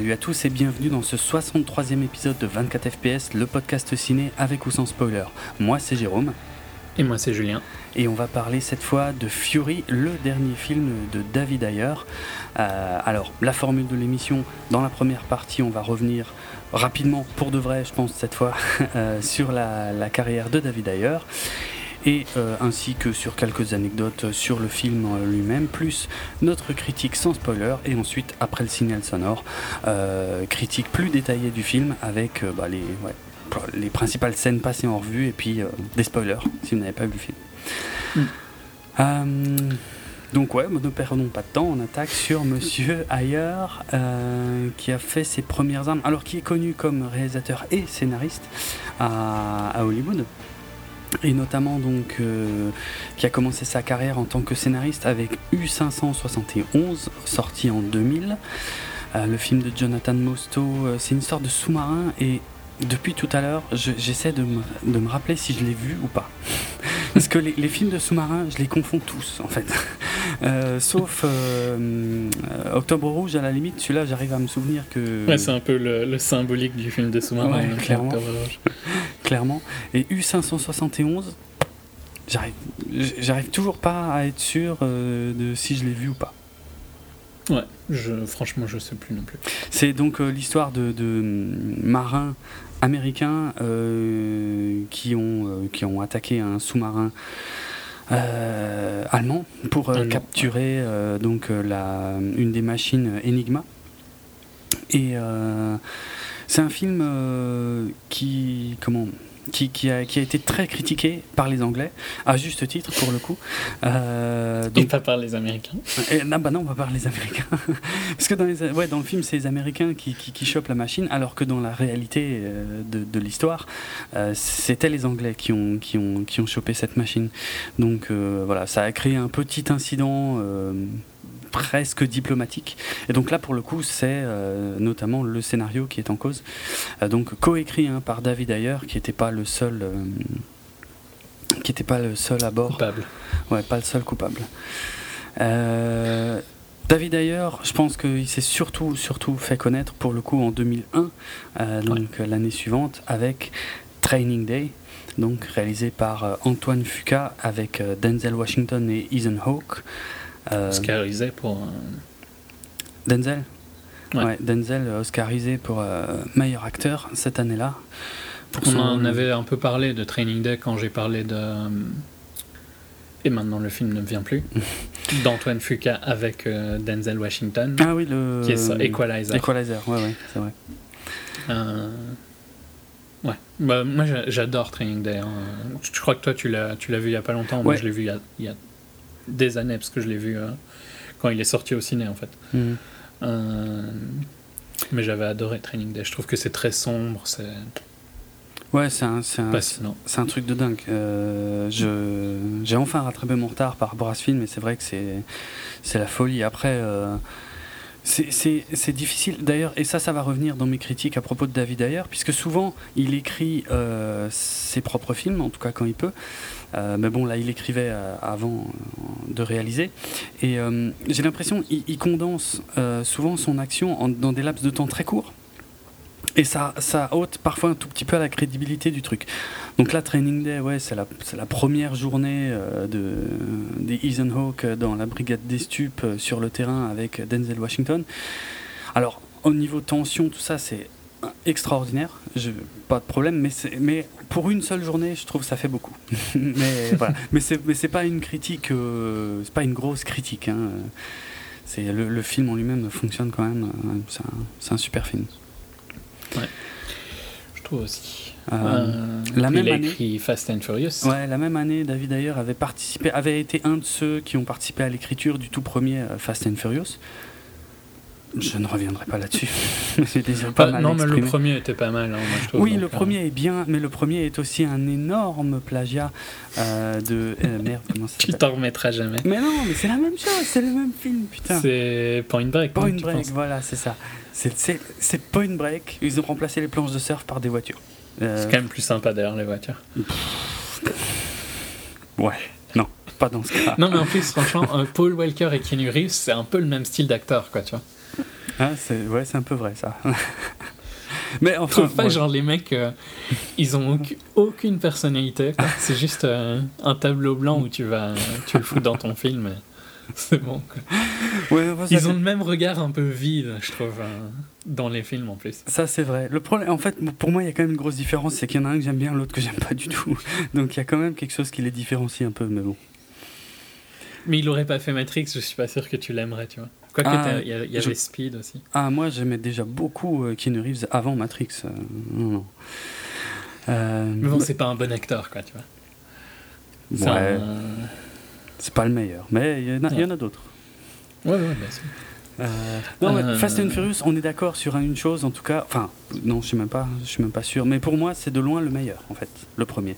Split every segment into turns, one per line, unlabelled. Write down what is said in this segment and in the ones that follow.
Salut à tous et bienvenue dans ce 63e épisode de 24 FPS, le podcast ciné avec ou sans spoiler. Moi c'est Jérôme.
Et moi c'est Julien.
Et on va parler cette fois de Fury, le dernier film de David Ayer. Euh, alors, la formule de l'émission, dans la première partie, on va revenir rapidement, pour de vrai, je pense, cette fois, euh, sur la, la, carrière de David Ayer et euh, ainsi que sur quelques anecdotes sur le film lui-même, plus notre critique sans spoiler, et ensuite, après le signal sonore, euh, critique plus détaillée du film avec euh, bah, les, ouais, les principales scènes passées en revue et puis des spoilers si vous n'avez pas vu le film. Mm. Donc ouais, ne perdons pas de temps, on attaque sur Monsieur Ayer, qui a fait ses premières armes, alors qui est connu comme réalisateur et scénariste à, à Hollywood et notamment donc euh, qui a commencé sa carrière en tant que scénariste avec U571 sorti en 2000 euh, le film de Jonathan Mostow euh, c'est une sorte de sous-marin et depuis tout à l'heure j'essaie de, de, me rappeler si je l'ai vu ou pas parce que les, les films de sous-marins je les confonds tous en fait euh, sauf euh, Octobre Rouge, à la limite, celui-là, j'arrive à me souvenir que.
Ouais, c'est un peu le, le, symbolique du film de sous-marin.
Ouais, clairement. clairement. Et U571, j'arrive, toujours pas à être sûr euh, de si je l'ai vu ou pas.
Ouais, je, franchement, je sais plus non plus.
C'est donc euh, l'histoire de, de, marins américains euh, qui, ont, qui ont attaqué un sous-marin euh, allemand pour euh, capturer euh, donc la, une des machines Enigma. Et c'est un film qui comment qui, qui, a, qui, a, été très critiqué par les Anglais, à juste titre pour le coup.
Euh, donc, et pas par les Américains
et, non, bah non, pas par les Américains. Parce que dans, les, ouais, dans le film, c'est les Américains qui, chopent la machine, alors que dans la réalité euh, de, de l'histoire, euh, c'était les Anglais qui ont, qui, ont, qui ont chopé cette machine. Donc euh, voilà, ça a créé un petit incident euh, presque diplomatique. Et donc là, pour le coup, c'est euh, notamment le scénario qui est en cause. Euh, donc coécrit hein, par David Ayer, qui n'était pas le seul, euh, qui n'était pas le seul à bord.
Coupable.
Ouais, pas le seul coupable. David Ayer, je pense qu'il s'est surtout, surtout fait connaître pour le coup en 2001, donc ouais. l'année suivante, avec Training Day, donc réalisé par Antoine Fuqua avec Denzel Washington et Ethan Hawke.
Euh, Oscarisé pour. Euh...
Denzel ouais. ouais. Denzel Oscarisé pour euh, meilleur acteur cette année-là.
On son... en avait un peu parlé de Training Day quand j'ai parlé de. Et maintenant le film ne vient plus. D'Antoine Fuqua avec euh, Denzel Washington.
Ah oui, le.
Qui est ça, Equalizer.
Equalizer, ouais, ouais, c'est vrai.
Euh... Ouais, bah, moi j'adore Training Day. Hein. Je crois que toi tu l'as vu il y a pas longtemps.
Ouais.
Moi je l'ai vu il y, a, il y a des années parce que je l'ai vu euh, quand il est sorti au ciné en fait.
Mmh.
Euh, mais j'avais adoré Training Day. Je trouve que c'est très sombre, c'est.
Ouais, c'est un, c'est un, un truc de dingue. Euh, je, j'ai enfin rattrapé mon retard par rapport à ce film, et c'est vrai que c'est, c'est la folie. Après, euh, c'est, difficile. D'ailleurs, et ça, ça va revenir dans mes critiques à propos de David Ayer, puisque souvent, il écrit euh, ses propres films, en tout cas quand il peut. Euh, mais bon, là, il écrivait euh, avant euh, de réaliser. Et j'ai l'impression qu'il il condense souvent son action dans des laps de temps très courts. Et ça, ça ôte parfois un tout petit peu à la crédibilité du truc. Donc là, Training Day, ouais, c'est la, première journée de, des Ethan Hawke dans la brigade des stupes sur le terrain avec Denzel Washington. Alors, au niveau tension, tout ça, c'est extraordinaire, je, pas de problème, mais, mais pour une seule journée, je trouve que ça fait beaucoup. mais voilà. mais c'est pas une critique, euh, c'est pas une grosse critique. Hein. C'est le, le, film en lui-même fonctionne quand même. C'est un, c'est un super film.
Ouais, je trouve aussi.
Euh, euh, la même
il a
année,
écrit Fast and Furious.
Ouais, la même année, David Ayer avait participé, avait été un de ceux qui ont participé à l'écriture du tout premier Fast and Furious. Je ne reviendrai pas là-dessus.
pas non, mais le premier était pas mal. Hein, moi, je trouve,
oui, donc, le premier euh... est bien, mais le premier est aussi un énorme plagiat euh, de. Euh, merde, comment ça
Tu t'en remettras jamais.
Mais non, mais c'est la même chose, c'est le même film, putain.
C'est Point Break.
Point Break, voilà, c'est ça. C'est Point Break. Ils ont remplacé les planches de surf par des voitures.
Euh... C'est quand même plus sympa d'ailleurs, les voitures.
ouais, non, pas dans ce cas.
non, mais en plus, franchement, Paul Walker et Keanu Reeves, c'est un peu le même style d'acteur, quoi, tu vois.
Ah, c'est ouais, c'est un peu vrai ça. Mais enfin,
Trouve pas, genre, les mecs, euh, ils ont aucune, personnalité. C'est juste euh, un tableau blanc où tu vas, tu le fous dans ton film. C'est bon. quoi.
ouais, ouais, ça,
Ils ont le même regard un peu vide, je trouve, euh, dans les films en plus.
Ça c'est vrai. Le problème, en fait, pour moi, il y a quand même une grosse différence, c'est qu'il y en a un que j'aime bien, l'autre que j'aime pas du tout. Donc il y a quand même quelque chose qui les différencie un peu, mais bon.
Mais il aurait pas fait Matrix, je suis pas sûr que tu l'aimerais, tu vois. Quoique,
Ah,
il y, y
je-
avait Speed aussi.
Ah, moi, j'aimais déjà beaucoup euh, Keanu Reeves avant Matrix. euh, non, non. Euh,
Mais bon, c'est pas un bon acteur, quoi, tu vois. C'est
ouais,
un-
c'est pas le meilleur, mais il y en a, d'autres.
Ouais, ouais, bien sûr.
Euh, non,
Euh,
Fast and Furious, on est d'accord sur une chose, en tout cas. Enfin, non, je suis même pas, je suis même pas sûr. Mais pour moi, c'est de loin le meilleur, en fait, le premier.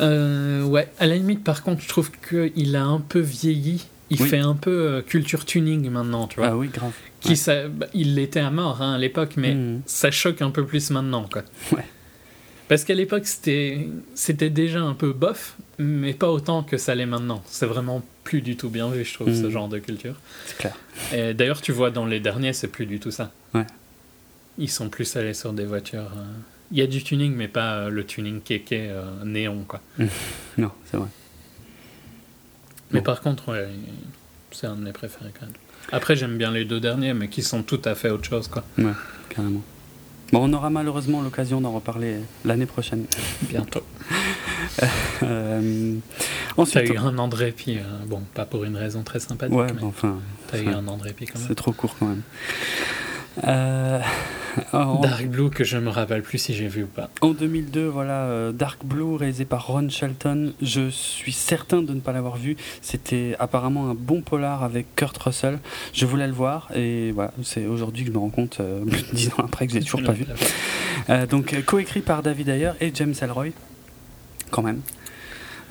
Euh, ouais, à la limite, par contre, je trouve qu'il a un peu vieilli. Il
Oui.
fait un peu euh, culture tuning maintenant, tu vois.
Ah oui, grave.
Qui ça- bah, il l'était à mort hein, à l'époque, mais
Mhm.
ça choque un peu plus maintenant, quoi.
Ouais.
Parce qu'à l'époque, c'était déjà un peu bof, mais pas autant que ça l'est maintenant. C'est vraiment plus du tout bien vu, je trouve, ce
Mhm.
genre de culture.
C'est clair.
Et d'ailleurs, tu vois, dans les derniers, c'est plus du tout ça.
Ouais.
Ils sont plus allés sur des voitures. euh, Il y a du tuning, mais pas euh, le tuning kéké néon, quoi.
Non, c'est vrai.
Mais
Bon.
par contre, ouais, c'est un de mes préférés quand même. Après, j'aime bien les deux derniers, mais qui sont tout à fait autre chose, quoi.
Ouais, carrément. Bon, on aura malheureusement l'occasion d'en reparler l'année prochaine.
Bientôt.
Euh,
T'as
ensuite,
eu un an de répit, euh, bon, pas pour une raison très sympathique,
ouais,
mais
enfin,
t'as eu un an de répit quand même.
c'est trop court quand même. Euh, en,
Dark Blue que je me rappelle plus si j'ai vu ou pas.
en 2002, voilà, euh, Dark Blue réalisé par Ron Shelton. Je suis certain de ne pas l'avoir vu. C'était apparemment un bon polar avec Kurt Russell. Je voulais le voir et voilà, c'est aujourd'hui que je me rends compte, euh, plus de 10 ans après, que je l'ai toujours pas vu. Euh, donc euh, coécrit par David Ayer et James Ellroy, quand même.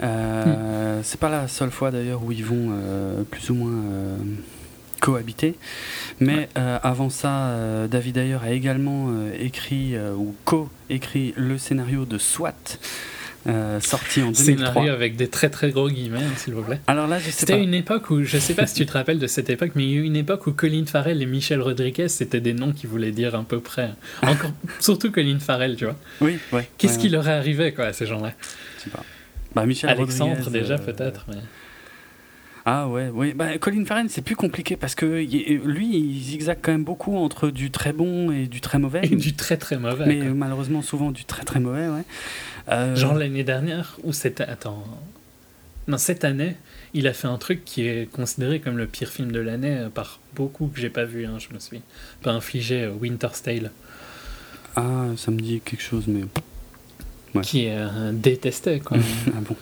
Euh, C'est pas la seule fois d'ailleurs où ils vont euh, plus ou moins euh, cohabiter. Mais euh, avant ça, euh, David Ayer a également euh, écrit ou co-écrit le scénario de SWAT, sorti en 2003.
Scénario avec des très très gros guillemets, hein, s'il vous plaît.
Alors là,
C'était une époque où, je sais pas si tu te rappelles de cette époque, mais il y a eu une époque où Colin Farrell et Michel Rodriguez, c'était des noms qui voulaient dire à peu près. Encore, surtout Colin Farrell, tu vois.
Oui, ouais.
Qu'est-ce
ouais,
qui
ouais,
leur est arrivé, quoi, à ces gens-là?
Je sais pas. Bah, Michel
Alexandre,
Rodriguez,
déjà, peut-être. Mais...
Ah ouais, ouais. Bah, Colin Farrell, c'est plus compliqué parce que lui, il zigzague quand même beaucoup entre du très bon et du très mauvais.
Et du très très mauvais.
mais
quoi.
malheureusement, souvent du très très mauvais, ouais. Euh,
Genre l'année dernière, ou c'était. Attends. Non, cette année, il a fait un truc qui est considéré comme le pire film de l'année euh, par beaucoup que j'ai pas vu, hein, je me suis pas infligé euh, Winter's Tale,
Ah, ça me dit quelque chose, mais. Ouais.
qui est euh, détesté, quoi.
ah bon.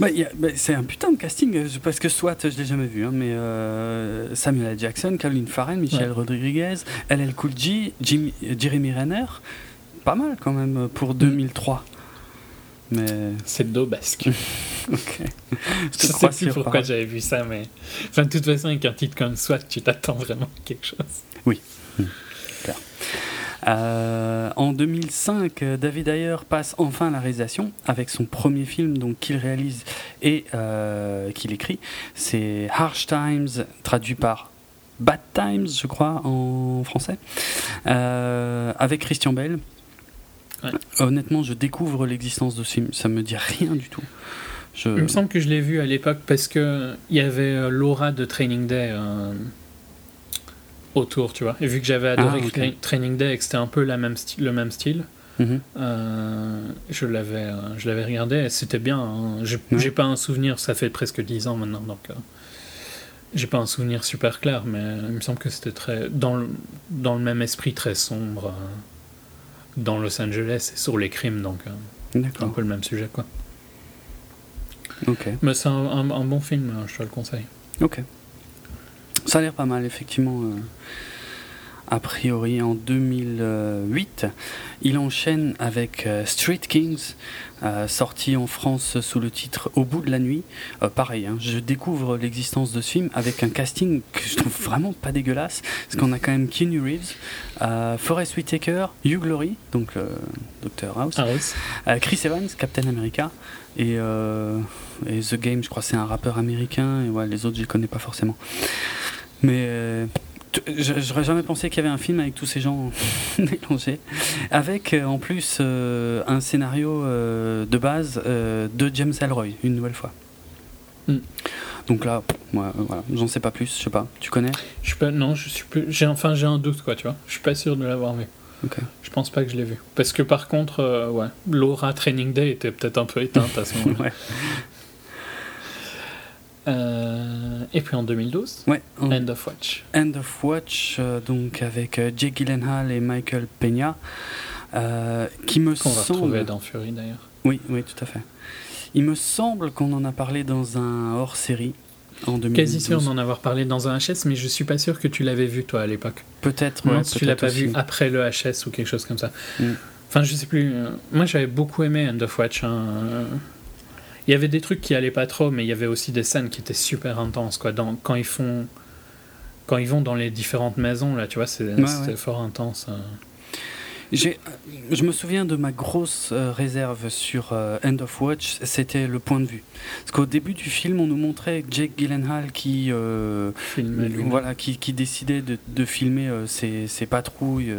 Bah, bah, c'est un putain de casting, euh, parce que soit je l'ai jamais vu, hein, mais euh, Samuel L. Jackson, Caroline Farrell, Michel
Ouais.
Rodriguez, LL Cool J, Jimmy- euh, Jeremy Renner, pas mal quand même pour 2003. Mais
C'est daubasque.
ok.
Je
te
sais plus pourquoi j'avais vu ça, mais. Enfin, de toute façon, avec un titre comme SWAT, tu t'attends vraiment à quelque chose.
Euh, en 2005, euh, David Ayer passe enfin à la réalisation avec son premier film donc qu'il réalise et euh, qu'il écrit. C'est Harsh Times, traduit par Bad Times, je crois, en français, euh, avec Christian.
Ouais.
Honnêtement, je découvre l'existence de ce film. Ça me dit rien du tout. Je...
Il me semble que je l'ai vu à l'époque parce que il y avait l'aura de Training Day autour, tu vois. Et vu que j'avais adoré
Ah.
Tra- Training Day et que c'était un peu la même sti- le même style,
Mhm.
euh, je l'avais euh, je l'avais regardé et c'était bien. hein. J'ai
Ouais.
pas un souvenir, ça fait presque 10 ans maintenant, donc euh, j'ai pas un souvenir super clair, mais il me semble que c'était très dans le, dans le même esprit très sombre euh, dans Los Angeles et sur les crimes, donc un peu le même sujet, quoi.
Ok.
Mais c'est un, un- un bon film, hein, je te le conseille.
Ok. Ça a l'air pas mal, effectivement. euh, a priori, en 2008, il enchaîne avec euh, Street Kings, euh, sorti en France sous le titre Au bout de la nuit. Euh, pareil, hein, je découvre l'existence de ce film avec un casting que je trouve vraiment pas dégueulasse, parce qu'on a quand même Keanu Reeves, euh, Forest Whitaker, Hugh Glory, donc euh, Dr House,
House.
euh, Chris Evans, Captain America, et, et The Game, je crois que c'est un rappeur américain, et ouais, les autres je les connais pas forcément. Mais j'aurais jamais pensé qu'il y avait un film avec tous ces gens mélangés. Avec euh, en plus euh, un scénario euh, de base euh, de James Ellroy, une nouvelle fois.
Mm.
Donc là, moi, voilà, j'en sais pas plus, je sais pas. Tu connais?
Je suis pas. Non, je suis plus. J'ai enfin j'ai un doute quoi, tu vois. Je suis pas sûr de l'avoir vu.
Ok.
Je pense pas que je l'ai vu. Parce que par contre, ouais, l'aura Training Day était peut-être un peu éteinte à ce moment-là.
Ouais.
Euh, et puis en 2012,
Ouais. en-
End of Watch.
End of Watch, euh, donc avec euh, Jake Gyllenhaal et Michael Peña, qui me
Qu'on va
semble.
retrouver dans Fury d'ailleurs.
Oui, oui, tout à fait. Il me semble qu'on en a parlé dans un hors-série en 2012.
Quasi sûr d'en avoir parlé dans un HS, mais je suis pas sûr que tu l'avais vu toi à l'époque.
Peut-être.
Non,
ouais,
si tu l'as pas vu après le HS ou quelque chose comme ça.
Mm.
Enfin, je sais plus. Moi, j'avais beaucoup aimé End of Watch. hein. Il y avait des trucs qui allaient pas trop, mais il y avait aussi des scènes qui étaient super intenses. Quoi. Dans, quand ils font, quand ils vont dans les différentes maisons, là, tu vois, c'est-
Ouais,
c'était
ouais.
fort intense. hein.
Je me souviens de ma grosse euh, réserve sur euh, End of Watch, c'était le point de vue. Parce qu'au début du film, on nous montrait Jake Gyllenhaal qui, euh, voilà, qui, qui décidait de, de filmer ses, ses patrouilles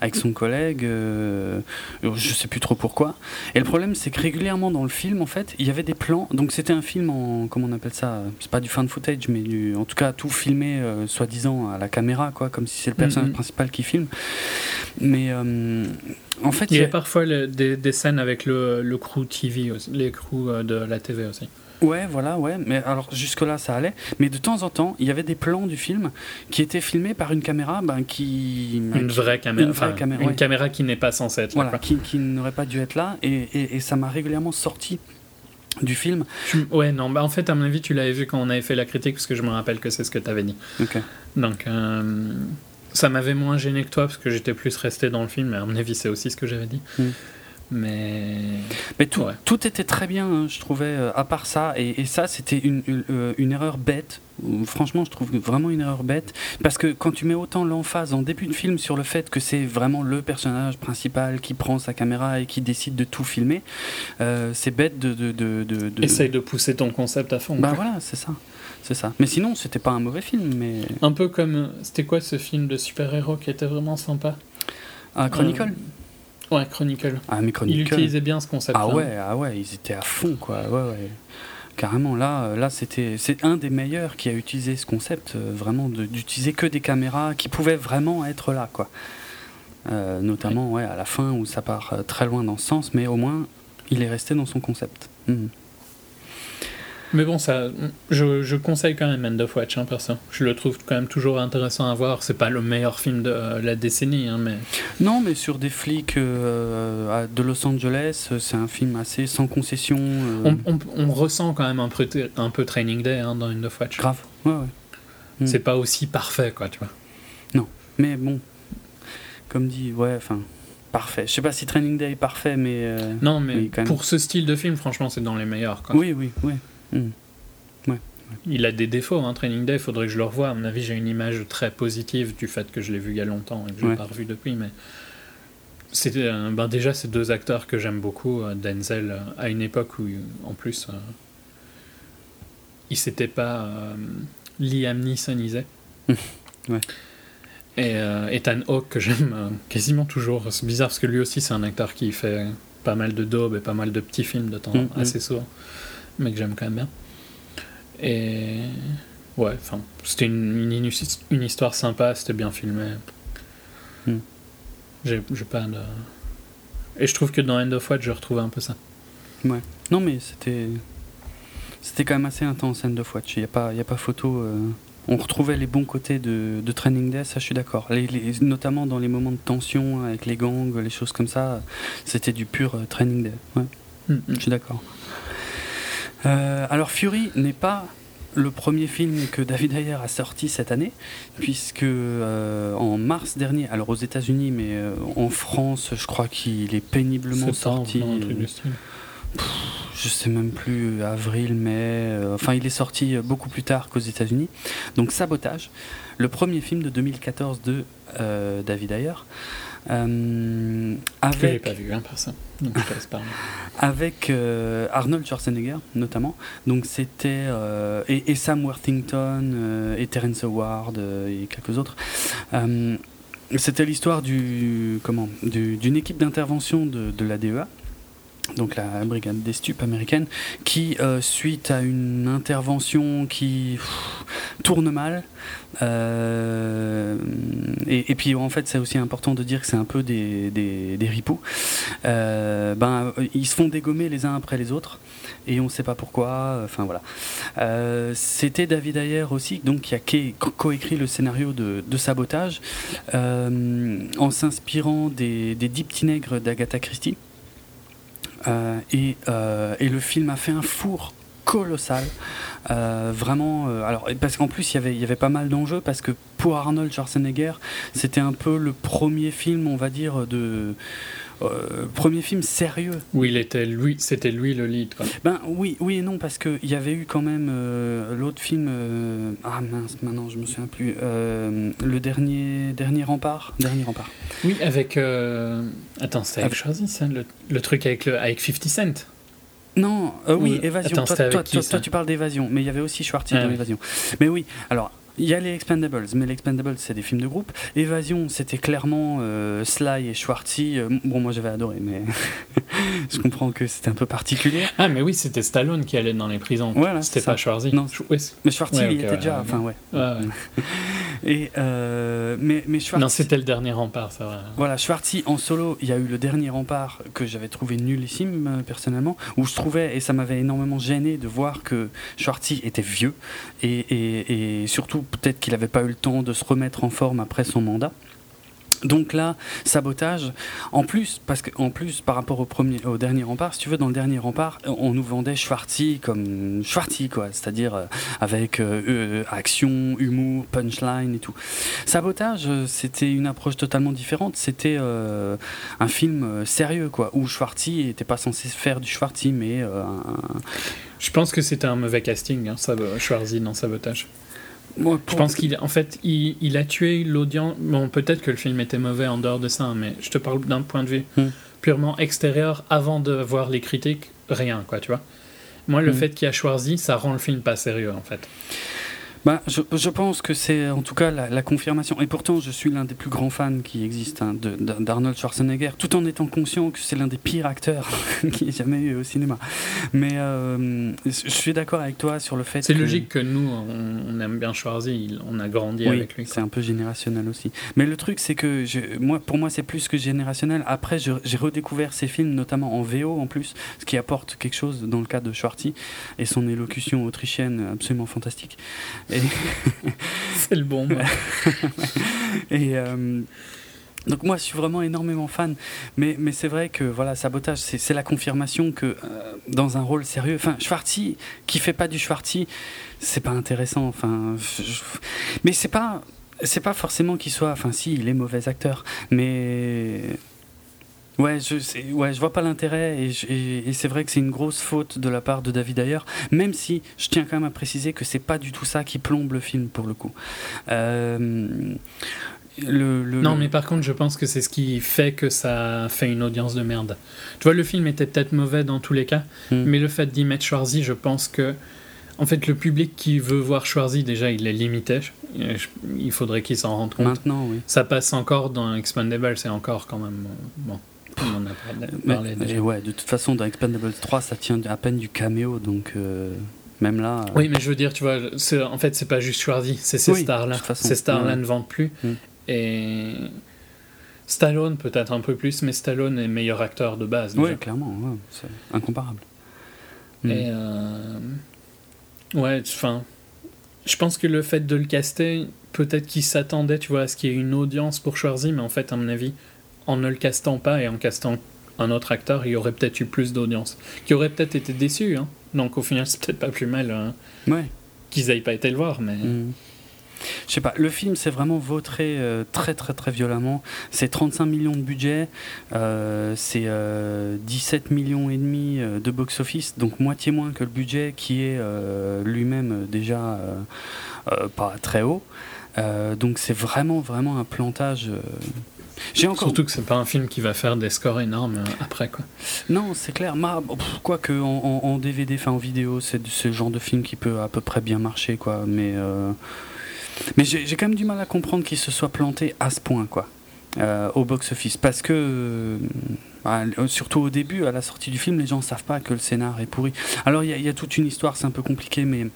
avec son collègue. je sais plus trop pourquoi. Et le problème, c'est que régulièrement dans le film, en fait, il y avait des plans. Donc c'était un film en, comment on appelle ça C'est pas du fan footage, mais du, en tout cas tout filmé, soi-disant à la caméra, quoi, comme si c'est le personnage
Mhm.
principal qui filme. Mais en fait,
Il y a parfois le- des, des scènes avec le, le crew TV, aussi, les crews euh, de la TV aussi.
Ouais, voilà, ouais. Mais alors jusque-là, ça allait. Mais de temps en temps, il y avait des plans du film qui étaient filmés par une caméra ben, qui.
Une vraie caméra,
une vraie
enfin,
caméra,
une
ouais.
caméra qui n'est pas censée être là.
Voilà, qui, qui n'aurait pas dû être là. Et, et- et ça m'a régulièrement sorti du film.
Ouais, non, bah en fait, à mon avis, tu l'avais vu quand on avait fait la critique, parce que je me rappelle que c'est ce que tu avais dit.
Ok.
Donc, euh, ça m'avait moins gêné que toi, parce que j'étais plus resté dans le film, mais à mon avis, c'est aussi ce que j'avais dit.
Mm.
Mais.
Mais tout,
Ouais.
tout était très bien, hein, je trouvais, euh, à part ça. Et, et ça, c'était une, une, euh, une erreur bête. Franchement, je trouve vraiment une erreur bête. Parce que quand tu mets autant l'emphase en début de film sur le fait que c'est vraiment le personnage principal qui prend sa caméra et qui décide de tout filmer, euh, c'est bête de. de, de, de-
Essaye de pousser ton concept à fond.
Bah voilà, c'est ça. C'est ça. Mais sinon, c'était pas un mauvais film. Mais.
Un peu comme. euh, C'était quoi ce film de super-héros qui était vraiment sympa?
Ah, Chronicle
Euh, Ouais, Chronicle.
Ah, mais
Il
Chronicle.
utilisait bien ce concept.
Ah ouais, ah ouais, ils étaient à fond, quoi. Ouais, ouais. Carrément, là, euh, là c'était, c'est un des meilleurs qui a utilisé ce concept, euh, vraiment, de- d'utiliser que des caméras qui pouvaient vraiment être là, quoi. Euh, notamment, ouais, à la fin où ça part euh, très loin dans ce sens, mais au moins, il est resté dans son concept. Mhm.
Mais bon, ça, je, je conseille quand même End of Watch, hein, perso. Je le trouve quand même toujours intéressant à voir. C'est pas le meilleur film de euh, la décennie, hein, mais
Non, mais sur des flics euh, de Los Angeles, euh, c'est un film assez sans concession. euh,
on, on- on ressent quand même un peu, un peu Training Day hein, dans End of Watch.
Grave, ouais, ouais. Mm.
C'est pas aussi parfait, quoi, tu vois.
Mais bon, comme dit, ouais, enfin, parfait. Je sais pas si Training Day est parfait, mais. euh,
Non, mais pour ce style de film, franchement, c'est dans les meilleurs. Quoi.
Oui, oui, oui. Mm.
Il a des défauts, hein, Training Day, il faudrait que je le revoie. À mon avis, j'ai une image très positive du fait que je l'ai vu il y a longtemps et que je l'ai
Ouais.
pas revu depuis, mais. C'était, euh, ben déjà, c'est deux acteurs que j'aime beaucoup. euh, Denzel, euh, à une époque où, en plus, il s'était pas Liam Neesonisé.
Ouais.
Et Ethan Hawke, que j'aime quasiment toujours. C'est bizarre parce que lui aussi, c'est un acteur qui fait pas mal de daubes et pas mal de petits films de temps
Mhm.
assez souvent, mais que j'aime quand même bien. Et ouais, enfin, c'était une, une, une histoire sympa, c'était bien filmé.
Mm.
J'ai pas de. Et je trouve que dans End of Watch, je retrouve un peu ça.
Non, mais c'était. C'était quand même assez intense, End of Watch. Il n'y a, pas- y a pas photo. euh, On retrouvait les bons côtés de, de Training Day, ça je suis d'accord. Les- les- notamment dans les moments de tension avec les gangs, les choses comme ça, c'était du pur euh, Training Day. Ouais,
Mm, mm.
je suis d'accord. Euh, alors Fury n'est pas le premier film que David Ayer a sorti cette année, puisque euh, en mars dernier, alors aux États-Unis, mais euh, en France, je crois qu'il est péniblement
Septembre,
sorti.
non, un truc du style.
je sais même plus, avril, mai. enfin, il est sorti beaucoup plus tard qu'aux États-Unis. Donc, Sabotage, le premier film de 2014 de David Ayer. Euh,
avec,
avec,
pas vu, hein, personne. Donc je
avec euh, Arnold Schwarzenegger notamment. Donc c'était euh, et, et Sam Worthington euh, et Terrence Howard euh, et quelques autres. Euh, c'était l'histoire du comment du- d'une équipe d'intervention de, de la DEA. Donc la brigade des stupes américaine, qui euh, suite à une intervention qui tourne mal, euh, et, et puis en fait c'est aussi important de dire que c'est un peu des, des, ripoux, euh, ben, ils se font dégommer les uns après les autres, et on ne sait pas pourquoi, enfin voilà. C'était David Ayer aussi, donc qui a coécrit le scénario de, Sabotage, en s'inspirant des, des Dix nègres d'Agatha Christie. Euh, et, euh, et le film a fait un four colossal. Euh, vraiment, euh, alors parce qu'en plus il avait, il y avait pas mal d'enjeux parce que pour Arnold Schwarzenegger, c'était un peu le premier film, on va dire, de euh, premier film sérieux.
Où il était lui, c'était lui le lead. Quoi.
Ben oui, oui et non parce que il y avait eu quand même euh, l'autre film. euh, ah mince, maintenant je me souviens plus. le dernier, dernier rempart, dernier rempart.
Oui, avec. Attends, c'était avec Schwarzy, ça le, le truc avec, le, avec 50 Cent.
Non, oui,
Ou-
Évasion.
Attends,
toi, toi- toi- toi, tu parles d'Évasion, mais il y avait aussi Schwartz
Ah
dans
oui.
Évasion. Mais oui, alors. Il y a les Expendables, mais les Expendables c'est des films de groupe. Évasion c'était clairement euh, Sly et Schwartzy. Euh, bon moi j'avais adoré, mais je comprends que c'était un peu particulier.
Ah, mais oui, c'était Stallone qui allait dans les prisons.
Voilà,
c'était pas Schwarzy.
Non. Mais Schwartzy
Ouais,
il était
ouais,
déjà,
ouais,
enfin ouais. Et euh, mais mais Schwartzy.
Non, c'était le dernier rempart, ça va.
Voilà, Schwartzy en solo, il y a eu le dernier rempart que j'avais trouvé nullissime personnellement, où je trouvais, et ça m'avait énormément gêné de voir que Schwartzy était vieux, et, et- et surtout peut-être qu'il n'avait pas eu le temps de se remettre en forme après son mandat. Donc là, sabotage. En plus, parce que en plus, par rapport au premier, au dernier rempart, si tu veux, dans le dernier rempart, on nous vendait Schwartzy comme Schwartzy, quoi, c'est-à-dire euh, avec euh, euh, action, humour, punchline et tout. Sabotage, c'était une approche totalement différente. C'était un film sérieux, quoi, où Schwartzy n'était pas censé faire du Schwartzy, mais
Je pense que c'était un mauvais casting, hein, Schwarzy dans Sabotage.
Moi,
Je pense qu'il en fait, il, il a tué l'audience. Bon, peut-être que le film était mauvais en dehors de ça, mais je te parle d'un point de vue
Hmm.
purement extérieur avant de voir les critiques, rien, quoi, tu vois. Moi, le
Hmm.
fait qu'il y a Schwarzy, ça rend le film pas sérieux, en fait.
Bah, je, je pense que c'est en tout cas la, la confirmation. Et pourtant, je suis l'un des plus grands fans qui existent hein, d'Arnold Schwarzenegger, tout en étant conscient que c'est l'un des pires acteurs qui ait jamais eu au cinéma. Mais euh, je suis d'accord avec toi sur le fait
C'est
que-
logique que nous, on, on aime bien Schwarzy, on a grandi
Oui,
avec lui.
c'est un peu générationnel aussi. Mais le truc, c'est que je- moi, pour moi, c'est plus que générationnel. Après, j'ai redécouvert ces films, notamment en VO en plus, ce qui apporte quelque chose dans le cas de Schwartzy et son élocution autrichienne absolument fantastique. Et,
C'est le bon.
et, euh, donc moi, je suis vraiment énormément fan, mais, mais c'est vrai que voilà, sabotage, c'est la confirmation que euh, dans un rôle sérieux, enfin, Schwartzy qui fait pas du Schwartzy, c'est pas intéressant. Enfin, je- mais c'est pas, c'est pas forcément qu'il soit, enfin, si, il est mauvais acteur, mais Ouais, je, c'est- ouais, je vois pas l'intérêt et, je- et- et c'est vrai que c'est une grosse faute de la part de David Ayer, même si je tiens quand même à préciser que c'est pas du tout ça qui plombe le film pour le coup. Euh, le, le-
Non,
le-
mais par contre, je pense que c'est ce qui fait que ça fait une audience de merde. Tu vois, le film était peut-être mauvais dans tous les cas,
Hmm.
mais le fait d'y mettre Schwarzy, je pense que. En fait, le public qui veut voir Schwarzy, déjà, il est limité. Il faudrait qu'il s'en rende compte.
Maintenant, oui.
Ça passe encore dans Expandable, c'est encore quand même. Bon, on en a parlé,
Mais-
déjà.
ouais, de toute façon, dans Expendables 3, ça tient à peine du caméo, donc euh, même là. euh,
Oui, mais je veux dire, tu vois, en fait, c'est pas juste Schwarzy, c'est ces
Oui,
stars-là. Ces stars-là
ouais.
ne vendent plus.
Mm.
Et. Stallone, peut-être un peu plus, mais Stallone est meilleur acteur de base. déjà.
clairement, ouais, c'est incomparable. Mm.
Et euh, ouais, enfin, je pense que le fait de le caster, peut-être qu'il s'attendait, tu vois, à ce qu'il y ait une audience pour Schwarzy, mais en fait, à mon avis, en ne le castant pas et en castant un autre acteur, il y aurait peut-être eu plus d'audience, qui aurait peut-être été déçu. Hein. Donc au final, c'est peut-être pas plus mal hein,
Ouais.
qu'ils aillent pas été le voir, mais
Mm. Je sais pas, le film s'est vraiment vautré euh, très très très violemment. C'est 35 millions de budget, euh, c'est euh, 17 millions et demi euh, de box-office, donc moitié moins que le budget qui est lui-même déjà pas très haut. Donc c'est vraiment vraiment un plantage euh,
Surtout que c'est pas un film qui va faire des scores énormes après quoi.
Non, c'est clair. Quoi que en, DVD, enfin en vidéo, c'est ce genre de film qui peut à peu près bien marcher quoi. Mais mais j'ai quand même du mal à comprendre qu'il se soit planté à ce point quoi. au box-office parce que surtout au début, à la sortie du film, les gens ne savent pas que le scénar est pourri. Alors il y, y, a toute une histoire, c'est un peu compliqué, mais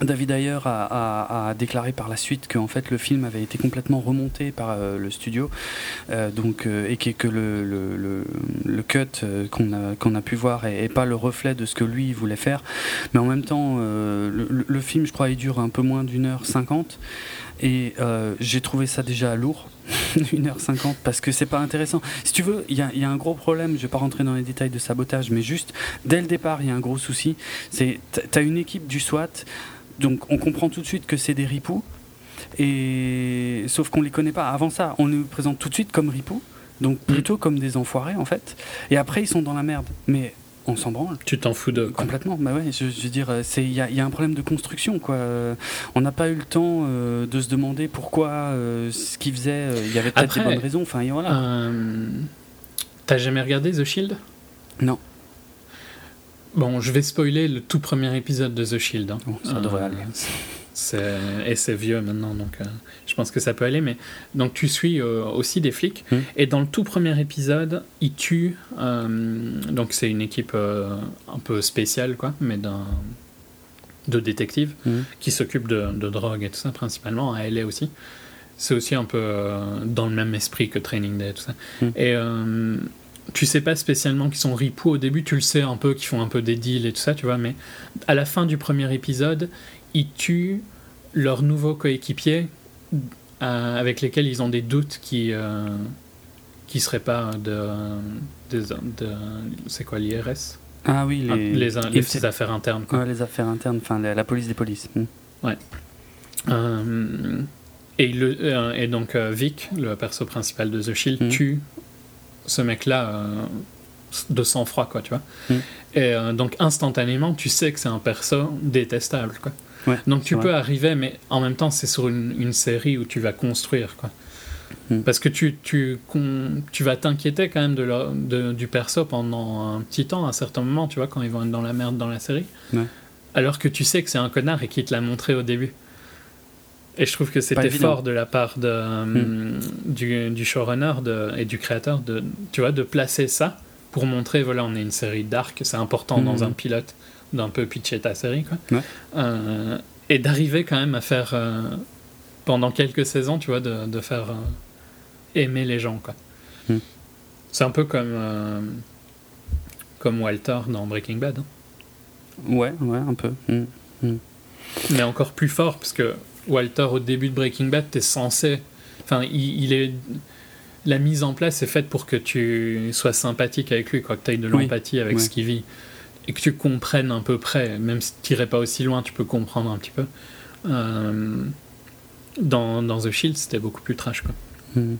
David Ayer a, déclaré par la suite que fait le film avait été complètement remonté par euh, le studio, euh, donc euh, et que, le, cut qu'on a, qu'on a pu voir est, pas le reflet de ce que lui voulait faire. Mais en même temps, le, film, je crois, il dure un peu moins d'une heure cinquante. Et j'ai trouvé ça déjà lourd, 1h50, parce que c'est pas intéressant. Si tu veux, il y, y a, un gros problème, je vais pas rentrer dans les détails de sabotage, mais juste, dès le départ, il y a un gros souci. C'est, t'as une équipe du SWAT donc on comprend tout de suite que c'est des ripoux. Et sauf qu'on les connaît pas. Avant ça, on nous présente tout de suite comme ripoux, donc mm. plutôt comme des enfoirés en fait. Et après, ils sont dans la merde. Mais on s'en branle.
Tu t'en fous de
Complètement. Bah ouais, je, veux dire, il y, a un problème de construction quoi. On n'a pas eu le temps euh, de se demander pourquoi euh, ce qu'ils faisaient, il y avait peut-être des bonnes raisons. Enfin voilà.
Euh, t'as jamais regardé The Shield?
Non.
Bon, je vais spoiler le tout premier épisode de The Shield. Hein.
ça devrait euh,
aller. Et c'est vieux maintenant, donc euh, je pense que ça peut aller. Mais donc tu suis euh, aussi des flics. Hmm. Et dans le tout premier épisode, ils tuent. donc c'est une équipe un peu spéciale, quoi, mais d'un de détectives hmm. qui s'occupe de, de, drogue et tout ça principalement à LA aussi. C'est aussi un peu dans le même esprit que Training Day et tout ça. Hmm. Et tu sais pas spécialement qu'ils sont ripoux au début, tu le sais un peu, qu'ils font un peu des deals et tout ça, tu vois, mais à la fin du premier épisode, ils tuent leurs nouveaux coéquipiers euh, avec lesquels ils ont des doutes qui euh, qui seraient pas de, de, c'est quoi l'IRS
Ah oui, les,
les, les, affaires internes. Quoi.
les affaires internes, enfin la, police des polices. Hmm.
Ouais. Euh, et, le, et donc Vic, le perso principal de The Shield, hmm. tue ce mec-là euh, de sang-froid, quoi, tu vois. Mm. Et euh, donc, instantanément, tu sais que c'est un perso détestable, quoi. donc, tu peux arriver, mais en même temps, c'est sur une, série où tu vas construire, quoi. Mm. Parce que tu, tu, tu vas t'inquiéter quand même de, de, du perso pendant un petit temps, à un certain moment, tu vois, quand ils vont être dans la merde dans la série. Alors que tu sais que c'est un connard et qu'il te l'a montré au début. Et je trouve que c'était fort de la part de, euh, hmm. du, du, showrunner de, et du créateur de, tu vois, de placer ça pour montrer, voilà, on est une série dark, c'est important dans hmm. un pilote d'un peu pitcher ta série, quoi. Euh, et d'arriver quand même à faire, euh, pendant quelques saisons, tu vois, de, de faire aimer les gens, quoi. Hmm. C'est un peu comme, comme Walter dans Breaking Bad. Hein.
Ouais, ouais, un peu.
Mais encore plus fort, parce que Walter au début de Breaking Bad, t'es censé. Enfin, il, est. La mise en place est faite pour que tu sois sympathique avec lui, quoi, que tu aies de l'empathie avec ce qu'il vit. Et que tu comprennes à peu près, même si tu n'irais pas aussi loin, tu peux comprendre un petit peu. Euh, dans, dans, The Shield, c'était beaucoup plus trash. Quoi.
Hmm.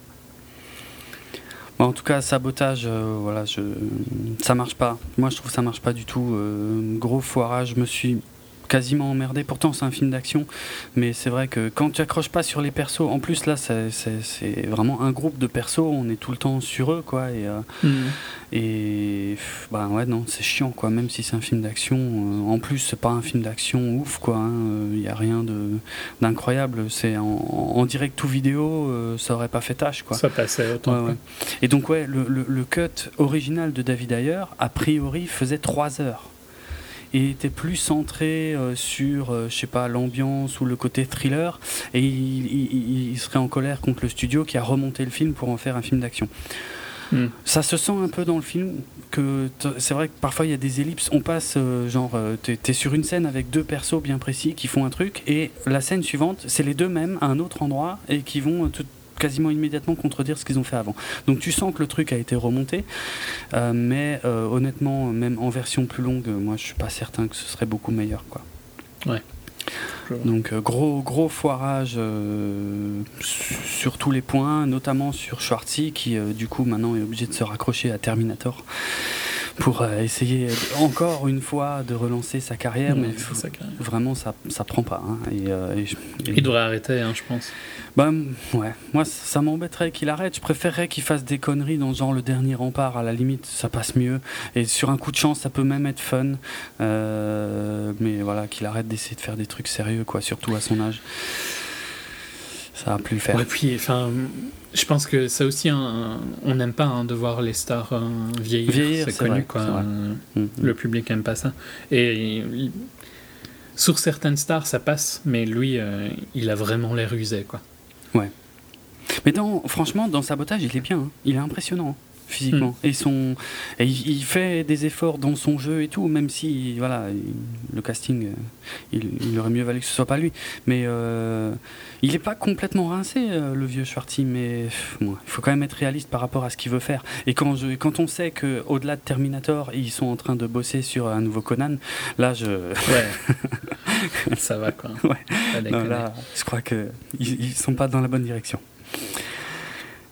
en tout cas, sabotage, euh, voilà, je... ça marche pas. Moi, je trouve que ça marche pas du tout. Euh, gros foirage. Je me suis quasiment emmerdé. Pourtant, c'est un film d'action, mais c'est vrai que quand tu accroches pas sur les persos, en plus là, c'est vraiment un groupe de persos, on est tout le temps sur eux, quoi. Et, euh, mm. et bah ouais, non, c'est chiant, quoi. Même si c'est un film d'action, euh, en plus, c'est pas un film d'action ouf, quoi. Il hein. n'y a rien d'incroyable. C'est en, direct tout vidéo, euh, ça aurait pas fait tâche, quoi.
Ça passait autant.
Et donc, ouais, le, le, cut original de David Ayer, a priori, faisait 3 heures et était plus centré euh, sur, euh, je sais pas, l'ambiance ou le côté thriller, et il, serait en colère contre le studio qui a remonté le film pour en faire un film d'action. Hmm. Ça se sent un peu dans le film que c'est vrai que parfois il y a des ellipses. On passe euh, genre tu t'es sur une scène avec deux persos bien précis qui font un truc et la scène suivante c'est les deux mêmes à un autre endroit et qui vont tout, quasiment immédiatement contredire ce qu'ils ont fait avant. Donc tu sens que le truc a été remonté, euh, mais euh, honnêtement, même en version plus longue, moi je suis pas certain que ce serait beaucoup meilleur. Quoi.
Ouais.
Donc euh, gros gros foirage sur tous les points, notamment sur Schwarzy qui du coup maintenant est obligé de se raccrocher à Terminator pour euh, essayer encore une fois de relancer sa carrière, mais vraiment ça ça prend pas. hein. Et, euh, et je- et-
Il devrait arrêter, hein, je pense.
bah ouais, moi ça m'embêterait qu'il arrête. Je préférerais qu'il fasse des conneries dans genre le dernier rempart. À la limite, ça passe mieux. Et sur un coup de chance, ça peut même être fun. Euh, mais voilà, qu'il arrête d'essayer de faire des trucs sérieux, quoi. Surtout à son âge. Ça va plus le faire.
Ouais, puis, enfin, je pense que c'est aussi. On n'aime pas hein, de voir les stars euh, vieillir.
Vieillir,
c'est connu,
vrai,
quoi.
vrai.
Euh,
Mm,
Le public aime pas ça. Et il- sur certaines stars, ça passe, mais lui, euh, il a vraiment l'air usé, quoi.
Mais dans, franchement, dans Sabotage, il est bien. hein. Il est impressionnant hein, physiquement.
Hmm.
Et, son, et il, fait des efforts dans son jeu et tout, même si voilà, il- le casting, euh, il, il aurait mieux valu que ce soit pas lui. Mais euh, il n'est pas complètement rincé, euh, le vieux Schwarty, mais bon, il faut quand même être réaliste par rapport à ce qu'il veut faire. Et quand, je, quand on sait qu'au-delà de Terminator, ils sont en train de bosser sur un nouveau Conan, là, je,
Ouais. ça va, quoi.
Ouais. Non, là, je crois qu'ils ils sont pas dans la bonne direction.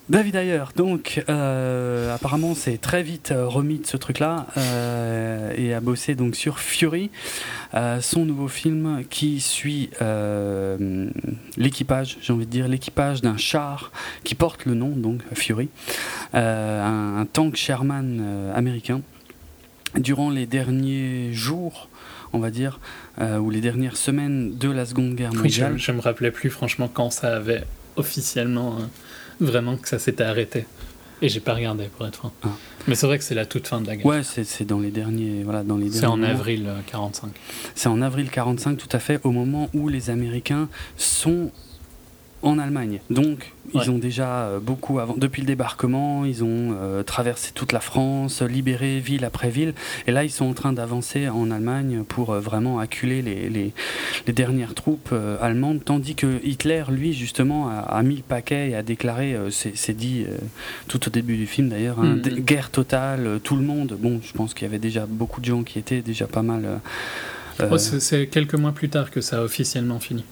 David Ayer, donc euh, apparemment c'est très vite euh, remis de ce truc-là euh, et a bossé donc sur Fury, euh, son nouveau film qui suit l'équipage, j'ai envie de dire l'équipage d'un char qui porte le nom donc Fury, un, un tank Sherman américain. Durant les derniers jours, on va dire, euh, ou les dernières semaines de la Seconde Guerre
Oui, je,
mondiale.
je me rappelais plus, franchement, quand ça avait officiellement euh, vraiment que ça s'était arrêté. Et j'ai pas regardé, pour être franc.
Ah.
Mais c'est vrai que c'est la toute fin de la guerre.
Ouais, c'est dans les derniers, voilà, dans les
c'est en avril euh, 45.
C'est en avril 45, tout à fait, au moment où les Américains sont en Allemagne. Donc, ils
Ouais.
ont déjà euh, beaucoup avant, depuis le débarquement, ils ont euh, traversé toute la France, libéré ville après ville, et là, ils sont en train d'avancer en Allemagne pour euh, vraiment acculer les, les, les dernières troupes euh, allemandes, tandis que Hitler, lui, justement, a, a mis le paquet et a déclaré, c'est dit tout au début du film d'ailleurs, hein,
Mhm.
guerre totale, tout le monde. Bon, je pense qu'il y avait déjà beaucoup de gens qui étaient déjà pas mal.
Oh, c'est c'est quelques mois plus tard que ça a officiellement fini.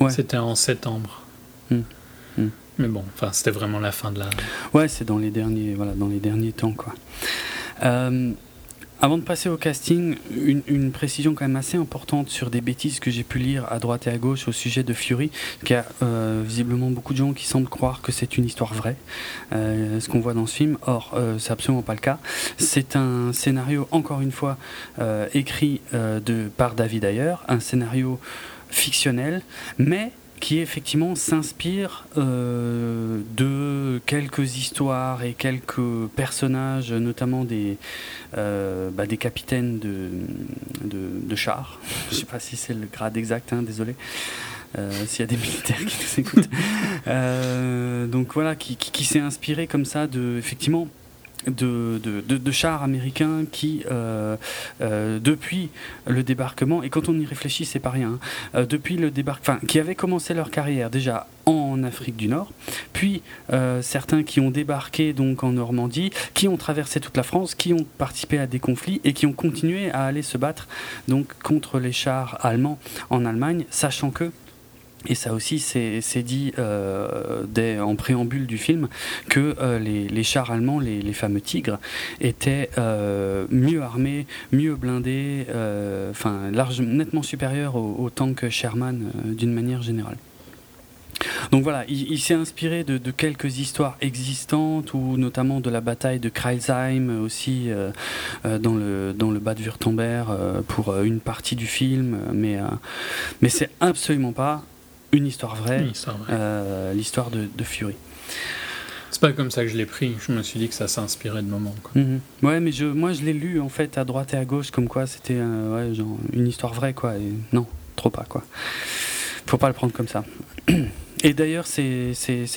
Ouais.
C'était en septembre.
Hmm. Hmm.
Mais bon, enfin, c'était vraiment la fin de la.
Ouais, c'est dans les derniers, voilà, dans les derniers temps, quoi. Euh, avant de passer au casting, une, une précision quand même assez importante sur des bêtises que j'ai pu lire à droite et à gauche au sujet de Fury, qu'il y a euh, visiblement beaucoup de gens qui semblent croire que c'est une histoire vraie, euh, ce qu'on voit dans ce film. Or, euh, c'est absolument pas le cas. C'est un scénario, encore une fois, écrit de, par David Ayer, un scénario fictionnel, mais qui effectivement s'inspire euh, de quelques histoires et quelques personnages, notamment des, euh, bah, capitaines de, de, chars. Je sais pas si c'est le grade exact, hein, désolé. Euh, S'il y a des militaires qui nous écoutent. Donc voilà, qui, qui, qui s'est inspiré comme ça de, effectivement, de, chars américains qui, euh, euh, depuis le débarquement, et quand on y réfléchit, c'est pas rien, hein, euh, depuis le débarquement, qui avaient commencé leur carrière déjà en Afrique du Nord, puis certains qui ont débarqué donc en Normandie, qui ont traversé toute la France, qui ont participé à des conflits et qui ont continué à aller se battre donc contre les chars allemands en Allemagne, sachant que et ça aussi, c'est dit euh, en préambule du film que euh, les, chars allemands, les, fameux tigres, étaient euh, mieux armés, mieux blindés, enfin nettement supérieurs aux, aux tanks Sherman d'une manière générale. Donc voilà, il, s'est inspiré de, quelques histoires existantes, ou notamment de la bataille de Kreilsheim aussi dans le dans le bas de Württemberg pour une partie du film, mais euh, mais c'est absolument pas une histoire vraie, euh, l'histoire de, de Fury.
C'est pas comme ça que je l'ai pris. Je me suis dit que ça s'inspirait de moments. Quoi.
Mhm. Ouais, mais je, moi je l'ai lu en fait à droite et à gauche comme quoi c'était euh, ouais, genre une histoire vraie quoi. Et non, trop pas quoi. Faut pas le prendre comme ça. Et d'ailleurs c'est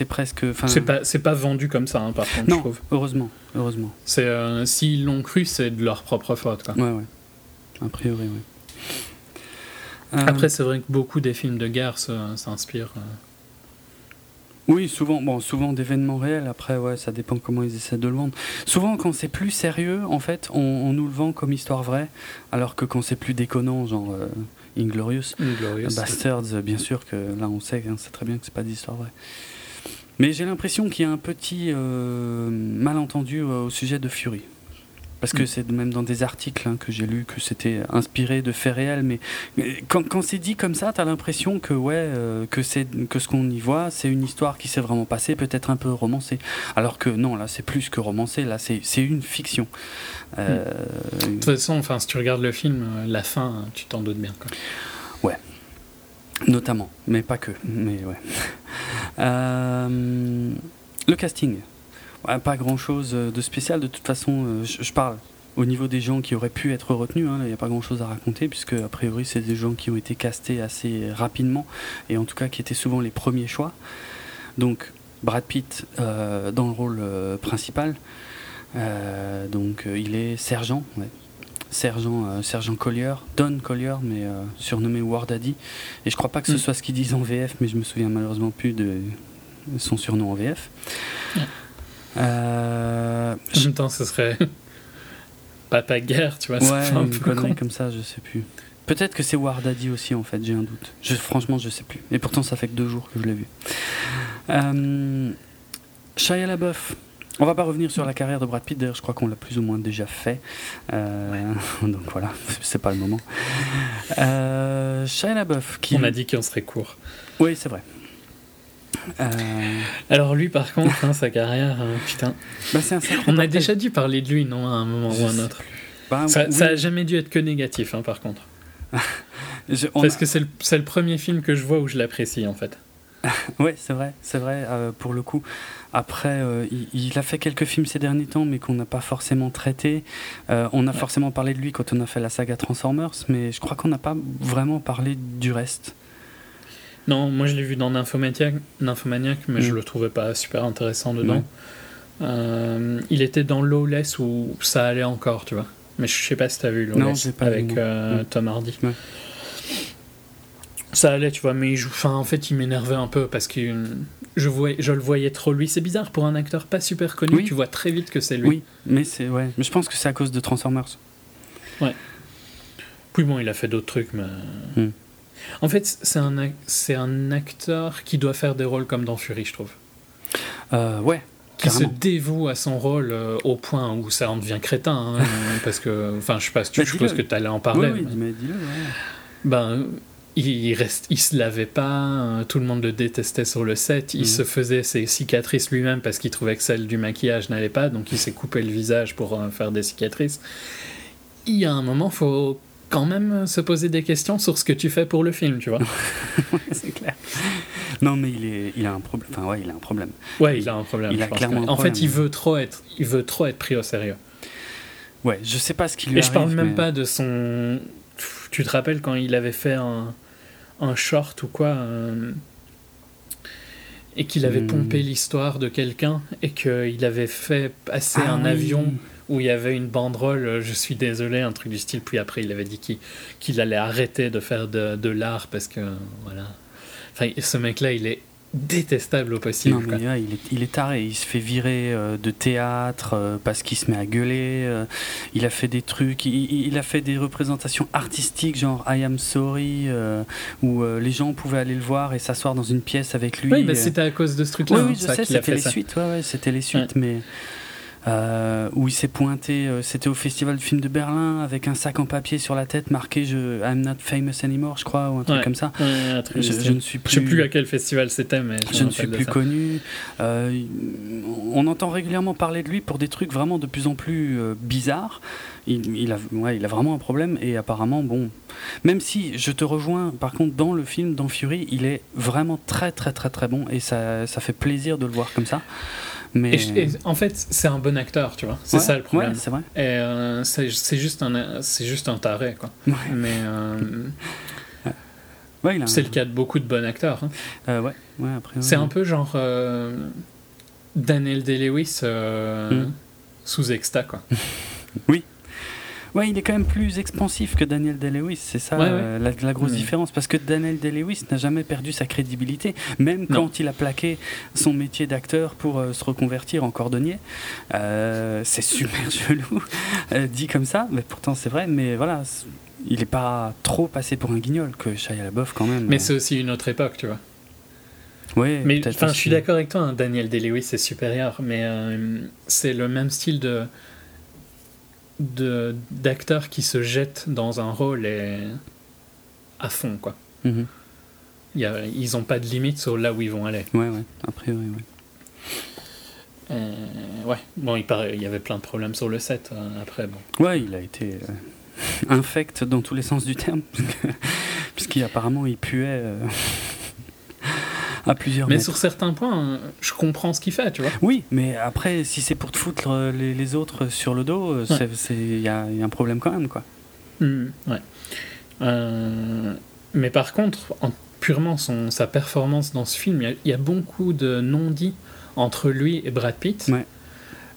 presque.
C'est pas, pas vendu comme ça, hein, par contre, je
Non,
trouve.
heureusement, heureusement.
Euh, s'ils l'ont cru, c'est de leur propre faute. Quoi.
Ouais, ouais. A priori, oui. Euh,
Après, c'est vrai que beaucoup des films de guerre s'inspirent. euh,
Oui, souvent, bon, souvent d'événements réels. Après, ouais, ça dépend comment ils essaient de le vendre. Souvent, quand c'est plus sérieux, en fait, on, on nous le vend comme histoire vraie, alors que quand c'est plus déconnant, genre euh, Inglorious,
Inglorious.
Bastards, bien sûr que là, on sait, hein, c'est très bien que c'est pas des histoires vraies. Mais j'ai l'impression qu'il y a un petit euh, malentendu euh, au sujet de Fury. Parce que c'est même dans des articles hein, que j'ai lu que c'était inspiré de faits réels, mais, quand, quand c'est dit comme ça, tu as l'impression que, ouais, euh, que, c'est, que ce qu'on y voit, c'est une histoire qui s'est vraiment passée, peut-être un peu romancée. Alors que non, là, c'est plus que romancé, là, c'est, une fiction.
Euh, de toute façon, enfin, si tu regardes le film, euh, la fin, tu t'en doutes bien. Quoi.
Ouais. Notamment, mais pas que. Mais ouais. le casting pas grand chose de spécial. De toute façon, euh, je, parle au niveau des gens qui auraient pu être retenus. Hein, il n'y a pas grand chose à raconter, puisque a priori, c'est des gens qui ont été castés assez rapidement, et en tout cas qui étaient souvent les premiers choix. Donc, Brad Pitt euh, dans le rôle euh, principal. donc, il est sergent. Sergent, sergent Collier, Don Collier, mais surnommé War Daddy. Et je crois pas que ce mm. soit ce qu'ils disent en VF, mais je me souviens malheureusement plus de son surnom en VF.
Euh, en même temps, ce serait Papa Guerre, tu vois.
Ouais, un une connerie comme ça, je sais plus. Peut-être que c'est War Daddy aussi, en fait, j'ai un doute. Je, franchement, je sais plus. Et pourtant, ça fait que deux jours que je l'ai vu. Euh, Shia LaBeouf. On va pas revenir sur la carrière de Brad Pitt, d'ailleurs, je crois qu'on l'a plus ou moins déjà fait. Euh, donc voilà, c'est pas le moment. Euh, Shia LaBeouf. Qui...
On a dit qu'on serait court.
Oui, c'est vrai.
Euh, Alors lui par contre, hein, sa carrière, hein, putain. Bah, on a déjà dû parler de lui, non, à un moment ou à un autre. Bah, ça, a jamais dû être que négatif, hein, par contre. Parce que c'est le, le, premier film que je vois où je l'apprécie en fait.
oui, c'est vrai, c'est vrai, euh, pour le coup. Après, euh, il, a fait quelques films ces derniers temps, mais qu'on n'a pas forcément traités. on a forcément parlé de lui quand on a fait la saga Transformers, mais je crois qu'on n'a pas vraiment parlé du reste.
Non, moi je l'ai vu dans Nymphomaniac, Nymphomaniac mais je mm. le trouvais pas super intéressant dedans. Euh, il était dans Lawless où ça allait encore, tu vois. Mais je sais pas si t'as vu Lawless avec euh. Tom Hardy. Ça allait, tu vois, mais il joue. Enfin, en fait, il m'énervait un peu parce que je, voyais, je le voyais trop lui. C'est bizarre pour un acteur pas super connu, tu vois très vite que c'est lui.
Oui, mais c'est ouais. Mais je pense que c'est à cause de Transformers.
Ouais. Puis bon, il a fait d'autres trucs, mais. Mm. En fait, c'est un, c'est un acteur qui doit faire des rôles comme dans Fury, je trouve.
Euh, ouais.
Qui se dévoue à son rôle euh, au point où ça en devient crétin. Hein, parce que, enfin, je sais pas, je suppose que tu allais en parler.
Oui, mais... dis-le.
Ben, il, reste, il se lavait pas, euh, tout le monde le détestait sur le set, il mm. se faisait ses cicatrices lui-même parce qu'il trouvait que celle du maquillage n'allait pas, donc il s'est coupé le visage pour faire des cicatrices. Il y a un moment, faut quand même se poser des questions sur ce que tu fais pour le film, tu vois.
c'est clair. Non, mais il, est, il a un problème. Enfin, ouais, il a un problème.
Ouais, il a un problème. Il a clairement en fait, il veut trop être, il veut trop être pris au sérieux.
Ouais, je sais pas ce qu'il lui
Et je parle même pas de son. Tu te rappelles quand il avait fait un, un short ou quoi et qu'il avait hmm. pompé l'histoire de quelqu'un et qu'il avait fait passer ah un avion où il y avait une banderole, euh, je suis désolé, un truc du style. Puis après, il avait dit qu'il allait arrêter de faire de, de l'art parce que, voilà. Enfin, ce mec-là, il est détestable au possible.
Non, mais il, est, il, est, taré. Il se fait virer euh, de théâtre euh, parce qu'il se met à gueuler. il a fait des trucs. Il, a fait des représentations artistiques, genre I Am Sorry, où les gens pouvaient aller le voir et s'asseoir dans une pièce avec lui.
Oui, c'était à cause de ce truc-là.
Oui, oui je sais, c'était les, suites. Ouais, ouais, c'était les suites. Mais euh, où il s'est pointé, euh, c'était au Festival du film de Berlin, avec un sac en papier sur la tête marqué je, I'm not famous anymore, je crois, ou un truc comme ça.
je, ne suis plus. Je sais plus à quel festival c'était, mais
je, ne suis plus connu. Euh, on entend régulièrement parler de lui pour des trucs vraiment de plus en plus bizarres. Il, il, a, ouais, il a vraiment un problème et apparemment, bon, même si je te rejoins, par contre, dans le film, dans Fury, il est vraiment très très très très bon et ça, ça fait plaisir de le voir comme ça.
Mais... en fait, c'est un bon acteur, tu vois. C'est ça le problème.
c'est vrai.
Et euh, c'est juste un, c'est juste un taré, quoi. Mais euh, c'est le cas de beaucoup de bons acteurs. Hein.
Euh, ouais. ouais. Après.
C'est un peu genre Daniel Day-Lewis mm. sous Exta, quoi.
oui. Ouais, il est quand même plus expansif que Daniel Day-Lewis, c'est ça euh, la, grosse différence. Parce que Daniel Day-Lewis n'a jamais perdu sa crédibilité, même quand il a plaqué son métier d'acteur pour euh, se reconvertir en cordonnier. Euh, c'est super chelou, dit comme ça, mais pourtant c'est vrai. Mais voilà, il n'est pas trop passé pour un guignol que Shia LaBeouf quand même.
Mais c'est aussi une autre époque, tu vois.
Oui,
mais je suis d'accord avec toi, hein, Daniel Day-Lewis est supérieur, mais c'est le même style de d'acteurs qui se jettent dans un rôle à fond quoi.
Mhm.
Il y a- ils ont pas de limite sur là où ils vont aller.
Ouais, ouais, a priori, ouais.
Euh, ouais, bon, il, paraît, il y avait plein de problèmes sur le set euh, après. Bon.
Ouais, il a été euh, infect dans tous les sens du terme, puisqu'apparemment il puait euh, à plusieurs
Mais
mètres.
sur certains points, je comprends ce qu'il fait, tu vois.
Oui, mais après, si c'est pour te foutre euh, les, les autres sur le dos, euh, il y, a il y a un problème quand même, quoi.
Hmm, ouais. Euh, mais par contre, en purement son, sa performance dans ce film, il y a- il y, a beaucoup de non-dits entre lui et Brad Pitt.
Ouais.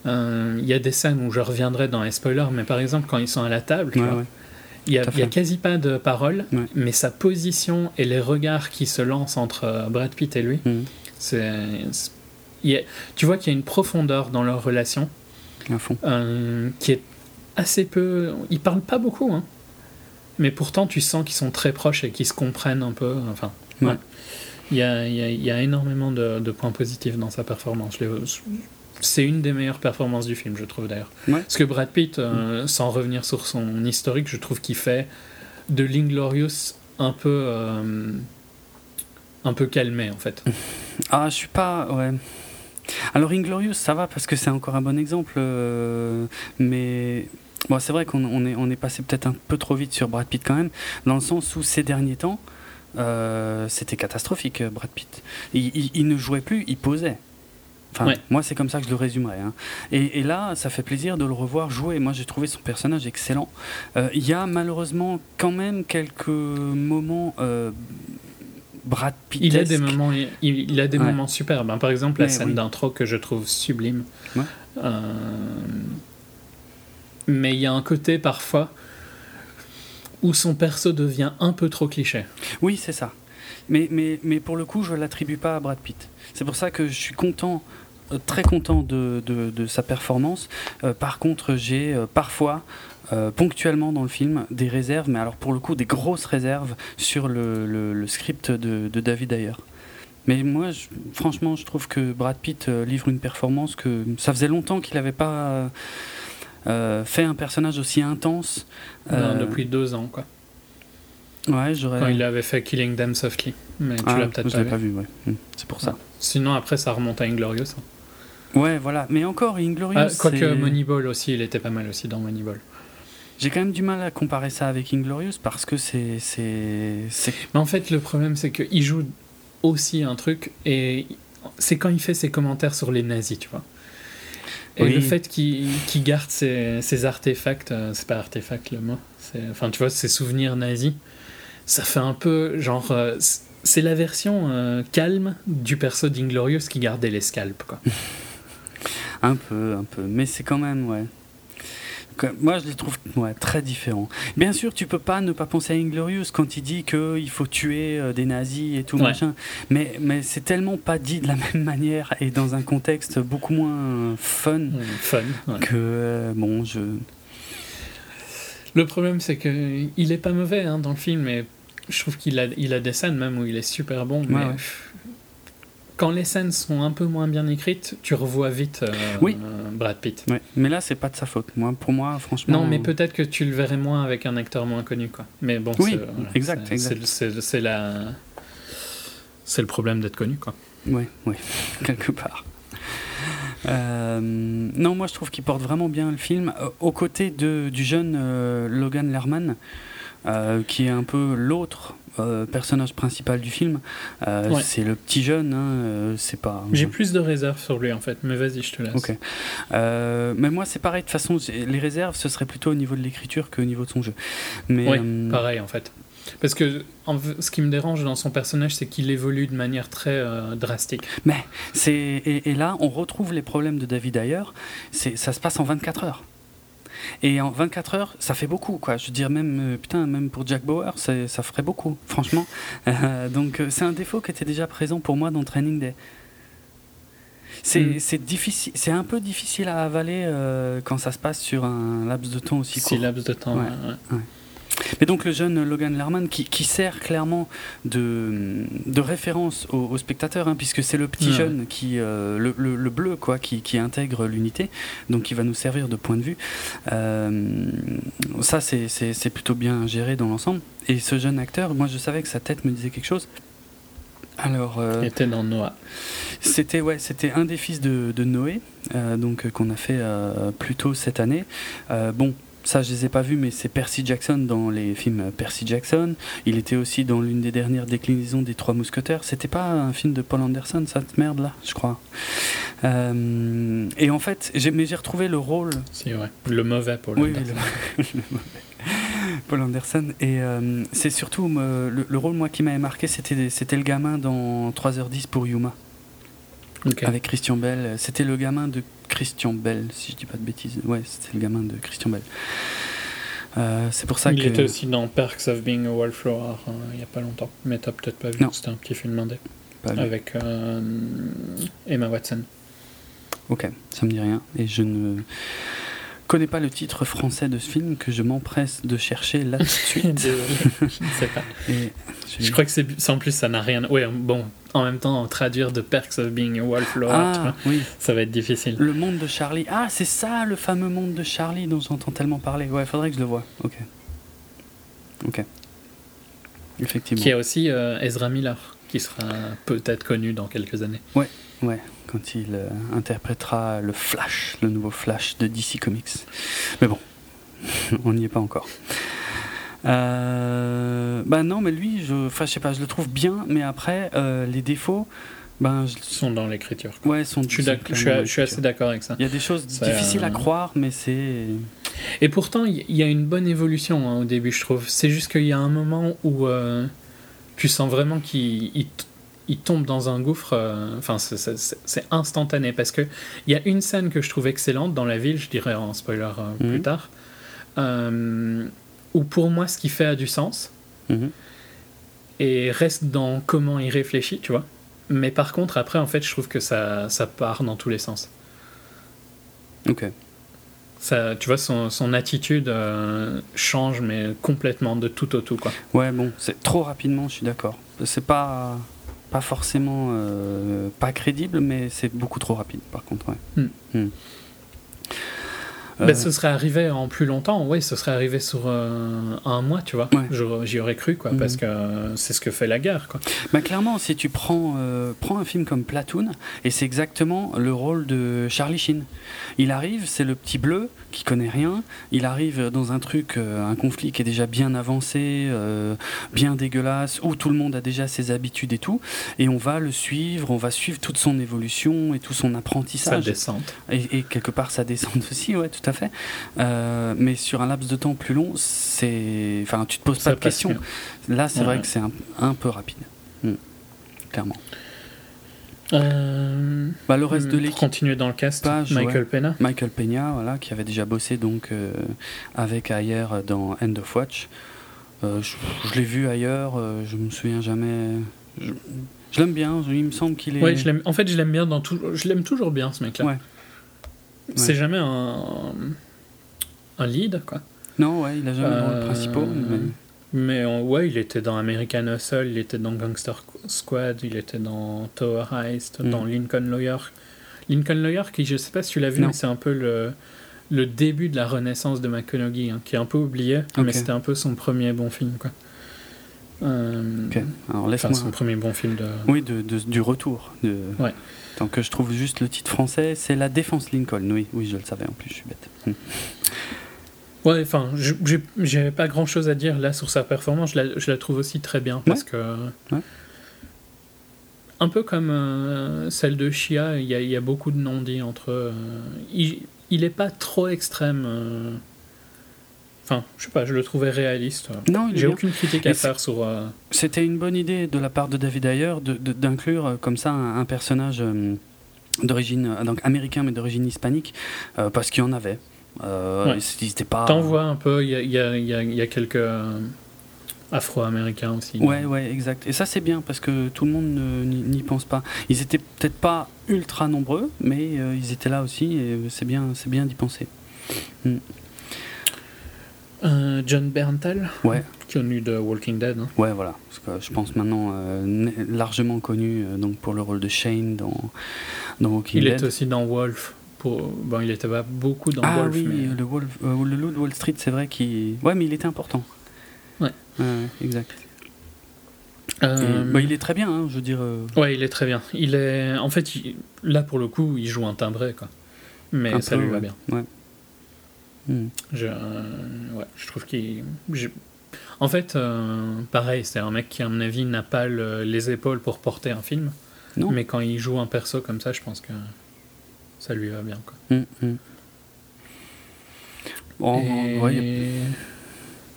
Euh, Il y a des scènes où je reviendrai dans les spoilers, mais par exemple, quand ils sont à la table,
Ouais, ouais.
Il y a, y a quasi pas de paroles,
Ouais.
mais sa position et les regards qui se lancent entre euh, Brad Pitt et lui,
Mhm.
c'est. a- tu vois qu'il y a une profondeur dans leur relation
À fond.
euh, qui est assez peu. Ils parlent pas beaucoup, hein. mais pourtant tu sens qu'ils sont très proches et qu'ils se comprennent un peu. Enfin,
Ouais.
ouais. Il y a, il y a- il y a énormément de, de points positifs dans sa performance. Je l'ai- C'est une des meilleures performances du film, je trouve d'ailleurs.
Ouais.
Parce que Brad Pitt, euh, sans revenir sur son historique, je trouve qu'il fait de l'Inglorious un peu. euh, un peu calmé en fait.
Ah, je suis pas. Ouais. Alors, Inglorious, ça va parce que c'est encore un bon exemple, euh, mais. Bon, c'est vrai qu'on on est, on est passé peut-être un peu trop vite sur Brad Pitt quand même, dans le sens où ces derniers temps, euh, c'était catastrophique, Brad Pitt. Il, il- il ne jouait plus, il posait. Enfin,
Ouais.
moi, c'est comme ça que je le résumerais. hein. Et, et là, ça fait plaisir de le revoir jouer. Moi, j'ai trouvé son personnage excellent. Euh, Il y a malheureusement quand même quelques moments euh, Brad Pitt.
Il a des moments, il, il a des
Ouais.
moments superbes. hein. Par exemple, la
Mais
scène
oui.
d'intro que je trouve sublime.
Ouais.
Euh, Mais il y a un côté parfois où son perso devient un peu trop cliché.
Oui, c'est ça. Mais, mais, mais pour le coup, je ne l'attribue pas à Brad Pitt. C'est pour ça que je suis content, très content de, de, de sa performance. Euh, par contre, j'ai euh, parfois, euh, ponctuellement dans le film, des réserves, mais alors pour le coup, des grosses réserves sur le, le, le script de, de David Ayer. Mais moi, je- franchement, je trouve que Brad Pitt euh, livre une performance que ça faisait longtemps qu'il n'avait pas euh, euh, fait un personnage aussi intense.
Euh,
Euh,
depuis deux ans, quoi.
Ouais, j'aurais.
Quand il avait fait Killing Them Softly. Mais tu
Ah,
l'as peut-être pas
l'ai
vu.
pas vu, ouais. Hmm, C'est pour ça.
Sinon, après, ça remonte à Inglorious. hein.
Ouais, voilà. Mais encore, Inglorious.
Ah, Quoique Moneyball aussi, il était pas mal aussi dans Moneyball.
J'ai quand même du mal à comparer ça avec Inglorious parce que c'est.
Mais en fait, le problème, c'est qu'il joue aussi un truc, et c'est quand il fait ses commentaires sur les nazis, tu vois. Et
Oui.
le fait qu'il garde ses, ses artefacts, euh, c'est pas artefact le mot, enfin tu vois, ses souvenirs nazis, ça fait un peu genre. euh, c'est la version euh, calme du perso d'Inglorious qui gardait les scalps, quoi.
Un peu, un peu. Mais c'est quand même, ouais. Moi, je les trouve ouais, très différents. Bien sûr, tu peux pas ne pas penser à Inglorious quand il dit qu'il faut tuer euh, des nazis et tout
Ouais.
machin. Mais, mais c'est tellement pas dit de la même manière et dans un contexte beaucoup moins euh, fun
Fun. ouais.
que euh, bon, je.
Le problème, c'est que il est pas mauvais hein, dans le film, mais je trouve qu'il a, il a des scènes même où il est super bon. Mais pff, quand les scènes sont un peu moins bien écrites, tu revois vite euh,
Oui.
euh, Brad Pitt.
Mais là, c'est pas de sa faute. Moi, pour moi, franchement.
Non, mais peut-être que tu le verrais moins avec un acteur moins connu, quoi. Mais bon,
Oui,
c'est- voilà,
exact,
c'est-
exact.
c'est- la, c'est le problème d'être connu, quoi.
Oui, oui, quelque part. Euh, non, moi je trouve qu'il porte vraiment bien le film, euh, aux côtés de, du jeune euh, Logan Lerman, euh, qui est un peu l'autre euh, personnage principal du film. Euh,
Ouais.
C'est le petit jeune, hein, euh, c'est pas.
J'ai plus de réserves sur lui, en fait. Mais vas-y, je te laisse.
Ok. Euh, mais moi c'est pareil, de toute façon, les réserves ce serait plutôt au niveau de l'écriture qu'au niveau de son jeu. Mais,
Oui,
euh,
pareil, en fait. Parce que en ce qui me dérange dans son personnage, c'est qu'il évolue de manière très euh, drastique.
Mais c'est et, et là, on retrouve les problèmes de David. C'est ça se passe en 24 heures. Et en 24 heures, ça fait beaucoup, quoi. Je veux dire, même euh, putain, même pour Jack Bauer, ça ferait beaucoup, franchement. Euh, donc euh, c'est un défaut qui était déjà présent pour moi dans Training Day. C'est
Mm.
c'est difficile, c'est un peu difficile à avaler euh, quand ça se passe sur un laps de temps aussi court.
laps de temps.
Ouais.
ouais, ouais.
Mais donc le jeune Logan Lerman qui, qui sert clairement de, de référence aux, aux spectateurs, hein, puisque c'est le petit
Ouais.
jeune qui, euh, le, le- le bleu quoi, qui, qui intègre l'unité, donc qui va nous servir de point de vue. Euh, ça c'est- plutôt bien géré dans l'ensemble. Et ce jeune acteur, moi je savais que sa tête me disait quelque chose. Alors, euh,
était dans Noah.
c'était ouais, c'était un des fils de, de Noé, euh, donc qu'on a fait euh, plus tôt cette année. Bon, ça je les ai pas vus, mais c'est Percy Jackson dans les films Percy Jackson. Il était aussi dans l'une des dernières déclinaisons des Trois Mousquetaires. C'était pas un film de Paul Anderson, cette merde là, je crois. Euh, et en fait, j'ai mais j'ai retrouvé le rôle
Si, ouais. Le mauvais
oui, oui, le- le mauvais. Paul Anderson. Et euh, c'est surtout euh, le, le rôle moi qui m'avait marqué, c'était c'était le gamin dans 3h10 pour Yuma avec Christian Bell. C'était le gamin de Christian Bell, si je dis pas de bêtises. Ouais, c'était le gamin de Christian Bell. Euh, c'est pour ça
Il
que
était aussi dans Perks of Being a Wallflower euh, il y a pas longtemps. Mais t'as peut-être pas vu. C'était un petit film indé. Avec euh, Emma Watson.
Ok, ça me dit rien. Et je ne connais pas le titre français de ce film que je m'empresse de chercher là tout de suite.
Je ne sais pas.
Et
Je crois que c'est en plus ça n'a rien. Ouais, bon, en même temps traduire de Perks of Being a Wallflower, tu
Ah,
vois,
oui.
ça va être difficile.
Le monde de Charlie. Ah, c'est ça, le fameux monde de Charlie dont j'entends tellement parler. Ouais, faudrait que je le voie. Ok. Ok. Effectivement.
Qui a aussi euh, Ezra Miller, qui sera peut-être connu dans quelques années.
Ouais, quand il euh, interprétera le Flash, le nouveau Flash de DC Comics. Mais bon, on n'y est pas encore. Euh, bah non, mais lui, je, je sais pas, je le trouve bien, mais après, euh, les défauts, ben, je-
sont dans l'écriture.
ouais, sont.
Je suis, je suis- je suis assez d'accord avec ça.
Il y a des choses difficiles à croire, mais c'est.
Et pourtant, il y, y a une bonne évolution hein, au début, je trouve. C'est juste qu'il y a un moment où tu sens vraiment qu'il il tombe dans un gouffre. euh, Enfin, c'est- instantané parce que il y a une scène que je trouve excellente dans la ville, je dirais en spoiler euh,
Mhm.
plus tard, euh, où pour moi, ce qu'il fait a du sens
Mhm.
et reste dans comment il réfléchit, tu vois. Mais par contre, après, en fait, je trouve que ça, ça part dans tous les sens.
Ok.
Ça, tu vois, son, son attitude euh, change, mais complètement de tout au tout, quoi.
Ouais, bon, c'est trop rapidement, je suis d'accord. C'est pas pas forcément euh, pas crédible, mais c'est beaucoup trop rapide, par contre. Ouais.
Hmm.
Hmm.
Ben,
Euh,
ce serait arrivé en plus longtemps, oui, ce serait arrivé sur euh, un mois, tu vois.
Ouais.
J'y aurais cru, quoi,
Mhm.
parce que euh, c'est ce que fait la guerre, quoi.
bah, clairement, si tu prends, prends un film comme Platoon, et c'est exactement le rôle de Charlie Sheen. Il arrive, c'est le petit bleu qui connaît rien. Il arrive dans un truc, euh, un conflit qui est déjà bien avancé, euh, bien dégueulasse, où tout le monde a déjà ses habitudes et tout, et on va le suivre, on va suivre toute son évolution et tout son apprentissage.
descente.
Et, et quelque part ça descend aussi, ouais, tout à fait. Euh, mais sur un laps de temps plus long, c'est, enfin, tu te poses pas
Ça
de
passe
questions. Là, c'est
Ouais.
vrai que c'est un, un peu rapide, Hmm. clairement.
Euh,
Bah, le reste de l'équipe,
continuer dans le cast,
Page,
Michael
ouais.
Pena.
Michael Peña, voilà, qui avait déjà bossé donc euh, avec ailleurs dans End of Watch. Euh, je je l'ai vu ailleurs, euh, je me souviens jamais. Je, je l'aime bien, il me semble qu'il est.
Ouais, je en fait, je l'aime bien dans tout. Je l'aime toujours bien, ce mec-là.
Ouais.
C'est jamais un, un lead, quoi.
Non, ouais, il a jamais le rôle
Euh,
principal. mais-
Mais ouais, il était dans American Hustle, il était dans Gangster Squad, il était dans Tower Heist,
Mm.
dans Lincoln Lawyer. Lincoln Lawyer, qui je sais pas si tu l'as vu,
Non.
mais c'est un peu le, le début de la renaissance de McConaughey, hein, qui est un peu oublié, mais c'était un peu son premier bon film, quoi. Euh,
Ok, alors
Enfin,
laisse-moi.
son premier bon film de.
Oui, de, de- du retour. De...
Ouais.
Tant que je trouve juste le titre français, c'est La Défense Lincoln. Oui, oui, je le savais en plus, je suis bête.
Ouais, enfin, j'ai pas grand chose à dire là sur sa performance. Je la, je la trouve aussi très bien parce que.
Ouais.
Un peu comme euh, celle de Shia, il y, a- il y a beaucoup de non-dits entre euh, il, il est pas trop extrême. euh, Enfin, je sais pas, je le trouvais réaliste.
Non,
J'ai aucune critique à faire sur.
C'était une bonne idée de la part de David Ayer d'inclure comme ça un, un personnage d'origine donc américain mais d'origine hispanique parce qu'il y en avait. Euh,
Ouais.
ils pas.
T'en vois un peu, il y a, il y a- il y a- il y a quelques afro-américains aussi.
Ouais, ouais, exact. Et ça, c'est bien parce que tout le monde n'y pense pas. Ils étaient peut-être pas ultra nombreux, mais euh, ils étaient là aussi et c'est bien, c'est bien d'y penser.
Euh, John Berntal,
Ouais,
connu de Walking Dead. hein.
ouais, voilà. Parce que je pense maintenant euh, largement connu euh, donc pour le rôle de Shane dans, dans Walking
Il
Dead.
était aussi dans Wolf. Pour... Bon, il était pas beaucoup dans
ah
Wolf,
oui,
mais
le, Wolf- euh, le loup de Wall Street, c'est vrai qu'il. Ouais, mais il était important.
Ouais.
Exact.
Euh,
Et, bah, il est très bien, hein, je veux dire. euh,
Ouais, il est très bien. Il est, en fait, il- là pour le coup, il joue un timbré, quoi. Mais
un
ça
peu,
lui va
ouais.
bien.
Ouais. Hmm.
Je, ouais, je trouve qu'il. je- En fait, pareil, c'est un mec qui, à mon avis, n'a pas le- les épaules pour porter un film.
Non.
Mais quand il joue un perso comme ça, je pense que ça lui va bien. Quoi.
Bon,
Et-
ouais, y a-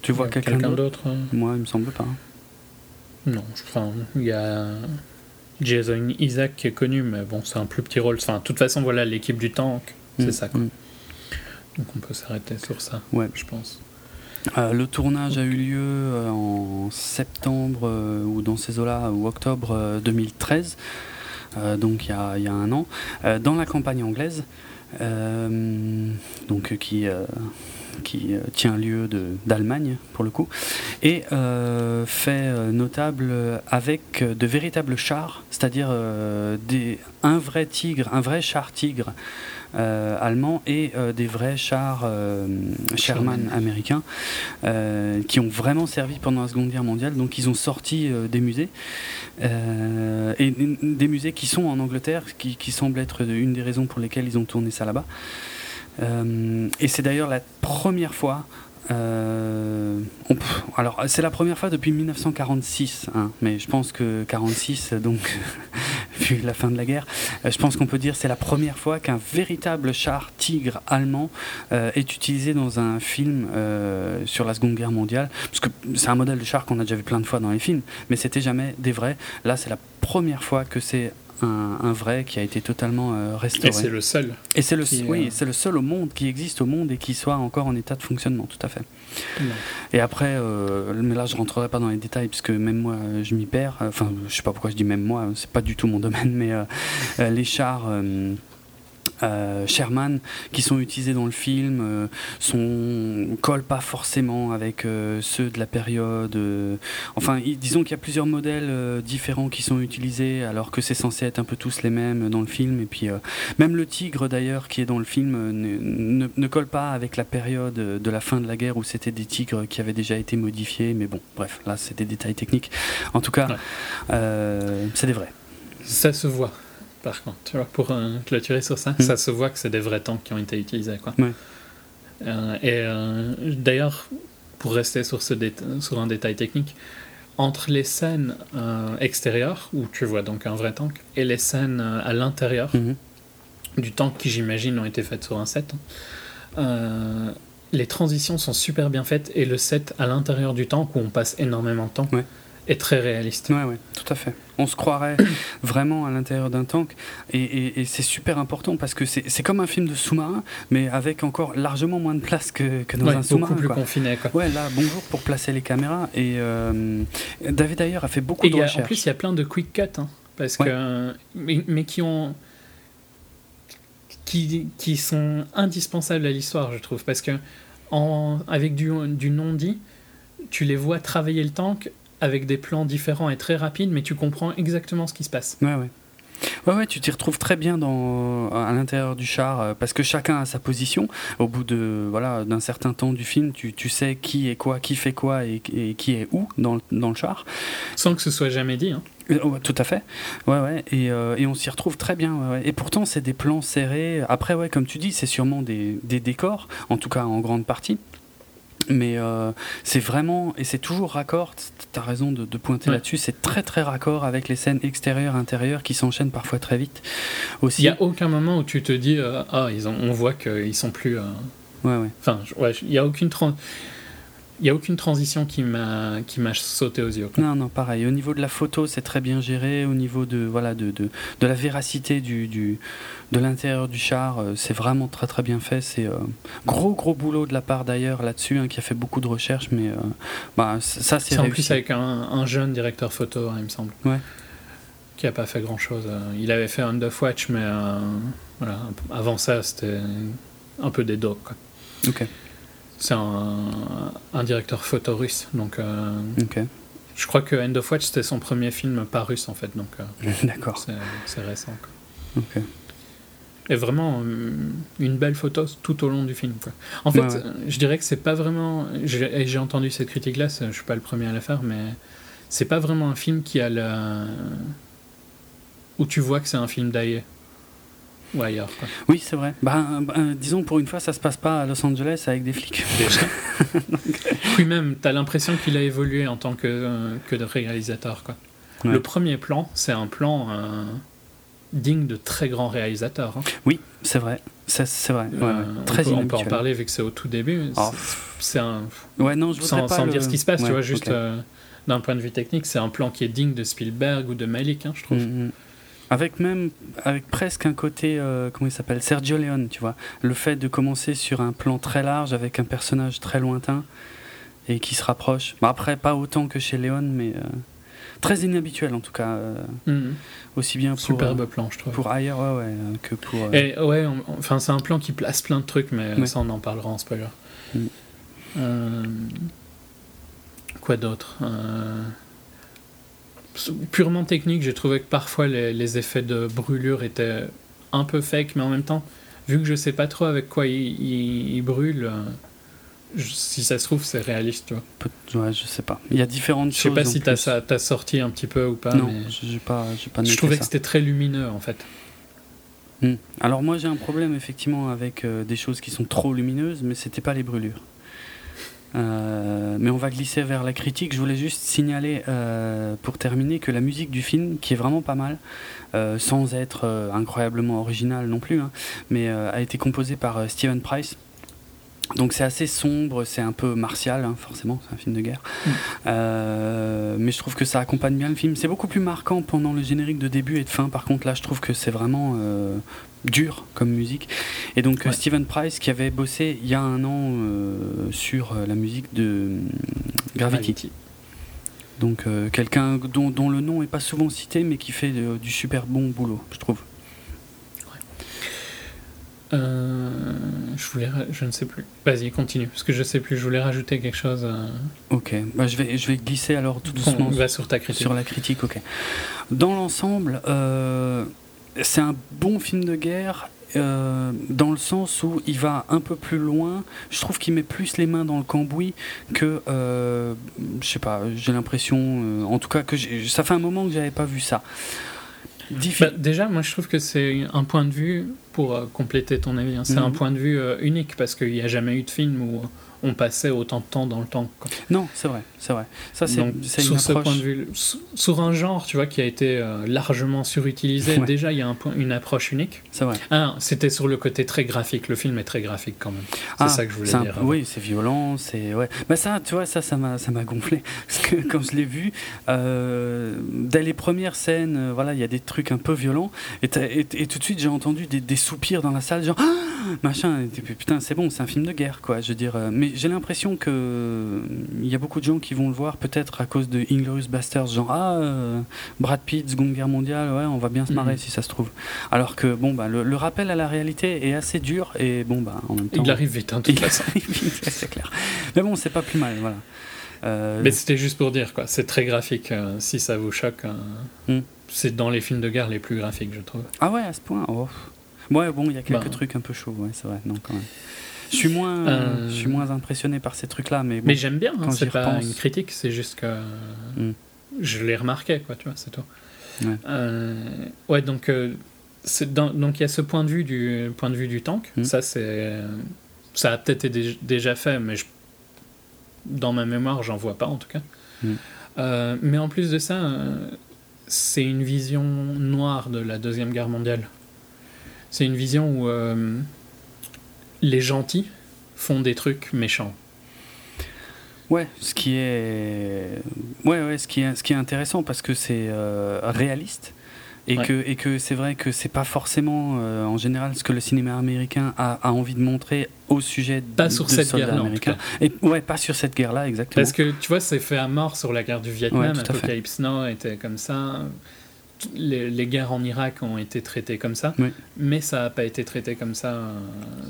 tu vois quelqu'un d'autre
d'autre euh,
Moi, il me semble pas.
Non, je enfin, il y a Jason Isaac qui est connu, mais bon, c'est un plus petit rôle. Enfin, de toute façon, voilà, l'équipe du tank, c'est
Hmm,
ça. Quoi. Donc on peut s'arrêter sur ça,
Ouais.
je pense.
Euh, le tournage a eu lieu euh, en septembre euh, ou dans ces eaux-là, ou octobre euh, 2013, euh, donc il y a, un an, euh, dans la campagne anglaise, euh, donc euh, qui, euh, euh, tient lieu d'Allemagne pour le coup, et euh, fait euh, notable euh, avec euh, de véritables chars, c'est-à-dire euh, un vrai tigre, un vrai char tigre euh, allemand et euh, des vrais chars euh, Sherman américains qui ont vraiment servi pendant la Seconde Guerre mondiale. Donc ils ont sorti des musées et des musées qui sont en Angleterre, qui, qui semble être une des raisons pour lesquelles ils ont tourné ça là-bas. Euh, et c'est d'ailleurs la première fois. Euh, alors c'est la première fois depuis 1946, hein, mais je pense que 46, donc vu la fin de la guerre, euh, je pense qu'on peut dire c'est la première fois qu'un véritable char tigre allemand euh, est utilisé dans un film sur la Seconde Guerre mondiale, parce que c'est un modèle de char qu'on a déjà vu plein de fois dans les films, mais c'était jamais des vrais. Là, c'est la première fois que c'est un, un vrai qui a été totalement euh, restauré.
Et c'est le seul.
Et c'est le,
qui,
oui,
euh,
c'est le seul au monde qui existe au monde et qui soit encore en état de fonctionnement, tout à fait.
Non.
Et après, euh, mais là je rentrerai pas dans les détails puisque même moi je m'y perds. Enfin, je sais pas pourquoi je dis même moi, c'est pas du tout mon domaine, mais les chars. Euh, Sherman qui sont utilisés dans le film euh, sont collent pas forcément avec euh, ceux de la période euh, enfin disons qu'il y a plusieurs modèles différents qui sont utilisés alors que c'est censé être un peu tous les mêmes dans le film. Et puis même le tigre d'ailleurs qui est dans le film ne, ne- ne colle pas avec la période de la fin de la guerre où c'était des tigres qui avaient déjà été modifiés. Mais bon bref là c'est des détails techniques. En tout cas
Ouais.
c'est des vrais.
Ça se voit, par contre. Tu vois, pour euh, clôturer sur ça,
Mm.
ça se voit que c'est des vrais tanks qui ont été utilisés. Quoi.
Ouais.
Euh, et euh, d'ailleurs, pour rester sur, ce sur un détail technique, entre les scènes euh, extérieures, où tu vois donc un vrai tank, et les scènes à l'intérieur
Mhm.
du tank qui, j'imagine, ont été faites sur un set, hein, les transitions sont super bien faites, et le set à l'intérieur du tank, où on passe énormément de temps,
Ouais.
Est très réaliste.
Ouais, ouais, tout à fait. On se croirait vraiment à l'intérieur d'un tank et, et- et c'est super important parce que c'est comme un film de sous-marin, mais avec encore largement moins de place que, que dans
Ouais,
un
beaucoup
sous-marin.
plus
quoi.
confiné. Quoi.
Ouais, là, bonjour pour placer les caméras. Et euh, David d'ailleurs a fait beaucoup
Et
de
a- en
recherches.
plus, il y a plein de quick cuts, hein, parce
Ouais.
que, mais, mais qui ont, qui, qui sont indispensables à l'histoire, je trouve, parce que en, avec du, du non dit, tu les vois travailler le tank avec des plans différents et très rapides, mais tu comprends exactement ce qui se passe.
Ouais, ouais. Ouais, ouais, tu t'y retrouves très bien dans, à l'intérieur du char euh, parce que chacun a sa position. Au bout de voilà d'un certain temps du film, tu, tu sais qui est quoi, qui fait quoi et, et qui est où dans, le- dans le char.
Sans que ce soit jamais dit. hein.
Euh, ouais, tout à fait. Ouais, ouais. Et, euh, et on s'y retrouve très bien. ouais, ouais. Et pourtant, c'est des plans serrés. Après, ouais, comme tu dis, c'est sûrement des, des décors, en tout cas en grande partie. Mais euh, c'est vraiment, et c'est toujours raccord, tu as raison de, de pointer
Ouais.
là-dessus, c'est très très raccord avec les scènes extérieures, intérieures qui s'enchaînent parfois très vite. Aussi.
Il n'y a aucun moment où tu te dis, euh, ah, ils ont, on voit qu'ils sont plus. euh,
Ouais, ouais.
Enfin, il n'y a aucune il y a aucune transition qui m'a qui m'a sauté aux yeux. quoi.
Non, non, pareil. Au niveau de la photo, c'est très bien géré. Au niveau de, voilà, de, de, de la véracité du, du, de l'intérieur du char, euh, c'est vraiment très très bien fait. C'est euh, gros gros boulot de la part d'ailleurs là-dessus, hein, qui a fait beaucoup de recherches, mais euh, bah, ça c'est
en plus avec un, un jeune directeur photo, hein, il me semble.
Ouais.
Qui a pas fait grand chose. Il avait fait End of Watch, mais voilà, avant ça, c'était un peu des docs. quoi.
Ok.
C'est un, un directeur photo russe. Donc, euh, je crois que End of Watch, c'était son premier film pas russe, en fait. Donc, euh,
D'accord.
c'est récent. quoi.
Ok.
Et vraiment, euh, une belle photo tout au long du film. Quoi. En fait,
Ouais, ouais.
je dirais que c'est pas vraiment. J'ai entendu cette critique-là, je suis pas le premier à la faire, mais c'est pas vraiment un film qui a la. où tu vois que c'est un film d'ailleurs. Ou ailleurs, quoi.
Oui, c'est vrai. Bah, bah, disons, pour une fois, ça se passe pas à Los Angeles avec des flics.
Déjà. Puis même, t'as l'impression qu'il a évolué en tant que, euh, que de réalisateur, quoi.
Ouais.
Le premier plan, c'est un plan euh, digne de très grands réalisateurs. hein.
Oui, c'est vrai. C'est vrai. Ouais,
Euh, on
Très
peut- on, peut en parler vu que c'est au tout début.
Oh,
C'est- C'est un,
Ouais, non, je voudrais
sans,
pas
sans
le-
dire ce qui se passe,
Ouais,
tu vois, juste euh, d'un point de vue technique, c'est un plan qui est digne de Spielberg ou de Malik, hein, je trouve.
Mm, mm. Avec même, avec presque un côté, euh, comment il s'appelle, Sergio Leone, tu vois. Le fait de commencer sur un plan très large avec un personnage très lointain et qui se rapproche. Bah, après, pas autant que chez Leone, mais euh, très inhabituel en tout cas. euh,
Mhm.
aussi bien pour,
Superbe plan, je trouve.
pour ailleurs, ouais, ouais, que pour.
Et ouais, enfin, c'est un plan qui place plein de trucs, mais
Ouais.
ça, on en parlera en spoiler.
Mm.
Quoi d'autre Purement technique, j'ai trouvé que parfois les, les effets de brûlure étaient un peu fake, mais en même temps, vu que je sais pas trop avec quoi ils il, il brûlent, euh, je- si ça se trouve, c'est réaliste, tu vois.
ouais, je sais pas. Il y a différentes
Je
choses.
sais pas si t'as ça, t'as sorti un petit peu ou pas,
Non,
mais
j'ai pas, pas
je trouvais que c'était très lumineux en fait.
Hmm. Alors moi j'ai un problème effectivement avec euh, des choses qui sont trop lumineuses, mais c'était pas les brûlures. Euh, mais on va glisser vers la critique. Je voulais juste signaler euh, pour terminer que la musique du film, qui est vraiment pas mal, euh, sans être incroyablement originale non plus, hein, mais a été composée par Steven Price. Donc c'est assez sombre, c'est un peu martial, hein, forcément, c'est un film de guerre.
Mm.
Euh, mais je trouve que ça accompagne bien le film. C'est beaucoup plus marquant pendant le générique de début et de fin. Par contre, là, je trouve que c'est vraiment euh, dur comme musique. Et donc euh,
Ouais.
Steven Price, qui avait bossé il y a un an euh, sur euh, la musique de euh, Gravity. Donc euh, quelqu'un dont, dont le nom est pas souvent cité, mais qui fait du super bon boulot, je trouve.
Euh, je voulais, je ne sais plus. Vas-y, continue, parce que je sais plus. Je voulais rajouter quelque chose. euh,
Ok, bah, je, vais, je vais glisser alors tout doucement
on va sur ta critique.
sur la critique. Ok. Dans l'ensemble, euh, c'est un bon film de guerre. dans le sens où il va un peu plus loin, je trouve qu'il met plus les mains dans le cambouis que, je sais pas, j'ai l'impression, en tout cas que ça fait un moment que j'avais pas vu ça.
Bah, déjà, moi, je trouve que c'est un point de vue pour euh, compléter ton avis. hein, c'est
Mhm.
un point de vue euh, unique parce qu'il n'y a jamais eu de film où on passait autant de temps dans le temps. quoi.
Non, c'est vrai, c'est vrai. Ça, c'est
sur
une
ce
approche.
point de vue, sur- un genre, tu vois, qui a été euh, largement surutilisé,
Ouais.
déjà, il y a un point, une approche unique.
C'est vrai.
Ah, c'était sur le côté très graphique. Le film est très graphique quand même. C'est
Ah,
ça que je voulais
un-
dire.
Oui, c'est violent, c'est ouais. Bah ça, tu vois, ça, ça m'a, ça m'a gonflé parce que quand je l'ai vu, euh, dès les premières scènes, euh, voilà, il y a des trucs un peu violents et, et, et tout de suite j'ai entendu des, des soupirs dans la salle, genre Ah machin. Et puis, putain, c'est bon, c'est un film de guerre, quoi. Je veux dire, mais j'ai l'impression que il y a beaucoup de gens qui vont le voir peut-être à cause de Inglorious Basterds, genre ah euh, Brad Pitt, Seconde Guerre mondiale, ouais, on va bien se marrer
Mhm.
si ça se trouve. Alors que bon, bah le, le rappel à la réalité est assez dur et bon, bah en même temps.
Il arrive vite, hein, toute
Il
façon.
arrive vite, c'est clair. Mais bon, c'est pas plus mal, voilà. Euh,
Mais c'était juste pour dire, quoi. C'est très graphique. euh, si ça vous choque, euh,
Hmm.
c'est dans les films de guerre les plus graphiques, je trouve.
Ah ouais, à ce point. Oh. Ouais, bon, il y a quelques
Bah.
trucs un peu chauds, ouais, c'est vrai. Non, quand même. Je suis moins,
Euh.
je suis moins impressionné par ces trucs-là, mais bon.
Mais j'aime bien, hein,
quand
c'est pas
repense.
une critique, c'est juste que
Hmm.
je l'ai remarqué, quoi, tu vois, c'est tout.
Ouais.
Euh, ouais, donc euh, dans- donc il y a ce point de vue du point de vue du tank.
Hmm.
Ça c'est ça a peut-être été déjà fait, mais je- dans ma mémoire, j'en vois pas en tout cas.
Hmm.
Euh, mais en plus de ça, c'est une vision noire de la deuxième guerre mondiale. C'est une vision où les gentils font des trucs méchants.
Ouais, ce qui est, ouais, ouais, ce qui est, ce qui est intéressant parce que c'est euh, réaliste et
Ouais.
que et que c'est vrai que c'est pas forcément euh, en général ce que le cinéma américain a, a envie de montrer au sujet
Pas
de,
sur
de
cette tout
américains. Et ouais, pas sur cette guerre-là exactement.
Parce que tu vois, c'est fait à mort sur la guerre du Vietnam.
Ouais.
Apocalypse Now était comme ça. Les, les, guerres en Irak ont été traitées comme ça,
oui.
mais ça n'a pas été traité comme ça euh,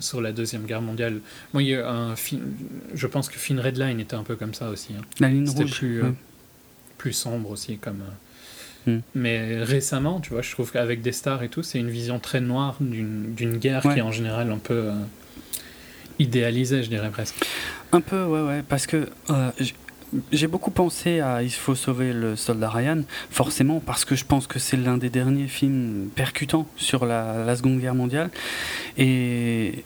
sur la Deuxième Guerre mondiale. Moi, il y a un film, je pense que Fin Red Line était un peu comme ça aussi. Hein.
La ligne rouge.
plus, euh,
oui.
plus sombre aussi. comme. euh.
Mm.
Mais récemment, tu vois, je trouve qu'avec des stars et tout, c'est une vision très noire d'une guerre
Ouais.
qui est en général un peu idéalisée, je dirais presque.
Un peu, ouais, ouais, parce que j'ai beaucoup pensé à Il faut sauver le soldat Ryan, forcément, parce que je pense que c'est l'un des derniers films percutants sur la, la Seconde Guerre mondiale. Et,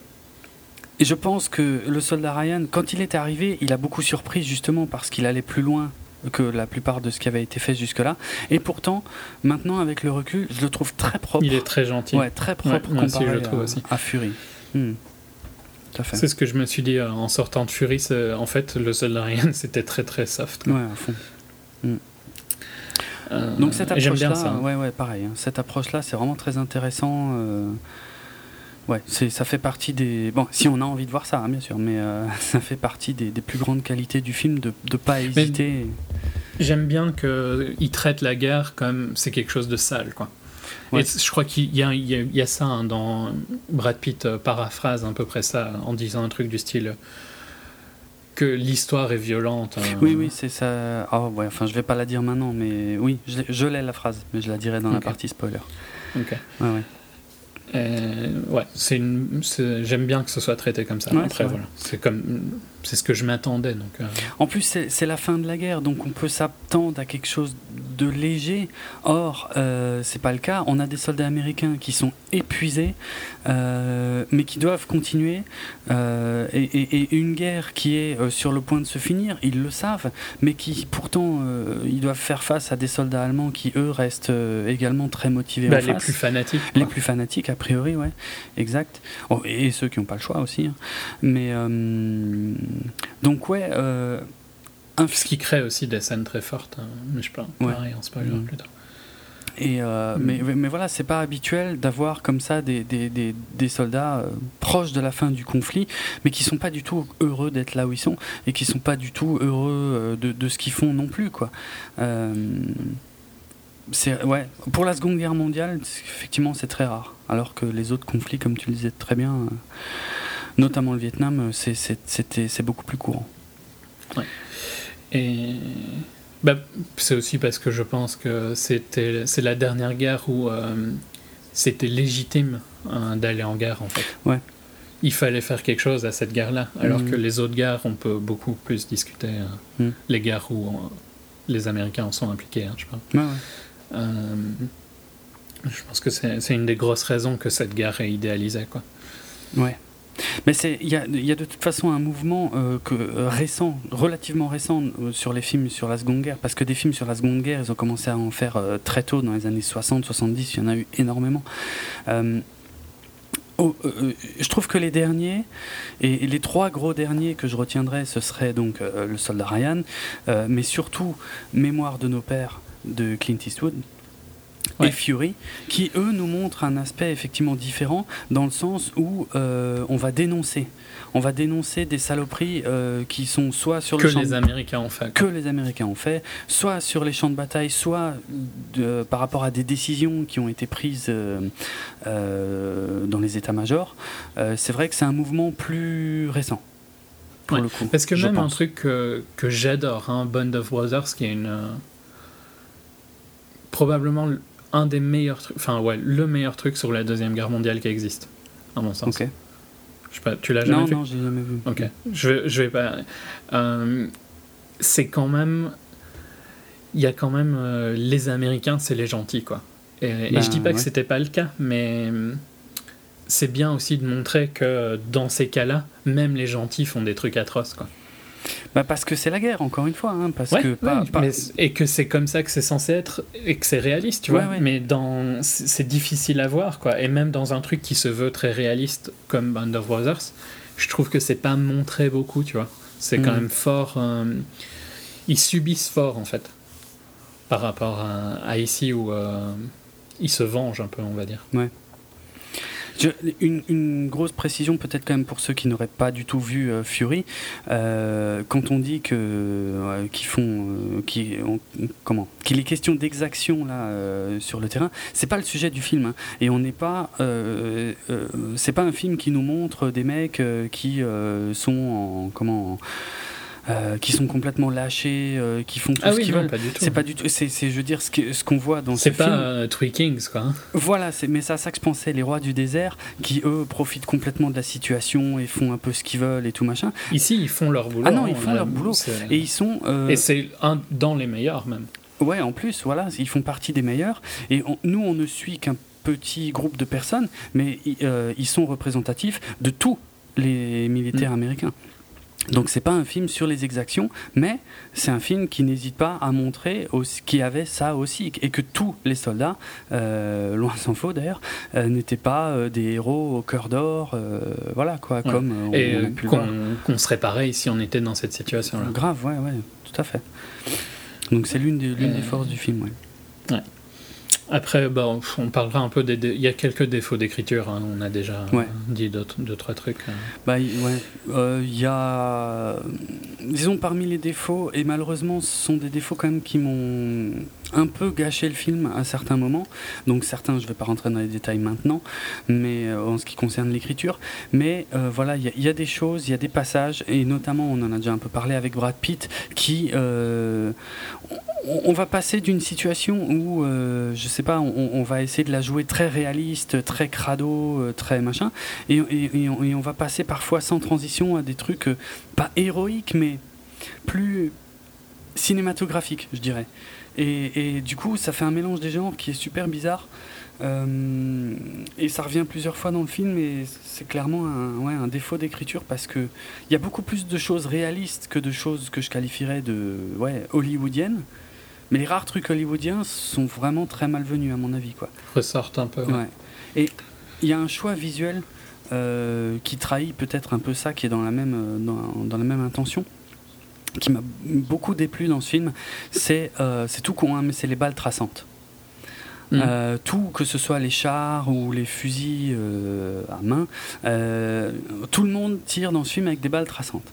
et je pense que le soldat Ryan, quand il est arrivé, il a beaucoup surpris justement parce qu'il allait plus loin que la plupart de ce qui avait été fait jusque-là. Et pourtant, maintenant, avec le recul, je le trouve très propre.
Il est très gentil.
Ouais, très propre
Ouais, moi aussi,
comparé
je le trouve
à,
aussi.
à Fury. Hmm. Tout à fait.
C'est ce que je me suis dit euh, en sortant de Fury. c'est- En fait, le soldat Ryan, c'était très très soft. quoi.
Ouais, à fond.
Euh,
Donc cette approche-là,
hein.
ouais, ouais, pareil. hein. Cette approche-là, c'est vraiment très intéressant. euh, Ouais, c'est, ça fait partie des. Bon, si on a envie de voir ça, hein, bien sûr, mais euh, ça fait partie des, des plus grandes qualités du film de ne pas hésiter.
J'aime bien qu'il traite la guerre comme c'est quelque chose de sale, quoi.
Ouais.
Et je crois qu'il y, a- y y ça hein, dans Brad Pitt euh, paraphrase à peu près ça en disant un truc du style euh, que l'histoire est violente. hein.
Oui, oui, c'est ça. Ah ouais, enfin, je vais pas la dire maintenant, mais oui, je l'ai, la phrase, mais je la dirai dans la partie spoiler.
Ok.
Ouais, ouais.
Euh, ouais, c'est une, j'aime bien que ce soit traité comme ça.
Ouais,
Après, voilà, c'est comme, c'est ce que je m'attendais. Donc, euh,
En plus, c'est, la fin de la guerre, donc on peut s'attendre à quelque chose de léger. Or, euh, c'est pas le cas. On a des soldats américains qui sont épuisés, euh, mais qui doivent continuer. euh, et, et- et une guerre qui est sur le point de se finir, ils le savent, mais qui pourtant ils doivent faire face à des soldats allemands qui eux restent également très motivés
bah,
en
les
face.
plus fanatiques.
Les plus fanatiques, a priori, ouais, exact. Oh, et ceux qui n'ont pas le choix aussi. hein. Mais donc ouais, euh, un
Ce qui crée aussi des scènes très fortes. hein. Mais je peux
Ouais.
pareil, en spoiler
Mhm.
plus tard.
Et euh,
Mm.
mais, mais voilà, c'est pas habituel d'avoir comme ça des, des, des, des soldats euh, proches de la fin du conflit, mais qui sont pas du tout heureux d'être là où ils sont et qui sont pas du tout heureux euh, de, de ce qu'ils font non plus, quoi. Ouais, pour la Seconde Guerre mondiale, effectivement, c'est très rare. Alors que les autres conflits, comme tu le disais très bien, notamment le Vietnam, euh, c'est beaucoup plus courant.
Et bah, c'est aussi parce que je pense que c'était c'est la dernière guerre où euh, c'était légitime hein, d'aller en guerre en fait.
Ouais.
Il fallait faire quelque chose à cette guerre-là, alors
Mhm.
que les autres guerres, on peut beaucoup plus discuter euh,
Mhm.
les guerres où euh, les Américains en sont impliqués. hein, je pense.
Ouais, ouais.
Euh, je pense que c'est c'est une des grosses raisons que cette guerre est idéalisée. Quoi.
Ouais. Mais il y a, de toute façon un mouvement euh, euh, récent, relativement récent euh, sur les films sur la Seconde Guerre, parce que des films sur la Seconde Guerre, ils ont commencé à en faire très tôt, dans les années 60, 70, il y en a eu énormément. Je trouve que les derniers, et, les trois gros derniers que je retiendrai, ce serait donc Le Soldat Ryan, mais surtout Mémoire de nos pères de Clint Eastwood.
Ouais.
Et Fury, qui eux nous montrent un aspect effectivement différent dans le sens où euh, on va dénoncer, on va dénoncer des saloperies euh, qui sont soit sur
Que
le champ
les
de-
Américains ont fait.
que les Américains ont fait, soit sur les champs de bataille, soit de- par rapport à des décisions qui ont été prises euh, dans les états-majors. C'est vrai que c'est un mouvement plus récent. Pour
Ouais,
le coup,
Parce que même un truc que, que j'adore, hein, Band of Brothers, qui est une. probablement un des meilleurs trucs. Enfin, ouais, le meilleur truc sur la Deuxième Guerre mondiale qui existe, à mon sens.
Ok.
Je sais pas, tu l'as jamais
Non,
vu?
non, j'ai jamais vu.
Ok, je vais, je vais pas. euh, c'est quand même. Il y a quand même. euh, les Américains, c'est les gentils, quoi. Et, et
Ben,
je dis pas que c'était pas le cas, mais. C'est bien aussi de montrer que dans ces cas-là, même les gentils font des trucs atroces, quoi.
Bah, parce que c'est la guerre, encore une fois. hein, parce
Ouais,
que pas-
ouais,
pas-
mais c- et que c'est comme ça que c'est censé être et que c'est réaliste, tu
Ouais,
vois. Mais dans c'est difficile à voir, quoi. Et même dans un truc qui se veut très réaliste comme Band of Brothers, je trouve que c'est pas montré beaucoup, tu vois. C'est quand
Mhm.
même fort. euh, ils subissent fort en fait par rapport à, à ici où euh, ils se vengent un peu, on va dire.
Une, grosse précision peut-être quand même pour ceux qui n'auraient pas du tout vu Fury. quand on dit que qu'ils font, comment, qu'il est question d'exaction là sur le terrain, c'est pas le sujet du film. Hein. et on n'est pas, c'est pas un film qui nous montre des mecs qui sont en comment. Euh, qui sont complètement lâchés, euh, qui font tout
ah
ce qu'ils veulent.
C'est
pas du tout. C'est, je veux dire, ce, ce qu'on voit dans
C'est pas euh, Three Kings, quoi. Hein.
Voilà, c'est, mais ça, ça que je pensais, les rois du désert, qui eux profitent complètement de la situation et font un peu ce qu'ils veulent et tout machin.
Ici, ils font leur boulot.
Ah non, ils font leur boulot. Et ils sont.
Et c'est un dans les meilleurs, même.
Ouais, en plus, voilà, ils font partie des meilleurs. Et nous, on ne suit qu'un petit groupe de personnes, mais ils sont représentatifs de tous les militaires mm. américains. Donc c'est pas un film sur les exactions, mais c'est un film qui n'hésite pas à montrer qu'il y avait ça aussi et que tous les soldats, euh, loin s'en faut d'ailleurs, euh, n'étaient pas euh, des héros au cœur d'or, voilà quoi, comme
on, et qu'on serait pareil si on était dans cette situation-là.
Grave, ouais, ouais, tout à fait. Donc c'est l'une des, des, forces du film, ouais.
ouais. Après, bah, on parlera un peu des. Il y a quelques défauts d'écriture, hein. on a déjà dit deux, trois trucs. Hein.
Bah, ouais. Euh, il y a. Disons, parmi les défauts, et malheureusement, ce sont des défauts quand même qui m'ont un peu gâché le film à certains moments. Donc, certains, je ne vais pas rentrer dans les détails maintenant, mais euh, en ce qui concerne l'écriture. Mais euh, voilà, il y, a des choses, il y a des passages, et notamment, on en a déjà un peu parlé avec Brad Pitt, qui on va passer d'une situation où, euh, je sais pas, on, va essayer de la jouer très réaliste, très crado, euh, très machin, et, on, va passer parfois sans transition à des trucs euh, pas héroïques, mais plus cinématographiques, je dirais. Et, du coup, ça fait un mélange des genres qui est super bizarre. et ça revient plusieurs fois dans le film, et c'est clairement un, un défaut d'écriture parce que il y a beaucoup plus de choses réalistes que de choses que je qualifierais de ouais, hollywoodiennes. Mais les rares trucs hollywoodiens sont vraiment très malvenus, à mon avis. Quoi.
Ressortent un peu.
Ouais. Et il y a un choix visuel euh, qui trahit peut-être un peu ça, qui est dans la même, euh, dans, dans la même intention, qui m'a beaucoup déplu dans ce film. C'est euh, tout con, hein, mais c'est les balles traçantes. Mm. tout, que ce soit les chars ou les fusils à main, tout le monde tire dans ce film avec des balles traçantes.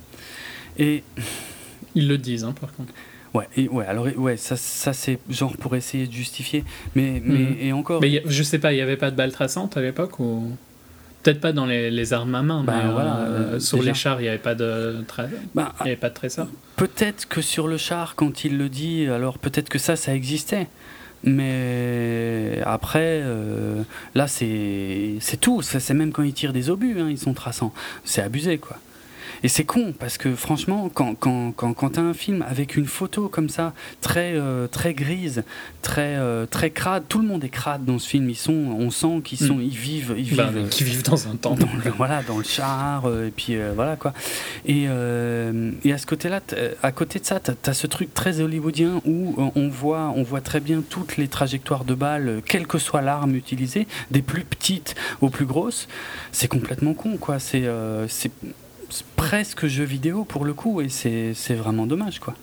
Et
ils le disent, hein, par contre.
Ouais, et, ouais, alors ouais, ça, ça c'est genre pour essayer de justifier, mais, mais mhm. et encore.
Mais je sais pas, il y avait pas de balles traçantes à l'époque ou? Peut-être pas dans les, les, armes à main, bah, mais voilà, euh, sur les chars il n'y avait pas de tra... bah, il y avait pas de trésor.
Peut-être que sur le char quand il le dit, alors peut-être que ça ça existait. Mais après, euh, là, c'est tout. C'est même quand ils tirent des obus, hein, ils sont traçants. C'est abusé, quoi. Et c'est con, parce que franchement, quand, quand, quand, quand tu as un film avec une photo comme ça, très, euh, très grise, très, euh, très crade, tout le monde est crade dans ce film. Ils sont, on sent qu'ils sont, mm. ils vivent, ils
bah,
vivent,
qui vivent dans un temps.
voilà, dans le char, euh, et puis voilà quoi. Et, et à ce côté-là, à côté de ça, tu as, ce truc très hollywoodien où on voit, on voit très bien toutes les trajectoires de balles, quelle que soit l'arme utilisée, des plus petites aux plus grosses. C'est complètement con, quoi. C'est presque jeu vidéo pour le coup, et c'est vraiment dommage, quoi.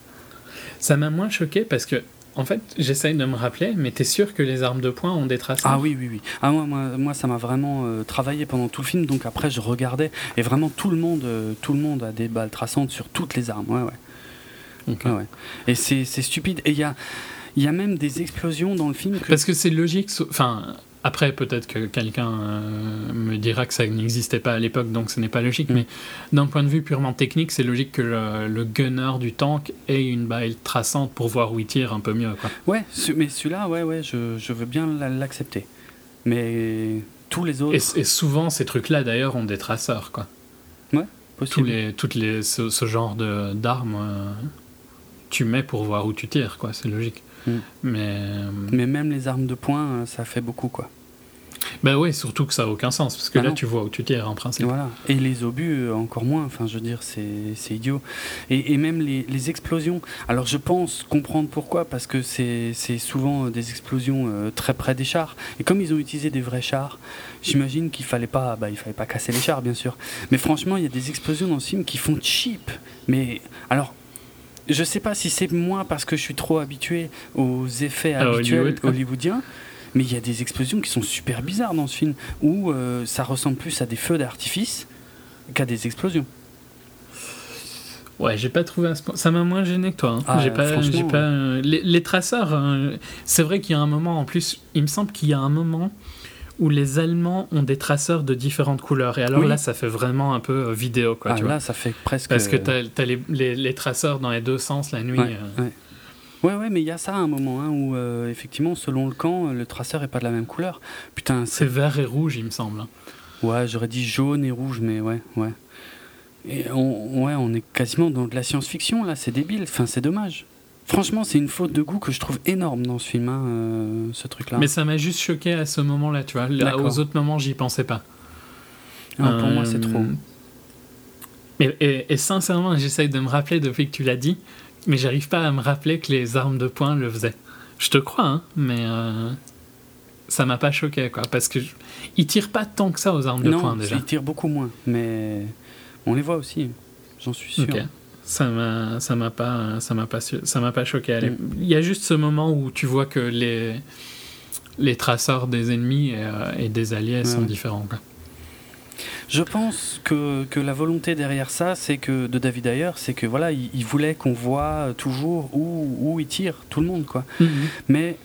Ça m'a moins choqué parce que, en fait, j'essaye de me rappeler, mais t'es sûr que les armes de poing ont des traces?
Ah oui, oui, oui. Ah, moi, moi, moi ça m'a vraiment euh, travaillé pendant tout le film, donc après, je regardais, et vraiment, tout le monde, euh, tout le monde a des balles traçantes sur toutes les armes, ouais, ouais. ouais. Et c'est stupide. Et il y a, y a même des explosions dans le film.
Parce que c'est logique, enfin, après, peut-être que quelqu'un euh, me dira que ça n'existait pas à l'époque, donc ce n'est pas logique, mais d'un point de vue purement technique, c'est logique que le, gunner du tank ait une balle traçante pour voir où il tire un peu mieux. Quoi.
Ouais, mais celui-là, ouais, ouais, je, je veux bien l'accepter. Mais tous les autres.
Et, souvent, ces trucs-là, d'ailleurs, ont des traceurs, quoi.
Ouais, possible.
Tous les, toutes les, ce, genre d'armes, euh, tu mets pour voir où tu tires, quoi, c'est logique. Mm. Mais, euh,
mais même les armes de poing, ça fait beaucoup, quoi.
Ben oui, surtout que ça n'a aucun sens, parce que ah là, tu vois où tu tires en principe.
Voilà. Et les obus, euh, encore moins, enfin, je veux dire, c'est idiot. Et, et même les, les, explosions. Alors, je pense comprendre pourquoi, parce que c'est souvent des explosions très près des chars. Et comme ils ont utilisé des vrais chars, j'imagine qu'il fallait pas, bah, il fallait pas casser les chars, bien sûr. Mais franchement, il y a des explosions dans ce film qui font cheap. Mais alors, je sais pas si c'est moi parce que je suis trop habitué aux effets habituels hollywoodiens, Mais il y a des explosions qui sont super bizarres dans ce film, où euh, ça ressemble plus à des feux d'artifice qu'à des explosions.
Ouais, j'ai pas trouvé un Ça m'a moins gêné que toi. Hein.
Ah,
j'ai pas, j'ai pas, euh, les, les traceurs, euh, c'est vrai qu'il y a un moment, en plus, il me semble qu'il y a un moment où les Allemands ont des traceurs de différentes couleurs. Et alors
Oui.
là, ça fait vraiment un peu euh, vidéo, quoi.
Ah,
tu vois.
là, ça fait presque.
Parce que t'as as les, les, les traceurs dans les deux sens la nuit.
Ouais, ouais. Ouais, ouais, mais il y a ça à un moment hein, où, euh, effectivement, selon le camp, le traceur est pas de la même couleur. Putain,
C'est vert et rouge, il me semble. hein.
Ouais, j'aurais dit jaune et rouge, mais ouais, ouais. Et on, ouais, on est quasiment dans de la science-fiction, là, c'est débile, enfin, c'est dommage. Franchement, c'est une faute de goût que je trouve énorme dans ce film, hein, euh, ce truc-là.
Mais ça m'a juste choqué à ce moment-là, tu vois. Là, aux autres moments, j'y pensais pas.
Ah, pour moi, c'est
Euh,
trop.
Et, et- et sincèrement, j'essaye de me rappeler depuis que tu l'as dit, mais j'arrive pas à me rappeler que les armes de poing le faisaient. Je te crois, hein, mais euh, ça m'a pas choqué, quoi. Parce que je- ils tirent pas tant que ça aux armes de poing déjà.
ils tirent beaucoup moins, mais on les voit aussi, j'en suis sûr.
Ok. Ça m'a, ça m'a pas, ça m'a pas, ça m'a pas choqué. Allez,
Mm.
Il y a juste ce moment où tu vois que les les traceurs des ennemis et, euh, et des alliés sont différents. Quoi.
Je pense que, que la volonté derrière ça, c'est que de David Ayer, c'est que voilà, il, il voulait qu'on voit toujours où, où il tire tout le monde, quoi. Mais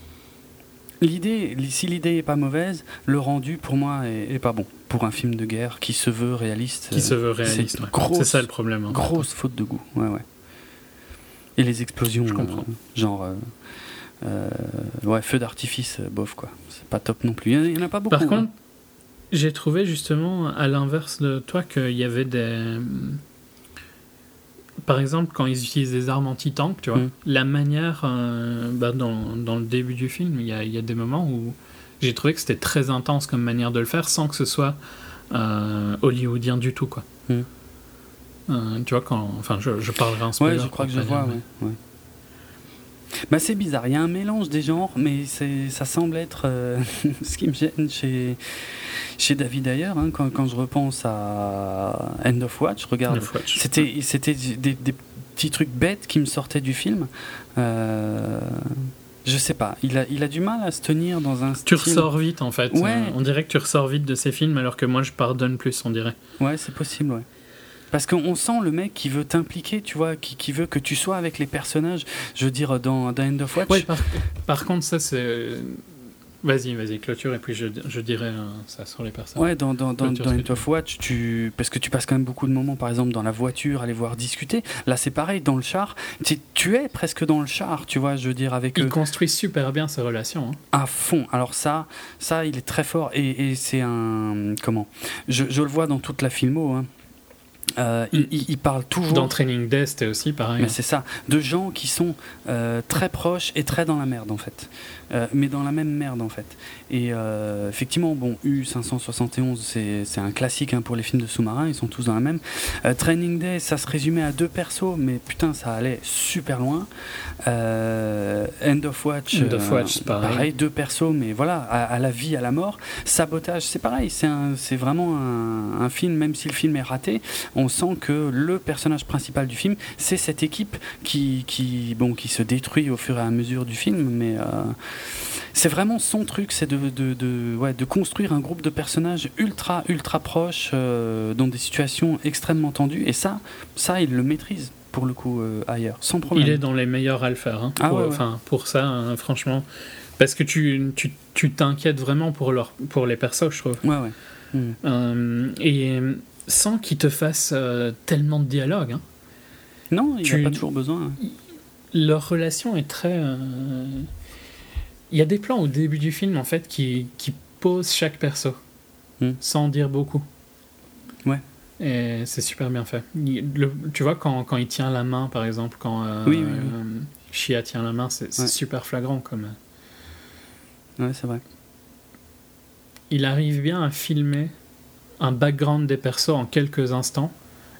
l'idée, si l'idée est pas mauvaise, le rendu pour moi est, est pas bon pour un film de guerre qui se veut réaliste.
Qui se veut
c'est
réaliste. ouais. C'est ça le problème. hein.
Grosse faute de goût, ouais, ouais. Et les explosions,
Je comprends.
euh, genre, euh, euh, ouais, feu d'artifice, euh, bof quoi. C'est pas top non plus. Il y en a- il y en a pas beaucoup.
Par
hein.
J'ai trouvé justement, à l'inverse de toi, qu'il y avait des. Par exemple, quand ils utilisent des armes anti-tank, tu vois,
Mm.
la manière. euh, bah, dans, dans le début du film, il y a, y a des moments où j'ai trouvé que c'était très intense comme manière de le faire sans que ce soit euh, hollywoodien du tout, quoi.
Mm.
Euh, tu vois, quand. Enfin, je, je parlerai en
Ouais, je crois que je vois, ouais. ouais. Bah, c'est bizarre, il y a un mélange des genres, mais ça semble être euh, ce qui me gêne chez, chez David Ayer. hein, quand, quand je repense à End of Watch, regarde, c'était, c'était des, des petits trucs bêtes qui me sortaient du film. Euh, je sais pas, il a, il a du mal à se tenir dans un
Tu
style-
ressors vite en fait.
Ouais.
Euh, on dirait que tu ressors vite de ces films alors que moi je pardonne plus, on dirait.
Ouais, c'est possible, ouais. Parce qu'on sent le mec qui veut t'impliquer, tu vois, qui, qui veut que tu sois avec les personnages. Je veux dire, dans, dans End of Watch,
Ouais, par, par contre, ça c'est. Vas-y, vas-y, clôture et puis je, je dirais euh, ça sur les personnes.
Ouais, dans, dans, dans,
Clôture
dans
ce
End of Watch, tu... parce que tu passes quand même beaucoup de moments, par exemple, dans la voiture, aller voir discuter. Là, c'est pareil, dans le char. Tu, tu es presque dans le char, tu vois, je veux dire, avec
Il
eux
construit super bien ses relations. hein.
à fond. Alors ça, ça, il est très fort et, et c'est un... Comment? Je, je le vois dans toute la filmo. Hein. Euh, il, il- il parle toujours...
Dans Training Day, c'était aussi pareil.
Mais c'est ça, de gens qui sont euh, très proches et très dans la merde en fait, Euh, mais dans la même merde en fait. Et euh, effectivement, bon, U571 c'est un classique hein, pour les films de sous-marins, ils sont tous dans la même. Euh, Training Day, ça se résumait à deux persos, mais putain, ça allait super loin. End of Watch,
End of Watch, c'est pareil.
deux persos, mais voilà, à, à la vie, à la mort. Sabotage, c'est pareil, c'est vraiment un, un film, même si le film est raté, on sent que le personnage principal du film, c'est cette équipe qui, qui, bon, qui se détruit au fur et à mesure du film, mais euh, c'est vraiment son truc, c'est de, de, de- ouais, de construire un groupe de personnages ultra, ultra proches euh, dans des situations extrêmement tendues, et ça, ça, il le maîtrise pour le coup euh, ailleurs, sans problème.
Il est dans les meilleurs à le faire. hein,
Ah
pour,
ouais, ouais.
Enfin, pour ça, hein, franchement. Parce que tu t'inquiètes vraiment pour, leur, pour les persos, je trouve.
Ouais, ouais. Mm.
Euh, et sans qu'ils te fassent tellement de dialogue. hein.
Non, il
Tu-
n'y a pas toujours besoin. hein.
leur relation est très. Euh, Il y a des plans au début du film en fait qui, qui posent chaque perso
Hmm.
sans dire beaucoup.
Ouais.
Et c'est super bien fait. Il- le- tu vois, quand, quand il tient la main par exemple, quand euh,
Oui, oui, oui.
euh, Shia tient la main, c'est
Ouais.
super flagrant comme.
Ouais, c'est vrai.
Il arrive bien à filmer un background des persos en quelques instants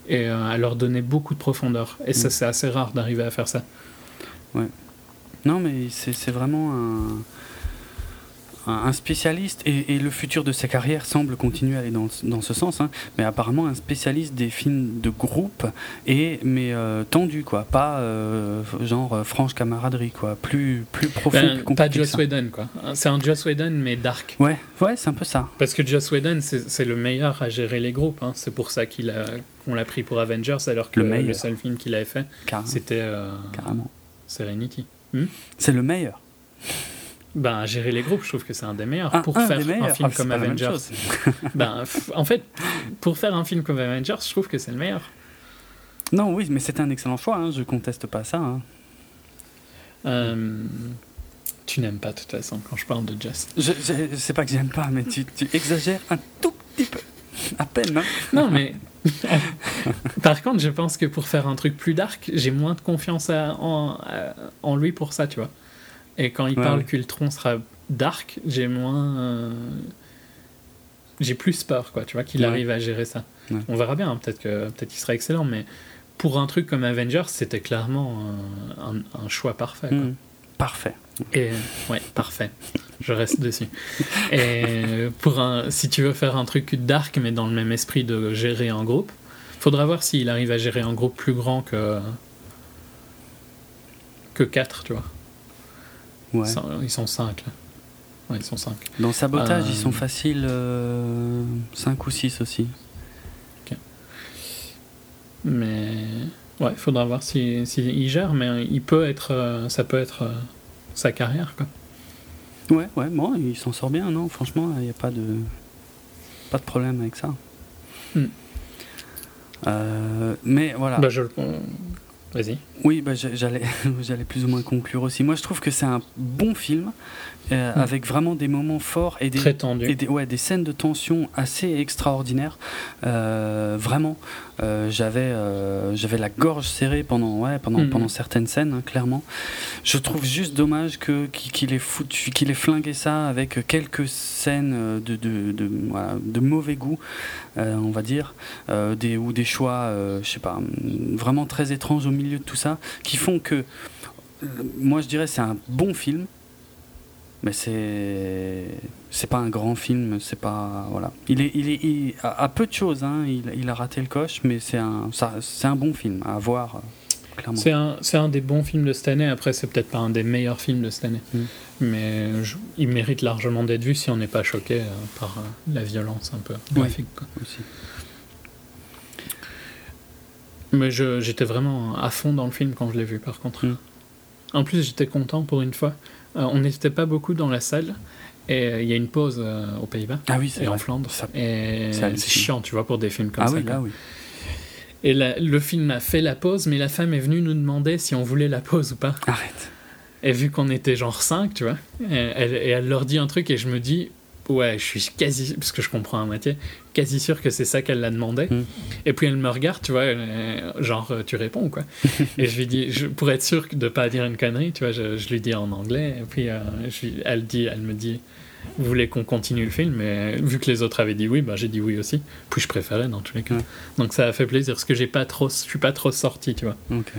et euh, à leur donner beaucoup de profondeur. Et ça,
Hmm.
c'est assez rare d'arriver à faire ça.
Non, mais c'est vraiment un, un spécialiste, et, le futur de sa carrière semble continuer à aller dans, dans ce sens, hein, mais apparemment un spécialiste des films de groupe, et, mais euh, tendu, quoi. Pas euh, genre euh, franche camaraderie, quoi. Plus, plus profond, ben,
plus Pas Joss Whedon, quoi. C'est un Joss Whedon, mais dark.
Ouais, ouais c'est un peu ça.
Parce que Joss Whedon, c'est le meilleur à gérer les groupes. Hein. C'est pour ça qu'il a, qu'on l'a pris pour Avengers, alors que le, le seul film qu'il avait fait, c'était Serenity.
Hmm c'est le meilleur.
Ben, gérer les groupes, je trouve que c'est un des meilleurs. pour faire un film ah, comme Avengers. ben, en fait, pour faire un film comme Avengers, je trouve que c'est le meilleur.
Non, oui, mais c'est un excellent choix, hein, je conteste pas ça. Hein.
Euh, tu n'aimes pas, de toute façon, quand je parle de Just.
Je, je, sais pas que j'aime pas, mais tu, tu, exagères un tout petit peu. À peine, hein
Non, mais. Par contre, je pense que pour faire un truc plus dark, j'ai moins de confiance en, en lui pour ça, tu vois. Et quand il parle qu'Ultron sera dark, j'ai moins. Euh, j'ai plus peur, quoi, tu vois, qu'il arrive à gérer ça. On verra bien, hein, peut-être que peut qu'il sera excellent, mais pour un truc comme Avengers, c'était clairement un, choix parfait. Hmm.
Parfait.
Et ouais, parfait. Je reste dessus. Et pour un, si tu veux faire un truc dark, mais dans le même esprit de gérer un groupe, faudra voir s'il arrive à gérer un groupe plus grand que que 4, tu vois. Ils sont 5 là. ils sont 5.
Dans Sabotage, ils sont euh, faciles 5 euh, ou 6 aussi. Ok.
Mais. Ouais, il faudra voir s'il si, il gère, mais il peut être, euh, ça peut être sa carrière. Quoi.
Ouais, ouais, bon, il s'en sort bien, non? Franchement, il n'y a pas de, pas de problème avec ça. Hmm. mais voilà.
Bah, je, Vas-y.
Oui, bah, j'allais, j'allais plus ou moins conclure aussi. Moi, je trouve que c'est un bon film euh, hmm. avec vraiment des moments forts et des,
Très et
des, ouais, des scènes de tension assez extraordinaires. Euh, vraiment, euh, j'avais, j'avais la gorge serrée pendant, ouais, pendant, hmm. pendant certaines scènes, hein, clairement. Je trouve juste dommage que, qu'il, ait foutu, qu'il ait flingué ça avec quelques scènes de, de, de, de mauvais goût, on va dire, des, ou des choix, je sais pas, vraiment très étranges au milieu de tout ça, qui font que, moi je dirais, c'est un bon film mais c'est c'est pas un grand film c'est pas voilà. Il est il est à, peu de choses hein, il, il, a raté le coche mais c'est un c'est un bon film à voir euh,
c'est un c'est un des bons films de cette année. Après c'est peut-être pas un des meilleurs films de cette année. Mm. mais il mérite largement d'être vu si on n'est pas choqué euh, par euh, la violence un peu graphique aussi. Mais j'étais vraiment à fond dans le film quand je l'ai vu par contre mm. en plus j'étais content pour une fois euh, on n'était pas beaucoup dans la salle. Et euh, il y a une pause euh, aux Pays-Bas
ah oui,
et en Flandre. c'est chiant, tu vois, pour des films comme
ah
ça.
Oui, là, oui.
Et le film a fait la pause, mais la femme est venue nous demander si on voulait la pause ou pas.
Arrête.
Et vu qu'on était genre 5, tu vois, elle, et elle leur dit un truc et je me dis, Ouais, je suis quasi, parce que je comprends à moitié, quasi sûr que c'est ça qu'elle l'a demandé. Hmm. Et puis elle me regarde, tu vois, genre, euh, tu réponds, quoi. et je lui dis, je, pour être sûr de pas dire une connerie, tu vois, je, je lui dis en anglais. Et puis euh, elle, dit, elle me dit, vous voulez qu'on continue le film? Et vu que les autres avaient dit oui, bah, j'ai dit oui aussi. Puis je préférais dans tous les cas. Donc ça a fait plaisir, parce que j'ai pas trop, je suis pas trop sorti, tu vois.
Ok.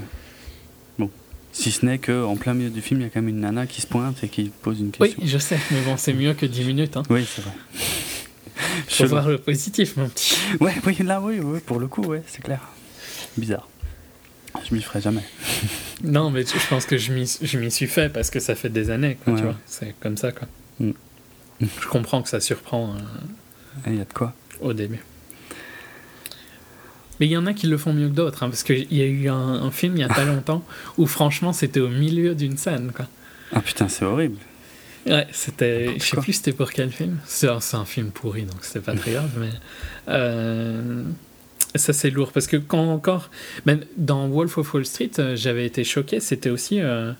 Si ce n'est qu'en plein milieu du film, il y a quand même une nana qui se pointe et qui pose une question.
Oui, je sais, mais bon, c'est mieux que 10 minutes. Hein.
Oui, c'est vrai.
Faut voir le positif, mon petit.
Ouais, oui, là, oui, oui pour le coup, ouais, c'est clair. Bizarre. Je m'y ferai jamais.
non, mais je pense que je m'y suis fait parce que ça fait des années, quoi, tu vois. C'est comme ça, quoi. Mm. Je comprends que ça surprend.
Euh, il y a de quoi
Au début. Mais il y en a qui le font mieux que d'autres, hein, parce qu'il y a eu un, film il y a pas longtemps où franchement c'était au milieu d'une scène. Quoi.
Ah putain, c'est horrible.
Ouais, c'était. Je sais plus c'était pour quel film. C'est un, film pourri, donc c'était pas très grave, mais. Euh, ça c'est lourd, parce que quand encore. Même dans Wolf of Wall Street, euh, j'avais été choqué, c'était aussi. Euh,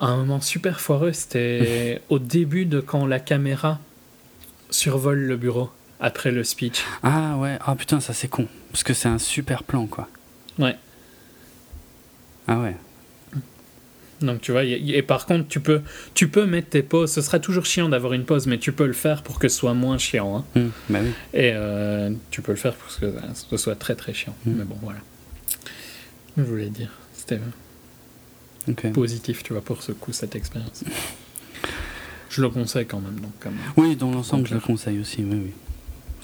un moment super foireux, c'était au début de quand la caméra survole le bureau après le speech.
Ah ouais, ah putain, ça c'est con. Parce que c'est un super plan, quoi.
Ouais.
Ah ouais.
Donc tu vois, et par contre, tu peux, tu peux mettre tes pauses. Ce sera toujours chiant d'avoir une pause, mais tu peux le faire pour que ce soit moins chiant. Hein.
Mmh, bah oui.
Et euh, tu peux le faire pour que ce soit très très chiant. Mmh. Mais bon, voilà. Je voulais dire, c'était positif, tu vois, pour ce coup, cette expérience. Je le conseille quand même. Donc, comme...
Oui, dans l'ensemble, je le conseille aussi. Oui, oui.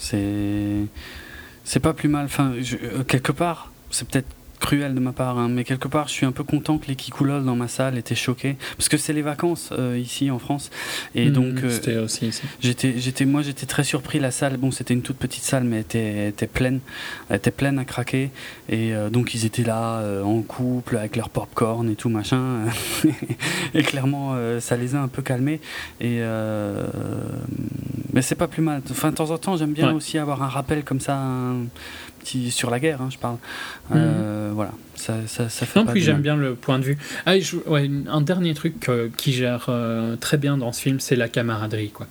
C'est pas plus mal. Enfin, euh, quelque part, c'est peut-être cruel de ma part, hein, mais quelque part, je suis un peu content que les Kikoulol dans ma salle étaient choqués, parce que c'est les vacances euh, ici en France, et
Mhm,
donc euh, j'étais, j'étais, moi, j'étais très surpris. La salle, bon, c'était une toute petite salle, mais elle était, elle était pleine, elle était pleine à craquer, et euh, donc ils étaient là euh, en couple avec leur popcorn et tout machin, et clairement, euh, ça les a un peu calmés, et euh, mais c'est pas plus mal. Enfin, de temps en temps, j'aime bien
Ouais.
aussi avoir un rappel comme ça. un sur la guerre, hein, je parle. Euh, Voilà, ça, ça, ça fait
Non,
pas
puis j'aime bien le point de vue. Ah, et je- ouais, un dernier truc euh, qui gère euh, très bien dans ce film, c'est la camaraderie, quoi.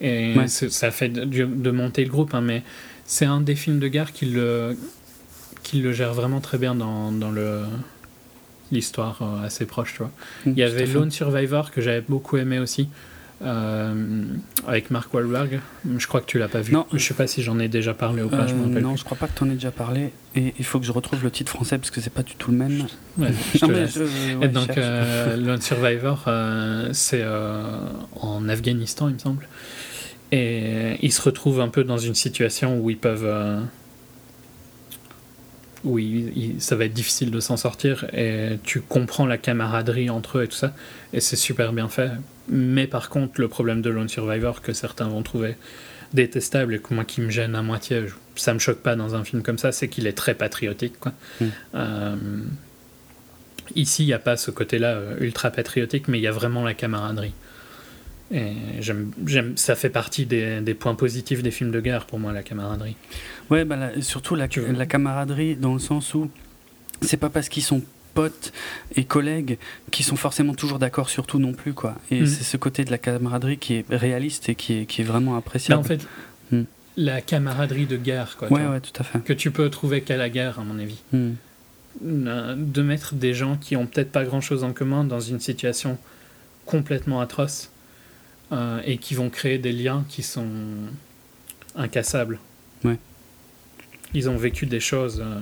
Et
Ouais.
ça fait de, de monter le groupe, hein, mais c'est un des films de guerre qui le, qui le gère vraiment très bien dans, dans le l'histoire assez proche, tu vois. Il y avait. Lone Survivor que j'avais beaucoup aimé aussi. Euh, avec Mark Wahlberg, je crois que tu l'as pas vu.
Non.
Je sais pas si j'en ai déjà parlé ou pas.
Euh, non,
plus.
je crois pas que tu en aies déjà parlé. Et il faut que je retrouve le titre français parce que c'est pas du tout le même.
Ouais,
Non, mais
Et donc, euh, Lone Survivor, c'est en Afghanistan, il me semble. Et ils se retrouvent un peu dans une situation où ils peuvent. où ils- ils- ça va être difficile de s'en sortir. Et tu comprends la camaraderie entre eux et tout ça. Et c'est super bien fait. Mais par contre, le problème de Lone Survivor, que certains vont trouver détestable et que moi qui me gêne à moitié, ça me choque pas dans un film comme ça, c'est qu'il est très patriotique. Quoi.
Mm.
Euh, Ici, il n'y a pas ce côté-là euh, ultra patriotique, mais il y a vraiment la camaraderie. Et j'aime, ça fait partie des, des points positifs des films de guerre pour moi, la camaraderie.
Ouais, bah, la- surtout la, la camaraderie dans le sens où c'est pas parce qu'ils sont potes et collègues qu'ils sont forcément toujours d'accord sur tout non plus quoi. Et
Mhm.
c'est ce côté de la camaraderie qui est réaliste et qui est, qui est vraiment appréciable.
en fait,
Mm.
la camaraderie de guerre, quoi, tu
ouais,
vois,
ouais, tout à fait.
que tu peux trouver qu'à la guerre, à mon avis.
Mhm.
Euh, De mettre des gens qui ont peut-être pas grand-chose en commun dans une situation complètement atroce euh, et qui vont créer des liens qui sont incassables.
Ouais.
Ils ont vécu des choses. euh,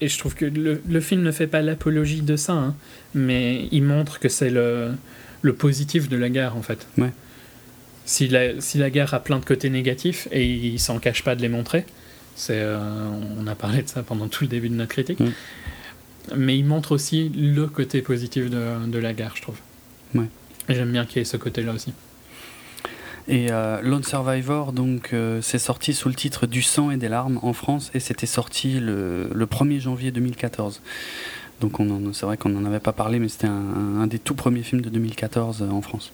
et je trouve que le, le film ne fait pas l'apologie de ça, hein, mais il montre que c'est le, le positif de la guerre, en fait.
Ouais.
Si la, si la guerre a plein de côtés négatifs, et il s'en cache pas de les montrer, c'est, euh, on a parlé de ça pendant tout le début de notre critique, mais il montre aussi le côté positif de, de la guerre, je trouve.
Ouais.
J'aime bien qu'il y ait ce côté-là aussi.
Et euh, Lone Survivor, donc, euh, c'est sorti sous le titre Du sang et des larmes en France et c'était sorti le, le 1er janvier 2014. Donc c'est vrai qu'on n'en avait pas parlé, mais c'était un, un des tout premiers films de 2014 euh, en France.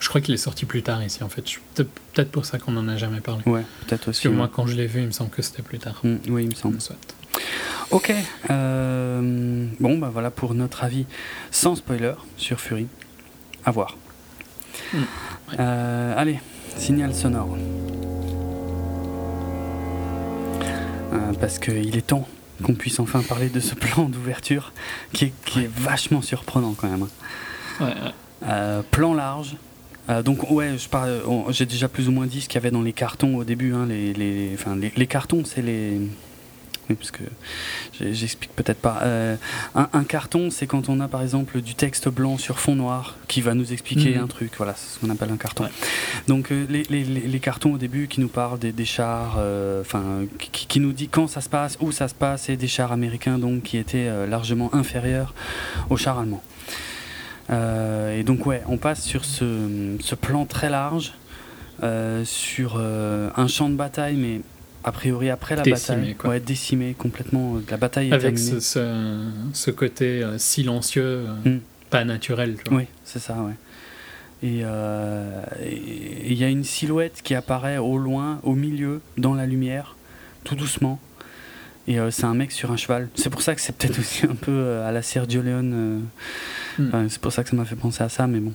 Je crois qu'il est sorti plus tard ici, en fait. Peut-être pour ça qu'on n'en a jamais parlé.
Ouais, peut-être
Parce
aussi.
que
ouais.
moi, quand je l'ai vu, il me semble que c'était plus tard.
Mm, oui, il me semble.
Soit.
Ok, euh, bon, bah voilà pour notre avis sans spoiler sur Fury. À voir.
Mm,
Euh, allez, signal sonore. Euh, parce qu'il est temps qu'on puisse enfin parler de ce plan d'ouverture qui est, qui est vachement surprenant quand même.
Ouais, ouais.
Euh, plan large. Donc ouais, je parle- on- j'ai déjà plus ou moins dit ce qu'il y avait dans les cartons au début. hein, les, les, enfin, les, les cartons, c'est les... Parce que j'explique peut-être pas. Euh, un, un carton, c'est quand on a par exemple du texte blanc sur fond noir qui va nous expliquer
Mhm.
un truc. Voilà, c'est ce qu'on appelle un carton.
Ouais.
Donc euh, les, les- les- les cartons au début qui nous parlent des, des chars, euh, enfin qui, qui nous dit quand ça se passe, où ça se passe, et des chars américains donc qui étaient largement inférieurs aux chars allemands. Euh, et donc ouais, on passe sur ce, ce plan très large euh, sur euh, un champ de bataille, mais a priori après la
Décimé,
bataille,
quoi.
ouais, décimé complètement. euh, La bataille est
Avec
terminée.
ce, ce, ce côté euh, silencieux, euh,
Mm.
pas naturel. Tu vois.
Oui, c'est ça, ouais. Et euh, il y a une silhouette qui apparaît au loin, au milieu, dans la lumière, tout doucement. Et c'est un mec sur un cheval. C'est pour ça que c'est peut-être aussi un peu à la Sergio Leone.
Mm.
c'est pour ça que ça m'a fait penser à ça, mais bon.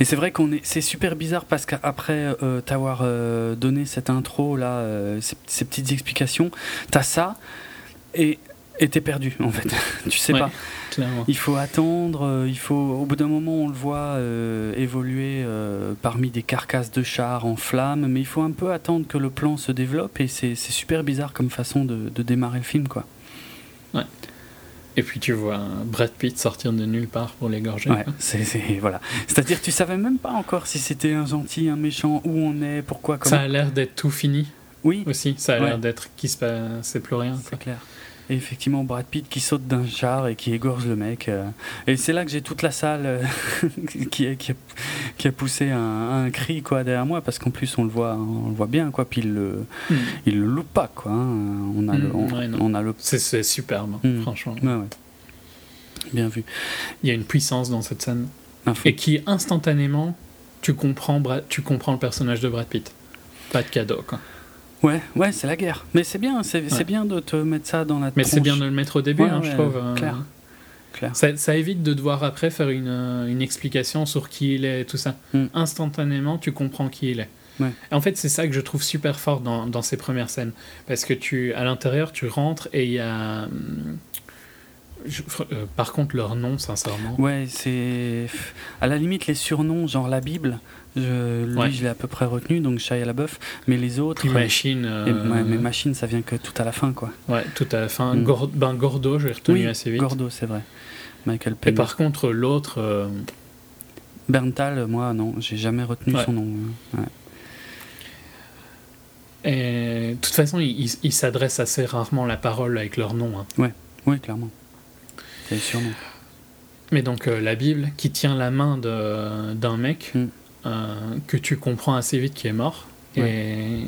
Et c'est vrai qu'on est, c'est super bizarre parce qu'après euh, t'avoir euh, donné cette intro là, euh, ces, ces petites explications, t'as ça et et t'es perdu en fait. tu sais
Ouais.
pas.
Clairement.
Il faut attendre, il faut, au bout d'un moment, on le voit évoluer parmi des carcasses de chars en flammes, mais il faut un peu attendre que le plan se développe et c'est c'est super bizarre comme façon de, de démarrer le film, quoi.
Et puis tu vois Brad Pitt sortir de nulle part pour l'égorger.
Ouais, c'est, voilà. C'est-à-dire, tu savais même pas encore si c'était un gentil, un méchant, où on est, pourquoi, comment.
Ça a l'air d'être tout fini
Oui,
aussi. Ça a
Ouais.
l'air d'être qui se passe, c'est plus rien.
c'est clair. Et effectivement, Brad Pitt qui saute d'un char et qui égorge le mec. euh, et c'est là que j'ai toute la salle euh, qui, a, qui, a, qui a poussé un, un cri quoi derrière moi parce qu'en plus on le voit, on le voit bien quoi. Puis il le,
Hmm.
il le loupe pas quoi. hein. On a le,
Mm,
on,
ouais, non.
on a le.
C'est, superbe,
Hmm.
franchement.
Ouais, ouais. Bien vu.
Il y a une puissance dans cette scène. Et qui instantanément, tu comprends, tu comprends le personnage de Brad Pitt. Pas de cadeau, quoi.
Ouais, ouais, c'est la guerre. Mais c'est bien, c'est
Ouais.
bien de te mettre ça dans la
Mais c'est bien de le mettre au début,
Ouais,
hein, je trouve. euh,
clair. Clair.
Ça, ça évite de devoir après faire une, euh, une explication sur qui il est et tout ça.
Mm.
Instantanément, tu comprends qui il est.
Ouais.
En fait, c'est ça que je trouve super fort dans, dans ces premières scènes. Parce que tu, à l'intérieur, tu rentres et il y a. hum, je- euh, par contre, leur nom, sincèrement.
Ouais, c'est à la limite les surnoms, genre la Bible. Je, lui,
Ouais.
je l'ai à peu près retenu, donc Shia LaBeouf. Mais les autres, euh,
Machine.
et-
euh,
ouais, mais Machine, ça vient que tout à la fin, quoi.
ouais, tout à la fin.
Mm.
Gor- ben, Gordo, j'ai retenu
Oui,
assez vite.
Gordo, c'est vrai. Michael
Et
Pena.
par contre, l'autre. euh,
Berntal, moi, non, j'ai jamais retenu
Ouais.
son nom. Ouais.
et, de toute façon, ils s'adressent assez rarement la parole avec leur nom. hein.
Oui, clairement. C'est surnom.
Mais donc euh, la Bible qui tient la main d'un mec
Mm.
Euh, que tu comprends assez vite qui est mort. Et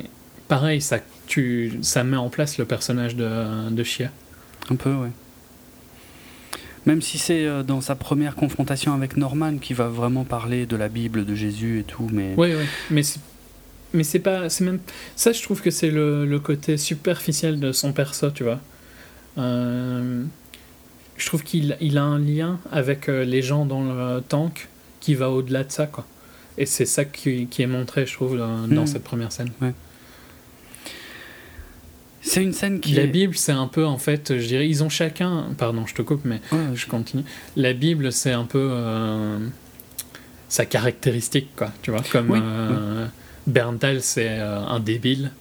pareil, ça, tu, ça met en place le personnage de, de Chia.
Un peu, ouais. Même si c'est euh, dans sa première confrontation avec Norman qui va vraiment parler de la Bible, de Jésus et tout, mais
Oui, oui. Mais c'est, mais c'est pas. C'est même, ça, je trouve que c'est le, le côté superficiel de son perso, tu vois. Euh, je trouve qu'il il a un lien avec les gens dans le tank qui va au-delà de ça, quoi. Et c'est ça qui, qui est montré, je trouve, dans, dans
Mm.
cette première scène.
c'est une scène qui
La
est...
Bible, c'est un peu, en fait, je dirais, ils ont chacun. Pardon, je te coupe, mais
Ouais,
je continue. La Bible, c'est un peu euh, sa caractéristique, quoi. Tu vois, comme
Oui,
euh, Berntal, c'est euh, un débile.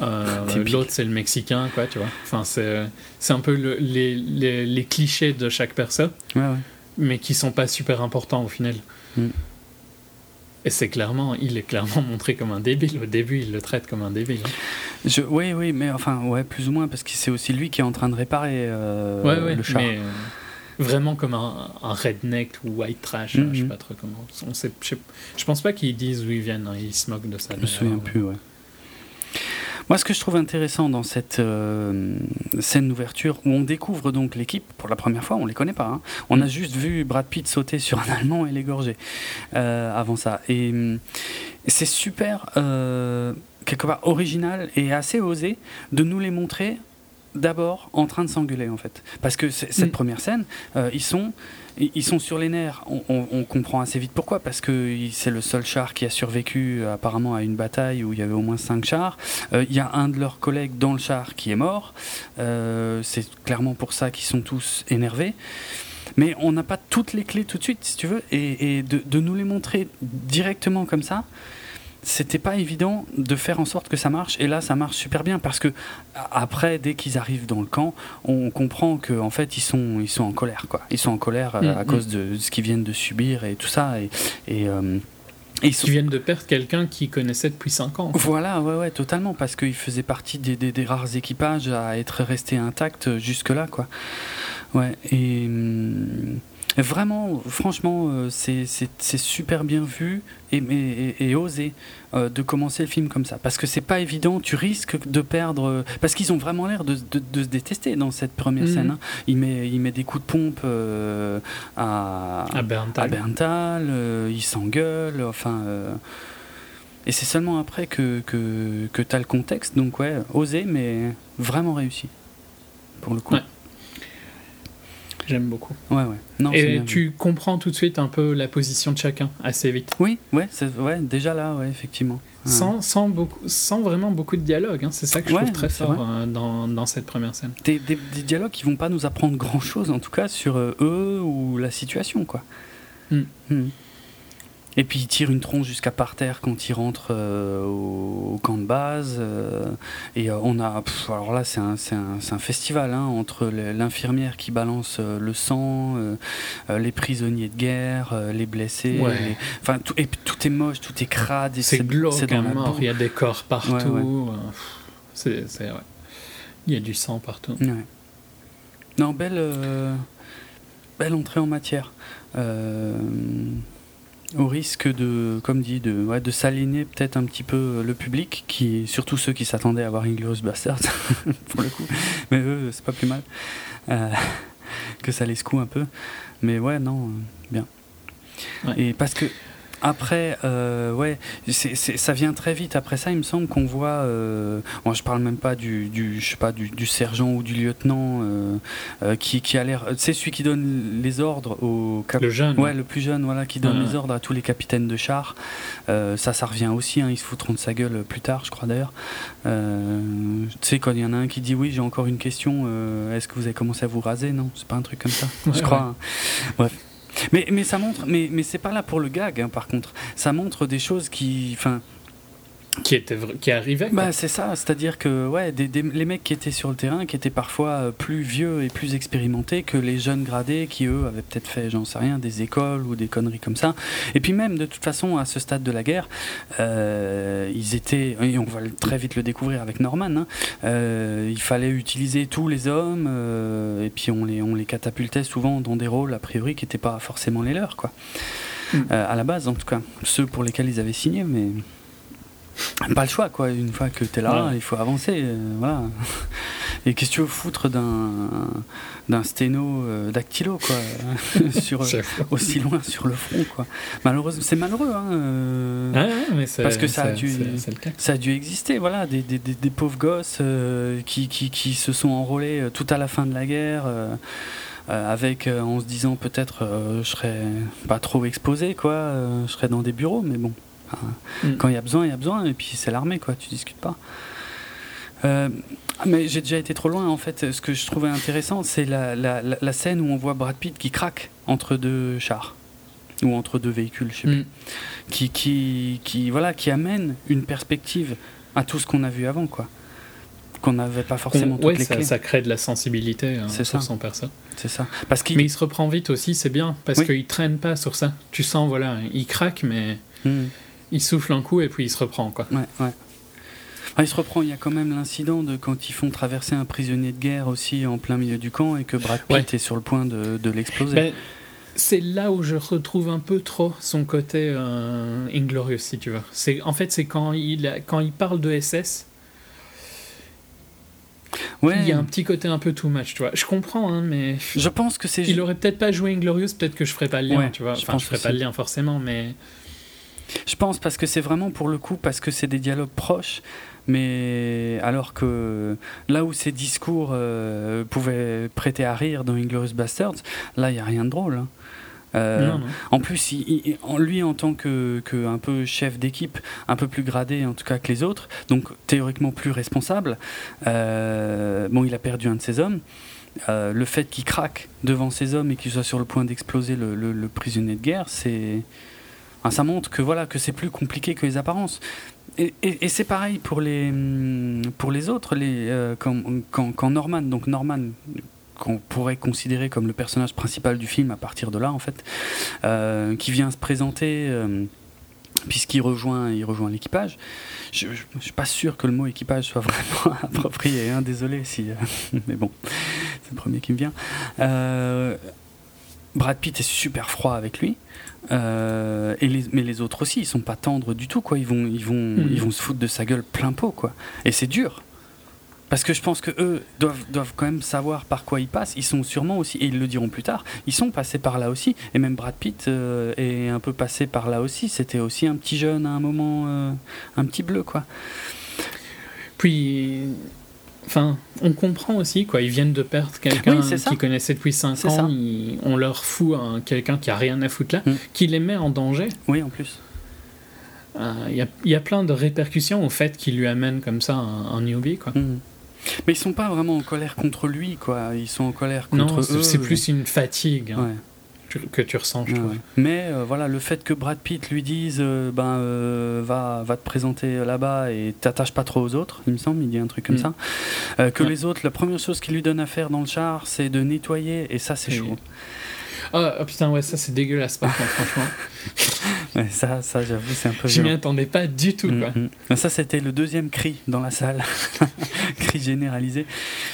L'autre, c'est le Mexicain, quoi, tu vois. Enfin, c'est c'est un peu le- les, les, les clichés de chaque personne,
ouais, ouais.
mais qui sont pas super importants au final.
Mm.
Et c'est clairement, il est clairement montré comme un débile. Au début, il le traite comme un débile. hein.
Je, oui, oui, mais enfin, ouais, plus ou moins, parce que c'est aussi lui qui est en train de réparer euh,
ouais, ouais,
le char.
mais euh, vraiment comme un, un redneck ou white trash,
Mhm.
je sais pas trop comment. On sait, je, je pense pas qu'ils disent d'où ils viennent, hein, ils se moquent de ça.
Je me souviens
d'ailleurs.
plus, ouais. Moi, ce que je trouve intéressant dans cette euh, scène d'ouverture, où on découvre donc l'équipe pour la première fois, on les connaît pas. hein. On
Mm.
a juste vu Brad Pitt sauter sur un Allemand et l'égorger euh, avant ça. Et hum, c'est super, euh, quelque part original et assez osé de nous les montrer d'abord en train de s'engueuler en fait. Parce que cette
Mm.
première scène, euh, ils sont ils sont sur les nerfs. On, comprend assez vite pourquoi. Parce que c'est le seul char qui a survécu euh, apparemment à une bataille où il y avait au moins cinq chars. Euh, Il y a un de leurs collègues dans le char qui est mort. Euh, c'est clairement pour ça qu'ils sont tous énervés. Mais on n'a pas toutes les clés tout de suite, si tu veux. Et, de nous les montrer directement comme ça, c'était pas évident de faire en sorte que ça marche. Et là, ça marche super bien parce que après, dès qu'ils arrivent dans le camp, on comprend que en fait, ils sont, ils sont en colère, quoi. Ils sont en colère euh,
Mm,
à
mm.
cause de ce qu'ils viennent de subir et tout ça. Et, et, euh, ils sont-
viennent de perdre quelqu'un qu'ils connaissaient depuis 5 ans.
voilà, ouais, ouais, totalement, parce qu'il faisait partie des, des- des rares équipages à être resté intact jusque-là, quoi. Ouais, et hum, vraiment, franchement, euh, c'est super bien vu et, et, et- et osé euh, de commencer le film comme ça, parce que c'est pas évident, tu risques de perdre, euh, parce qu'ils ont vraiment l'air de, de- de se détester dans cette première
Mhm.
scène. hein. Il, met, il met des coups de pompe euh, à,
À Berntal.
à Berntal, euh, il s'engueule, enfin. et c'est seulement après que, que, que tu as le contexte, donc ouais, osé, mais vraiment réussi. Pour le coup.
Ouais. J'aime beaucoup.
Ouais, ouais. Non,
Et
bien
tu comprends tout de suite un peu la position de chacun assez vite.
Oui, ouais, ouais, déjà là, ouais, effectivement.
Sans, sans, beaucoup, sans vraiment beaucoup de dialogue. hein. C'est ça que je
Ouais,
trouve très fort euh, dans, dans cette première scène.
Des, des- des dialogues qui vont pas nous apprendre grand chose, en tout cas, sur euh, eux ou la situation, quoi.
Mm.
Mm. Et puis il tire une tronche jusqu'à par terre quand il rentre euh, au, camp de base. Euh, et on a. alors là, c'est un, un, un, festival hein, entre l'infirmière qui balance le sang, les prisonniers de guerre, les blessés. enfin, tout, et tout est moche, tout est crade.
C'est glauque, il y a des corps partout. c'est. Il y a du sang partout.
Non, belle, belle entrée en matière. Euh, au risque de, comme dit, de, ouais, de s'aligner peut-être un petit peu le public, qui, surtout ceux qui s'attendaient à voir Inglorious Bastards, pour le coup. Mais eux, c'est pas plus mal. Euh, que ça les secoue un peu. Mais ouais, non, euh, bien. Et parce que après, euh, ouais, ça vient très vite. Après ça, il me semble qu'on voit. Euh, bon, je parle même pas du, du je sais pas, du, sergent ou du lieutenant euh, qui, qui, a l'air. C'est celui qui donne les ordres au.
Le jeune.
Ouais, le plus jeune, voilà, qui donne les ordres à tous les capitaines de char. ça, ça revient aussi. Hein, ils se foutront de sa gueule plus tard, je crois d'ailleurs. tu sais, quand il y en a un qui dit oui, j'ai encore une question. Est-ce que vous avez commencé à vous raser? Non, c'est pas un truc comme ça. je crois. Hein. Bref. Mais, mais ça montre, mais, c'est pas là pour le gag, hein, par contre. Ça montre des choses qui.
Qui, était, qui arrivait
bah, C'est ça, c'est-à-dire que ouais, des, les mecs qui étaient sur le terrain, qui étaient parfois euh, plus vieux et plus expérimentés que les jeunes gradés qui, eux, avaient peut-être fait, j'en sais rien, des écoles ou des conneries comme ça. Et puis même, de toute façon, à ce stade de la guerre, euh, ils étaient, et on va très vite le découvrir avec Norman, hein, euh, il fallait utiliser tous les hommes, et puis on les, on les catapultait souvent dans des rôles, a priori, qui n'étaient pas forcément les leurs, quoi. Mm. à la base, en tout cas. Ceux pour lesquels ils avaient signé, mais pas le choix quoi. Une fois que tu es là il faut avancer euh, voilà. Et qu'est-ce que tu veux foutre d'un d'un sténo euh, dactylo quoi sur aussi loin sur le front quoi. Malheureusement c'est malheureux hein,
euh,
parce que ça a dû ça a dû exister voilà des, des, des, pauvres gosses qui, qui, qui, se sont enrôlés tout à la fin de la guerre avec en se disant peut-être je serais pas trop exposé quoi je serais dans des bureaux mais bon Mm. Quand il y a besoin, il y a besoin, et puis c'est l'armée, quoi, tu discutes pas. Euh, mais j'ai déjà été trop loin en fait. Ce que je trouvais intéressant, c'est la, la, la, scène où on voit Brad Pitt qui craque entre deux chars ou entre deux véhicules, je sais plus, mm. qui, qui, qui, voilà, qui amène une perspective à tout ce qu'on a vu avant, quoi. Qu'on n'avait pas forcément toutes les
ça,
clés.
ça crée de la sensibilité hein, sur ça. son perso.
C'est ça. Parce
mais il se reprend vite aussi, c'est bien, parce qu'il traîne pas sur ça. Tu sens, voilà, il craque, mais. Mm il souffle un coup et puis il se reprend. Quoi.
Ouais, ouais. Ah, il se reprend. Il y a quand même l'incident de quand ils font traverser un prisonnier de guerre aussi en plein milieu du camp et que Brad Pitt est sur le point de, de l'exploser. Ben,
c'est là où je retrouve un peu trop son côté euh, inglorious, si tu veux. C'est, en fait, c'est quand il, quand il parle de SS. Ouais. Il y a un petit côté un peu too much, tu vois. Je comprends, hein, mais.
Je pense que c'est.
Il aurait peut-être pas joué Inglorious, peut-être que je ferais pas le lien, tu vois. Enfin, je, je ferais pas le lien forcément, mais.
Je pense parce que c'est vraiment pour le coup, parce que c'est des dialogues proches, mais alors que là où ces discours euh, pouvaient prêter à rire dans Inglorious Bastards, là il n'y a rien de drôle. Hein. Euh, en plus, lui en tant que, un peu chef d'équipe, un peu plus gradé en tout cas que les autres, donc théoriquement plus responsable, euh, bon, il a perdu un de ses hommes. le fait qu'il craque devant ses hommes et qu'il soit sur le point d'exploser le prisonnier de guerre, c'est ça montre que voilà que c'est plus compliqué que les apparences. Et, c'est pareil pour les, hum, pour les autres, les, euh, quand, Norman, donc Norman, qu'on pourrait considérer comme le personnage principal du film à partir de là, en fait, euh, qui vient se présenter. Euh, puisqu'il rejoint, il rejoint l'équipage. Je, ne suis pas sûr que le mot équipage soit vraiment approprié, hein, désolé si, mais bon, c'est le premier qui me vient. Brad Pitt est super froid avec lui. Euh, et les, mais les autres aussi, ils sont pas tendres du tout, quoi. Ils vont, ils vont, hmm. ils vont se foutre de sa gueule plein pot, quoi. Et c'est dur. Parce que je pense que eux doivent, doivent quand même savoir par quoi ils passent. Ils sont sûrement aussi, et ils le diront plus tard, ils sont passés par là aussi. Et même Brad Pitt euh, est un peu passé par là aussi. C'était aussi un petit jeune à un moment, euh, un petit bleu, quoi.
Puis Enfin, on comprend aussi, quoi. Ils viennent de perdre quelqu'un qu'ils connaissaient depuis 5 ans. on leur fout quelqu'un qui a rien à foutre là, mm. qui les met en danger.
Oui, en plus.
Euh, il y, a plein de répercussions au fait qu'il lui amène comme ça un, newbie, quoi. Mm.
Mais ils sont pas vraiment en colère contre lui, quoi. Ils sont en colère contre
non, C'est plus une fatigue. Hein. Que tu ressens, je trouve.
ouais. Mais euh, voilà, le fait que Brad Pitt lui dise euh, ben, euh, va, va te présenter là-bas et t'attaches pas trop aux autres, il me semble, il dit un truc comme
Mm.
ça. Que
Ouais.
les autres, la première chose qu'il lui donne à faire dans le char, c'est de nettoyer, et ça, c'est chaud.
Ah oh, putain, ouais, ça c'est dégueulasse par contre, franchement.
Ouais, ça, ça j'avoue, c'est un peu
Je m'y attendais pas du tout,
Mm,
quoi.
mm. Ça, c'était le deuxième cri dans la salle, cri généralisé,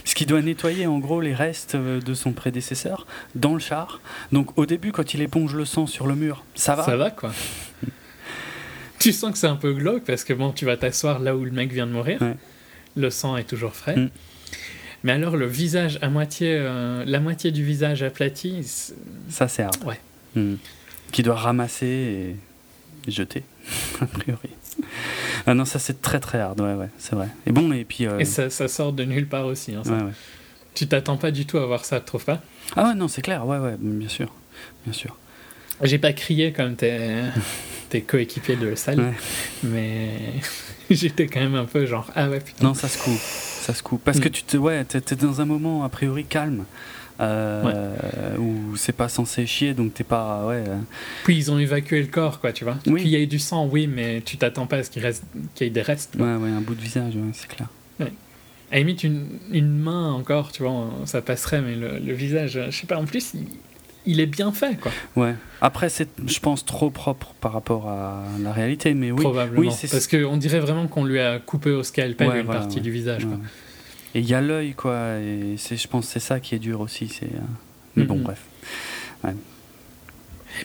puisqu'il doit nettoyer en gros les restes euh, de son prédécesseur dans le char. Donc au début, quand il éponge le sang sur le mur, ça va?
Ça va, quoi. tu sens que c'est un peu glauque parce que bon, tu vas t'asseoir là où le mec vient de mourir.
Ouais.
Le sang est toujours frais.
Mm.
Mais alors, le visage à moitié, euh, la moitié du visage aplati,
Ça, c'est hard.
Ouais.
Mm. Qui doit ramasser et jeter, a priori. Ah non, ça c'est très très hard, ouais, ouais, c'est vrai. Et bon, et puis. euh,
et ça, ça sort de nulle part aussi. hein, ça.
ouais, ouais.
Tu t'attends pas du tout à voir ça, tu trouves pas?
Ah ouais, non, c'est clair, ouais, ouais, bien sûr. Bien sûr.
J'ai pas crié comme tes, tes coéquipiers de salle,
Ouais.
mais j'étais quand même un peu genre ah ouais putain.
Non, ça se coupe. Ça se coupe. Parce
Mm.
que tu te, ouais, t'es, t'es dans un moment a priori calme. euh, où c'est pas censé chier donc t'es pas ouais euh,
Puis ils ont évacué le corps quoi, tu vois.
Oui.
Qu'il y ait du sang, oui, mais tu t'attends pas à ce qu'il reste qu'il y ait des restes.
ouais, ouais, un bout de visage ouais, c'est clair
À la limite, une, une main encore, tu vois, ça passerait, mais le, le visage, je sais pas, en plus, il, il est bien fait, quoi.
ouais après c'est je pense trop propre par rapport à la réalité mais oui
Probablement.
oui c'est
Parce qu'on dirait vraiment qu'on lui a coupé au scalpel
Ouais,
une partie
ouais.
du visage, quoi.
Et il y a l'œil, quoi. Et c'est, je pense que c'est ça qui est dur aussi. C'est, euh, Mais bon, bref.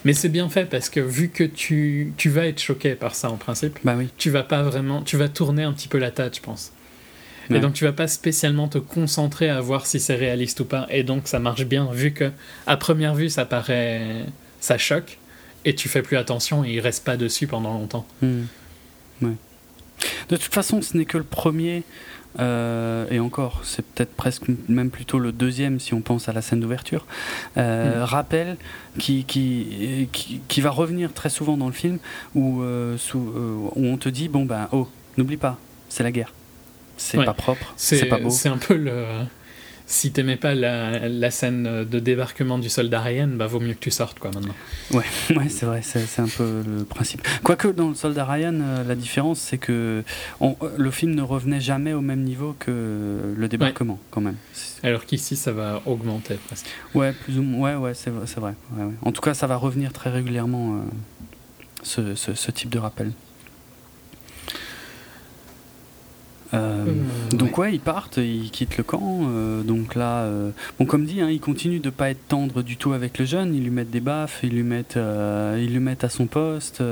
Mais c'est bien fait parce que vu que tu, tu vas être choqué par ça en principe,
Bah oui.
tu vas pas vraiment. Tu vas tourner un petit peu la tête, je pense.
Ouais.
Et donc tu vas pas spécialement te concentrer à voir si c'est réaliste ou pas. Et donc ça marche bien vu que à première vue ça paraît. ça choque. Et tu fais plus attention et il reste pas dessus pendant longtemps.
Ouais. De toute façon, ce n'est que le premier. euh, et encore, c'est peut-être presque même plutôt le deuxième si on pense à la scène d'ouverture. Euh,
Mhm.
Rappel qui, qui, qui, qui va revenir très souvent dans le film où, euh, sous, euh, où on te dit bon ben oh n'oublie pas c'est la guerre c'est
Ouais.
pas propre c'est pas beau
c'est un peu le. Si t'aimais pas la, la scène de débarquement du soldat Ryan, bah vaut mieux que tu sortes quoi maintenant.
Ouais, ouais c'est vrai, c'est un peu le principe. Quoique dans le Soldat Ryan, euh, la différence c'est que on- euh, le film ne revenait jamais au même niveau que le débarquement, quand même.
Alors qu'ici ça va augmenter presque.
Ouais, plus ou moins. Ouais, ouais, c'est vrai. c'est vrai, ouais, ouais. En tout cas, ça va revenir très régulièrement euh, ce, ce- ce type de rappel. Euh,
Euh,
donc ouais. ils partent, ils quittent le camp. euh, donc là, euh, bon comme dit, hein, ils continuent de pas être tendres du tout avec le jeune. Ils lui mettent des baffes, ils lui mettent, ils lui mettent à son poste.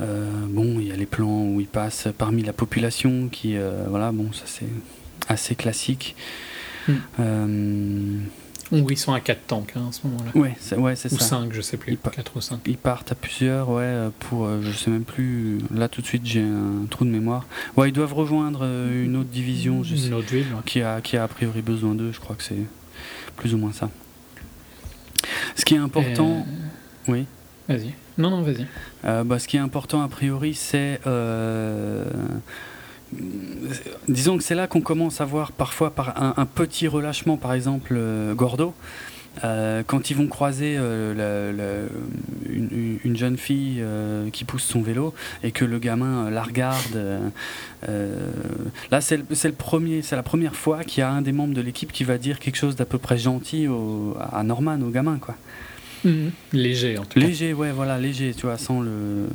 bon, il y a les plans où il passe parmi la population, qui, voilà, bon, ça c'est assez classique.
Mm. Ils sont à 4 tanks hein, à ce moment-là.
ouais, c'est ouais, c'est
Ou
ça.
5, je sais plus.
Il pa-
4 ou 5.
Ils partent à plusieurs, ouais, euh, pour, euh, je sais même plus, là tout de suite j'ai un trou de mémoire. Ouais, ils doivent rejoindre euh, une autre division, je sais,
Une autre ville, ouais.
qui, a, qui a a priori besoin d'eux, je crois que c'est plus ou moins ça. Ce qui est important,
Euh,
oui,
Vas-y. Non, non, vas-y.
bah, ce qui est important a priori, c'est, disons que c'est là qu'on commence à voir parfois par un, un petit relâchement, par exemple euh, Gordo. Euh, quand ils vont croiser euh, la- la- une, une jeune fille euh, qui pousse son vélo et que le gamin euh, la regarde, euh, euh, là c'est le, c'est le premier, c'est la première fois qu'il y a un des membres de l'équipe qui va dire quelque chose d'à peu près gentil au- à Norman, au gamin quoi.
Léger, en tout cas.
Léger, ouais, voilà, léger, tu vois, sans le.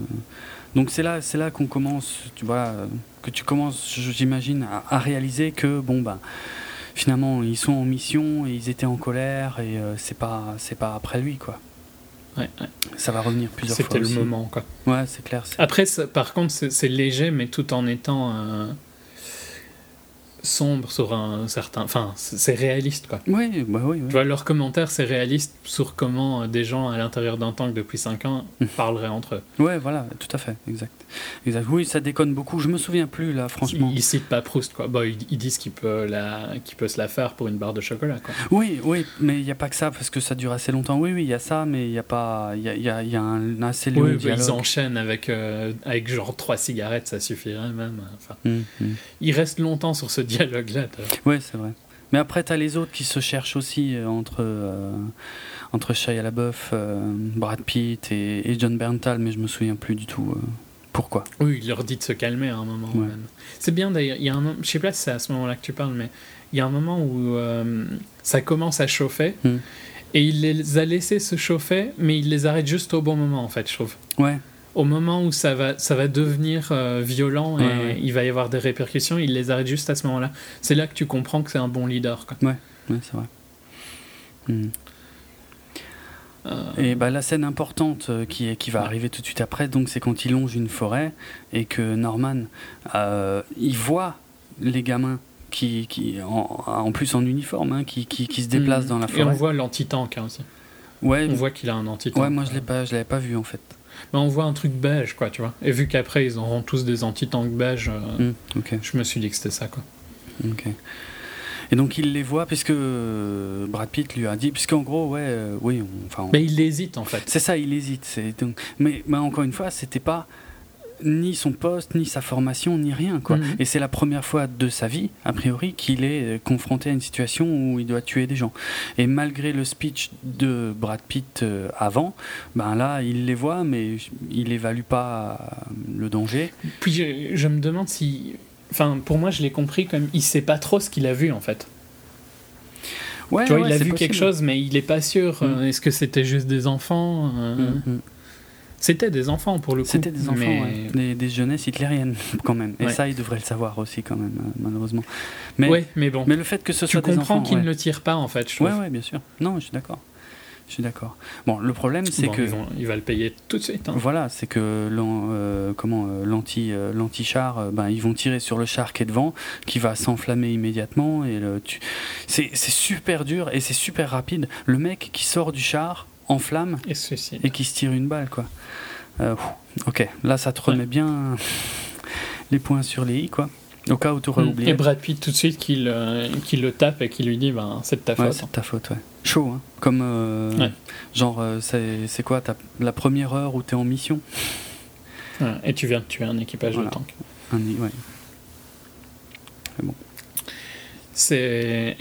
Donc c'est là, c'est là qu'on commence, tu vois, que tu commences, j'imagine, à, à réaliser que bon ben, finalement, ils sont en mission et ils étaient en colère et euh, c'est pas, c'est pas après lui quoi.
Ouais, ouais.
Ça va revenir plusieurs fois.
C'était le
aussi.
moment, quoi.
Ouais, c'est clair. c'est-
Après, ça- par contre, c'est c'est léger, mais tout en étant euh, sombre sur un certain. Enfin, c'est réaliste, quoi.
Ouais, bah oui,
Tu
oui.
vois, leur commentaire, c'est réaliste sur comment euh, des gens à l'intérieur d'un tank depuis 5 ans
Mhm.
parleraient entre eux.
Ouais, voilà, tout à fait, exact, exact. Oui, ça déconne beaucoup. Je me souviens plus là, franchement.
Ils, ils citent pas Proust, quoi. Bon, ils, ils disent qu'il peut, la, qu'il peut se la faire pour une barre de chocolat, quoi.
Oui, oui, mais il n'y a pas que ça parce que ça dure assez longtemps. Oui, oui, il y a ça, mais il y a pas, il y a, y a- y a un assez long
Oui, bah,
dialogue.
ils enchaînent avec, euh, avec genre 3 cigarettes, ça suffirait même. Enfin,
hum.
ils restent longtemps sur ce dialogue-là.
Ouais, c'est vrai. Mais après, t'as les autres qui se cherchent aussi euh, entre, euh, entre Shia LaBeouf, euh, Brad Pitt et, et John Berntal, mais je me souviens plus du tout euh, pourquoi.
Oui, il leur dit de se calmer à un moment.
Ouais.
C'est bien d'ailleurs, il y a un moment- je sais pas si c'est à ce moment-là que tu parles, mais il y a un moment où euh, ça commence à chauffer
Hmm.
et il les a laissés se chauffer, mais il les arrête juste au bon moment en fait, je trouve.
Ouais,
Au moment où ça va, ça va devenir euh, violent et
Ouais, ouais.
il va y avoir des répercussions, il les arrête juste à ce moment-là. C'est là que tu comprends que c'est un bon leader. Quoi.
ouais, c'est vrai. Hmm.
Euh,
Et bah, la scène importante euh, qui, qui va arriver tout de suite après, donc c'est quand il longe une forêt et que Norman, euh, il voit les gamins qui, qui en, en plus en uniforme, hein, qui, qui, qui se déplacent
hmm.
dans la
Et on
forêt.
voit l'anti-tank hein, aussi.
Ouais,
On voit qu'il a un anti-tank.
ouais, moi je l'ai pas, je l'avais pas vu en fait.
Mais on voit un truc beige, quoi, tu vois. Et vu qu'après ils auront tous des anti-tanks beige, euh,
Hmm,
je me suis dit que c'était ça, quoi.
Ok. Et donc il les voit puisque Brad Pitt lui a dit, puisqu'en gros, ouais, euh, oui, on- enfin, on-
Mais il hésite en fait.
c'est ça, il hésite. c'est donc- mais, mais encore une fois, c'était pas ni son poste, ni sa formation, ni rien, quoi.
Mhm.
Et c'est la première fois de sa vie, a priori, qu'il est euh, confronté à une situation où il doit tuer des gens. Et malgré le speech de Brad Pitt euh, avant, ben là, il les voit, mais il évalue pas euh, le danger.
Puis je, je me demande si. Enfin, pour moi, je l'ai compris comme il sait pas trop ce qu'il a vu en fait.
Ouais,
tu vois,
ouais,
il a vu
possible.
quelque chose, mais il est pas sûr.
Mhm.
Est-ce que c'était juste des enfants
Mhm, mhm.
C'était des enfants pour le coup.
C'était des enfants,
mais-
ouais. des, des jeunesses hitlériennes quand même. Et
Ouais.
ça, ils devraient le savoir aussi quand même, euh, malheureusement. Mais,
Ouais, mais bon.
mais le fait que ce
tu
soit des
comprends
enfants,
qu'il
ouais.
ne le tire pas en fait, je trouve.
Ouais, ouais, bien sûr. Non, je suis d'accord. Je suis d'accord. Bon, le problème, c'est
Bon,
que
ils vont- il va le payer tout de suite. hein.
voilà, c'est que euh, comment euh, l'anti euh, l'anti-char, ben ils vont tirer sur le char qui est devant, qui va s'enflammer immédiatement et le, tu- c'est c'est super dur et c'est super rapide. Le mec qui sort du char en flamme
Et
qui se tire une balle, quoi. Euh, ok, là ça te remet bien les points sur les i, quoi. Au cas où tu aurais
Mm.
oublié.
Et Brad Pitt tout de suite qui le, qui le tape et qui lui dit ben, c'est de ta
Ouais,
faute.
c'est de ta faute, ouais. Chaud, hein. Comme, euh,
Ouais.
genre, euh, c'est quoi la première heure où t'es en mission
Et tu viens de tuer un équipage
Voilà.
de tank.
Un i- ouais.
C'est ex- c'est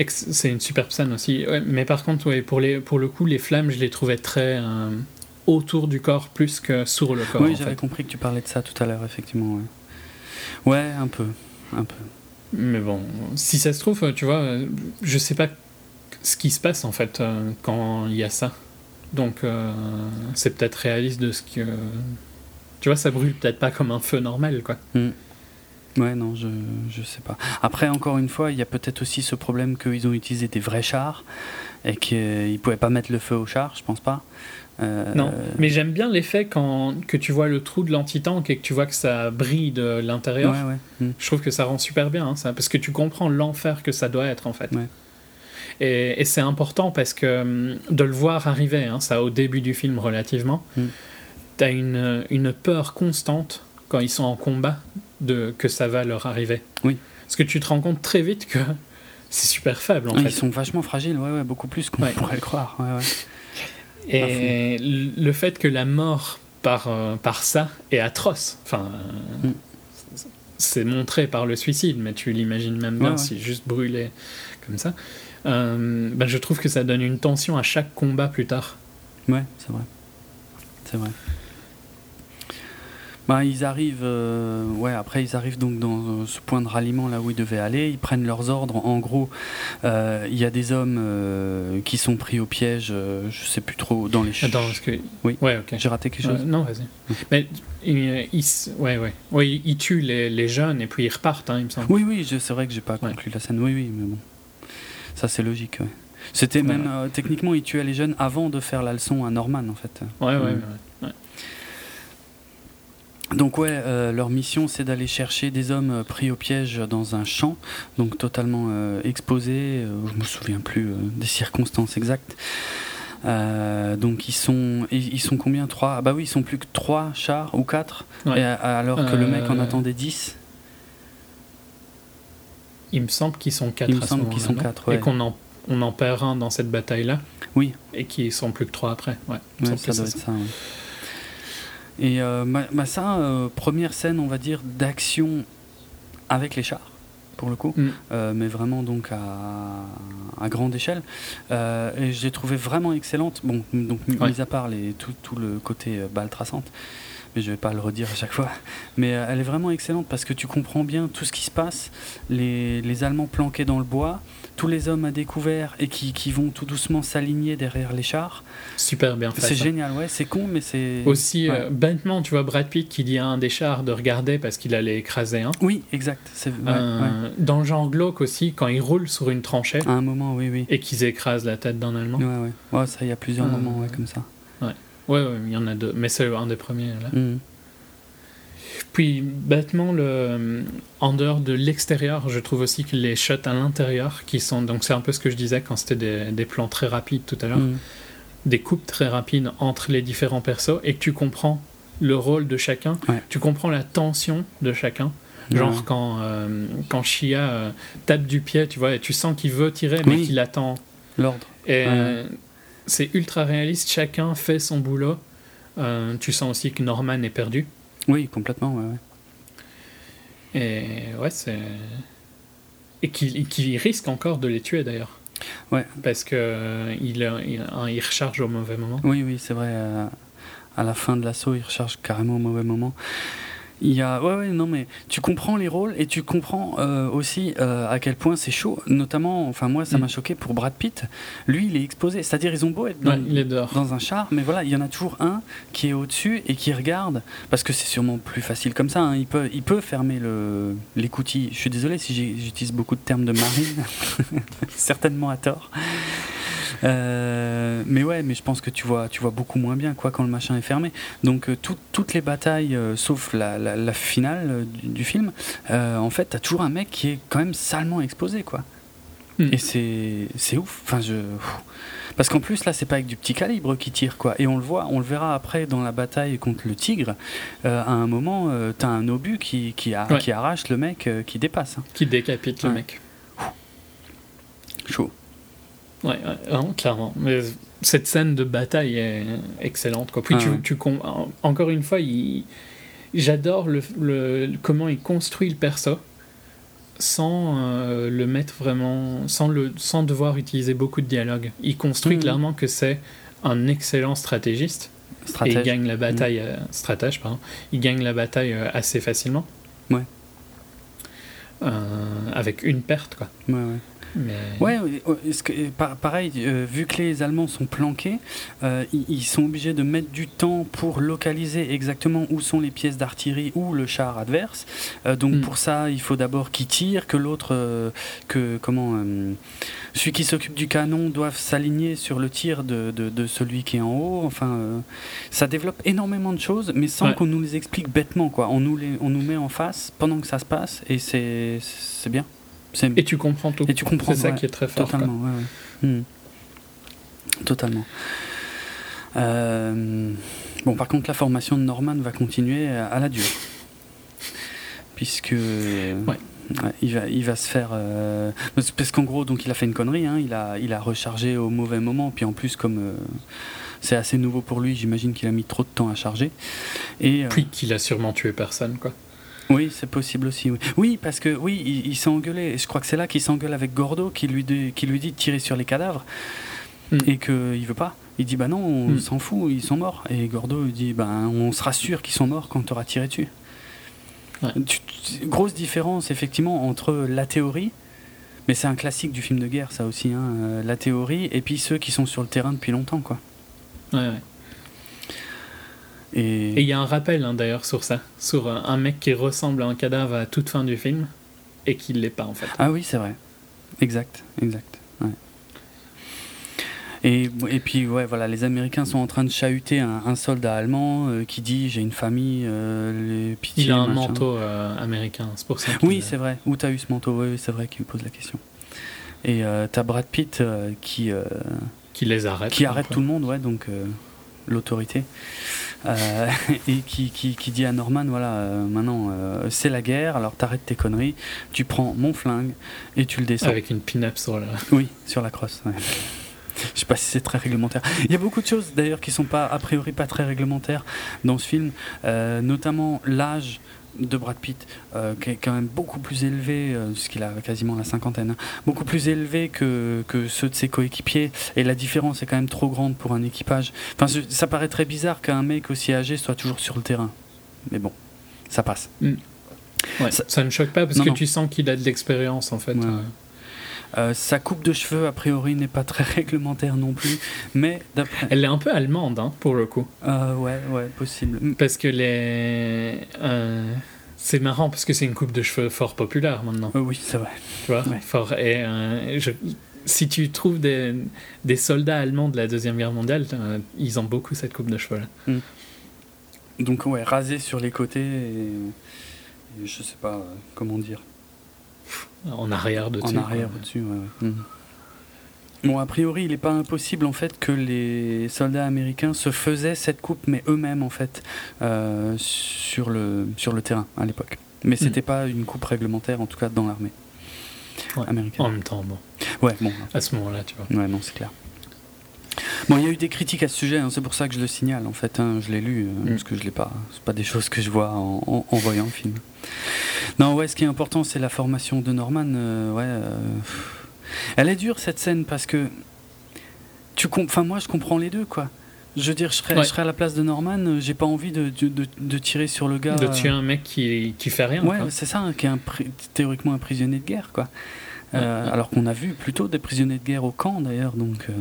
une superbe scène aussi. Ouais, mais par contre, ouais, pour, les, pour le coup, les flammes, je les trouvais très euh, autour du corps plus que sur le corps.
Oui, j'avais compris que tu parlais de ça tout à l'heure, effectivement. Ouais. ouais, un peu. Un peu.
Mais bon, si ça se trouve, tu vois, je sais pas ce qui se passe en fait euh, quand il y a ça. Donc, euh, c'est peut-être réaliste de ce que. Tu vois, ça brûle peut-être pas comme un feu normal, quoi.
Hmm. Ouais, non, je, je sais pas. Après, encore une fois, il y a peut-être aussi ce problème qu'ils ont utilisé des vrais chars et qu'ils pouvaient pas mettre le feu au char, je pense pas. Euh,
Non, mais j'aime bien l'effet quand que tu vois le trou de l'antitank et que tu vois que ça brille de l'intérieur.
Ouais, ouais. Hmm.
Je trouve que ça rend super bien, hein, ça, parce que tu comprends l'enfer que ça doit être en fait.
Ouais.
Et, et c'est important parce que de le voir arriver, hein, ça au début du film relativement,
Mm.
t'as une, une peur constante quand ils sont en combat de que ça va leur arriver.
Oui.
Parce que tu te rends compte très vite que c'est super faible en fait.
Ils sont vachement fragiles, ouais, ouais, beaucoup plus qu'on
Ouais.
pourrait le croire.
Et le fait que la mort par, euh, par ça est atroce. Enfin, euh,
Mm.
c'est montré par le suicide, mais tu l'imagines même bien si juste brûlé comme ça. Euh, ben, je trouve que ça donne une tension à chaque combat plus tard.
Ouais, c'est vrai. C'est vrai. Bah, ils arrivent, euh, ouais, après ils arrivent donc dans euh, ce point de ralliement là où ils devaient aller, ils prennent leurs ordres. En gros, euh, il y a des hommes qui sont pris au piège, je sais plus trop, dans les ch-
Attends, parce que.
Oui.
Ouais, ok.
J'ai raté quelque chose
non, vas-y. Mais il, il s- ouais, ouais. Ouais, il- il tue les, les jeunes et puis ils repartent, hein, il me semble.
Oui, oui, je- c'est vrai que j'ai pas
Ouais.
conclu la scène. Oui, oui, mais bon. Ça, c'est logique, ouais. C'était même, techniquement, ils tuaient les jeunes avant de faire la leçon à Norman, en fait.
Ouais, ouais,
Mm.
ouais, ouais.
Donc ouais, euh, leur mission c'est d'aller chercher des hommes euh, pris au piège dans un champ, donc totalement euh, exposés. euh, je me souviens plus des circonstances exactes. Donc ils sont, ils sont combien? Trois? Ah bah oui, ils sont plus que trois chars ou quatre,
Ouais.
et, alors que le mec en attendait 10
Il me semble qu'ils sont quatre
Il me
à
semble qu'ils sont quatre, ouais.
Et qu'on en, on en perd un dans cette bataille-là?
Oui.
Et qu'ils sont plus que trois après. Ouais,
ça doit être ça. ouais. Et euh, ça, euh, première scène, on va dire, d'action avec les chars. pour le coup,
Mm.
euh, mais vraiment donc à, à grande échelle. Euh, et je l'ai trouvée vraiment excellente. Bon, donc mis
Ouais.
à part les, tout, tout le côté euh, balle traçante, mais je vais pas le redire à chaque fois. Mais elle est vraiment excellente parce que tu comprends bien tout ce qui se passe. Les, les Allemands planqués dans le bois, tous les hommes à découvert et qui, qui vont tout doucement s'aligner derrière les chars.
Super bien fait.
C'est génial, ouais, c'est con, mais c'est.
Aussi,
Ouais.
euh, bêtement, tu vois Brad Pitt qui dit à un des chars de regarder parce qu'il allait écraser un.
Oui, exact. c'est- ouais,
Euh,
ouais.
Dans le genre glauque aussi, quand ils roulent sur une tranchée
À un moment, oui, oui.
et qu'ils écrasent la tête d'un Allemand.
Ouais, ouais. Ouais, ça, il y a plusieurs
Euh,
moments, ouais, comme ça.
Ouais, ouais, il y en a deux, mais c'est un des premiers là.
Mhm.
Puis bêtement, le, en dehors de l'extérieur, je trouve aussi que les shots à l'intérieur, qui sont donc c'est un peu ce que je disais quand c'était des, des plans très rapides tout à l'heure,
Mhm.
des coupes très rapides entre les différents persos et que tu comprends le rôle de chacun,
Ouais.
tu comprends la tension de chacun. Genre
Ouais.
quand, euh, quand Shia euh, tape du pied, tu vois, et tu sens qu'il veut tirer, mais
Oui.
qu'il attend.
L'ordre.
Et
Ouais.
euh, c'est ultra réaliste, chacun fait son boulot. Euh, tu sens aussi que Norman est perdu.
Oui, complètement, ouais, ouais.
Et ouais, c'est. Et qu'il qu'il risque encore de les tuer d'ailleurs.
Ouais.
Parce que euh, il, il, il recharge au mauvais moment.
Oui, oui, c'est vrai. euh, à la fin de l'assaut, il recharge carrément au mauvais moment. Il y a, ouais, ouais, non, mais tu comprends les rôles et tu comprends euh, aussi euh, à quel point c'est chaud. Notamment, enfin, moi, ça
Mm.
m'a choqué pour Brad Pitt. Lui, il est exposé. C'est-à-dire, ils ont beau être dans,
Ouais, il est dehors.
dans un char, mais voilà, il y en a toujours un qui est au-dessus et qui regarde, parce que c'est sûrement plus facile comme ça. hein. Il, peut, il peut fermer le, l'écoutille. Je suis désolé si j'utilise beaucoup de termes de marine, certainement à tort. Euh, mais ouais, mais je pense que tu vois, tu vois beaucoup moins bien quoi quand le machin est fermé. Donc euh, tout- toutes les batailles, euh, sauf la, la- la finale du, du film, en fait, t'as toujours un mec qui est quand même salement exposé quoi.
Hmm.
Et c'est c'est ouf. Enfin je parce qu'en plus là c'est pas avec du petit calibre qui tire quoi. Et on le voit, on le verra après dans la bataille contre le tigre. Euh, à un moment, euh, t'as un obus qui qui, a-
Ouais.
qui arrache le mec euh, qui dépasse. hein.
Qui décapite le mec.
Chaud.
Ouais, ouais, vraiment, clairement. Mais cette scène de bataille est excellente. Quoi. Puis
Ah
tu,
ouais.
tu encore une fois, il- j'adore le, le- comment il construit le perso sans euh, le mettre vraiment, sans, le, sans devoir utiliser beaucoup de dialogue. Il construit
Mhm.
clairement que c'est un excellent stratégiste et il
Stratège.
gagne la bataille, euh, stratège, pardon, il gagne la bataille euh, assez facilement.
Ouais.
Avec une perte, quoi.
Ouais, ouais.
Mais...
Ouais, que, euh, pa- pareil, euh, vu que les Allemands sont planqués, euh, ils, sont obligés de mettre du temps pour localiser exactement où sont les pièces d'artillerie ou le char adverse. Donc
Mm.
pour ça, il faut d'abord qu'il tire, que l'autre, que comment, celui qui s'occupe du canon doive s'aligner sur le tir de, de, de celui qui est en haut. Enfin, ça développe énormément de choses, mais sans
Ouais.
qu'on nous les explique bêtement. Quoi. On, nous les, on nous met en face pendant que ça se passe, et c'est bien.
Et tu comprends tout.
Et tu comprends,
C'est ça
ouais,
qui est très fort. quoi.
Totalement, ouais, ouais. Hmm. Totalement. Euh, bon, par contre, la formation de Norman va continuer à la dure. Puisque. ouais, il, va, il va se faire. euh, parce parce qu'en gros, donc, il a fait une connerie, hein, il, a, il a rechargé au mauvais moment, puis en plus, comme. euh, c'est assez nouveau pour lui, j'imagine qu'il a mis trop de temps à charger. Et, euh,
Puis qu'il a sûrement tué personne, quoi.
Oui, c'est possible aussi. Oui, oui parce que oui, il, il s'est engueulé. Et je crois que c'est là qu'il s'engueule avec Gordo, qui lui, dit, qui lui dit de tirer sur les cadavres
Mm.
et qu'il veut pas. Il dit bah non, on
Mm.
s'en fout, ils sont morts. Et Gordo il dit bah on sera sûr qu'ils sont morts quand tu auras tiré dessus.
Ouais.
Tu- tu- grosse différence effectivement entre la théorie. Mais c'est un classique du film de guerre, ça aussi, hein, euh, la théorie, et puis ceux qui sont sur le terrain depuis longtemps, quoi.
Ouais, ouais.
Et,
il y a un rappel hein, d'ailleurs sur ça, sur un, un mec qui ressemble à un cadavre à toute fin du film et qui l'est pas en fait.
Ah oui, c'est vrai. Exact, exact. ouais. Et, et puis, ouais, voilà, les Américains sont en train de chahuter un, un soldat allemand euh, qui dit J'ai une famille, euh, les pitié.
Il a un
machin.
manteau euh, américain, c'est pour ça.
Oui,
a-
c'est vrai. Où t'as eu ce manteau Oui, c'est vrai qu'il lui pose la question. Et euh, t'as Brad Pitt euh, qui, euh,
Qui les arrête.
qui arrête tout le monde, ouais, donc euh, l'autorité. Euh, et qui, qui, qui dit à Norman voilà, euh, maintenant euh, c'est la guerre, alors t'arrêtes tes conneries, tu prends mon flingue et tu le descends.
Avec une pin-up sur la.
Oui, sur la crosse. ouais. Je sais pas si c'est très réglementaire. Il y a beaucoup de choses d'ailleurs qui sont pas a priori pas très réglementaires dans ce film, notamment l'âge de Brad Pitt, euh, qui est quand même beaucoup plus élevé, euh, puisqu'il a quasiment la cinquantaine, hein, beaucoup plus élevé que, que ceux de ses coéquipiers, et la différence est quand même trop grande pour un équipage. Enfin, ça paraît très bizarre qu'un mec aussi âgé soit toujours sur le terrain. Mais bon, ça passe.
Ouais,
Ça-
ne choque pas parce
Non,
que
non.
tu sens qu'il a de l'expérience en fait.
Ouais,
euh.
ouais. Euh, sa coupe de cheveux, a priori, n'est pas très réglementaire non plus, mais.
Elle est un peu allemande hein, pour le coup.
Euh, ouais, ouais, possible.
Parce que les. euh, C'est marrant parce que c'est une coupe de cheveux fort populaire maintenant.
Euh, oui, c'est vrai.
Tu vois
Ouais.
fort, et, je- Si tu trouves des, des soldats allemands de la Deuxième Guerre mondiale, ils ont beaucoup cette coupe de cheveux là.
Donc, ouais, rasé sur les côtés et. et je sais pas comment dire.
En arrière de
En arrière, au-dessus, ouais, ouais. Mhm. Bon, a priori, il n'est pas impossible en fait que les soldats américains se faisaient cette coupe, mais eux-mêmes en fait, euh, sur, le, sur le terrain à l'époque. Mais c'était pas une coupe réglementaire, en tout cas dans l'armée
Ouais.
américaine.
En même temps, bon,
Ouais, bon,
à ce moment-là, tu vois.
ouais, non, c'est clair. Bon, il y a eu des critiques à ce sujet, hein, c'est pour ça que je le signale en fait. hein, je l'ai lu euh,
Mm.
parce que je l'ai pas. C'est pas des choses que je vois en, en- en voyant le film. Non, ouais, ce qui est important, c'est la formation de Norman. euh, ouais, euh, elle est dure cette scène parce que tu, com- enfin moi, je comprends les deux quoi. Je veux dire, je serais,
Ouais.
je serais à la place de Norman, euh, j'ai pas envie de, de, de- de tirer sur le gars.
De tuer un mec qui, qui fait rien.
Ouais, c'est ça, qui est un théoriquement un prisonnier de guerre, quoi. Euh,
Ouais.
Alors qu'on a vu plutôt des prisonniers de guerre au camp, d'ailleurs, donc. euh,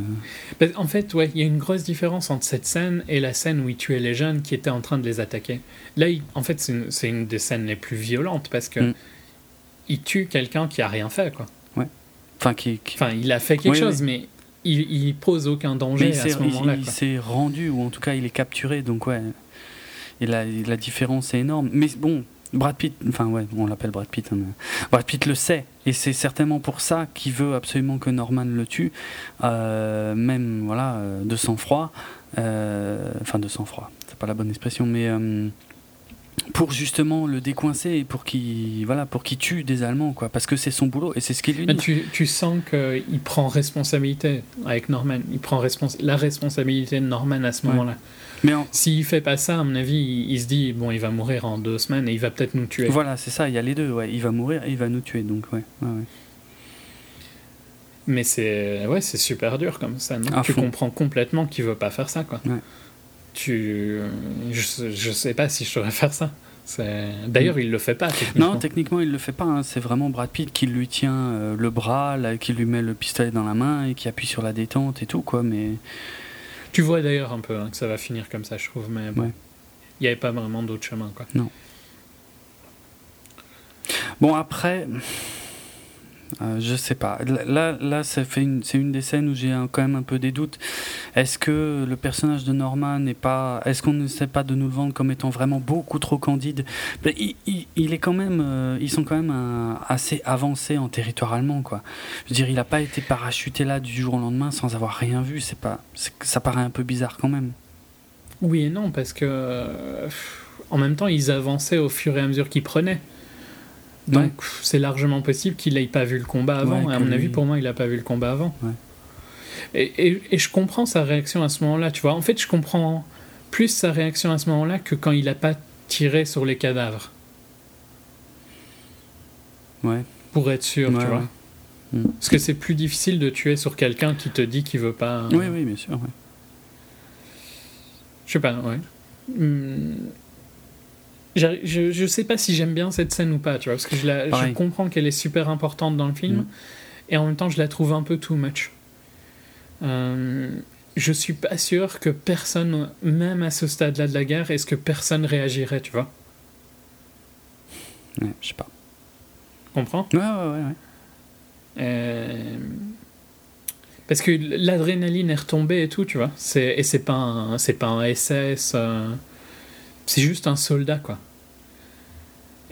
Parce- En fait, ouais, il y a une grosse différence entre cette scène et la scène où il tuait les jeunes qui étaient en train de les attaquer. Là, il- en fait, c'est une, des scènes les plus violentes parce que
Mm.
il tue quelqu'un qui a rien fait, quoi.
Enfin, qui. qui-
Enfin, il a fait quelque
Oui,
chose, mais il, il pose aucun danger
Mais
à
s'est-
ce moment-là.
il s'est rendu, ou en tout cas, il est capturé, donc ouais. Et la, la différence est énorme. Mais bon, Brad Pitt, enfin ouais, on l'appelle Brad Pitt. hein, Brad Pitt le sait, et c'est certainement pour ça qu'il veut absolument que Norman le tue, euh, même voilà, euh, de sang-froid. euh, Enfin, de sang-froid, c'est pas la bonne expression, mais euh, pour justement le décoincer et pour qu'il voilà, pour qu'il tue des Allemands, quoi, parce que c'est son boulot et c'est ce qu'il lui
Mais
dit.
tu, tu sens qu'il prend responsabilité avec Norman. Il prend respons- la responsabilité de Norman à ce
Ouais.
moment-là.
Mais en-
S'il fait pas ça, à mon avis, il, il se dit bon, il va mourir en deux semaines et il va peut-être nous tuer.
voilà, c'est ça, il y a les deux, ouais. Il va mourir et il va nous tuer, donc ouais. ouais, ouais.
Mais c'est ouais, c'est super dur comme ça. Non? Tu comprends complètement qu'il veut pas faire ça, quoi. Tu, je, je sais pas si je devrais faire ça. D'ailleurs, il le fait pas. Techniquement.
Non, techniquement, il le fait pas. hein. C'est vraiment Brad Pitt qui lui tient euh, le bras, là, qui lui met le pistolet dans la main et qui appuie sur la détente et tout, quoi. Mais
Tu vois d'ailleurs un peu hein, que ça va finir comme ça, je trouve. Mais bon,
Ouais.
il n'y avait pas vraiment d'autre chemin, quoi.
bon, après, euh, je sais pas. Là, là, ça une, c'est une des scènes où j'ai quand même un peu des doutes. Est-ce que le personnage de Norman n'est pas, est-ce qu'on ne sait pas de nous le vendre comme étant vraiment beaucoup trop candide? Ben, il, euh, ils sont quand même un- assez avancés en territoire allemand, quoi. Je veux dire, il n'a pas été parachuté là du jour au lendemain sans avoir rien vu. C'est pas, ça paraît un peu bizarre quand même.
Oui et non, parce que euh, en même temps, ils avançaient au fur et à mesure qu'ils prenaient. Donc
Ouais.
c'est largement possible qu'il n'ait pas vu le combat avant.
Ouais,
et à mon avis,
lui-
pour moi, il n'a pas vu le combat avant.
Ouais.
Et, et- et je comprends sa réaction à ce moment-là, tu vois. En fait, je comprends plus sa réaction à ce moment-là que quand il n'a pas tiré sur les cadavres,
Ouais.
pour être sûr, tu vois.
ouais. Mm.
Parce que c'est plus difficile de tuer sur quelqu'un qui te dit qu'il veut pas.
Oui, oui, bien sûr.
Je sais pas, ouais. Hmm. Je, je sais pas si j'aime bien cette scène ou pas, tu vois, parce que je, la, je
Pareil.
comprends qu'elle est super importante dans le film,
Mhm.
et en même temps je la trouve un peu too much. Euh, je suis pas sûr que personne, même à ce stade-là de la guerre, est-ce que personne réagirait, tu vois
Ouais, je sais pas.
Comprends?
Ouais, ouais, ouais. ouais.
Euh, Parce que l'adrénaline est retombée et tout, tu vois. C'est- Et c'est pas, un- c'est pas un SS. euh, C'est juste un soldat, quoi.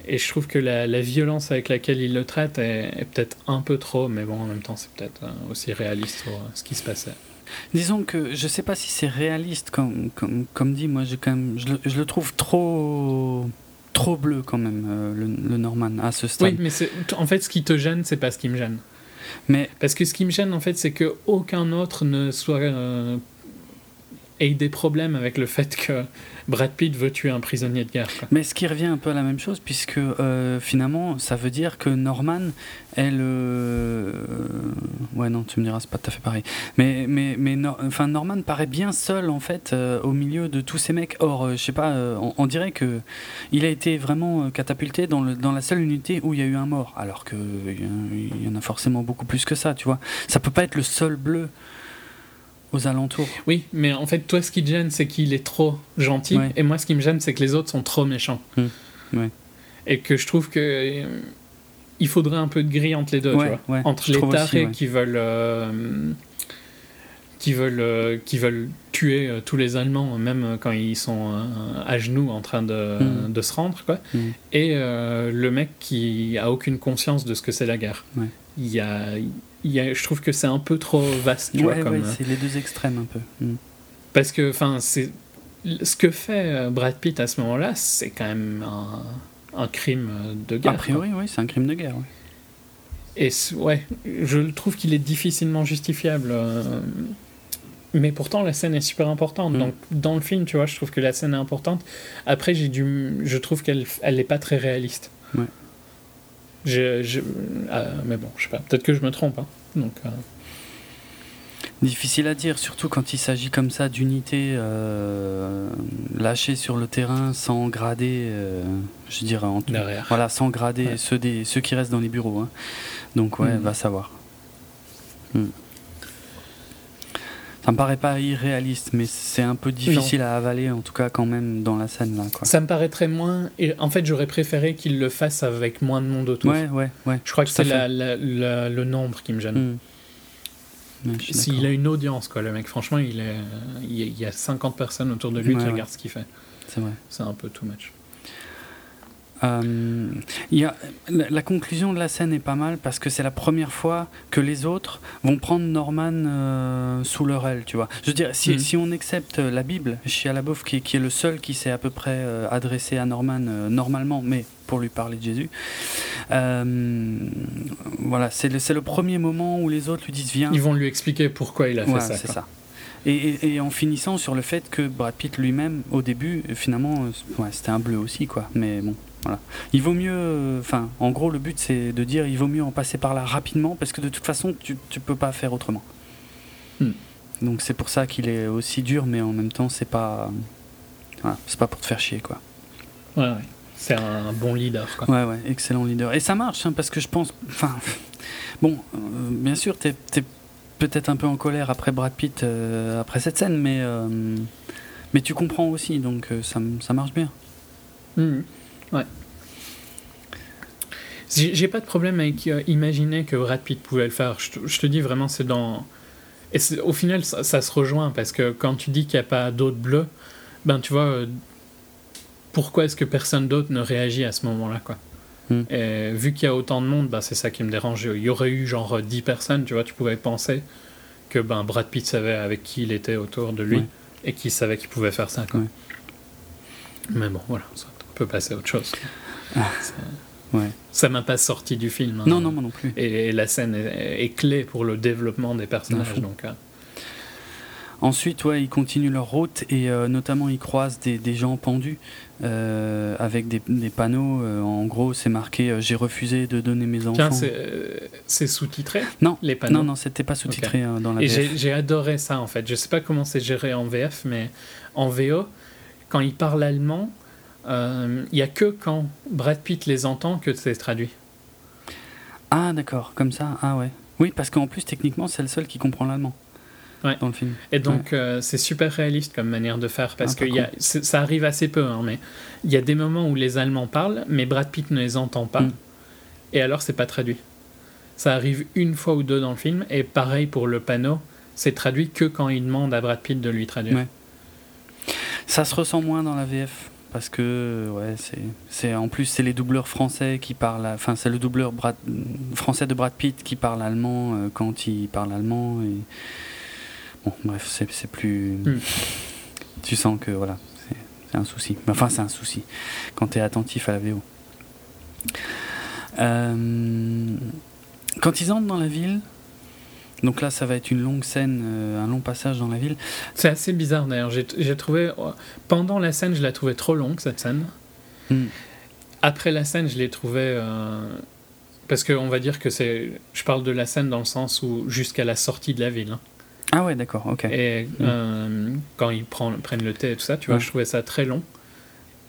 Et je trouve que la, la violence avec laquelle il le traite est, est peut-être un peu trop, mais bon, en même temps, c'est peut-être euh, aussi réaliste euh, ce qui se passait.
Disons que je sais pas si c'est réaliste, comme, comme, comme dit, moi je, quand même, je, le, je le trouve trop trop bleu quand même, euh, le, le Norman, à ce stade.
Oui, mais c'est- en fait, ce qui te gêne, c'est pas ce qui me gêne.
Mais
Parce que ce qui me gêne, en fait, c'est que aucun autre ne soit euh, ait des problèmes avec le fait que Brad Pitt veut tuer un prisonnier de guerre.
Mais ce qui revient un peu à la même chose, puisque euh, finalement, ça veut dire que Norman, elle. Euh, ouais, non, tu me diras, c'est pas tout à fait pareil. Mais, mais, mais enfin, Norman paraît bien seul, en fait, euh, au milieu de tous ces mecs. Or, je sais pas, on, dirait que il a été vraiment catapulté dans, le, dans la seule unité où il y a eu un mort, alors qu'il y, y en a forcément beaucoup plus que ça, tu vois. Ça peut pas être le seul bleu aux alentours.
Oui, mais en fait, toi, ce qui te gêne, c'est qu'il est trop gentil, et moi, ce qui me gêne, c'est que les autres sont trop méchants.
Hum.
Et que je trouve que euh, il faudrait un peu de gris entre les deux, tu vois. entre les tarés qui veulent euh, qui veulent euh, qui veulent tuer tous les Allemands, même quand ils sont à genoux en train de, de se rendre, quoi. Hum. Et le mec qui a aucune conscience de ce que c'est la guerre. Il y a je trouve que c'est un peu trop vaste.
Tu ouais, c'est les deux extrêmes un peu. Mm.
Parce que, enfin, c'est ce que fait euh, Brad Pitt à ce moment-là, c'est quand même un, crime de guerre. A
priori, oui, c'est un crime de guerre.
Et ouais, je trouve qu'il est difficilement justifiable. Euh, mais pourtant, la scène est super importante. Mm. Donc, dans le film, tu vois, je trouve que la scène est importante. Après, j'ai dû, je trouve qu'elle, elle n'est pas très réaliste.
Ouais.
Je, euh, mais bon, je sais pas, peut-être que je me trompe. Hein. Donc, euh.
Difficile à dire, surtout quand il s'agit comme ça d'unités euh, lâchées sur le terrain sans grader, je dirais, en tout. Voilà, sans grader ceux, des, ceux qui restent dans les bureaux. Hein. Donc, ouais, hmm. va savoir. Hmm. Ça me paraît pas irréaliste, mais c'est un peu difficile à avaler, en tout cas quand même dans la scène là. Quoi.
Ça me paraîtrait moins. Et en fait, j'aurais préféré qu'il le fasse avec moins de monde autour.
Ouais, ouais, ouais.
Je crois que c'est le nombre qui me gêne. Hmm. S'il a une audience, quoi, le mec, franchement, il, est, il y a 50 personnes autour de lui qui regardent ce qu'il fait.
C'est vrai.
C'est un peu too much.
Euh, y a, la, conclusion de la scène est pas mal parce que c'est la première fois que les autres vont prendre Norman euh, sous leur aile, tu vois. Je veux dire, si, mhm. si on accepte la Bible, Chialabouf, qui, qui est le seul qui s'est à peu près euh, adressé à Norman normalement, mais pour lui parler de Jésus, voilà, c'est le, le premier moment où les autres lui disent Viens.
Ils vont lui expliquer pourquoi il a fait ça.
Et, et, en finissant sur le fait que Brad Pitt lui-même, au début, finalement, ouais, c'était un bleu aussi, quoi. Mais bon, voilà. Il vaut mieux, enfin, en gros, le but c'est de dire il vaut mieux en passer par là rapidement parce que de toute façon, tu, tu peux pas faire autrement. Hmm. Donc c'est pour ça qu'il est aussi dur, mais en même temps, c'est pas, voilà, c'est pas pour te faire chier, quoi.
Ouais, ouais. C'est un bon leader, quoi.
Ouais, ouais, excellent leader. Et ça marche, hein, parce que je pense, enfin, bon, euh, bien sûr, t'es es, peut-être un peu en colère après Brad Pitt, euh, après cette scène, mais, euh, mais tu comprends aussi, donc ça, ça marche bien.
Hmm. Ouais. J'ai pas de problème avec euh, imaginer que Brad Pitt pouvait le faire. Je te, je te dis vraiment, c'est dans. Et au final, ça, se rejoint parce que quand tu dis qu'il n'y a pas d'autres bleus, ben tu vois, euh, pourquoi est-ce que personne d'autre ne réagit à ce moment-là, quoi? Hmm. Et vu qu'il y a autant de monde, ben, c'est ça qui me dérange. Il y aurait eu genre 10 personnes, tu vois, tu pouvais penser que ben, Brad Pitt savait avec qui il était autour de lui et qu'il savait qu'il pouvait faire ça, quoi. Mais bon, voilà. Ça peut passer à autre chose.
Ah. Ouais.
Ça m'a pas sorti du film. Hein.
Non, non, moi non plus.
Et, la scène est, clé pour le développement des personnages. Donc, euh.
Ensuite, ouais, ils continuent leur route et euh, notamment ils croisent des, des gens pendus euh, avec des, des panneaux. en gros, c'est marqué J'ai refusé de donner mes enfants.
c'est sous-titré
Non,
les panneaux.
Non, non, c'était pas sous-titré dans la
Et j'ai adoré ça en fait. Je sais pas comment c'est géré en VF, mais en VO, quand ils parlent allemand, il euh, n'y a que quand Brad Pitt les entend que c'est traduit.
Ah d'accord, comme ça, ah ouais. Oui, parce qu'en plus techniquement c'est le seul qui comprend l'allemand. Dans le film.
Et donc euh, c'est super réaliste comme manière de faire parce ah, que ça arrive assez peu, hein, mais il y a des moments où les Allemands parlent, mais Brad Pitt ne les entend pas. Mm. Et alors c'est pas traduit. Ça arrive une fois ou deux dans le film, et pareil pour le panneau, c'est traduit que quand il demande à Brad Pitt de lui traduire.
Ça se ressent moins dans la VF parce que ouais c'est en plus c'est les doubleurs français qui parlent enfin c'est le doubleur français de Brad Pitt qui parle allemand euh, quand il parle allemand et bon bref c'est plus hmm. tu sens que voilà c'est un souci enfin c'est un souci quand tu es attentif à la VO euh, quand ils entrent dans la ville Donc là, ça va être une longue scène, euh, un long passage dans la ville.
C'est assez bizarre d'ailleurs. J'ai trouvé. Pendant la scène, je la trouvais trop longue, cette scène.
Hmm.
Après la scène, je l'ai trouvée. euh, Parce qu'on va dire que c'est. Je parle de la scène dans le sens où jusqu'à la sortie de la ville. hein.
Ah ouais, d'accord, ok.
Et euh, quand ils prennent, prennent le thé et tout ça, tu vois,
Ouais.
je trouvais ça très long.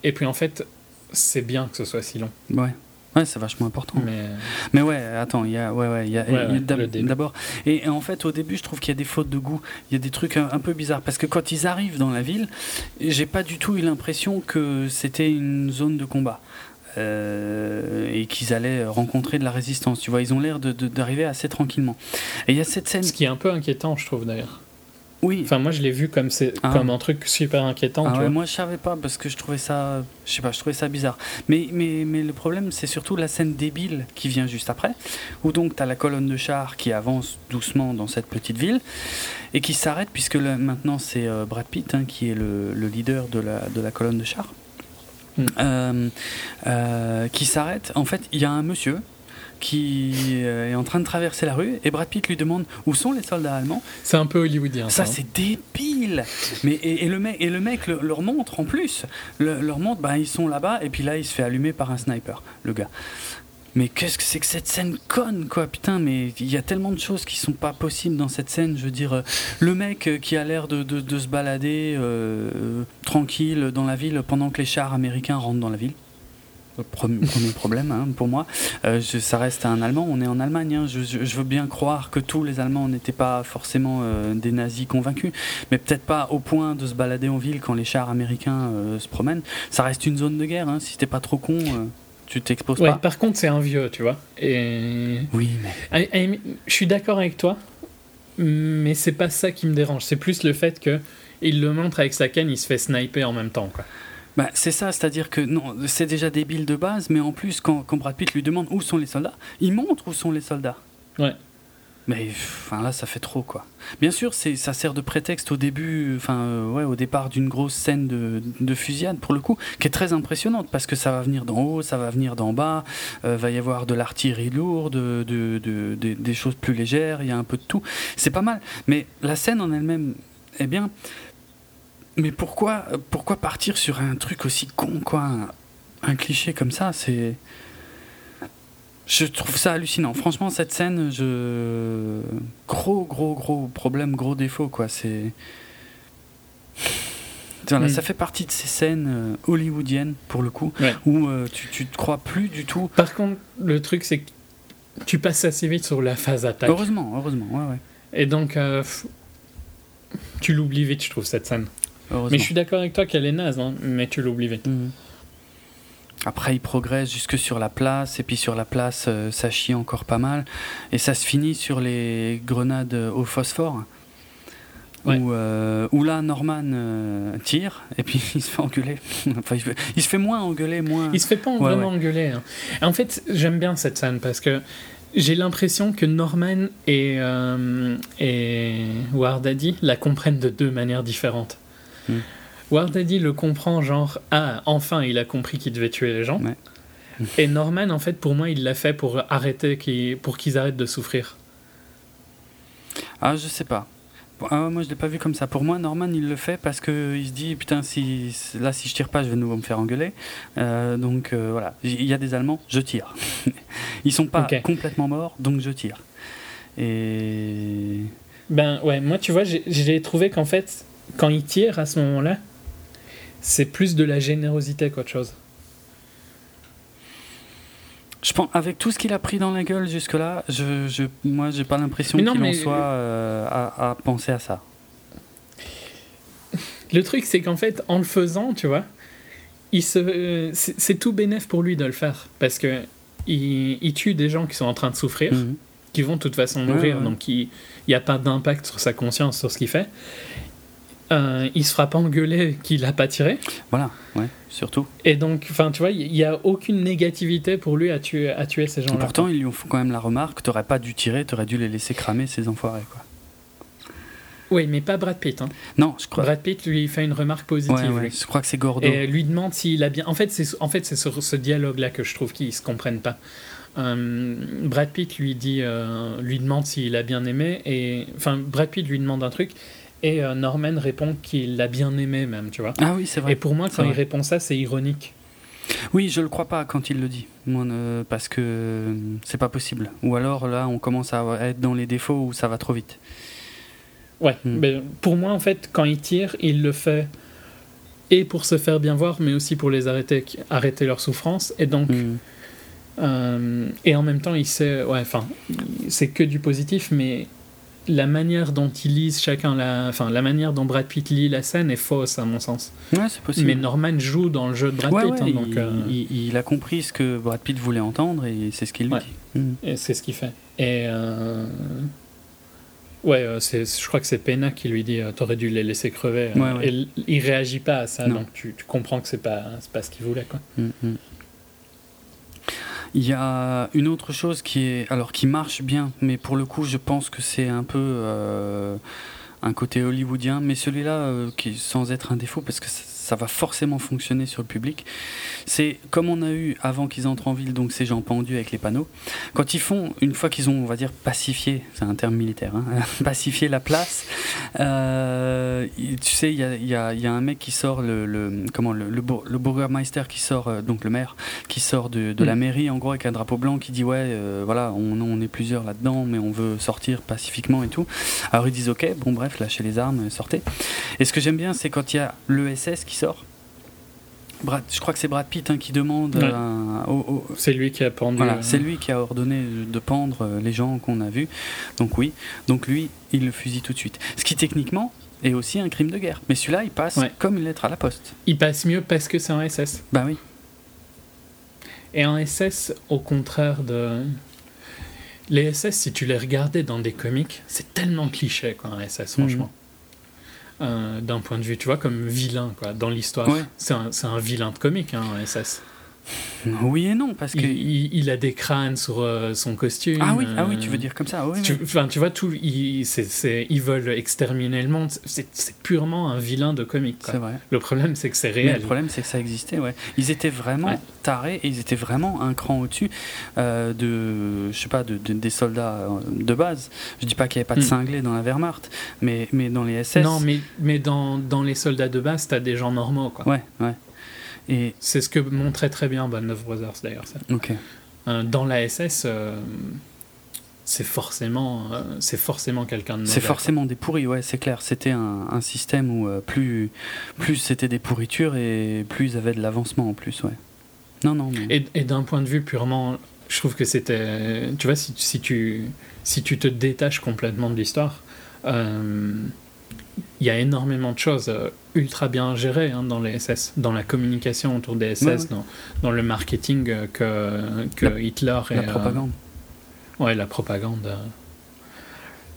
Et puis en fait, c'est bien que ce soit si long.
Ouais. Ouais, c'est vachement important.
Mais
Mais ouais, attends, il y a, ouais, ouais, il y a,
Ouais, ouais,
d'abord. Et, et en fait, au début, je trouve qu'il y a des fautes de goût. Il y a des trucs un, un peu bizarres parce que quand ils arrivent dans la ville, j'ai pas du tout eu l'impression que c'était une zone de combat. Euh, et qu'ils allaient rencontrer de la résistance. Tu vois, ils ont l'air de- de- d'arriver assez tranquillement. Et il y a cette scène.
ce qui est un peu inquiétant, je trouve d'ailleurs.
Oui.
Enfin, moi, je l'ai vu comme, c'est
Ah.
comme un truc super inquiétant,
Ah
tu
ouais,
vois.
moi je savais pas parce que je trouvais ça, je sais pas, je trouvais ça bizarre. Mais, mais, mais le problème c'est surtout la scène débile qui vient juste après, où donc tu as la colonne de chars qui avance doucement dans cette petite ville et qui s'arrête puisque là, maintenant c'est euh, Brad Pitt hein, qui est le, le leader de la, de la colonne de chars.
Mm.
Euh, euh, qui s'arrête. En fait, il y a un monsieur qui euh, est en train de traverser la rue et Brad Pitt lui demande où sont les soldats allemands
C'est un peu hollywoodien.
ça,
hein.
c'est débile. Mais et, et le mec et le mec le- leur montre en plus. Le- leur montre, bah ils sont là-bas et puis là il se fait allumer par un sniper, le gars. Mais qu'est-ce que c'est que cette scène conne quoi? Putain, mais il y a tellement de choses qui sont pas possibles dans cette scène. Je veux dire, euh, le mec euh, qui a l'air de, de- de se balader euh, tranquille dans la ville pendant que les chars américains rentrent dans la ville. Premier, premier problème hein, pour moi. Euh, je- ça reste un Allemand, on est en Allemagne. hein. Je, je- je veux bien croire que tous les Allemands n'étaient pas forcément euh, des nazis convaincus, mais peut-être pas au point de se balader en ville quand les chars américains euh, se promènent. Ça reste une zone de guerre, hein. si t'es pas trop con, tu t'exposes
Ouais,
pas.
par contre, c'est un vieux, tu vois. Et.
Oui, mais.
À la limite, Je suis d'accord avec toi, mais c'est pas ça qui me dérange. C'est plus le fait que il le montre avec sa canne, il se fait sniper en même temps. Quoi.
Bah, c'est ça, c'est-à-dire que non, c'est déjà débile de base, mais en plus, quand, quand Brad Pitt lui demande où sont les soldats, il montre où sont les soldats.
Ouais.
Mais enfin là, ça fait trop quoi. Bien sûr, c'est ça sert de prétexte au début, enfin euh, ouais, au départ d'une grosse scène de, de fusillade pour le coup, qui est très impressionnante parce que ça va venir d'en haut, ça va venir d'en bas, euh, va y avoir de l'artillerie lourde, de, de- de- de- des choses plus légères, il y a un peu de tout. C'est pas mal, mais la scène en elle-même, eh bien, mais pourquoi, pourquoi partir sur un truc aussi con quoi, un, un cliché comme ça, c'est je trouve ça hallucinant. Franchement, cette scène, je. Gros, gros, gros problème, gros défaut, quoi. C'est. Voilà,
Mm.
Ça fait partie de ces scènes euh, hollywoodiennes, pour le coup,
Ouais.
où euh, tu, tu te crois plus du tout.
Par contre, le truc, c'est que tu passes assez vite sur la phase attaque.
Heureusement, heureusement, ouais, ouais.
Et donc, euh, tu l'oublies vite, je trouve, cette scène. Mais je suis d'accord avec toi qu'elle est naze, hein, mais tu l'oublies vite.
Mhm. Après, il progresse jusque sur la place, et puis sur la place, euh, ça chie encore pas mal. Et ça se finit sur les grenades au phosphore.
Ouais.
Où, euh, où là, Norman euh, tire, et puis il se fait engueuler. enfin, il, se fait moins engueuler, moins.
Il se fait pas
Ouais,
vraiment
ouais.
engueuler. hein. En fait, j'aime bien cette scène parce que j'ai l'impression que Norman et, et Wardaddy la comprennent de deux manières différentes. Wardaddy le comprend genre ah enfin il a compris qu'il devait tuer les gens.
Ouais.
Et Norman en fait pour moi il l'a fait pour arrêter pour qu'ils arrêtent de souffrir.
Ah, je sais pas. Ah, moi, je l'ai pas vu comme ça. Pour moi, Norman, il le fait parce que il se dit putain, si là, si je tire pas, je vais de nouveau me faire engueuler. Euh, donc euh, voilà, il y a des Allemands, je tire. Ils sont pas complètement morts, donc je tire. Et
Ben ouais moi tu vois j'ai trouvé qu'en fait quand il tire à ce moment-là c'est plus de la générosité qu'autre chose.
je pense, avec tout ce qu'il a pris dans la gueule jusque-là, je, je, moi, j'ai pas l'impression qu'il en soit euh, à, à penser à ça.
Le truc, c'est qu'en fait, en le faisant, tu vois, il se, euh, c'est tout bénéf pour lui de le faire. Parce que il, il tue des gens qui sont en train de souffrir,
Mhm.
qui vont de toute façon
Ouais,
mourir,
ouais.
donc il n'y a pas d'impact sur sa conscience, sur ce qu'il fait. Euh, il se fera pas engueuler qu'il a pas tiré.
Voilà, ouais, surtout.
Et donc, enfin, tu vois, il n'y a aucune négativité pour lui à tuer, à tuer ces gens-là.
Pourtant, ils lui font quand même la remarque t'aurais pas dû tirer, t'aurais dû les laisser cramer, ces enfoirés, quoi.
Oui, mais pas Brad Pitt. hein.
Non, je crois.
Brad Pitt lui fait une remarque positive.
Ouais, ouais,
lui.
je crois que c'est Gordo.
Et lui demande s'il a bien. En fait, c'est en fait sur ce dialogue-là que je trouve qu'ils se comprennent pas. euh, Brad Pitt lui dit, euh, lui demande s'il a bien aimé et enfin Brad Pitt lui demande un truc et euh, Norman répond qu'il l'a bien aimé même, tu vois.
Ah oui, c'est vrai.
Et pour moi, quand il répond ça, c'est ironique.
Oui, je le crois pas quand il le dit, Moi, euh, parce que euh, c'est pas possible. Ou alors là, on commence à être dans les défauts où ça va trop vite.
Ouais,
Hmm.
mais pour moi, en fait, quand il tire, il le fait et pour se faire bien voir, mais aussi pour les arrêter, arrêter leur souffrance. Et donc,
Mm.
euh, et en même temps, il sait, ouais, enfin, c'est que du positif, mais la manière dont ils lisent chacun, la, enfin, la manière dont Brad Pitt lit la scène est fausse à mon sens.
Ouais, c'est possible.
Mais Norman joue dans le jeu de Brad
Ouais,
Pitt,
ouais,
hein,
il,
donc, euh,
il- il a compris ce que Brad Pitt voulait entendre et c'est ce qu'il lui
Ouais.
dit. Mm.
et c'est ce qu'il fait. Et euh, ouais, euh, c'est, je crois que c'est Pena qui lui dit, t'aurais dû les laisser crever.
Ouais, ouais.
Et il réagit pas à ça,
Non.
donc tu, tu comprends que c'est pas, c'est pas ce qu'il voulait, quoi.
Mm, mm. Il y a une autre chose qui est alors qui marche bien, mais pour le coup, je pense que c'est un peu euh, un côté hollywoodien, mais celui-là euh, qui sans être un défaut parce que ça, ça va forcément fonctionner sur le public. C'est comme on a eu avant qu'ils entrent en ville, donc ces gens pendus avec les panneaux. Quand ils font, une fois qu'ils ont, on va dire, pacifié, c'est un terme militaire, hein, pacifié la place, euh, tu sais, il y a, il y a- il y a un mec qui sort, le, le- comment, le, le, bourgmeister qui sort, euh, donc le maire, qui sort de, de la
Mm.
mairie, en gros, avec un drapeau blanc, qui dit, ouais, euh, voilà, on, on est plusieurs là-dedans, mais on veut sortir pacifiquement et tout. Alors ils disent, ok, bon, bref, lâchez les armes, sortez. Et ce que j'aime bien, c'est quand il y a l'ESS qui sort. Brad- je crois que c'est Brad Pitt hein, qui demande
Ouais.
à- au- au,
C'est lui qui a pendu.
voilà,
euh,
c'est lui qui a ordonné de pendre euh, les gens qu'on a vus. Donc oui, donc lui, il le fusille tout de suite. Ce qui techniquement est aussi un crime de guerre. Mais celui-là, il passe
Ouais.
comme une lettre à la poste.
Il passe mieux parce que c'est un SS.
Bah oui.
Et un SS, au contraire de. Les SS, si tu les regardais dans des comics, c'est tellement cliché, quoi, un SS,
Mhm.
franchement. Euh, D'un point de vue, tu vois, comme vilain, quoi, dans l'histoire.
Ouais.
C'est un, un vilain de comic, hein, SS.
Oui et non, parce que.
Il, il- il a des crânes sur euh, son costume.
ah oui, ah oui,
euh,
tu veux dire comme ça. oui,
Tu,
oui.
enfin, tu vois, tout, ils, veulent exterminer le monde. C'est purement un vilain de comic. quoi.
C'est vrai.
Le problème, c'est que c'est
Mais
réel.
le problème, c'est que ça existait, ouais. Ils étaient vraiment
Ouais.
tarés et ils étaient vraiment un cran au-dessus euh, de, je sais pas, de, de- des soldats euh, de base. Je dis pas qu'il n'y avait pas de
Hmm.
cinglés dans la Wehrmacht, mais, mais dans les SS.
Non, mais, mais dans, dans les soldats de base, t'as des gens normaux. Quoi.
Ouais, ouais. Et,
C'est ce que montrait très bien Band of Brothers d'ailleurs. ça. Euh, dans la SS, euh, c'est forcément, euh, c'est forcément quelqu'un de mauvais.
C'est
quoi.
forcément des pourris, ouais, c'est clair. C'était un, un système où plus, plus c'était des pourritures et plus ils avaient de l'avancement en plus, ouais. Non, non, mais...
Et, et d'un point de vue purement, je trouve que c'était, tu vois, si, si tu si tu te détaches complètement de l'histoire, euh, il y a énormément de choses ultra bien gérées hein, dans les SS, dans la communication autour des SS,
Ouais, ouais.
Dans, dans le marketing euh, que, que
La-
Hitler et
la
euh,
propagande.
ouais, la propagande. euh,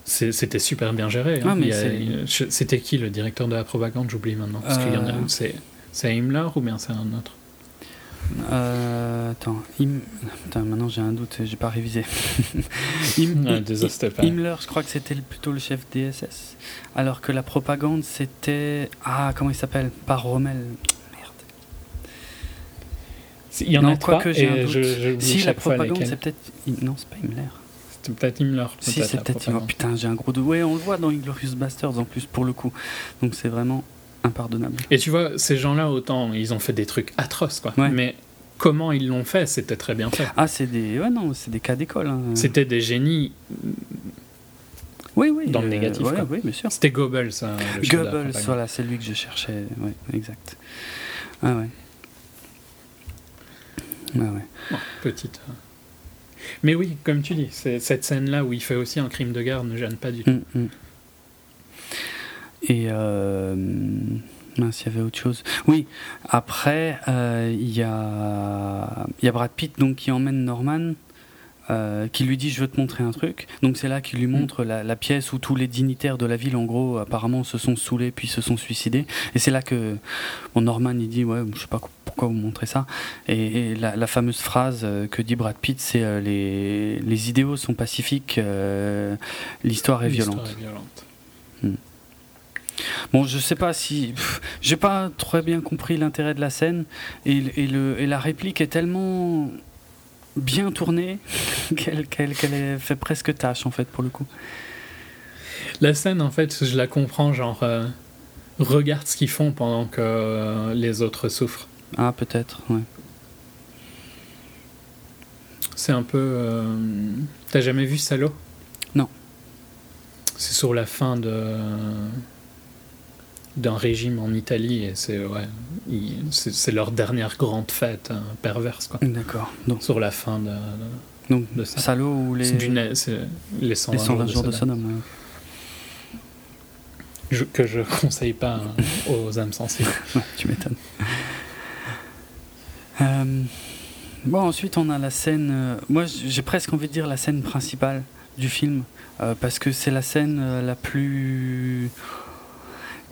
C'était super bien géré. hein.
Ah,
C'était qui le directeur de la propagande? J'oublie maintenant. Parce.
Euh.
C'est c'est Himmler ou bien c'est un autre?
Euh, attends, Putain, maintenant j'ai un doute, j'ai pas révisé.
Ouais.
Himmler, je crois que c'était plutôt le chef DSS, alors que la propagande c'était... Ah, comment il s'appelle? Pas Rommel. Merde.
Il y en
Non,
a trois
un
et
doute.
je, je
Si, la propagande c'est peut-être... Non, c'est pas Himmler.
C'était peut-être Himmler.
Si, c'est peut-être... Oh,
propagande.
putain, j'ai un gros doute. Ouais, on le voit dans Inglorious Bastards en plus, pour le coup. Donc c'est vraiment impardonnable.
Et tu vois, ces gens-là, autant ils ont fait des trucs atroces, quoi.
Ouais.
Mais comment ils l'ont fait, c'était très bien fait.
Ah, c'est des... Ouais, non, c'est des cas d'école. hein.
C'était des génies.
Oui, oui.
dans le négatif,
ouais,
quoi.
oui, bien sûr.
C'était Goebbels. hein,
Goebbels, voilà, c'est lui que je cherchais. Ouais, exact. Ah ouais. Ah ouais.
Bon, petite. euh. Mais oui, comme tu dis, cette scène-là où il fait aussi un crime de guerre ne gêne pas du tout.
Mm, mm. Et euh, mince, il y avait autre chose. Oui, après, euh, il y, a, il y a Brad Pitt donc, qui emmène Norman. euh, qui lui dit je veux te montrer un truc donc c'est là qu'il lui montre la, la pièce où tous les dignitaires de la ville en gros apparemment se sont saoulés puis se sont suicidés et c'est là que bon, Norman il dit ouais je sais pas pourquoi vous montrez ça et, et la, la fameuse phrase euh, que dit Brad Pitt c'est euh, les, les idéaux sont pacifiques euh, l'histoire est
est violente.
Bon, je sais pas si. J'ai pas très bien compris l'intérêt de la scène et, et, le, et la réplique est tellement bien tournée qu'elle qu'elle fait presque tâche en fait pour le coup.
La scène, en fait, je la comprends, genre, euh, regarde ce qu'ils font pendant que euh, les autres souffrent.
Ah, peut-être, ouais.
C'est un peu. euh, T'as jamais vu Salo?
Non.
C'est sur la fin de d'un régime en Italie et c'est ouais, c'est leur dernière grande fête hein, perverse quoi.
D'accord. Donc,
Sur la fin de,
donc
de ça.
Salaud ou les,
les 120,
les 120 jours de
Sodome.
Ouais.
Je- que je conseille pas hein, aux âmes sensibles.
Ouais, tu m'étonnes. Euh, bon, ensuite, on a la scène. euh, moi, j'ai presque envie de dire la scène principale du film. euh, parce que c'est la scène la plus.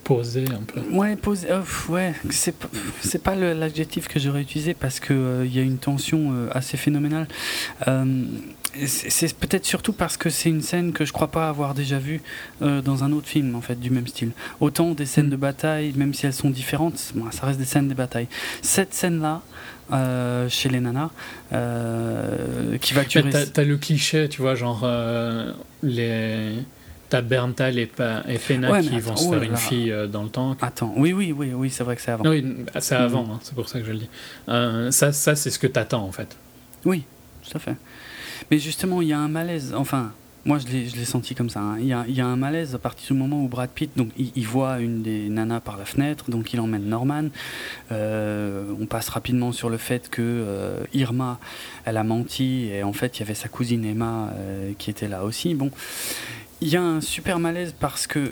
Poser un peu.
Ouais, posée. euh, pff, ouais, c'est pas, c'est pas l'adjectif que j'aurais utilisé parce qu'il il y a une tension euh, assez phénoménale. Euh, c'est peut-être surtout parce que c'est une scène que je crois pas avoir déjà vue euh, dans un autre film en fait du même style. Autant des scènes
Mm.
de bataille, même si elles sont différentes, bon, ça reste des scènes de bataille. Cette scène-là, euh, chez les nanas, euh, qui va durer.
T'as t'as le cliché, tu vois, genre euh, les t'as Berntal et, et Pena
Ouais,
qui
mais
vont
attends,
se
oh
faire
là
une fille euh, dans le temps.
Attends, oui, oui, oui, oui, c'est vrai que c'est avant.
Oui, c'est avant,
Mm.
hein, c'est pour ça que je le dis. Euh, ça, ça c'est ce que t'attends en fait.
Oui, tout à fait. Mais justement, il y a un malaise. Enfin, moi, je l'ai senti comme ça. hein. Il y, a, il y a un malaise à partir du moment où Brad Pitt, donc, il, il voit une des nanas par la fenêtre, donc il emmène Norman. Euh, on passe rapidement sur le fait que Irma, elle a menti et en fait, il y avait sa cousine Emma qui était là aussi. Bon, il y a un super malaise parce que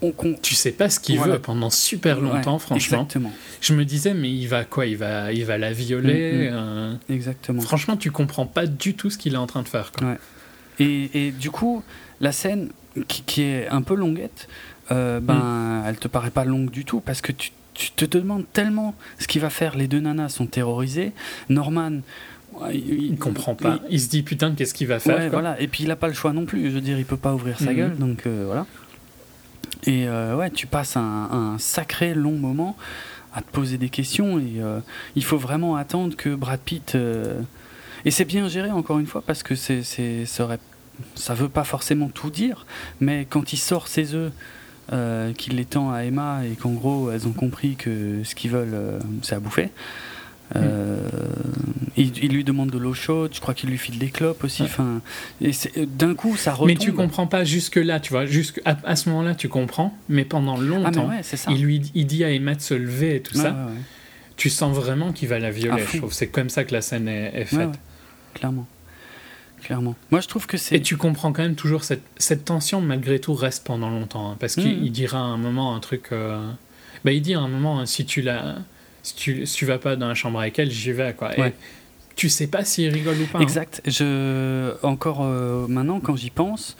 on con-
Tu sais pas ce qu'il
Voilà.
veut pendant super longtemps,
Ouais,
franchement.
Exactement,
Je me disais, mais il va quoi? Il va, il va la violer
Mm, mm.
euh,
exactement.
Franchement, tu comprends pas du tout ce qu'il est en train de faire. Quoi.
Et, et du coup, la scène qui, qui est un peu longuette, euh, ben, elle te paraît pas longue du tout parce que tu, tu te demandes tellement ce qu'il va faire. Les deux nanas sont terrorisées. Norman, ouais, il,
Il comprend pas. Il se dit, putain, qu'est-ce qu'il va faire
ouais,
quoi.
voilà. Et puis il a pas le choix non plus. Je veux dire, il peut pas ouvrir sa
Mhm.
gueule, donc euh, voilà. Et euh, ouais, tu passes un, un sacré long moment à te poser des questions et euh, il faut vraiment attendre que Brad Pitt et c'est bien géré encore une fois parce que c'est ça veut pas forcément tout dire mais quand il sort ses œufs qu'il les tend à Emma et qu'en gros elles ont compris que ce qu'ils veulent c'est à bouffer euh, il, il lui demande de l'eau chaude je crois qu'il lui file des clopes aussi
Ouais.
enfin et d'un coup ça retombe
Mais tu comprends pas jusque là, tu vois. Jusque à, à ce moment-là, tu comprends. Mais pendant
ah mais
longtemps,
ouais c'est ça
il lui il dit à Emma de se lever et tout ça.
ouais.
Tu sens vraiment qu'il va la violer. Je trouve c'est comme ça que la scène est, est faite.
Clairement clairement moi je trouve que c'est
Et tu comprends quand même toujours cette, cette tension, malgré tout, reste pendant longtemps. hein, parce qu'il il dira à un moment un truc. euh, bah, il dit à un moment, si tu, la, si, tu, si tu vas pas dans la chambre avec elle, j'y vais. Quoi. Et tu sais pas s'il rigole ou pas. hein.
Exact. Je encore euh, maintenant quand j'y pense,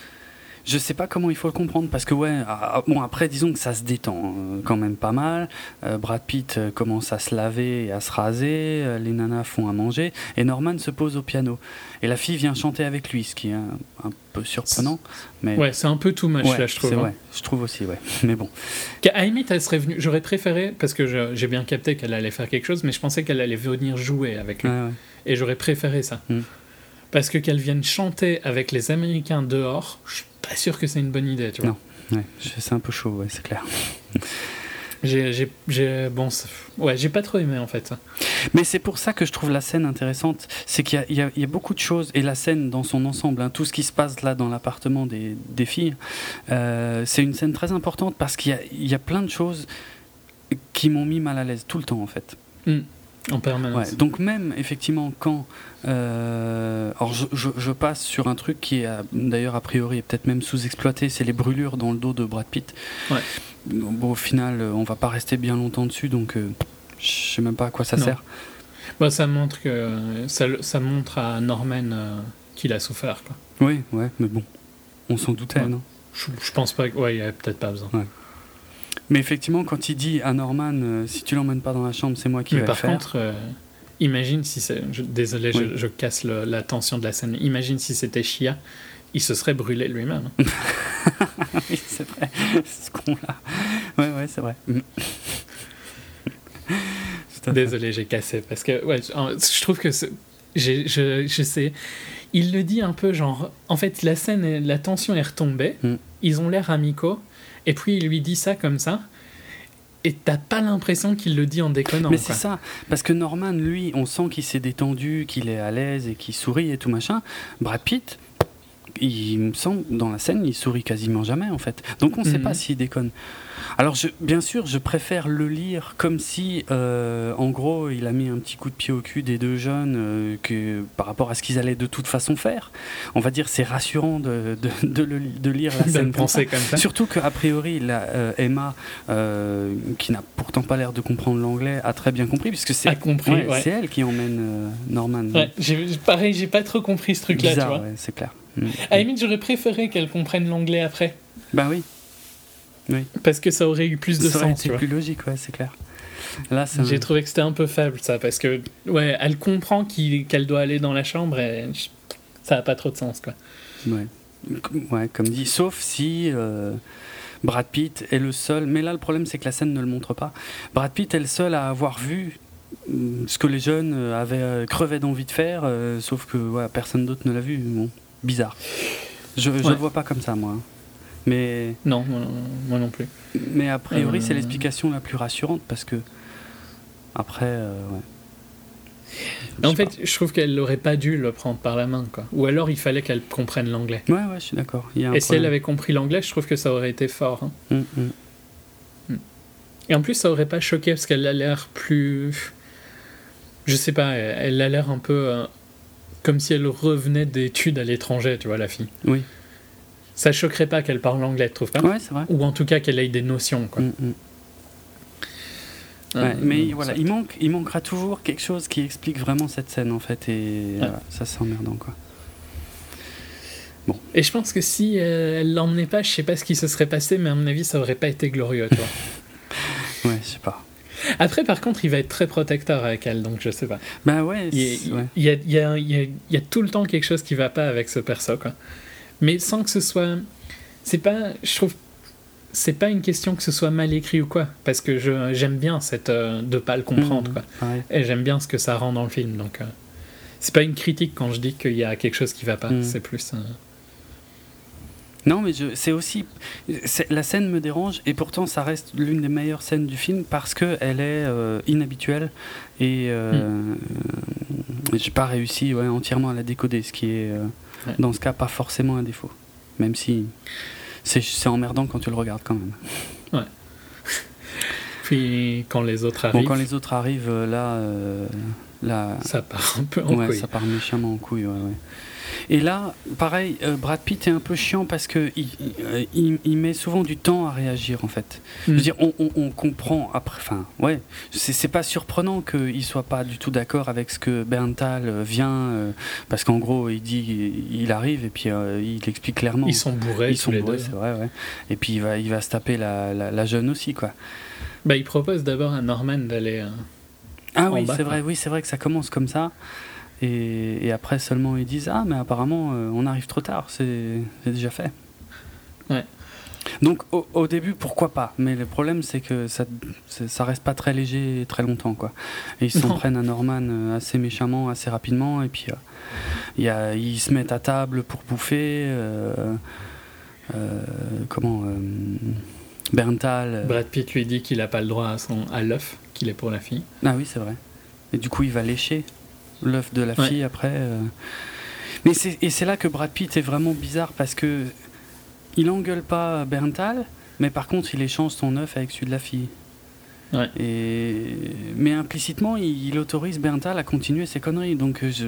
je sais pas comment il faut le comprendre parce que ouais, ah, bon après disons que ça se détend euh, quand même pas mal. Euh, Brad Pitt euh, commence à se laver et à se raser, euh, les nanas font à manger et Norman se pose au piano et la fille vient chanter avec lui, ce qui est un, un peu surprenant. Mais
Ouais, c'est un peu too much
Ouais,
là, je trouve.
c'est
hein.
vrai. Je trouve aussi, ouais. Mais bon.
Limite, elle serait venue. J'aurais préféré, parce que j'ai bien capté qu'elle allait faire quelque chose, mais je pensais qu'elle allait venir jouer avec lui.
Ouais.
Et j'aurais préféré ça.
Mm.
Parce que qu'elle vienne chanter avec les Américains dehors, je suis pas sûr que c'est une bonne idée, tu vois.
Non. Ouais, c'est un peu chaud, ouais, c'est clair.
J'ai, bon, ouais, j'ai pas trop aimé en fait.
Mais c'est pour ça que je trouve la scène intéressante. C'est qu'il y a- y, y beaucoup de choses, et la scène dans son ensemble, hein, tout ce qui se passe là dans l'appartement des, des filles, euh, c'est une scène très importante parce qu'il y a, il y a plein de choses qui m'ont mis mal à l'aise tout le temps en fait.
En permanence.
Ouais, donc même effectivement quand... euh, alors je, je- je passe sur un truc qui est euh, d'ailleurs a priori est peut-être même sous-exploité, c'est les brûlures dans le dos de Brad Pitt.
Ouais.
Bon, au final, euh, on va pas rester bien longtemps dessus, donc euh, je sais même pas à quoi ça
Non.
sert.
Bah, ça montre que ça, ça montre à Norman euh, qu'il a souffert. Quoi.
Oui, ouais, mais bon, on s'en doutait,
Ouais.
non?
Je, je pense pas. Ouais, il y a peut-être pas besoin.
Mais effectivement, quand il dit à Norman, euh, si tu l'emmènes pas dans la chambre, c'est moi qui
Mais
vais
par
le faire.
contre, euh, imagine si c'est. je- désolé, je-
Oui.
je, casse le- la tension de la scène. Imagine si c'était Shia, il se serait brûlé lui-même.
oui, c'est vrai, ce con-là. Ouais, ouais, c'est vrai. Mm. Tout à fait.
Désolé, j'ai cassé. Parce que ouais, je je trouve que c'est- je, je, je sais. Il le dit un peu genre. En fait, la scène, la tension est retombée.
Mm.
Ils ont l'air amicaux. Et puis il lui dit ça comme ça. Et t'as pas l'impression qu'il le dit en déconnant.
Mais c'est ça, parce que Norman, lui, on sent qu'il s'est détendu, qu'il est à l'aise et qu'il sourit et tout machin. Brad Pitt, il me semble, dans la scène, il sourit quasiment jamais en fait. Donc on ne sait
Mhm.
pas s'il déconne. Alors je, bien sûr, je préfère le lire comme si, euh, en gros, il a mis un petit coup de pied au cul des deux jeunes euh, que, par rapport à ce qu'ils allaient de toute façon faire. On va dire c'est rassurant de, de, de le- de lire la scène comme ça.
comme ça.
Surtout qu'a priori, la, euh, Emma, qui n'a pourtant pas l'air de comprendre l'anglais, a très bien compris, puisque c'est ouais,
ouais.
elle qui emmène Norman.
Ouais, pareil, j'ai pas trop compris ce truc-là,
c'est clair. Mm.
À la limite, j'aurais préféré qu'elle comprenne l'anglais après.
Bah oui,
Parce que ça aurait eu plus de
ça
sens, vois.
plus logique, ouais, c'est clair. Là, c'est
J'ai
un-
trouvé que c'était un peu faible, ça, parce que, ouais, elle comprend qu'elle doit aller dans la chambre et ça a pas trop de sens, quoi.
ouais. Ouais, comme dit, sauf si euh, Brad Pitt est le seul. Mais là, le problème, c'est que la scène ne le montre pas. Brad Pitt est le seul à avoir vu mm, ce que les jeunes euh, avaient euh, crevé d'envie de faire, euh, sauf que ouais, personne d'autre ne l'a vu. Bon, bizarre. Je ne
Ouais.
le vois pas comme ça, moi. Mais,
Non, moi, moi non plus.
mais a priori,
Euh.
c'est l'explication la plus rassurante parce que. Après, euh, ouais.
En fait, je trouve qu'elle aurait pas dû le prendre par la main, quoi. Ou alors, il fallait qu'elle comprenne l'anglais.
Ouais, ouais, je suis d'accord.
Et si elle avait compris l'anglais, je trouve que ça aurait été fort. hein.
Mm, mm.
Et en plus, ça aurait pas choqué parce qu'elle a l'air plus. Je sais pas, elle elle a l'air un peu euh, comme si elle revenait d'études à l'étranger, tu vois, la fille.
Oui.
Ça choquerait pas qu'elle parle anglais, tu trouves pas
Ouais, c'est vrai.
Ou en tout cas qu'elle ait des notions, quoi.
Mm, mm.
Euh,
Ouais, mais
donc,
voilà,
ça-
il, manque, il manquera toujours quelque chose qui explique vraiment cette scène en fait, et ça c'est emmerdant quoi.
Et je pense que si euh, elle l'emmenait pas, je sais pas ce qui se serait passé, mais à mon avis, ça aurait pas été glorieux, tu vois.
Ouais, je sais pas.
Après, par contre, il va être très protecteur avec elle, donc je sais pas.
Bah ouais,
Il y, a,
ouais.
il y, a, il y, a, il y a- il y a tout le temps quelque chose qui va pas avec ce perso, quoi. Mais sans que ce soit. C'est pas. Je trouve. C'est pas une question que ce soit mal écrit ou quoi, parce que je- j'aime bien cette. euh, de pas le comprendre,
Mhm,
quoi.
pareil.
Et j'aime bien ce que ça rend dans le film, donc. euh, c'est pas une critique quand je dis qu'il y a quelque chose qui va pas,
Mhm.
c'est plus. euh,
Non, mais c'est aussi. La scène me dérange et pourtant ça reste l'une des meilleures scènes du film parce qu'elle est euh, inhabituelle et euh,
Hmm.
euh, j'ai pas réussi ouais, entièrement à la décoder, ce qui est euh,
Ouais.
dans ce cas pas forcément un défaut. Même si c'est emmerdant quand tu le regardes quand même.
Puis quand les autres
Bon,
arrivent,
quand les autres arrivent, euh, là, euh, là
ça part un peu en
ouais,
couille.
ça part méchamment en couille. Ouais, ouais. Et là, pareil, euh, Brad Pitt est un peu chiant parce que il, il- il- il met souvent du temps à réagir en fait. Je
Mm.
veux dire, on, on- on comprend après. Enfin, ouais, c'est pas surprenant qu'il soit pas du tout d'accord avec ce que Berntal euh, vient, euh, parce qu'en gros, il dit, il arrive et puis euh, il explique clairement.
Ils sont bourrés
Ils
tous
sont
les
bourrés, c'est vrai, ouais. Et puis il va, il va se taper la, la, la jeune aussi, quoi.
Bah, il propose d'abord à Norman d'aller.
Ah oui, c'est vrai, oui, c'est vrai que ça commence comme ça. Et, et après seulement ils disent ah mais apparemment euh, on arrive trop tard, c'est déjà fait.
Ouais.
Donc au, au début pourquoi pas, mais le problème c'est que ça ça reste pas très léger très longtemps quoi. Et ils s'en prennent à Norman euh, assez méchamment, assez rapidement et puis euh, y a, ils se mettent à table pour bouffer. comment Berntal.
Brad Pitt lui dit qu'il a pas le droit à, son, à l'œuf, qu'il est pour la fille.
Ah oui, c'est vrai. Et du coup, il va lécher l'œuf de la
Ouais.
fille après. euh. Mais c'est, et c'est là que Brad Pitt est vraiment bizarre parce que il engueule pas Berntal, mais par contre, il échange son œuf avec celui de la fille.
Ouais.
Et... Mais implicitement, il, il autorise Berntal à continuer ses conneries. Donc, euh, je...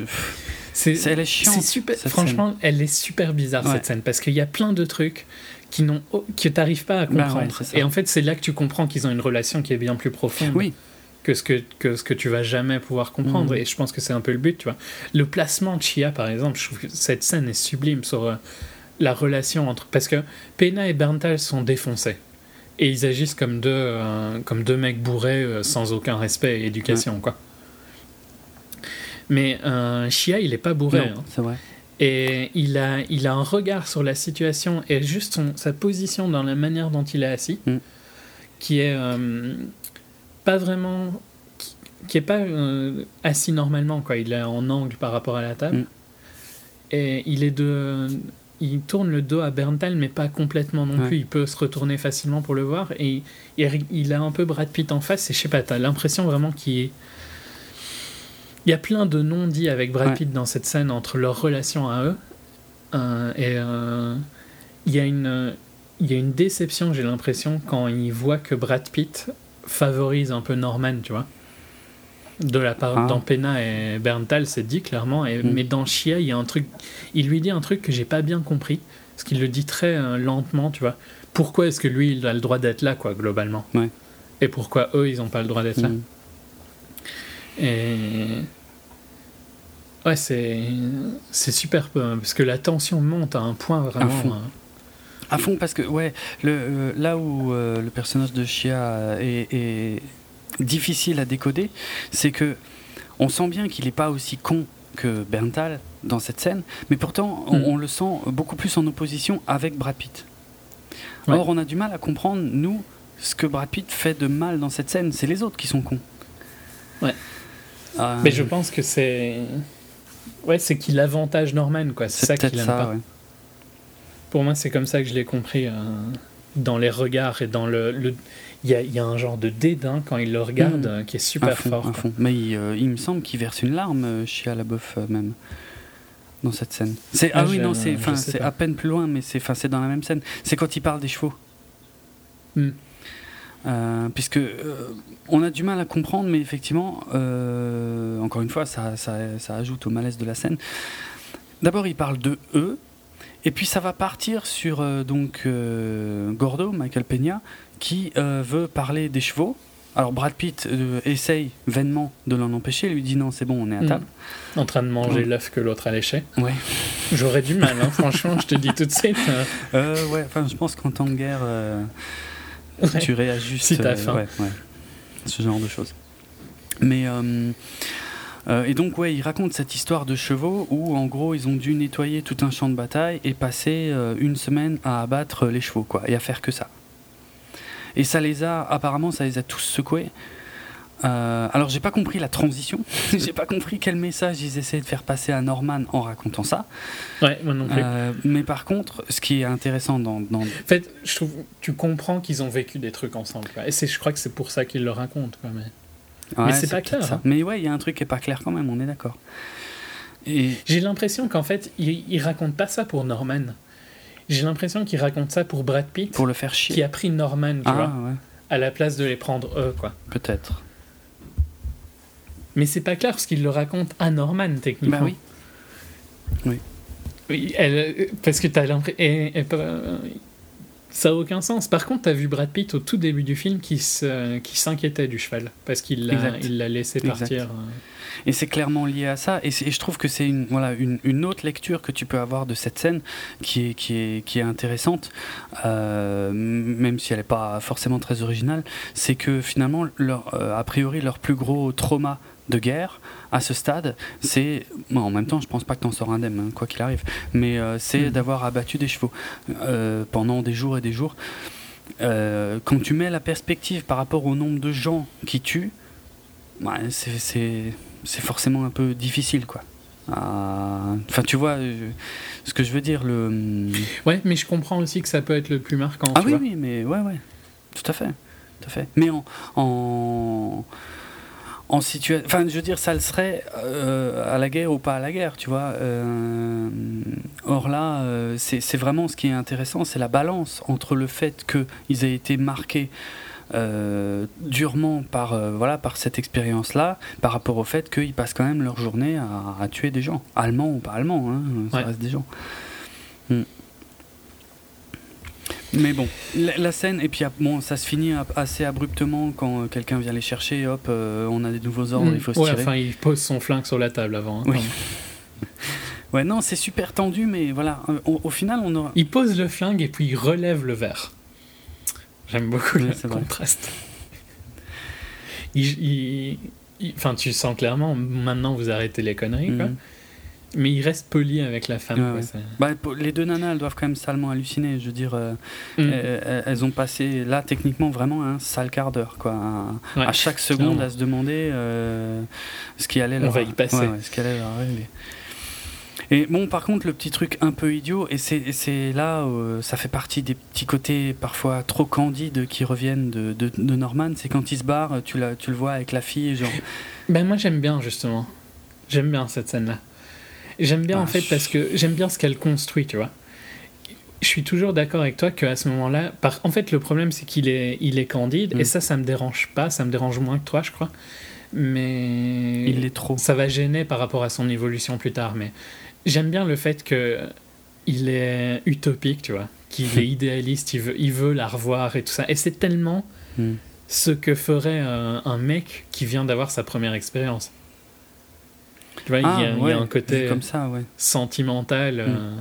C'est
elle est chiante.
c'est super. Franchement, elle est super bizarre
Ouais.
cette scène parce qu'il y a plein de trucs qui n'ont que t'arrives pas à
Bah ouais,
comprendre. Et en fait, c'est là que tu comprends qu'ils ont une relation qui est bien plus profonde
Oui,
que ce que, que ce que tu vas jamais pouvoir comprendre.
Mhm.
Et je pense que c'est un peu le but, tu vois. Le placement de Chia, par exemple, je trouve que cette scène est sublime sur euh, la relation entre parce que Pena et Berntal sont défoncés. Et ils agissent comme deux, euh, comme deux mecs bourrés euh, sans aucun respect et éducation, quoi. Mais Chia, il est pas bourré. hein.
c'est vrai.
Et il a, il a un regard sur la situation et juste son- sa position dans la manière dont il est assis,
Mm.
qui est euh, pas vraiment. qui- qui est pas euh, assis normalement, quoi. Il est en angle par rapport à la table.
Mm.
Et il est de. Il tourne le dos à Berntal, mais pas complètement non
Ouais.
plus. Il peut se retourner facilement pour le voir. Et il, il a un peu Brad Pitt en face. Et je sais pas, t'as l'impression vraiment qu'il est. Il y a plein de noms dits avec Brad
Ouais.
Pitt dans cette scène entre leur relation à eux. Euh, et euh, il y a une. Il y a une déception, j'ai l'impression, quand il voit que Brad Pitt favorise un peu Norman, tu vois. De la part
Ah.
dans Pena et Berntal, c'est dit clairement. Et,
Mm.
Mais dans Chia, il y a un truc. Il lui dit un truc que j'ai pas bien compris. Parce qu'il le dit très euh, lentement, tu vois. Pourquoi est-ce que lui, il a le droit d'être là, quoi, globalement?
Ouais.
Et pourquoi eux, ils ont pas le droit d'être là?
Mm.
Et. Ouais, c'est. C'est super. euh, Parce que la tension monte à un point vraiment.
À fond, parce que ouais, le, euh, là où euh, le personnage de Chia est, est difficile à décoder, c'est que on sent bien qu'il n'est pas aussi con que Berntal dans cette scène, mais pourtant on,
Mm.
on le sent beaucoup plus en opposition avec Brad Pitt.
Ouais.
Or, on a du mal à comprendre, nous, ce que Brad Pitt fait de mal dans cette scène. C'est les autres qui sont cons.
Ouais.
Euh,
Mais je pense que c'est. Ouais, c'est qu'il avantage Norman, quoi. C'est ça qu'il aime
ça,
pas.
ouais.
Pour moi, c'est comme ça que je l'ai compris. euh, dans les regards et dans le. Il y, a, il y a un genre de dédain quand il le regarde
Mhm.
euh, qui est
À
super
fond,
fort.
à
quoi.
fond. Mais il, euh, il me semble qu'il verse une larme, Labeouf, euh, même, dans cette scène. C'est, ah,
Ah,
oui, non, c'est, à peine plus loin, mais c'est, dans la même scène. C'est quand il parle des chevaux. Euh, puisque euh, on a du mal à comprendre, mais effectivement, euh, encore une fois, ça, ça, ça ajoute au malaise de la scène. D'abord, il parle de eux, et puis ça va partir sur euh, donc euh, Gordo, Michael Peña, qui euh, veut parler des chevaux. Alors Brad Pitt euh, essaye vainement de l'en empêcher, lui dit non, c'est bon, on est à
Mm.
table.
En train de manger l'œuf que l'autre a léché.
Ouais.
J'aurais du mal, hein, franchement, je te dis tout de suite. euh,
Euh, ouais, enfin, je pense qu'en temps de guerre, euh,
ouais.
tu réajustes.
Si t'as
euh,
faim.
ouais, ouais. ce genre de choses. Mais euh, et donc ouais, il raconte cette histoire de chevaux où en gros ils ont dû nettoyer tout un champ de bataille et passer euh, une semaine à abattre les chevaux quoi et à faire que ça. Et ça les a apparemment ça les a tous secoués. Euh, alors j'ai pas compris la transition, j'ai pas compris quel message ils essaient de faire passer à Norman en racontant ça.
Ouais, moi non plus.
Euh, mais par contre, ce qui est intéressant dans, dans
En fait, je trouve, tu comprends qu'ils ont vécu des trucs ensemble. quoi. Et je crois que c'est pour ça qu'ils le racontent. Quoi, mais...
Ouais,
c'est pas clair,
ça.
hein.
Mais ouais, il y a un truc qui est pas clair quand même, on est d'accord. Et
J'ai l'impression qu'en fait, il, il raconte pas ça pour Norman. J'ai l'impression qu'il raconte ça pour Brad Pitt,
pour le faire chier.
qui a pris Norman, tu
ah
vois,
ouais,
à la place de les prendre eux, quoi.
peut-être.
Mais c'est pas clair parce qu'il le raconte à Norman, techniquement.
Bah oui.
Oui, elle, parce que t'as l'impression. Ça a aucun sens. Par contre, t'as vu Brad Pitt au tout début du film qui s'inquiétait du cheval parce qu'il l'a laissé partir.
Et c'est clairement lié à ça. Et, je trouve que c'est une, voilà, une, une autre lecture que tu peux avoir de cette scène qui est, qui est, qui est intéressante, euh, même si elle n'est pas forcément très originale. C'est que finalement, leur, euh, a priori, leur plus gros trauma de guerre à ce stade, c'est. bon, en même temps, je pense pas que t'en sors indemne, hein, quoi qu'il arrive. Mais euh, c'est
Mm.
d'avoir abattu des chevaux euh, pendant des jours et des jours. Euh, quand tu mets la perspective par rapport au nombre de gens qui tuent, ouais, c'est- forcément un peu difficile, quoi. Ah, Enfin, tu vois ce que je veux dire. Le...
Ouais, mais je comprends aussi que ça peut être le plus marquant.
Ah
tu
oui,
vois.
oui, mais ouais, ouais, tout à fait, tout à fait. Mais en, en, en situation, enfin, je veux dire, ça le serait euh, à la guerre ou pas à la guerre, tu vois. Euh, or là, euh, c'est vraiment ce qui est intéressant, c'est la balance entre le fait qu'ils aient été marqués. durement par, voilà, par cette expérience-là, par rapport au fait qu'ils passent quand même leur journée à, à tuer des gens, allemands ou pas allemands, hein, ça
Ouais.
reste des gens. Hmm. Mais bon, la, la scène, et puis ah, bon, ça se finit assez abruptement quand euh, quelqu'un vient les chercher, hop, euh, on a des nouveaux ordres,
Mm.
il faut se
ouais,
tirer.
enfin, il pose son flingue sur la table avant. hein,
Oui. Ouais, non, c'est super tendu, mais voilà, au, au final, on aura.
Il pose le flingue et puis il relève le verre. J'aime beaucoup
Ouais,
le contraste. Il- il- il- Enfin, tu sens clairement, maintenant vous arrêtez les conneries, quoi. Mais il reste poli avec la femme.
Ouais,
quoi,
ouais.
c'est-
Bah, les deux nanas, elles doivent quand même salement halluciner. Je veux dire, euh,
Mm.
elles, ont passé là techniquement vraiment un sale quart d'heure, quoi.
Ouais,
à chaque seconde,
clairement.
à se demander euh, ce qui allait
On
leur
va y passer.
ce qui allait leur arriver. Et bon, par contre, le petit truc un peu idiot, et c'est là, euh, ça fait partie des petits côtés parfois trop candides qui reviennent de, de, de Norman, c'est quand il se barre, tu, la, tu le vois avec la fille, genre.
Ben moi j'aime bien justement. J'aime bien cette scène-là. J'aime bien
Ah,
en fait
je-
parce que j'aime bien ce qu'elle construit, tu vois. Je suis toujours d'accord avec toi qu'à ce moment-là, par... en fait le problème c'est qu'il est, il est candide
Mm.
et ça ça me dérange pas, ça me dérange moins que toi je crois. Mais
Il l'est trop.
ça va gêner par rapport à son évolution plus tard. Mais j'aime bien le fait que il est utopique, tu vois, qu'il est idéaliste, il veut, il veut la revoir et tout ça. Et c'est tellement
Mm.
ce que ferait euh, un mec qui vient d'avoir sa première expérience. Tu vois, il y a-
Ah,
il y,
ouais,
a un côté
vu comme ça, ouais.
sentimental. euh,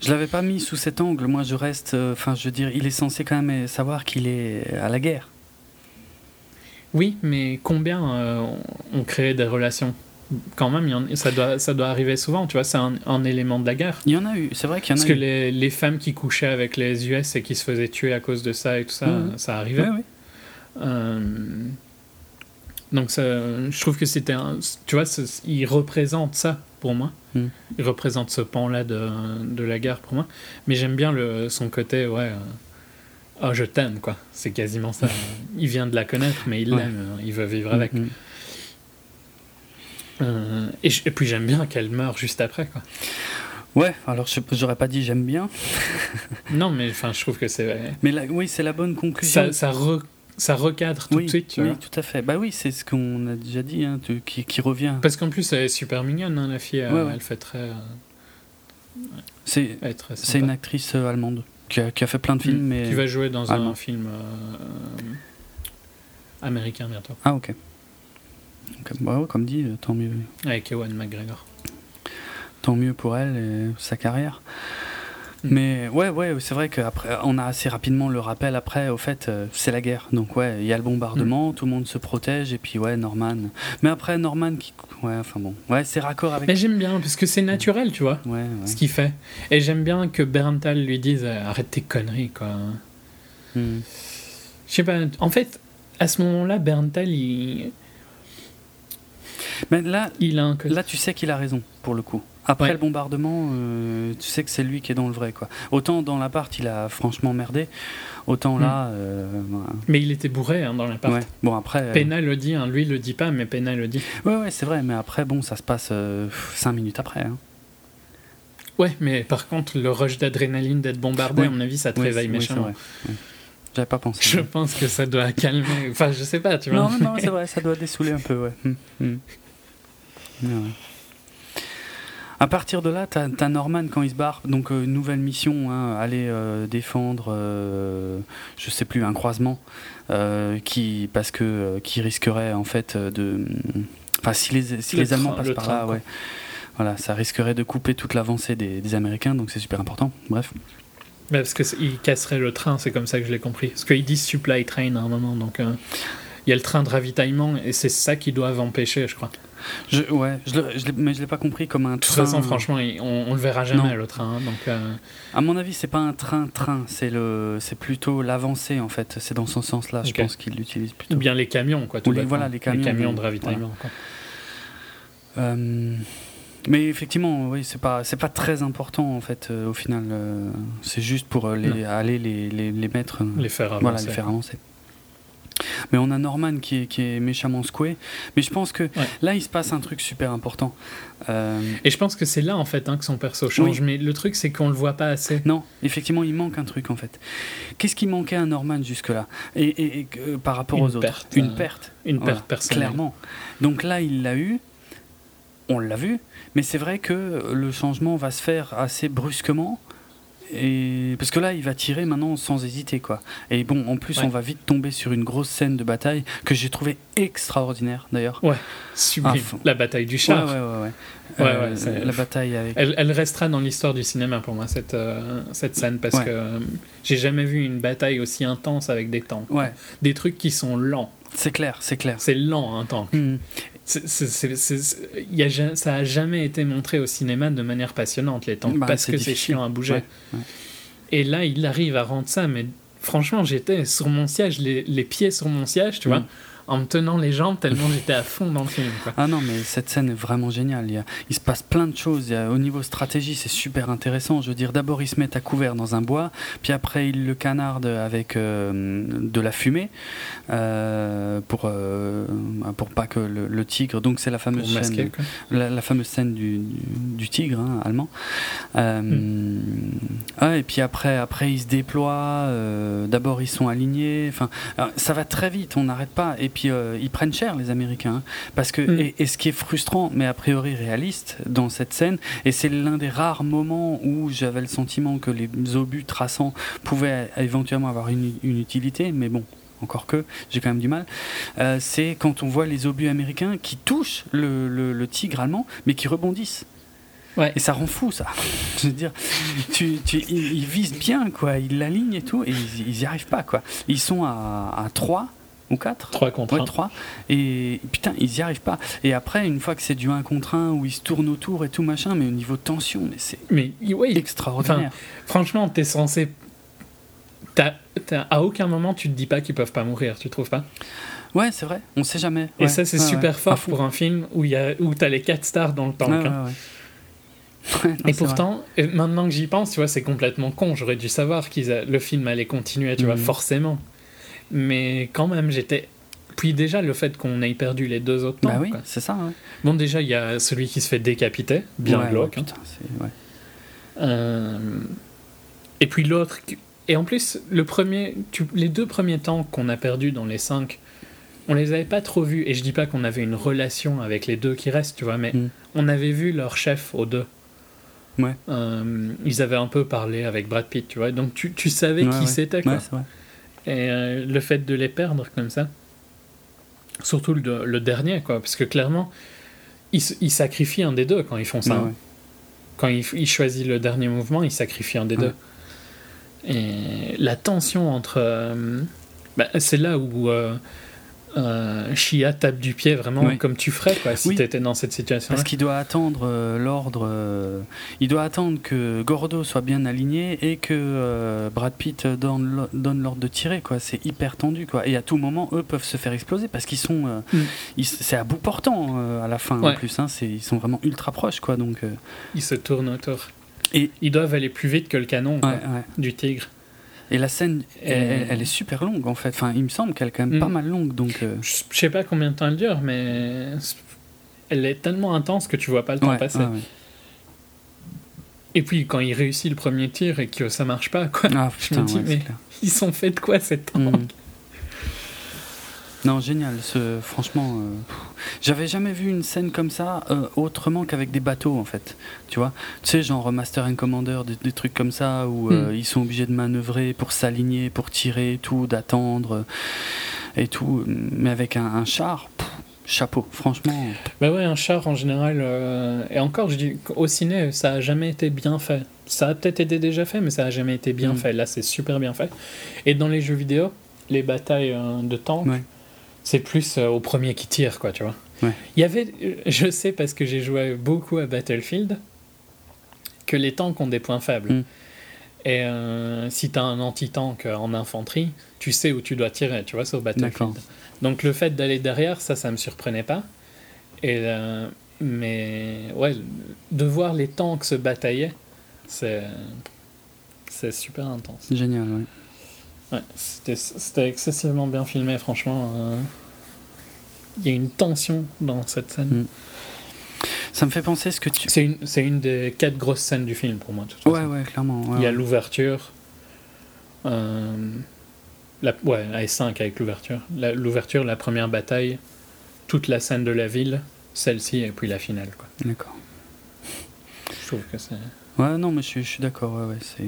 Je l'avais pas mis sous cet angle. Moi, je reste. euh, Enfin, je veux dire, il est censé quand même savoir qu'il est à la guerre.
Oui, mais combien euh, on, on crée des relations? Quand même, il y en- ça, doit, ça doit arriver souvent, tu vois, c'est un, un élément de la guerre.
Il y en a eu. C'est vrai qu'il y en
Parce
a
que
eu.
les, les femmes qui couchaient avec les US et qui se faisaient tuer à cause de ça et tout ça,
Mhm.
ça arrivait.
Ouais, ouais.
Euh, donc ça, je trouve que c'était un... Tu vois, il représente ça pour moi.
Mm.
Il représente ce pan-là de, de la guerre pour moi. Mais j'aime bien le, son côté, ouais... euh, Oh, je t'aime, quoi. C'est quasiment ça. il vient de la connaître, mais il
Ouais.
l'aime. euh, Il veut vivre avec.
Mhm.
Euh, et, puis j'aime bien qu'elle meure juste après, quoi.
Ouais, alors je- j'aurais pas dit j'aime bien.
Non, mais enfin, je trouve que c'est...
Mais oui, c'est la bonne conclusion.
Ça, ça, re- ça recadre tout
oui,
de suite, tu
oui,
vois.
tout à fait. Bah oui, c'est ce qu'on a déjà dit, hein, qui, qui revient.
Parce qu'en plus, elle est super mignonne, hein, la fille.
ouais.
Elle fait très... euh,
C'est c'est une actrice euh, allemande qui a, qui a fait plein de films,
Mm.
mais.
Qui va jouer dans
allemand.
un film euh, américain bientôt.
Ah ok. Ok, bah ouais, comme dit, tant mieux,
Avec Ewan McGregor.
tant mieux pour elle et sa carrière.
Mm.
Mais ouais, ouais, c'est vrai qu'après, on a assez rapidement le rappel. Après, au fait, euh, c'est la guerre. Donc ouais, il y a le bombardement,
Mm.
tout le monde se protège et puis ouais, Norman. Mais après, Norman qui, ouais, enfin bon, ouais, c'est raccord avec.
Mais j'aime bien, parce que c'est naturel, tu vois,
Ouais, ouais.
ce qu'il fait. Et j'aime bien que Berntal lui dise euh, Arrête tes conneries, quoi.
Mm.
Je sais pas, en fait, à ce moment-là, Berntal, il,
Mais là,
il a un côté.
Là, tu sais qu'il a raison, pour le coup. Après
Ouais.
le bombardement, euh, tu sais que c'est lui qui est dans le vrai. quoi. Autant dans l'appart, il a franchement merdé, autant là. euh, voilà.
Mais il était bourré hein, dans l'appart.
ouais. Bon, après. euh,
Pena le dit, hein, lui il le dit pas, mais Pena le dit.
Ouais, ouais, c'est vrai, mais après, bon, ça se passe 5 minutes après. hein.
Ouais, mais par contre, le rush d'adrénaline d'être bombardé,
Ouais.
à mon avis, ça te réveille méchamment.
J'avais pas pensé.
Je pense que ça doit calmer. Enfin, je sais pas, tu vois.
Non, non, c'est vrai, ça doit dessouler un peu, ouais. Hum, hum. Ouais, ouais. À partir de là, t'as as Norman quand il se barre, donc euh, nouvelle mission, hein, aller euh, défendre, euh, je sais plus, un croisement, euh, qui parce que qui risquerait en fait de, enfin si les si
Le
les Allemands passent
le
par
train,
là,
quoi.
ouais, voilà, ça risquerait de couper toute l'avancée des, des Américains, donc c'est super important. Bref.
Mais parce qu'il casserait le train, c'est comme ça que je l'ai compris. Parce qu'ils disent supply train à un moment, donc euh, il y a le train de ravitaillement et c'est ça qu'ils doivent empêcher, je crois.
Je, ouais, je, le- je l'ai- mais je l'ai pas compris comme un
De toute
train.
façon, franchement, il- on, on le verra jamais
Non.
le train, hein, donc euh,
À mon avis, c'est pas un train-train, c'est le, c'est plutôt l'avancée en fait. C'est dans ce sens-là, je pense qu'il l'utilise plutôt.
ou bien les camions, quoi. tout
Ou les- voilà, les camions,
de
euh,
ravitaillement. quoi.
Euh, mais effectivement, oui, c'est pas, c'est pas très important en fait. euh, au final, euh, c'est juste pour euh, les, aller les, les, les mettre,
Les faire avancer.
voilà, les faire avancer. Mais on a Norman qui est, qui est méchamment secoué. Mais je pense que là, il se passe un truc super important.
Et je pense que c'est là, en fait, hein, que son perso change. Mais le truc, c'est qu'on le voit pas assez.
Non, effectivement, il manque un truc en fait. Qu'est-ce qui manquait à Norman jusque-là? Et, et- et, par rapport
Une
aux autres
perte,
Une perte.
Une
Voilà,
perte personnelle.
Clairement. Donc là, il l'a eu. On l'a vu. Mais c'est vrai que le changement va se faire assez brusquement. Et parce que là, il va tirer maintenant sans hésiter, quoi. Et bon, en plus,
Ouais.
on va vite tomber sur une grosse scène de bataille que j'ai trouvé extraordinaire, d'ailleurs.
Sublime.
Ah, faut-
La bataille du
Ouais,
char.
ouais, ouais, ouais.
Ouais,
Euh,
ouais,
la bataille avec.
Elle, elle restera dans l'histoire du cinéma pour moi, cette, euh, cette scène, parce
Ouais.
que euh, j'ai jamais vu une bataille aussi intense avec des tanks.
Ouais,
Des trucs qui sont lents.
c'est clair, c'est clair.
C'est lent, un tank.
Mhm.
Ça a jamais été montré au cinéma de manière passionnante, les tanks,
Bah,
parce que c'est chiant à bouger.
Ouais, ouais.
Et là, il arrive à rendre ça, mais franchement, j'étais sur mon siège, les, les pieds sur mon siège, tu vois,
Mm.
En me tenant les jambes tellement j'étais à fond dans le film. quoi.
Ah non, mais cette scène est vraiment géniale. Il, y a- il se passe plein de choses. Il y a- au niveau stratégie, c'est super intéressant. Je veux dire, d'abord, ils se mettent à couvert dans un bois, puis après, ils le canardent avec euh, de la fumée euh, pour, euh, pour pas que le, le tigre. Donc, c'est la fameuse
masquer,
scène, la, la fameuse scène du, du, du tigre hein, allemand. Euh,
Hmm.
ah, et puis après, après, ils se déploient. euh, d'abord, ils sont alignés. Enfin, ça va très vite. On n'arrête pas. Et puis, euh, ils prennent cher, les Américains. hein. Parce que,
Mm.
et, et ce qui est frustrant, mais a priori réaliste dans cette scène, et c'est l'un des rares moments où j'avais le sentiment que les obus traçants pouvaient éventuellement avoir une, une utilité, mais bon. Encore que, j'ai quand même du mal. euh, c'est quand on voit les obus américains qui touchent le, le- le tigre allemand, mais qui rebondissent.
Ouais.
Et ça rend fou, ça. Je veux dire, tu, tu, ils, ils visent bien, quoi. Ils l'alignent et tout, et ils, ils y arrivent pas, quoi. Ils sont à, à 3 ou 4
3 contre
Ouais,
1.
3. Et putain, ils y arrivent pas. Et après, une fois que c'est du 1 contre 1, où ils se tournent autour et tout machin, mais au niveau tension, mais c'est
Mais oui,
extraordinaire.
franchement, t'es censé. t'as- à aucun moment, tu te dis pas qu'ils peuvent pas mourir, tu trouves pas?
Ouais, c'est vrai, on sait jamais.
Et
Ouais,
ça, c'est
ouais,
super
ouais.
fort pour un film où, y a, où t'as les 4 stars dans le tank.
Ouais,
hein.
ouais, ouais. Ouais, non,
Et pourtant, maintenant que j'y pense, tu vois, c'est complètement con. J'aurais dû savoir que le film allait continuer, tu vois,
Mhm.
forcément. Mais quand même, j'étais. Puis déjà, le fait qu'on ait perdu les deux autres
Bah
tanks,
oui,
quoi.
c'est ça. Ouais.
Bon, déjà, il y a celui qui se fait décapiter, bien
Ouais,
glauque.
ouais,
hein.
putain, ouais.
Euh, Et puis l'autre. Et en plus, le premier, tu- les deux premiers tanks qu'on a perdus dans les cinq, on les avait pas trop vus. Et je dis pas qu'on avait une relation avec les deux qui restent, tu vois, mais
Mm.
on avait vu leur chef aux deux.
Ouais.
Euh, ils avaient un peu parlé avec Brad Pitt, tu vois. Donc tu, tu savais qui c'était, quoi.
Vrai.
Et euh, le fait de les perdre comme ça, surtout le, le dernier, quoi, parce que clairement, ils, ils sacrifient un des deux quand ils font ça.
Ouais,
hein.
ouais.
Quand il, il choisit le dernier mouvement, il sacrifie un des
Ouais.
deux. Et la tension entre. euh, bah, c'est là où euh, euh, Shia tape du pied vraiment
Oui.
comme tu ferais quoi, si
Oui.
tu étais dans cette situation
Parce qu'il doit attendre euh, l'ordre. euh, il doit attendre que Gordo soit bien aligné et que euh, Brad Pitt donne, l'o- donne l'ordre de tirer. quoi. C'est hyper tendu. quoi. Et à tout moment, eux peuvent se faire exploser parce qu'ils sont.
Mm.
ils- c'est à bout portant à la fin en plus. hein. Ils sont vraiment ultra proches. quoi. Donc, euh,
Il se tourne autour.
Et-
Ils doivent aller plus vite que le canon quoi,
ouais, ouais.
du tigre.
Et la scène, elle, est super longue en fait. Enfin, il me semble qu'elle est quand même pas mal longue. Donc, euh,
Je sais pas combien de temps elle dure, mais elle est tellement intense que tu vois pas le temps
ouais,
passer.
ouais.
Et puis quand il réussit le premier tir et que ça marche pas, quoi,
Ah,
je me dis,
ouais,
mais
clair.
ils sont faits de quoi cette tank
Mm. Non, génial. Ce, franchement, euh, j'avais jamais vu une scène comme ça euh, autrement qu'avec des bateaux, en fait. Tu vois, tu sais, genre Master and Commander, des, des trucs comme ça où euh,
Mm.
ils sont obligés de manœuvrer pour s'aligner, pour tirer, tout, d'attendre et tout. Mais avec un, un char, pff, chapeau. Franchement,
Bah ouais, un char en général, euh, et encore, je dis, au ciné, ça a jamais été bien fait. Ça a peut-être été déjà fait, mais ça a jamais été bien
Mm.
fait. Là, c'est super bien fait. Et dans les jeux vidéo, les batailles euh, de tanks,
Ouais.
C'est plus euh, au premier qui tire, quoi, tu vois.
Ouais.
Il y avait, euh, je sais parce que j'ai joué beaucoup à Battlefield, que les tanks ont des points faibles.
Mm.
Et euh, si tu as un anti-tank en infanterie, tu sais où tu dois tirer, tu vois, sur. Battlefield. Donc le fait d'aller derrière, ça, ça me surprenait pas. Et, euh, mais ouais, de voir les tanks se batailler, c'est c'est super intense.
génial. ouais.
Ouais, c'était excessivement bien filmé, franchement. euh, Il y a une tension dans cette scène.
Mm. Ça me fait penser ce que tu.
C'est une, c'est une des quatre grosses scènes du film pour moi. de toute façon.
Ouais, ouais, clairement. ouais,
Il y a
ouais.
l'ouverture. euh, la, ouais, la S5 avec l'ouverture. L'ouverture, la première bataille, toute la scène de la ville, celle-ci et puis la finale. Quoi.
D'accord.
Je trouve que c'est.
Ouais, non, mais je suis, je suis d'accord, ouais, ouais, c'est...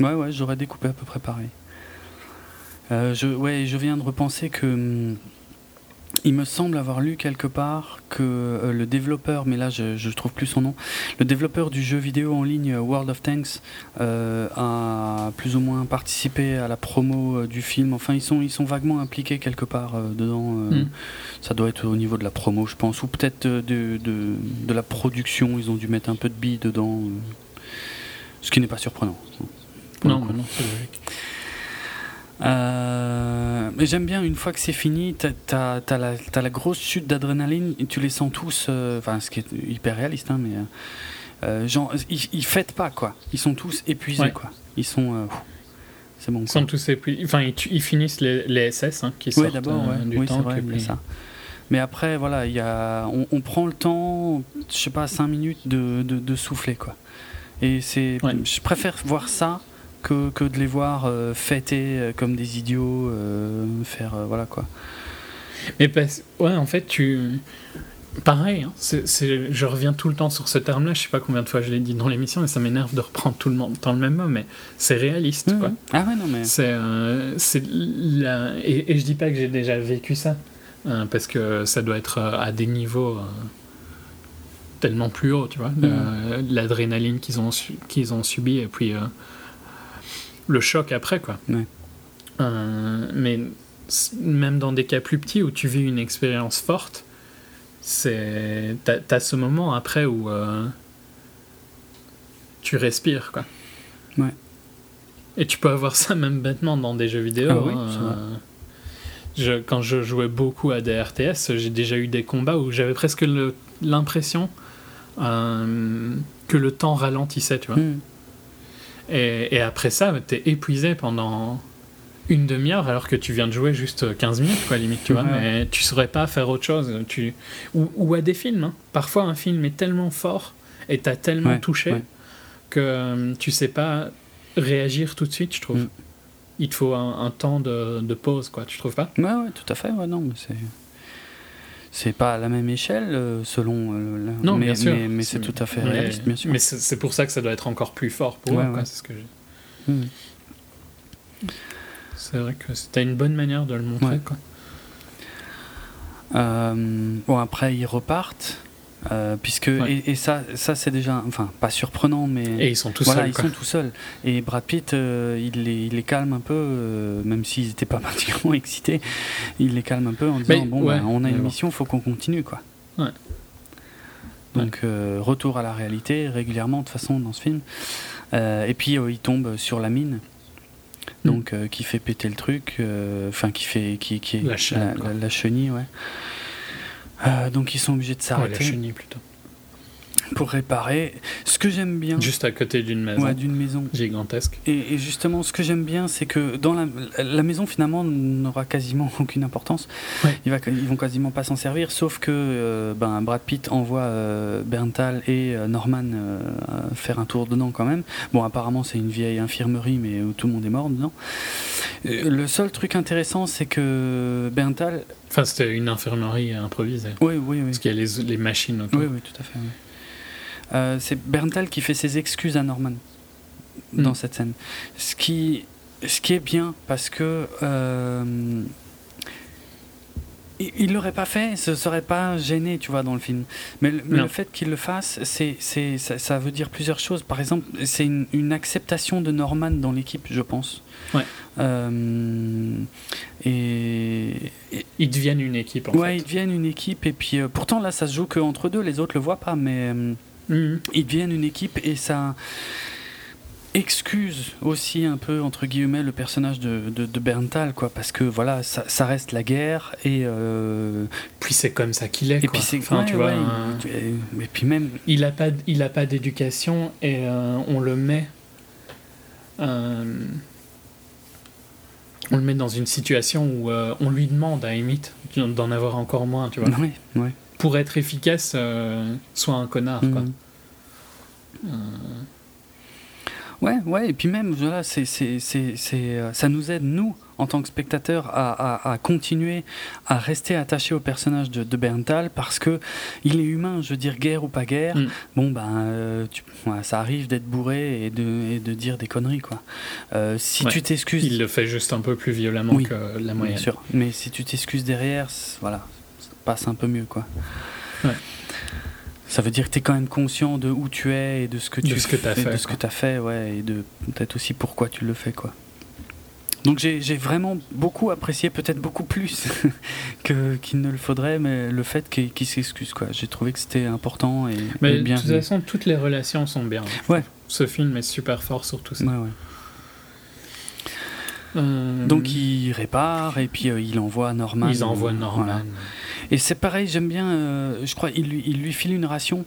Ouais, ouais, j'aurais découpé à peu près pareil. Euh, je, ouais, je viens de repenser que... hum, il me semble avoir lu quelque part que euh, le développeur, mais là je ne trouve plus son nom, le développeur du jeu vidéo en ligne euh, World of Tanks euh, a plus ou moins participé à la promo du film. Enfin, ils sont, ils sont vaguement impliqués quelque part dedans.
Mm.
Ça doit être au niveau de la promo, je pense, ou peut-être de, de, de, la production. Ils ont dû mettre un peu de billes dedans, ce qui n'est pas surprenant.
Non, non, c'est logique.
Euh, mais j'aime bien, une fois que c'est fini, t'as as, la, la, grosse chute d'adrénaline, tu les sens tous, euh, enfin ce qui est hyper réaliste, hein, mais euh, genre, ils, ils, fêtent pas, quoi. Ils sont tous épuisés, quoi. Ils sont... c'est bon.
Ils sont tous épuisés. Enfin, ils, finissent les, les SS hein, qui sortent ouais, du
oui,
temps.
Vrai, ça. Mais après, voilà, y a, on, on, prend le temps, je sais pas, 5 minutes de, de, de souffler, quoi. Et c'est... Je préfère voir ça que, que de les voir euh, fêter euh, comme des idiots, euh, faire voilà quoi.
Mais ouais, en fait, tu pareil, hein, je reviens tout le temps sur ce terme-là, je sais pas combien de fois je l'ai dit dans l'émission, et ça m'énerve de reprendre tout le monde dans le même mot, mais c'est réaliste, quoi.
Ah ouais, non, mais...
C'est, la... et, et, je dis pas que j'ai déjà vécu ça, hein, parce que ça doit être à des niveaux tellement plus hauts, tu vois, mmh. l'adrénaline qu'ils ont, qu'ils ont subi, et puis le choc après, quoi. Euh, mais même dans des cas plus petits où tu vis une expérience forte, c'est t'as as ce moment après où euh, tu respires, quoi.
Ouais.
Et tu peux avoir ça même bêtement dans des jeux vidéo.
Ah oui,
hein. je, quand je jouais beaucoup à des RTS, j'ai déjà eu des combats où j'avais presque l'impression euh, que le temps ralentissait, tu vois.
Hmm.
Et, après ça, t'es épuisé pendant une demi-heure alors que tu viens de jouer juste 15 minutes, quoi, limite, tu vois. Mais tu saurais pas faire autre chose. Tu... Ou, à des films. Hein. Parfois, un film est tellement fort et t'as tellement touché que euh, tu sais pas réagir tout de suite, je trouve. Mm. Il te faut un, temps de, de, pause, quoi, tu trouves pas?
Ouais, ouais, tout à fait, ouais, non, c'est c'est pas à la même échelle euh, selon euh,
non
mais,
bien sûr.
mais, c'est tout à fait réaliste bien sûr.
mais c'est pour ça que ça doit être encore plus fort pour
ouais,
eux c'est ce que j'ai hmm. c'est vrai que c'était une bonne manière de le montrer quoi.
Euh, bon après ils repartent euh, puisque et, ça, ça c'est déjà, enfin pas surprenant, mais
et ils sont tous
voilà,
seuls.
Ils sont tout seuls. Et Brad Pitt, euh, il, les, il, les, calme un peu, euh, même s'ils n'étaient pas particulièrement excités, il les calme un peu en disant bon, bah, on a une mission, faut qu'on continue quoi. Donc retour à la réalité régulièrement de toute façon dans ce film. et puis il tombe sur la mine. Mm. Donc, qui fait péter le truc, enfin qui fait, qui, qui est
la,
la, la chenille, ouais. Euh, donc ils sont obligés de s'arrêter.
la chenille plutôt.
Pour réparer. Ce que j'aime bien.
Juste à côté d'une maison.
Ouais, d'une maison.
Gigantesque.
Et, justement, ce que j'aime bien, c'est que dans la, la maison, finalement, n'aura quasiment aucune importance.
Ouais.
Ils, va, ils vont quasiment pas s'en servir, sauf que euh, ben, Brad Pitt envoie euh, Berntal et euh, Norman euh, faire un tour dedans quand même. Bon, apparemment, c'est une vieille infirmerie, mais où tout le monde est mort dedans. Le seul truc intéressant, c'est que Berntal
Enfin, c'était une infirmerie improvisée.
Oui, oui, oui.
Parce qu'il y a les, les machines autour.
Oui, oui, tout à fait. Euh, c'est Berntal qui fait ses excuses à Norman dans mm. cette scène. Ce qui, ce qui est bien, parce que. Euh, il l'aurait pas fait, ce serait pas gêné, tu vois, dans le film. Mais le, fait qu'il le fasse, c'est, c'est, ça, ça, veut dire plusieurs choses. Par exemple, c'est une, une acceptation de Norman dans l'équipe, je pense.
Ouais.
Euh, et,
ils deviennent une équipe. En
ouais,
fait.
ils deviennent une équipe. Et puis, euh, pourtant là, ça se joue que entre deux. Les autres le voient pas, mais euh,
mhm.
ils deviennent une équipe et ça excuse aussi un peu entre guillemets le personnage de, de, Berntal quoi parce que voilà ça, ça reste la guerre et euh...
puis c'est comme ça qu'il est
et puis c'est
enfin,
ouais,
tu vois
ouais, un... et puis même
il a pas il a pas d'éducation et euh, on le met euh, on le met dans une situation où on lui demande à limite d'en avoir encore moins, tu vois.
Oui.
Pour être efficace, euh, soit un connard, quoi.
Euh. Ouais, ouais, et puis même, voilà, c'est, c'est, c'est, ça nous aide, nous, en tant que spectateurs, à, à, continuer à rester attachés au personnage de, de, Berntal parce que il est humain, je veux dire, guerre ou pas guerre.
Mm.
Bon, ben, euh, tu, ouais, ça arrive d'être bourré et de, et de dire des conneries, quoi. Euh, si
ouais.
tu t'excuses.
Il le fait juste un peu plus violemment
oui,
que la moyenne.
Bien sûr, mais si tu t'excuses derrière, voilà, passe un peu mieux, quoi.
Ouais.
Ça veut dire que tu es quand même conscient de où tu es et de ce que tu
De ce que
fais,
fait,
de ce que as fait, ouais, et de peut-être aussi pourquoi tu le fais, quoi. Donc j'ai vraiment beaucoup apprécié, peut-être beaucoup plus que qu'il ne le faudrait, mais le fait qu'il s'excuse, quoi. J'ai trouvé que c'était important et,
Mais
et
de
bien.
toute façon, toutes les relations sont bien.
Ouais.
Ce film est super fort sur tout ça.
Ouais, ouais.
Euh,
Donc il répare et puis euh, il envoie Norman.
ils envoient Norman.
voilà. Et c'est pareil, j'aime bien. euh, je crois il lui, il lui file une ration.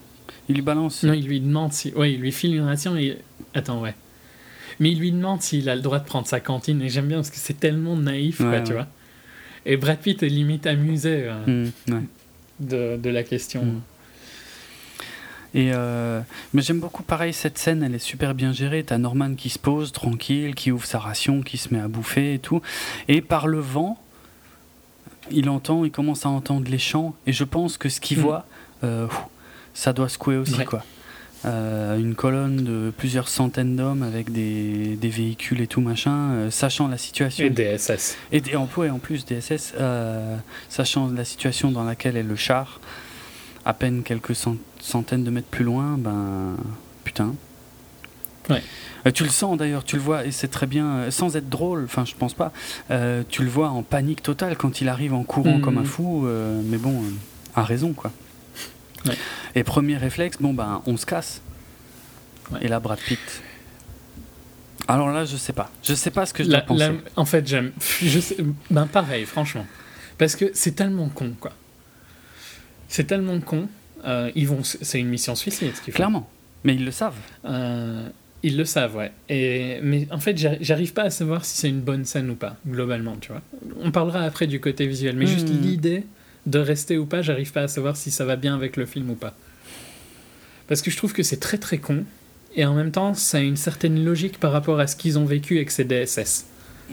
Il lui balance.
Non, il lui demande si. Ouais, il lui file une ration et. Attends, ouais. Mais il lui demande s'il a le droit de prendre sa cantine. Et j'aime bien parce que c'est tellement naïf, quoi,
Ouais,
tu vois. Et Brad Pitt est limite amusé euh,
Mm, ouais.
de, de la question.
Mm. Et euh, mais j'aime beaucoup pareil cette scène, elle est super bien gérée. T'as Norman qui se pose tranquille, qui ouvre sa ration, qui se met à bouffer et tout. Et par le vent, il entend, il commence à entendre les chants. Et je pense que ce qu'il
Mm.
voit, euh, ça doit secouer aussi
Ouais.
quoi. Euh, une colonne de plusieurs centaines d'hommes avec des, des véhicules et tout machin, euh, sachant la situation.
Et DSS.
Et des emplois en plus des SS, euh, sachant la situation dans laquelle est le char, à peine quelques cent- centaines de mètres plus loin, ben putain.
Ouais.
Euh, tu le sens d'ailleurs, tu le vois, et c'est très bien, euh, sans être drôle, enfin je pense pas, euh, tu le vois en panique totale quand il arrive en courant
Mhm.
comme un fou, mais bon, a raison quoi.
Ouais.
Et premier réflexe, bon ben on se casse.
Ouais.
Et là Brad Pitt. Alors là je sais pas, je sais pas ce que je
La-
dois penser.
la- en fait, j'aime. Je sais, ben pareil, franchement. Parce que c'est tellement con, quoi. C'est tellement con. Euh, ils vont, c'est une mission suicide, ce.
Clairement, mais ils le savent.
Euh, ils le savent, ouais. Et, mais en fait, j'arri- j'arrive pas à savoir si c'est une bonne scène ou pas, globalement, tu vois. On parlera après du côté visuel, mais juste
Mhm.
l'idée de rester ou pas, j'arrive pas à savoir si ça va bien avec le film ou pas. Parce que je trouve que c'est très très con, et en même temps, ça a une certaine logique par rapport à ce qu'ils ont vécu avec ces DSS.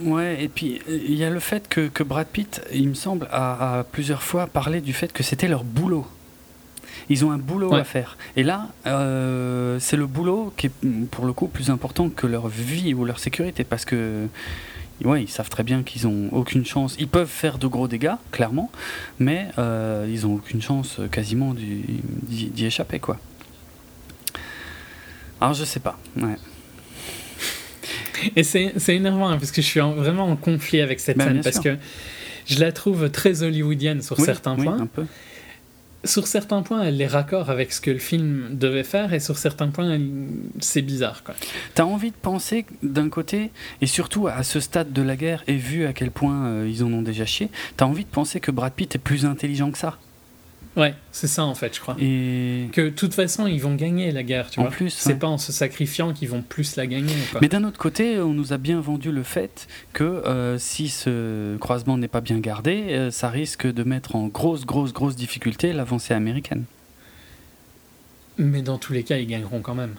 Ouais, et puis euh, il y a le fait que, que Brad Pitt, il me semble, a, a plusieurs fois parlé du fait que c'était leur boulot. Ils ont un boulot
Ouais.
à faire. Et là, euh, c'est le boulot qui est pour le coup plus important que leur vie ou leur sécurité parce que. Ouais, ils savent très bien qu'ils ont aucune chance. Ils peuvent faire de gros dégâts, clairement, mais euh, ils ont aucune chance quasiment d'y échapper, quoi. Alors je sais pas. Ouais.
Et c'est énervant, hein, parce que je suis en- vraiment en conflit avec cette
Ben,
scène, parce que je la trouve très hollywoodienne sur
Oui,
certains
oui,
points.
un peu.
sur certains points, elle est raccord avec ce que le film devait faire, et sur certains points, elle- c'est bizarre.
T'as envie de penser d'un côté, et surtout à ce stade de la guerre, et vu à quel point euh, ils en ont déjà chié, t'as envie de penser que Brad Pitt est plus intelligent que ça.
Ouais, c'est ça en fait, je crois.
Et...
Que de toute façon, ils vont gagner la guerre, tu
En
vois.
plus,
c'est
ouais.
pas en se sacrifiant qu'ils vont plus la gagner. Quoi.
Mais d'un autre côté, on nous a bien vendu le fait que euh, si ce croisement n'est pas bien gardé, euh, ça risque de mettre en grosse, grosse, grosse difficulté l'avancée américaine.
Mais dans tous les cas, ils gagneront quand même.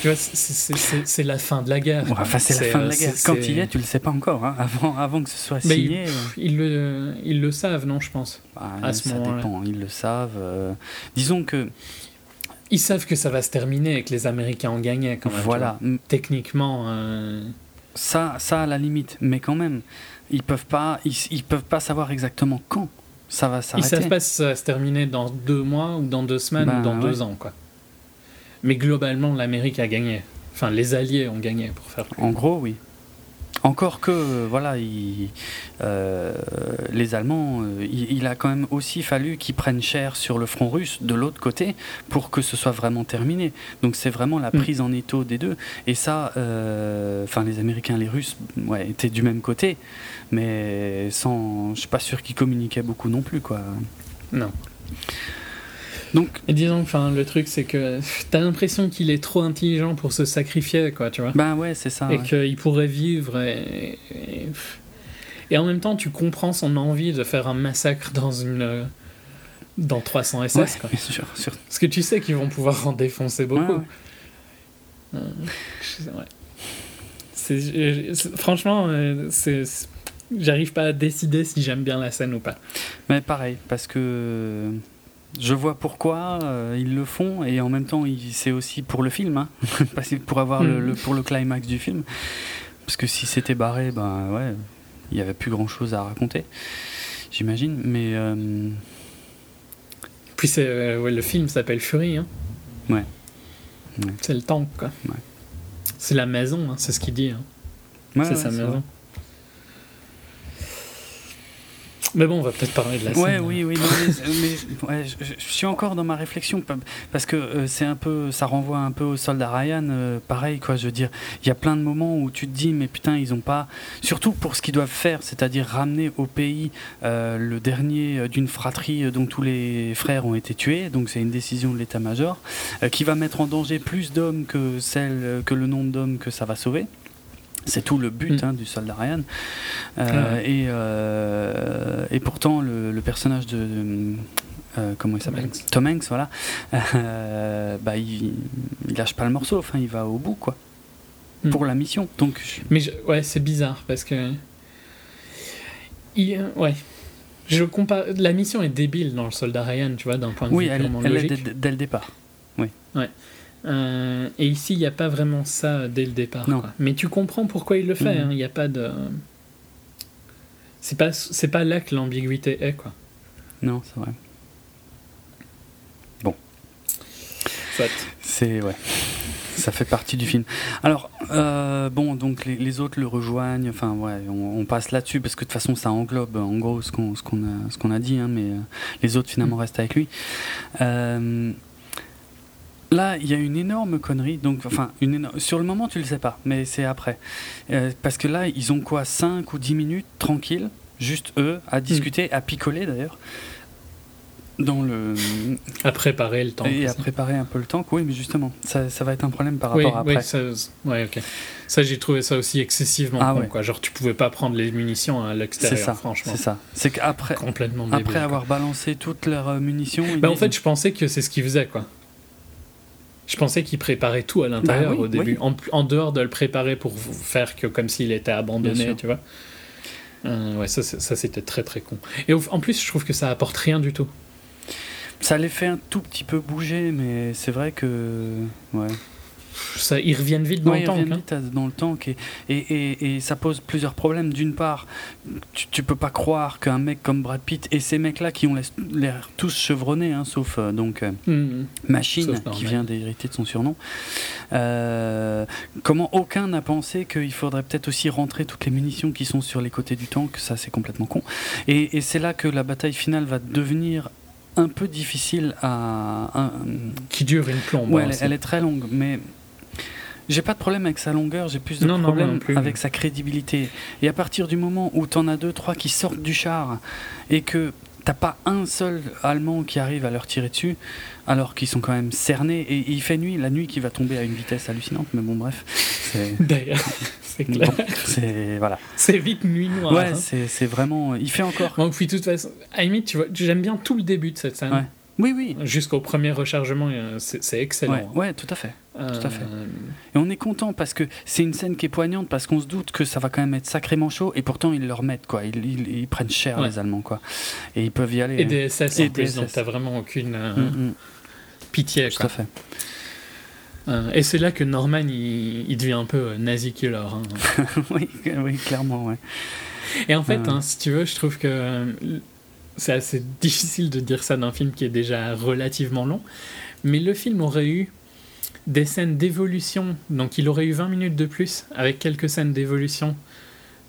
Tu vois, c'est- la fin de la guerre.
Enfin, c'est la fin de
euh,
la guerre. Quand il est, tu le sais pas encore. hein. Avant, avant que ce soit
Mais
signé,
ils,
euh,
ils le, ils le savent, non, je pense.
bah,
à ce
ça dépend. Ils le savent. euh, Disons que
Ils savent que ça va se terminer et que les Américains ont gagné quand même. tu
voilà.
Techniquement, euh,
Ça, ça à la limite, mais quand même, ils peuvent pas, ils, ils peuvent pas savoir exactement quand ça va
ils
s'arrêter.
savent pas si ça va se terminer dans deux mois ou dans deux semaines
Ben,
ou dans deux ans, quoi. Mais globalement, l'Amérique a gagné. Enfin, les Alliés ont gagné, pour faire.
En gros, oui. Encore que, voilà, euh, les Allemands, euh, il, il a quand même aussi fallu qu'ils prennent cher sur le front russe de l'autre côté pour que ce soit vraiment terminé. Donc c'est vraiment la
Mm.
prise en étau des deux. Et ça, euh, enfin les Américains, les Russes, ouais, étaient du même côté, mais sans, je suis pas sûr qu'ils communiquaient beaucoup non plus, quoi.
Non.
Donc
Et disons, enfin, le truc, c'est que t'as l'impression qu'il est trop intelligent pour se sacrifier, quoi, tu vois.
Ben ouais, c'est ça.
et
ouais.
qu'il pourrait vivre et, et, et en même temps tu comprends son envie de faire un massacre dans une dans 300 SS
Ouais,
quoi.
bien sûr, sûr.
parce que tu sais qu'ils vont pouvoir en défoncer beaucoup
Ouais.
Euh, franchement j'arrive pas à décider si j'aime bien la scène ou pas
Mais pareil, parce que je vois pourquoi euh, ils le font et en même temps c'est aussi pour le film, hein, pour avoir le,
Mhm.
le- pour le climax du film. Parce que si c'était barré, ben ouais, il y avait plus grand chose à raconter. j'imagine. Mais. euh,
Puis c'est, euh, ouais, le film s'appelle Fury. Hein.
Ouais. Ouais.
C'est le tank, quoi.
Ouais.
C'est la maison, hein, c'est ce qu'il dit. c'est sa maison.
vrai.
Mais bon, on va peut-être parler de la
Ouais,
scène.
oui, oui, mais, mais, ouais, je, je suis encore dans ma réflexion pa- parce que euh, c'est un peu, ça renvoie un peu au soldat Ryan, euh, pareil quoi. Je veux dire, il y a plein de moments où tu te dis, mais putain, ils ont pas, surtout pour ce qu'ils doivent faire, c'est-à-dire ramener au pays euh, le dernier euh, d'une fratrie euh, dont tous les frères ont été tués. Donc c'est une décision de l'état-major euh, qui va mettre en danger plus d'hommes que celle, euh, que le nombre d'hommes que ça va sauver. C'est tout le but
Mm.
hein, du soldat Ryan. Euh,
Ouais.
et, euh, et pourtant, le, le personnage de. euh, comment il s'appelle. Tom Hanks, voilà. Bah, il, il lâche pas le morceau, enfin, il va au bout, quoi.
Mm.
Pour la mission. Donc, je-
Mais je- ouais, c'est bizarre parce que. Il- ouais. Je compare... La mission est débile dans le soldat Ryan, tu vois, d'un point de
oui,
vue
elle, elle
logique.
dès, dès le départ.
Euh, et ici, il n'y a pas vraiment ça dès le départ.
Non.
Mais tu comprends pourquoi il le fait.
Mhm.
hein, Il n'y a pas de. C'est pas, c'est pas là que l'ambiguïté est, quoi.
Non, c'est vrai.
Soit.
C'est ouais. Ça fait partie du film. Alors, euh, bon, donc les, les autres le rejoignent. Enfin, ouais, on, on passe là-dessus parce que de toute façon, ça englobe en gros ce qu'on ce qu'on a, ce qu'on a dit, hein, mais euh, les autres finalement
Mm.
restent avec lui. Euh, là, il y a une énorme connerie. Donc, enfin, une sur le moment, tu le sais pas, mais c'est après. Euh, parce que là, ils ont quoi 5 ou 10 minutes tranquilles, juste eux, à discuter, à picoler d'ailleurs. Dans le,
À préparer le temps.
et à préparer un peu le tank, oui, mais justement, ça, ça va être un problème par
Oui,
rapport à après.
oui, ça, ouais, ok. Ça, j'ai trouvé ça aussi excessivement
Ah
con,
ouais.
quoi. Genre, tu pouvais pas prendre les munitions à l'extérieur,
ça,
franchement.
c'est ça. C'est qu'après,
Complètement débile.
après
quoi.
avoir balancé toutes leurs euh, munitions, ils
Bah, en fait, je pensais que c'est ce qu'ils faisaient, quoi. Je pensais qu'ils préparaient tout à l'intérieur
Bah oui,
au début,
oui.
en, en dehors de le préparer pour faire que comme s'il était abandonné, tu vois. Euh, ouais, ça, ça c'était très très con. Et en plus, je trouve que ça apporte rien du tout.
ça les fait un tout petit peu bouger, mais c'est vrai que, ouais.
Ça, ils reviennent vite dans
Ouais,
le
ils
temps.
reviennent
hein.
vite à- dans le tank et, et, et, et ça pose plusieurs problèmes. D'une part, tu, tu peux pas croire qu'un mec comme Brad Pitt et ces mecs-là qui ont l'air- tous chevronnés, hein, sauf euh, donc euh,
Mhm.
Machine
Sauf
qui vient d'hériter de son surnom. Euh, comment aucun n'a pensé qu'il faudrait peut-être aussi rentrer toutes les munitions qui sont sur les côtés du tank, ça c'est complètement con. Et, et c'est là que la bataille finale va devenir un peu difficile à.
Qui dure une plombe.
Ouais,
hein,
elle est très longue, mais j'ai pas de problème avec sa longueur, j'ai plus de
Non, non,
problème
non plus.
avec sa crédibilité. Et à partir du moment où t'en as deux, trois qui sortent du char et que t'as pas un seul Allemand qui arrive à leur tirer dessus, alors qu'ils sont quand même cernés, et il fait nuit, la nuit qui va tomber à une vitesse hallucinante, mais bon, bref, c'est.
D'ailleurs, c'est clair.
bon, c'est voilà.
C'est vite nuit noire.
Ouais,
hein.
c'est vraiment. Il fait encore.
Bon, puis de toute façon, à limite, tu vois, j'aime bien tout le début de cette scène.
Ouais. Oui, oui.
Jusqu'au premier rechargement, euh, c'est c'est excellent.
Ouais, ouais, tout à fait.
Euh,
tout à fait. Et on est content parce que c'est une scène qui est poignante parce qu'on se doute que ça va quand même être sacrément chaud et pourtant ils le remettent quoi. Ils, ils- ils prennent cher
Ouais.
les Allemands quoi. Et ils peuvent y aller.
Et
hein.
des SS
Et
en
des
plus, donc t'as vraiment aucune euh,
Mm, mm,
pitié.
tout
Quoi.
à fait.
Euh, et c'est là que Norman, il, il devient un peu euh, nazi killer. hein.
oui, oui, clairement, ouais.
Et en fait, hein, si tu veux, je trouve que euh, c'est assez difficile de dire ça d'un film qui est déjà relativement long. Mais le film aurait eu des scènes d'évolution. Donc il aurait eu 20 minutes de plus, avec quelques scènes d'évolution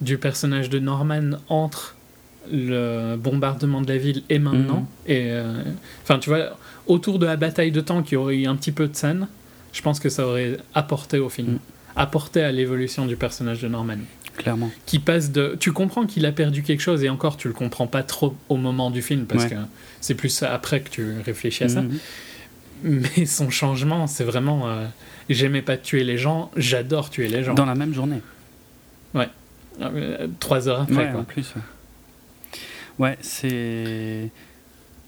du personnage de Norman entre le bombardement de la ville et maintenant.
Mhm.
Et euh, enfin, tu vois, autour de la bataille de temps, qui aurait eu un petit peu de scène, je pense que ça aurait apporté au film,
Mhm.
apporté à l'évolution du personnage de Norman
Clairement.
qui passe de. Tu comprends qu'il a perdu quelque chose et encore tu le comprends pas trop au moment du film parce
Ouais.
que c'est plus après que tu réfléchis à ça.
Mhm.
Mais son changement, c'est vraiment. euh, J'aimais pas tuer les gens, j'adore tuer les gens.
Dans la même journée.
Euh, trois heures après,
ouais,
quoi.
en plus. Ouais, Ouais, c'est.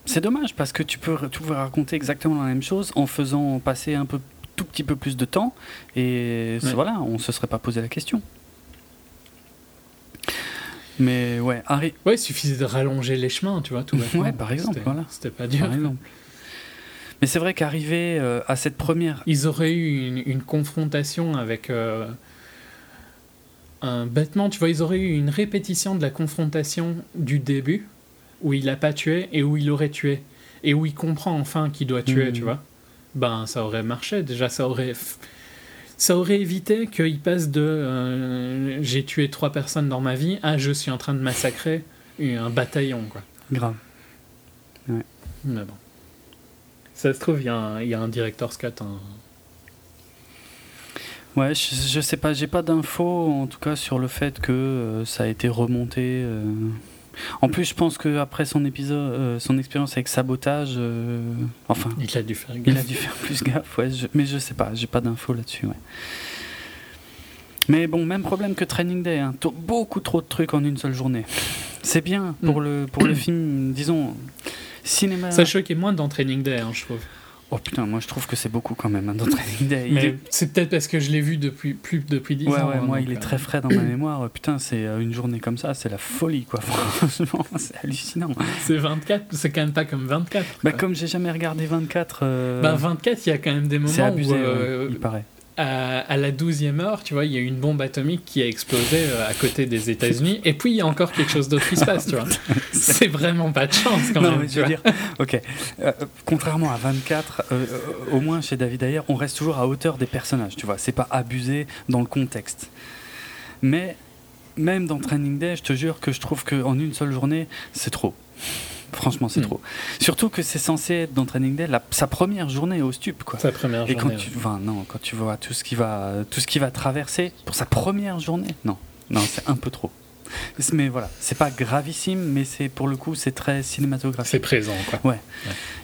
C'est dommage parce que tu peux, tu pouvais raconter exactement la même chose en faisant passer un peu, tout petit peu plus de temps et
Ouais.
voilà, on se serait pas posé la question. Mais ouais, Harry,
Ouais, il suffisait de rallonger les chemins, tu vois, tout.
Ouais, par exemple, voilà.
C'était pas dur.
par exemple. Mais c'est vrai qu'arriver euh, à cette première,
Ils auraient eu une, une confrontation avec. euh, un bêtement, tu vois, ils auraient eu une répétition de la confrontation du début où il a pas tué et où il aurait tué et où il comprend enfin qu'il doit tuer,
Mhm.
tu vois, ben ça aurait marché. Déjà, ça aurait ça aurait évité qu'il passe de euh, j'ai tué trois personnes dans ma vie à je suis en train de massacrer un bataillon, quoi.
Grave.
Mais bon. Ça se trouve, il y, a un- il y a un director's cut. hein.
Ouais, je, je sais pas, j'ai pas d'infos en tout cas sur le fait que euh, ça a été remonté. euh. En plus, je pense que après son épisode, euh, son expérience avec sabotage, enfin,
Il a dû faire
il a dû faire plus gaffe. Ouais, je- mais je sais pas, j'ai pas d'infos là-dessus. Ouais. Mais bon, même problème que Training Day, hein, beaucoup trop de trucs en une seule journée. C'est bien pour le pour le film, disons cinéma.
Ça choquait moins dans Training Day, hein, je trouve.
Oh putain, moi je trouve que c'est beaucoup quand même hein, dans Training Day.
Mais
est-
c'est peut-être parce que je l'ai vu depuis plus depuis 10
Ouais,
ans.
ouais,
hein,
moi il est
euh,
très frais dans ma mémoire. Putain, c'est euh, une journée comme ça, c'est la folie quoi. Franchement, c'est hallucinant.
C'est 24, c'est quand même pas comme 24.
Bah, comme j'ai jamais regardé 24, euh,
Bah, 24, il y a quand même des moments
abusé,
où, euh,
ouais, il paraît.
À, à la 12e heure, tu vois, il y a une bombe atomique qui a explosé euh, à côté des États-Unis, et puis il y a encore quelque chose d'autre qui se passe, tu vois. C'est vraiment pas de chance quand
Non,
même.
mais
tu
je veux dire, ok. Euh, contrairement à 24, euh, euh, au moins chez David Ayer, on reste toujours à hauteur des personnages, tu vois. C'est pas abusé dans le contexte. Mais même dans Training Day, je te jure que je trouve qu'en une seule journée, c'est trop. Franchement, c'est
Mm.
trop. Surtout que c'est censé être dans Training Day la- sa première journée au stup, quoi.
Sa première
Et quand
journée.
tu, enfin, non, quand tu vois tout ce qui va, tout ce qui va traverser pour sa première journée, non, non, c'est un peu trop. Mais voilà, c'est pas gravissime, mais c'est pour le coup, c'est très
ouais.
cinématographique.
C'est présent, quoi.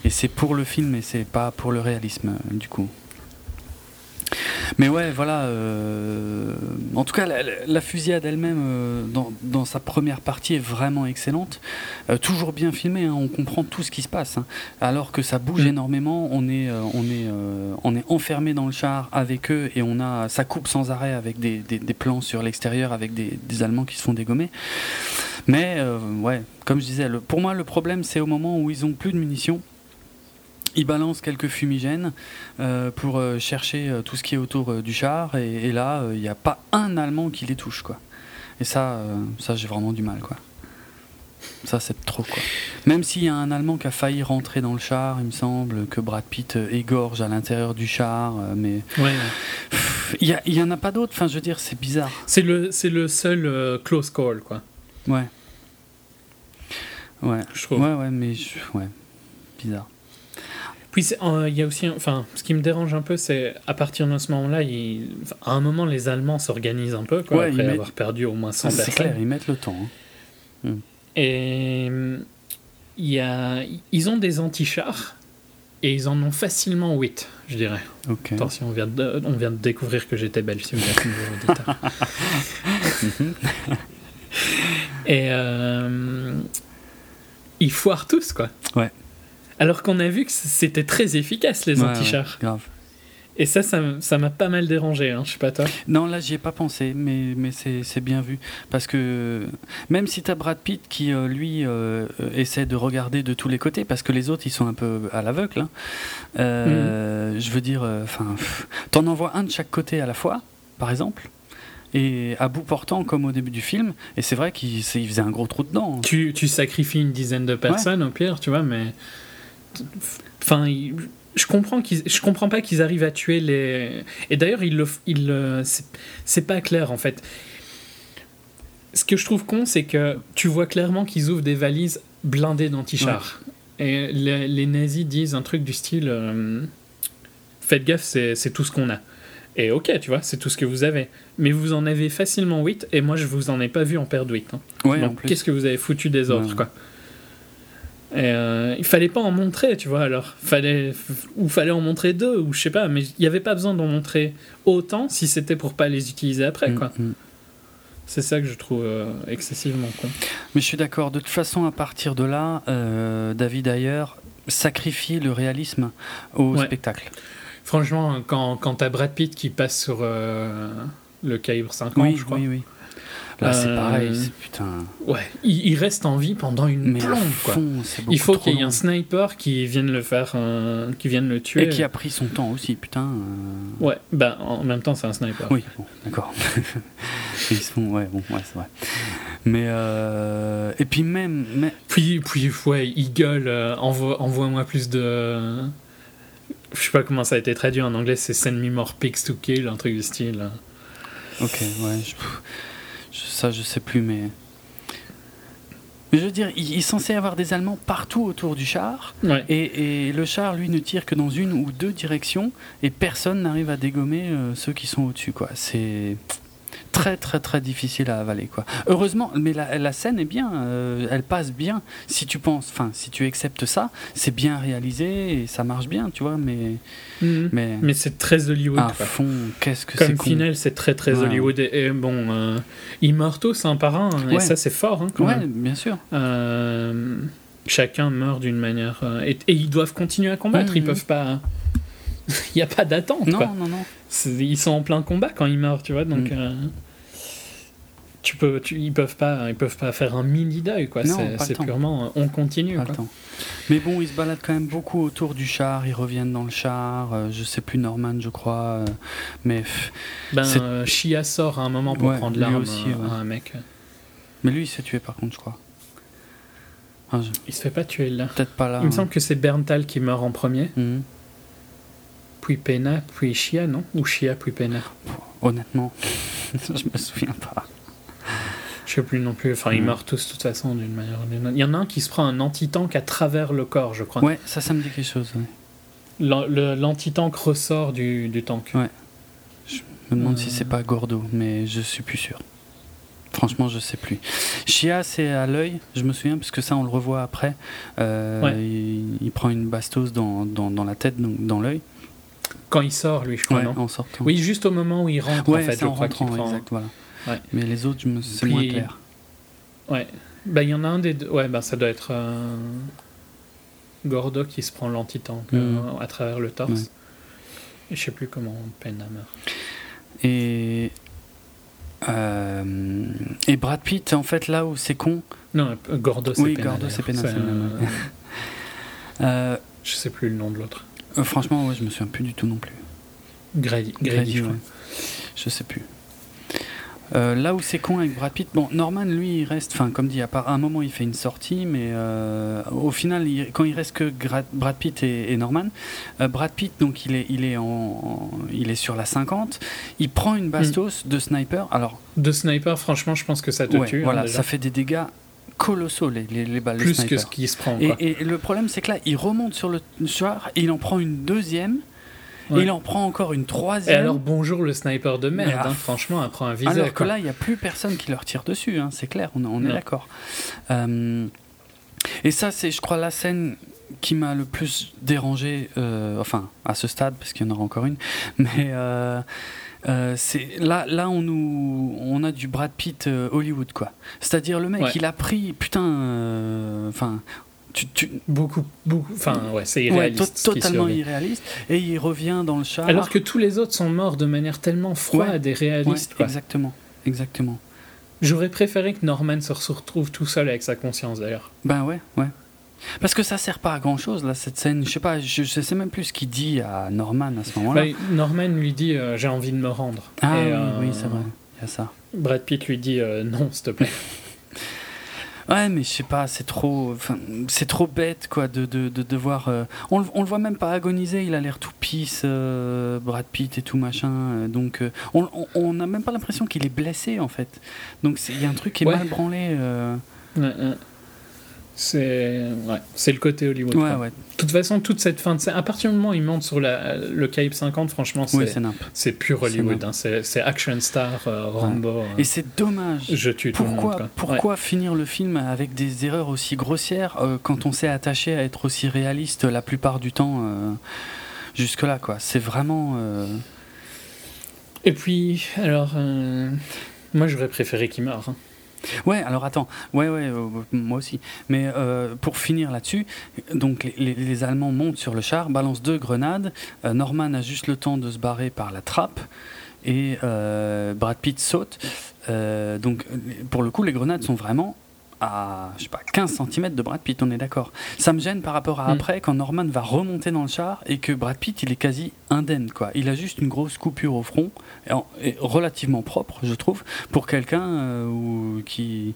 Et c'est pour le film et c'est pas pour le réalisme, euh, du coup. Mais ouais, voilà. euh, En tout cas, la, la- la fusillade elle-même, euh, dans, dans sa première partie, est vraiment excellente. Euh, toujours bien filmée, hein, on comprend tout ce qui se passe. hein. Alors que ça bouge
Mm.
énormément, on est, on, est, on est enfermé dans le char avec eux et on a, ça coupe sans arrêt avec des, des- des plans sur l'extérieur avec des, des Allemands qui se font dégommer. Mais ouais, comme je disais, le- pour moi, le problème, c'est au moment où ils ont plus de munitions. Ils balancent quelques fumigènes euh, pour euh, chercher euh, tout ce qui est autour euh, du char, et, et là, il n'y a pas un Allemand qui les touche, quoi. Et ça, ça j'ai vraiment du mal, quoi. Ça, c'est trop, quoi. Même s'il y a un Allemand qui a failli rentrer dans le char, il me semble que Brad Pitt égorge à l'intérieur du char, mais
Ouais.
il y, il y en a pas d'autres. Enfin, je veux dire, c'est bizarre.
C'est le, c'est le seul close call, quoi.
Ouais. Ouais.
Je trouve.
Ouais, ouais, mais je- ouais, bizarre.
Puis c'est- il y a aussi, enfin, ce qui me dérange un peu, c'est à partir de ce moment-là, à un moment, les Allemands s'organisent un peu, quoi,
Ouais,
après
mettent-
avoir perdu au moins 100
C'est
personnes.
clair, ils mettent le temps. hein.
Et hum, il y a, ils ont des anti-chars et ils en ont facilement 8, je dirais.
Ok.
Attention, on vient de, on vient de découvrir que j'étais belge, si vous êtes et euh, ils foirent tous, quoi.
Ouais.
Alors qu'on a vu que c'était très efficace, les
Ouais,
anti-chars.
ouais, grave.
Et ça, ça m'a pas mal dérangé, hein, je sais pas toi.
Non, là, j'y ai pas pensé, mais, mais c'est bien vu. Parce que même si tu as Brad Pitt qui, euh, lui, euh, euh, essaie de regarder de tous les côtés, parce que les autres, ils sont un peu à l'aveugle, hein, euh, je veux dire, enfin, t'en envoies un de chaque côté à la fois, par exemple, et à bout portant, comme au début du film, et c'est vrai qu'il faisait un gros trou dedans.
Tu, tu sacrifies une dizaine de personnes au pire, tu vois, mais. Enfin, je comprends qu'ils, je comprends pas qu'ils arrivent à tuer les. Et d'ailleurs, ils le, f- ils le- c'est, pas clair en fait. Ce que je trouve con, c'est que tu vois clairement qu'ils ouvrent des valises blindées d'antichars. Et les, les nazis disent un truc du style euh, Faites gaffe, c'est, tout ce qu'on a. Et ok, tu vois, c'est tout ce que vous avez. Mais vous en avez facilement 8, et moi je vous en ai pas vu en perdre 8. hein.
Ouais,
qu'est-ce que vous avez foutu des autres,
Ouais.
quoi? Et euh, il fallait pas en montrer, tu vois, alors. Fallait, ou fallait en montrer deux, ou je sais pas, mais il n'y avait pas besoin d'en montrer autant si c'était pour pas les utiliser après,
Mm,
quoi.
mm.
C'est ça que je trouve euh, excessivement con.
Mais je suis d'accord. De toute façon, à partir de là, euh, David Ayer sacrifie le réalisme au
Ouais.
spectacle.
Franchement, quand, quand t'as Brad Pitt qui passe sur le calibre 50,
Oui,
je crois.
oui, oui. Là, c'est
Euh,
pareil. c'est- Putain.
Ouais, il, il reste en vie pendant une
Mais
plombe, quoi.
fond,
Il faut qu'il y ait
long.
un sniper qui vienne le faire, euh, qui vienne le tuer.
Et qui a pris son temps aussi, putain. euh,
Ouais, bah en même temps, c'est un sniper.
Oui, bon, d'accord. Ils se font, ouais, bon, ouais, c'est vrai. Mais euh, et puis même, mais-
Puis, puis ouais, il gueule, envoie, envoie-moi plus de. Je sais pas comment ça a été traduit en anglais, c'est Send me more pigs to kill, un truc du style.
ok, ouais, je- ça je sais plus, mais mais je veux dire, il, est censé y avoir des Allemands partout autour du char.
Ouais.
Et, et le char, lui, ne tire que dans une ou deux directions, et personne n'arrive à dégommer euh, ceux qui sont au-dessus, quoi. C'est très, très, très difficile à avaler, quoi. Heureusement, mais la, la scène est bien, euh, elle passe bien. Si tu penses, enfin, si tu acceptes ça, c'est bien réalisé et ça marche bien, tu vois. Mais,
Mhm.
mais,
Mais c'est très Hollywood.
à
quoi.
fond, qu'est-ce que c'est
Comme final, c'est très très
Ouais.
Hollywood. Et, et bon, euh, ils meurent tous un par un, hein, et ça c'est fort hein, quand
Ouais,
même.
bien sûr.
Euh, chacun meurt d'une manière. euh, et, et ils doivent continuer à combattre,
Mhm.
ils peuvent pas. Il n'y a pas d'attente.
Non,
quoi.
non, non.
Ils sont en plein combat quand ils meurent, tu vois. Donc.
Mm.
euh, tu peux, tu- ils peuvent pas, ils peuvent pas faire un mini deuil quoi. C'est- purement, euh, on continue.
Pas
quoi.
le. Mais bon, ils se baladent quand même beaucoup autour du char, ils reviennent dans le char, euh, je sais plus Norman, je crois, euh, mais
Ben, Shia sort à un moment pour
Ouais,
prendre l'arme
aussi, ouais.
à un mec.
mais lui il s'est tué par contre, je crois. Enfin, je-
Il se fait pas tuer là.
Peut-être pas là.
Il me
hein.
semble que c'est Berntal qui meurt en premier,
Mhm.
Puis Pena, puis Shia, non? Ou Shia, puis Pena
Honnêtement, je me souviens pas.
Je sais plus non plus. Enfin, ils
Mm.
meurent tous de toute façon d'une manière ou d'une autre. Il y en a un qui se prend un anti-tank à travers le corps, je crois.
Ouais, ça, ça me dit quelque chose. ouais.
L'anti-tank ressort du, du tank.
Ouais. Je me demande
Euh.
si c'est pas Gordo, mais je suis plus sûr. Franchement, je sais plus. Chia, c'est à l'œil, je me souviens, parce que ça, on le revoit après. Euh,
Ouais.
il, il prend une bastos dans, dans, dans la tête, donc dans l'œil.
Quand il sort, lui, je crois,
Ouais,
non
en sortant.
Oui, juste au moment où il rentre,
ouais,
en fait,
c'est
je
en
crois qu'il
rentrant,
prend.
exact, voilà.
Ouais.
Mais les autres, me- c'est moins clair.
Ouais. Bah, il y en a un des deux. Ouais, bah, ça doit être euh, Gordo qui se prend l'anti-tank euh,
Mhm.
à travers le torse. Et je sais plus comment Pena meurt.
Et, euh, et Brad Pitt, en fait, là où c'est con,
Non, Gordo, c'est
Oui. Gordo, c'est
euh,
euh,
Je sais plus le nom de l'autre.
Euh, franchement, ouais, je me souviens plus du tout non plus.
Grady. Grady,
ouais. Je sais plus. Euh, là où c'est con avec Brad Pitt, bon, Norman, lui, il reste, enfin, comme dit, à part un moment, il fait une sortie, mais euh, au final, il- quand il reste que Gra- Brad Pitt et, et Norman, euh, Brad Pitt, donc, il est, il, est en, en- il est sur la 50, il prend une bastos de sniper, alors,
De sniper, franchement, je pense que ça te
ouais,
tue. hein,
voilà, ça fait des dégâts colossaux, les, les, les balles de
Plus que ce qui se prend.
Et,
Quoi.
et le problème, c'est que là, il remonte sur le et il en prend une deuxième,
Ouais.
et il en prend encore une
Et
troisième.
alors, bonjour le sniper de merde,
ah,
hein, franchement, elle prend un viseur.
Alors que
quoi.
là, il n'y a plus personne qui leur tire dessus, hein, c'est clair, on, on est d'accord. Euh, et ça, c'est, je crois, la scène qui m'a le plus dérangé, euh, enfin, à ce stade, parce qu'il y en aura encore une, mais euh, euh, c'est, là, là on, nous, on a du Brad Pitt euh, Hollywood, quoi. C'est-à-dire, le mec,
Ouais.
il a pris, putain, euh, enfin. tu, tu,
Beaucoup, beaucoup. Enfin, ouais, c'est
ouais,
irréaliste.
to- totalement irréaliste, et il revient dans le char.
Alors que tous les autres sont morts de manière tellement froide et réaliste. quoi.
exactement, exactement.
J'aurais préféré que Norman se retrouve tout seul avec sa conscience d'ailleurs.
Ben ouais, ouais. Parce que ça sert pas à grand chose là cette scène. Je sais pas, je, je sais même plus ce qu'il dit à Norman à ce moment-là.
Bah, Norman lui dit euh, J'ai envie de me rendre.
ah
Et,
oui,
euh,
oui, c'est vrai. Il y a ça.
Brad Pitt lui dit euh, Non, s'il te plaît.
Ouais, mais je sais pas, c'est trop, c'est trop bête quoi de de, de devoir. euh, on, le- on le voit même pas agoniser. Il a l'air tout pisse, Brad Pitt et tout machin. donc on n'a même pas l'impression qu'il est blessé en fait. Donc il y a un truc qui est
Ouais.
mal branlé.
Ouais, ouais. C'est ouais, c'est le côté Hollywood.
Ouais, ouais,
De toute façon, toute cette fin de scène, à partir du moment où il monte sur la, le Cape 50, franchement,
oui,
c'est
c'est
pur Hollywood. hein. C'est c'est action star, euh, Rambo. euh,
Et c'est dommage.
je tue tout le
Pourquoi,
monde. quoi.
pourquoi finir le film avec des erreurs aussi grossières euh, quand on s'est attaché à être aussi réaliste la plupart du temps euh, jusque-là quoi? C'est vraiment... euh,
Et puis, alors, euh, moi j'aurais préféré qu'il meure. hein.
Ouais, alors attends, ouais, ouais, euh, moi aussi. Mais euh, pour finir là-dessus, donc les, Allemands montent sur le char, balancent deux grenades. euh, Norman a juste le temps de se barrer par la trappe et Brad Pitt saute. Donc pour le coup, les grenades sont vraiment à, je sais pas, 15 cm de Brad Pitt, on est d'accord. Ça me gêne par rapport à
Mm.
après, quand Norman va remonter dans le char et que Brad Pitt, il est quasi indemne, quoi. Il a juste une grosse coupure au front, et, en- et relativement propre, je trouve, pour quelqu'un euh, ou- qui,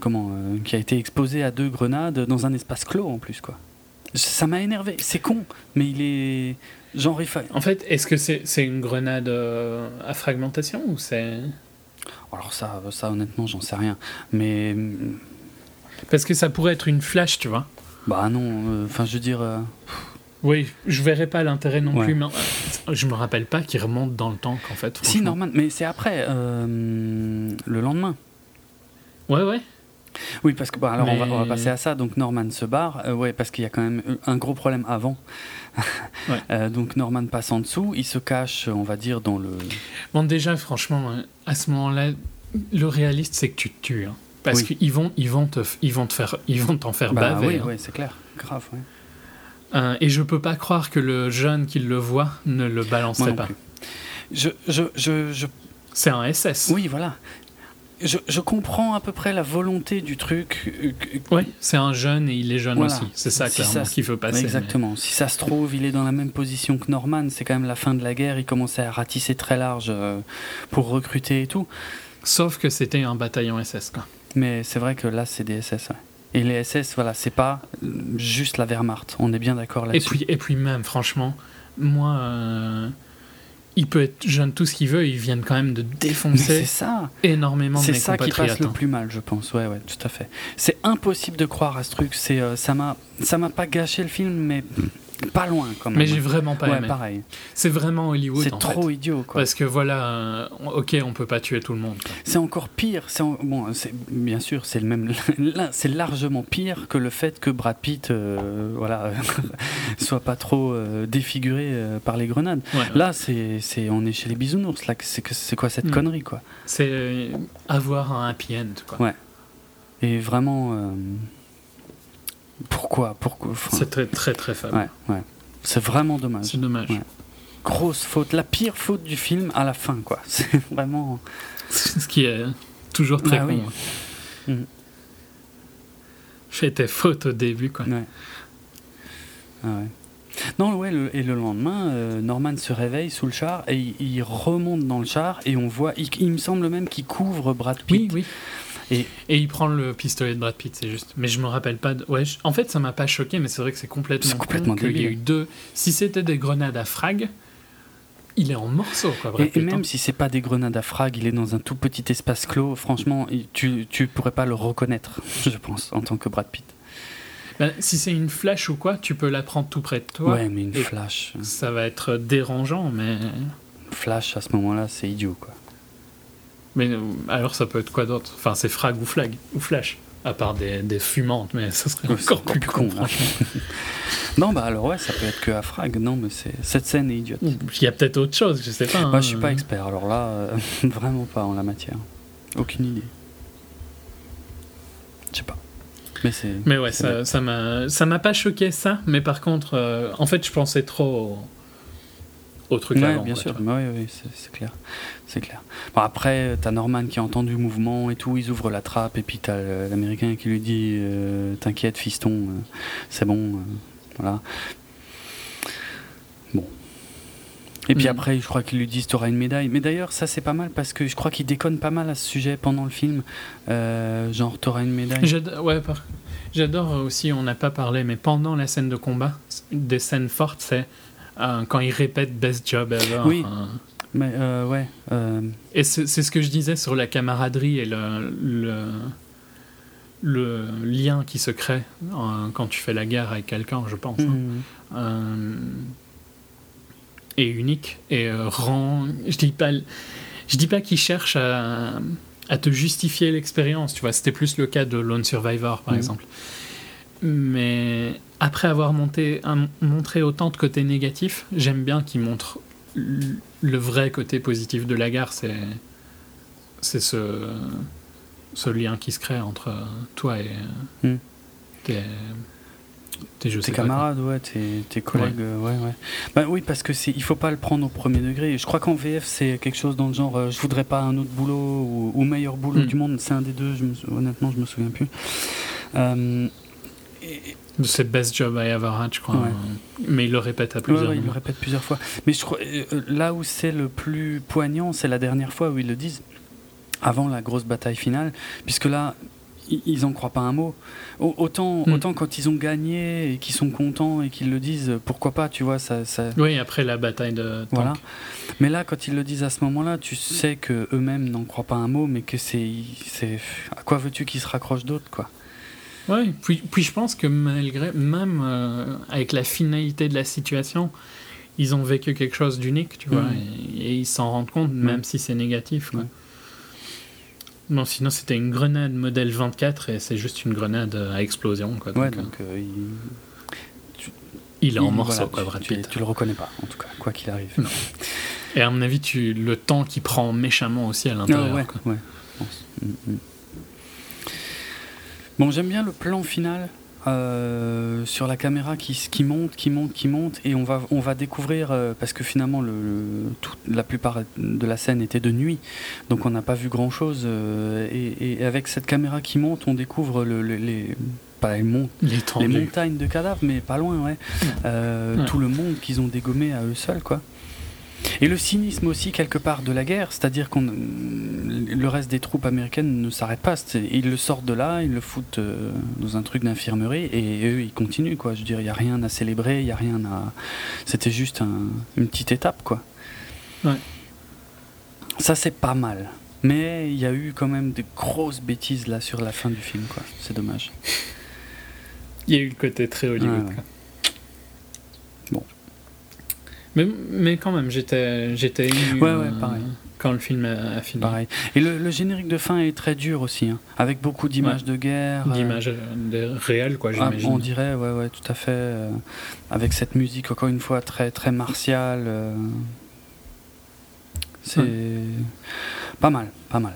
comment, euh, qui a été exposé à deux grenades dans un espace clos en plus, quoi. Ça m'a énervé, c'est con, mais il est. Genre, il
En fait, est-ce que c'est c'est une grenade euh, à fragmentation ou c'est.
Alors, ça, ça honnêtement, j'en sais rien. Mais.
Parce que ça pourrait être une flash, tu vois.
Bah non, euh, enfin, je veux dire. euh,
Oui, je verrais pas l'intérêt non
Ouais.
plus, mais je me rappelle pas qu'il remonte dans le tank en fait.
Si. Norman, mais c'est après, euh, le lendemain.
Ouais, ouais.
Oui, parce que, bah, alors on, va, on va
Mais-
passer à ça. Donc Norman se barre, ouais, parce qu'il y a quand même un gros problème avant.
Ouais.
Euh, donc Norman passe en dessous, il se cache, on va dire, dans le.
Bon, déjà, franchement, euh, à ce moment-là, le réaliste, c'est que tu te tues. hein. Parce
Oui.
qu'ils vont, ils vont te, f- ils vont te faire, ils vont t'en faire
Bah
baver.
oui,
hein.
ouais, c'est clair, grave. Ouais.
Euh, et je peux pas croire que le jeune qui le voit ne le balancerait pas.
plus. Je, je, je, je-
C'est un SS.
oui, voilà. Je, je comprends à peu près la volonté du truc. euh,
Ouais, c'est un jeune et il est jeune
Voilà.
aussi. C'est ça,
Si
clairement,
ça-
qu'il veut passer.
Exactement. Si ça se trouve, il est dans la même position que Norman. C'est quand même la fin de la guerre. Il commençait à ratisser très large euh, pour recruter et tout.
Sauf que c'était un bataillon SS, quoi.
Mais c'est vrai que là, c'est des SS. ouais. Et les SS, voilà, c'est pas euh, juste la Wehrmacht. On est bien d'accord
Et
là-dessus.
puis, et puis même, franchement, moi, euh, il peut être jeune tout ce qu'il veut, ils viennent quand même de défoncer
ça.
énormément de
C'est ça qui passe le
hein.
plus mal, je pense. Ouais, ouais, tout à fait. C'est impossible de croire à ce truc. C'est, euh, ça m'a, ça m'a pas gâché le film, mais pas loin quand même.
Mais j'ai vraiment pas
ouais,
aimé.
pareil.
C'est vraiment Hollywood.
C'est trop
fait.
idiot, quoi.
Parce que voilà, ok, on peut pas tuer tout le monde.
C'est encore pire. C'est en- bon, bien sûr, c'est le même. c'est largement pire que le fait que Brad Pitt, euh, voilà, soit pas trop euh, défiguré euh, par les grenades.
Ouais, ouais.
Là, c'est, on est chez les bisounours. Là, c'est que c'est quoi cette
Hmm.
connerie, quoi?
C'est avoir un happy end. Quoi.
Ouais. Et vraiment, pourquoi, pourquoi
C'est très très très faible.
ouais, ouais. C'est vraiment dommage.
C'est dommage.
Ouais. Grosse faute, la pire faute du film à la fin, quoi. C'est vraiment.
Ce qui est toujours très
Bah
con.
oui. Mhm.
Fais tes fautes au début. Quoi.
Ouais. Ah ouais. Non, ouais, le- et le lendemain, euh, Norman se réveille sous le char et il, il remonte dans le char et on voit, il, il me semble même qu'il couvre Brad
Oui,
Pitt.
oui.
Et-
Et il prend le pistolet de Brad Pitt, c'est juste. Mais je me rappelle pas. De... Ouais, je- En fait, ça m'a pas choqué, mais c'est vrai que c'est complètement.
C'est complètement
con y eu deux. Si c'était des grenades à frag, il est en morceaux, quoi. Brad
Et, et
Pitt,
même
hein.
si c'est pas des grenades à frag, il est dans un tout petit espace clos, franchement, tu, tu pourrais pas le reconnaître, je pense, en tant que Brad Pitt.
Ben, si c'est une flash ou quoi, tu peux la prendre tout près de toi.
ouais, mais une flash.
Ça va être dérangeant, mais.
Flash à ce moment-là, c'est idiot, quoi.
Mais euh, alors, ça peut être quoi d'autre? Enfin, c'est frag ou flag ou flash. À part des, des fumantes, mais ça serait encore plus con.
là. non, bah alors ouais, ça peut être que à frag. Non, mais c'est cette scène est idiote.
Il y a peut-être autre chose, je sais pas.
Moi,
hein.
je suis pas expert, alors là, euh, vraiment pas en la matière. Aucune idée. Je sais pas. Mais c'est.
Mais ouais, ça m'a ça m'a pas choqué ça, mais par contre, euh, en fait, je pensais trop au, au truc
Ouais,
avant.
bien
quoi,
sûr. oui, oui, c'est clair. C'est clair. Bon, après, t'as Norman qui entend du mouvement et tout, ils ouvrent la trappe, et puis t'as euh, l'américain qui lui dit euh, T'inquiète, fiston, euh, c'est bon. euh, voilà. Bon. Et puis
Mhm.
après, je crois qu'ils lui disent T'auras une médaille. Mais d'ailleurs, ça, c'est pas mal parce que je crois qu'il déconne pas mal à ce sujet pendant le film. Euh, genre, T'auras une médaille.
Ouais, par- J'adore aussi, on n'a pas parlé, mais pendant la scène de combat, des scènes fortes, c'est euh, quand il répète Best job ever.
Oui. Mais euh, ouais. euh,
Et c'est ce que je disais sur la camaraderie et le, le, le lien qui se crée quand tu fais la guerre avec quelqu'un, je pense. hein. Euh, est unique et rend. Je dis pas, je dis pas qu'il cherche à, à te justifier l'expérience. Tu vois, c'était plus le cas de Lone Survivor, par
Mhm.
exemple. Mais après avoir monté, un- montré autant de côtés négatifs, j'aime bien qu'il montre l- le vrai côté positif de la guerre. C'est c'est ce ce lien qui se crée entre toi et
Mhm.
tes, tes,
tes camarades, ouais, tes, tes collègues, ouais. ouais, ouais. Bah oui, parce que c'est, il faut pas le prendre au premier degré. Je crois qu'en VF, c'est quelque chose dans le genre, euh, je voudrais pas un autre boulot ou, ou meilleur boulot
Mm.
du monde. C'est un des deux. Je me, honnêtement, je me souviens plus. Euh, et-
C'est best job I ever had, je crois.
Ouais.
Mais il le répète à
Ouais,
plusieurs
ouais, il le répète plusieurs fois. Mais je crois, euh, là où c'est le plus poignant, c'est la dernière fois où ils le disent, avant la grosse bataille finale, puisque là, ils en croient pas un mot. Au- Autant,
Mm.
autant quand ils ont gagné et qu'ils sont contents et qu'ils le disent, pourquoi pas, tu vois, ça. ça
Oui, après la bataille de Tank.
voilà. Mais là, quand ils le disent à ce moment-là, tu sais que eux-mêmes n'en croient pas un mot, mais que c'est, à quoi veux-tu qu'ils se raccrochent d'autre, quoi?
Ouais, puis, puis je pense que malgré, même euh, avec la finalité de la situation, ils ont vécu quelque chose d'unique, tu vois,
Mm.
et, et ils s'en rendent compte, même si c'est négatif. Quoi. Non, sinon c'était une grenade modèle 24 et c'est juste une grenade à explosion. Quoi, donc, euh,
donc euh, il,
il est en
il-
morceaux,
voilà,
quoi,
tu- tu, le reconnais pas, en tout cas, quoi qu'il arrive.
Non. Et à mon avis, tu, le temps qui prend méchamment aussi à l'intérieur.
Ah ouais, ouais, je pense. Mm, mm. Bon, j'aime bien le plan final euh, sur la caméra qui, monte, qui monte, qui monte, et on va, on va découvrir, euh, parce que finalement, le, la plupart de la scène était de nuit, donc on n'a pas vu grand-chose, euh, et, et avec cette caméra qui monte, on découvre le- le- les... Pas les, montagnes de cadavres, mais pas loin, ouais.
Ouais.
Tout le monde qu'ils ont dégommé à eux seuls, quoi. Et le cynisme aussi, quelque part, de la guerre, c'est-à-dire qu'on le reste des troupes américaines ne s'arrête pas. Ils le sortent de là, ils le foutent euh, dans un truc d'infirmerie, et eux, ils continuent, quoi. Je veux dire, il n'y a rien à célébrer, il n'y a rien à... C'était juste un- une petite étape, quoi.
Ouais.
Ça, c'est pas mal. Mais il y a eu quand même des grosses bêtises, là, sur la fin du film, quoi. C'est dommage.
Il y a eu le côté très Hollywood.
Ouais.
quoi. Mais, mais quand même, j'étais j'étais ému
Ouais, ouais,
euh,
pareil.
quand le film a, fini.
Pareil. Et le, le générique de fin est très dur aussi, hein, avec beaucoup d'images de guerre. euh,
D'images euh, réelles, quoi,
ah,
j'imagine.
on dirait, ouais, ouais, tout à fait. euh, avec cette musique, encore une fois, très, très martiale. euh, c'est pas mal, pas mal,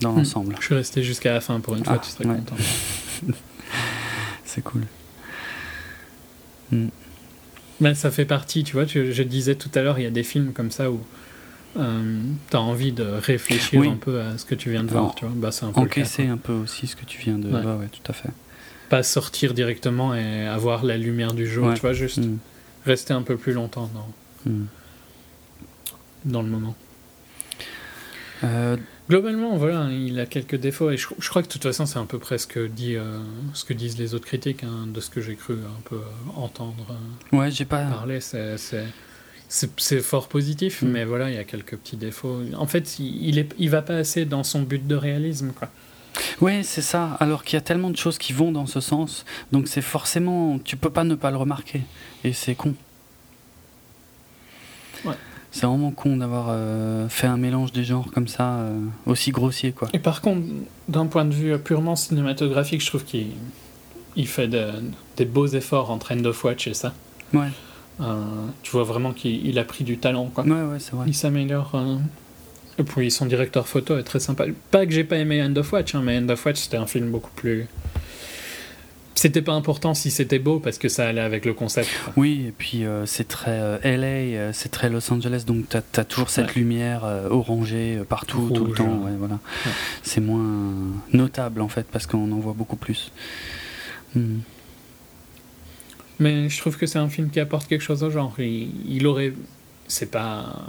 dans
Hmm.
l'ensemble.
Je suis resté jusqu'à la fin pour une fois,
Ah,
tu serais
ouais.
content.
C'est cool.
Ben, ça fait partie, tu vois, tu- je disais tout à l'heure, il y a des films comme ça où euh, tu as envie de réfléchir
Oui.
un peu à ce que tu viens de
Alors,
voir, tu vois. Bah, c'est un peu cas,
Encaisser un peu aussi ce que tu viens de.
Ouais.
Ouais, ouais, tout à fait.
Pas sortir directement et avoir la lumière du jour,
Ouais.
tu vois, juste
Mm,
rester un peu plus longtemps dans,
mm.
dans le moment.
Euh,
Globalement, voilà, il a quelques défauts et je, je crois que de toute façon, c'est un peu presque dit euh, ce que disent les autres critiques, hein, de ce que j'ai cru un peu euh, entendre euh,
ouais, j'ai pas.
parler. C'est, c'est, c'est, c'est fort positif,
Mm.
mais voilà, il y a quelques petits défauts. En fait, il, est, il va pas assez dans son but de réalisme, quoi.
Ouais, c'est ça. Alors qu'il y a tellement de choses qui vont dans ce sens, donc c'est forcément, tu peux pas ne pas le remarquer, et c'est con. C'est vraiment con d'avoir euh, fait un mélange des genres comme ça, euh, aussi grossier, quoi.
Et par contre, d'un point de vue purement cinématographique, je trouve qu'il il fait de- des beaux efforts entre End of Watch et ça.
Ouais,
Euh, tu vois vraiment qu'il il a pris du talent, quoi.
ouais, ouais, c'est vrai.
Il s'améliore. Et puis son directeur photo est très sympa. Pas que j'ai pas aimé End of Watch, hein, mais End of Watch c'était un film beaucoup plus. C'était pas important si c'était beau parce que ça allait avec le concept. quoi.
Oui, et puis euh, c'est très euh, LA, euh, c'est très Los Angeles, donc t'as as toujours cette
Ouais.
lumière euh, orangée partout, tout le temps.
ouais.
Ouais, voilà.
Ouais.
C'est moins notable en fait, parce qu'on en voit beaucoup plus. Hmm.
Mais je trouve que c'est un film qui apporte quelque chose au genre. Il, il aurait. C'est pas.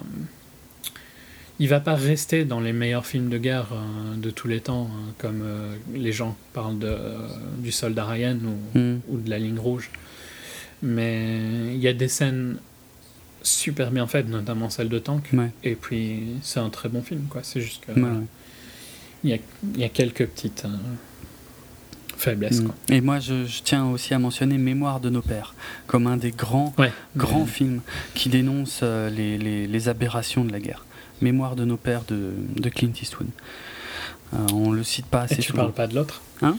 Il va pas rester dans les meilleurs films de guerre euh, de tous les temps, hein, comme euh, les gens parlent de, euh, du soldat Ryan ou,
Hmm.
ou de la ligne rouge. Mais il y a des scènes super bien faites, notamment celle de Tank.
Ouais.
Et puis c'est un très bon film, quoi. C'est juste que
Ouais, ouais.
il y, a, il y a quelques petites faiblesses,
Mm.
quoi.
Et moi, je, je tiens aussi à mentionner Mémoire de nos pères, comme un des grands, grands films qui dénonce les, les- les aberrations de la guerre. Mémoire de nos pères de, de Clint Eastwood. Euh, on le cite pas assez
Et tu
souvent.
parles pas de l'autre
Hein?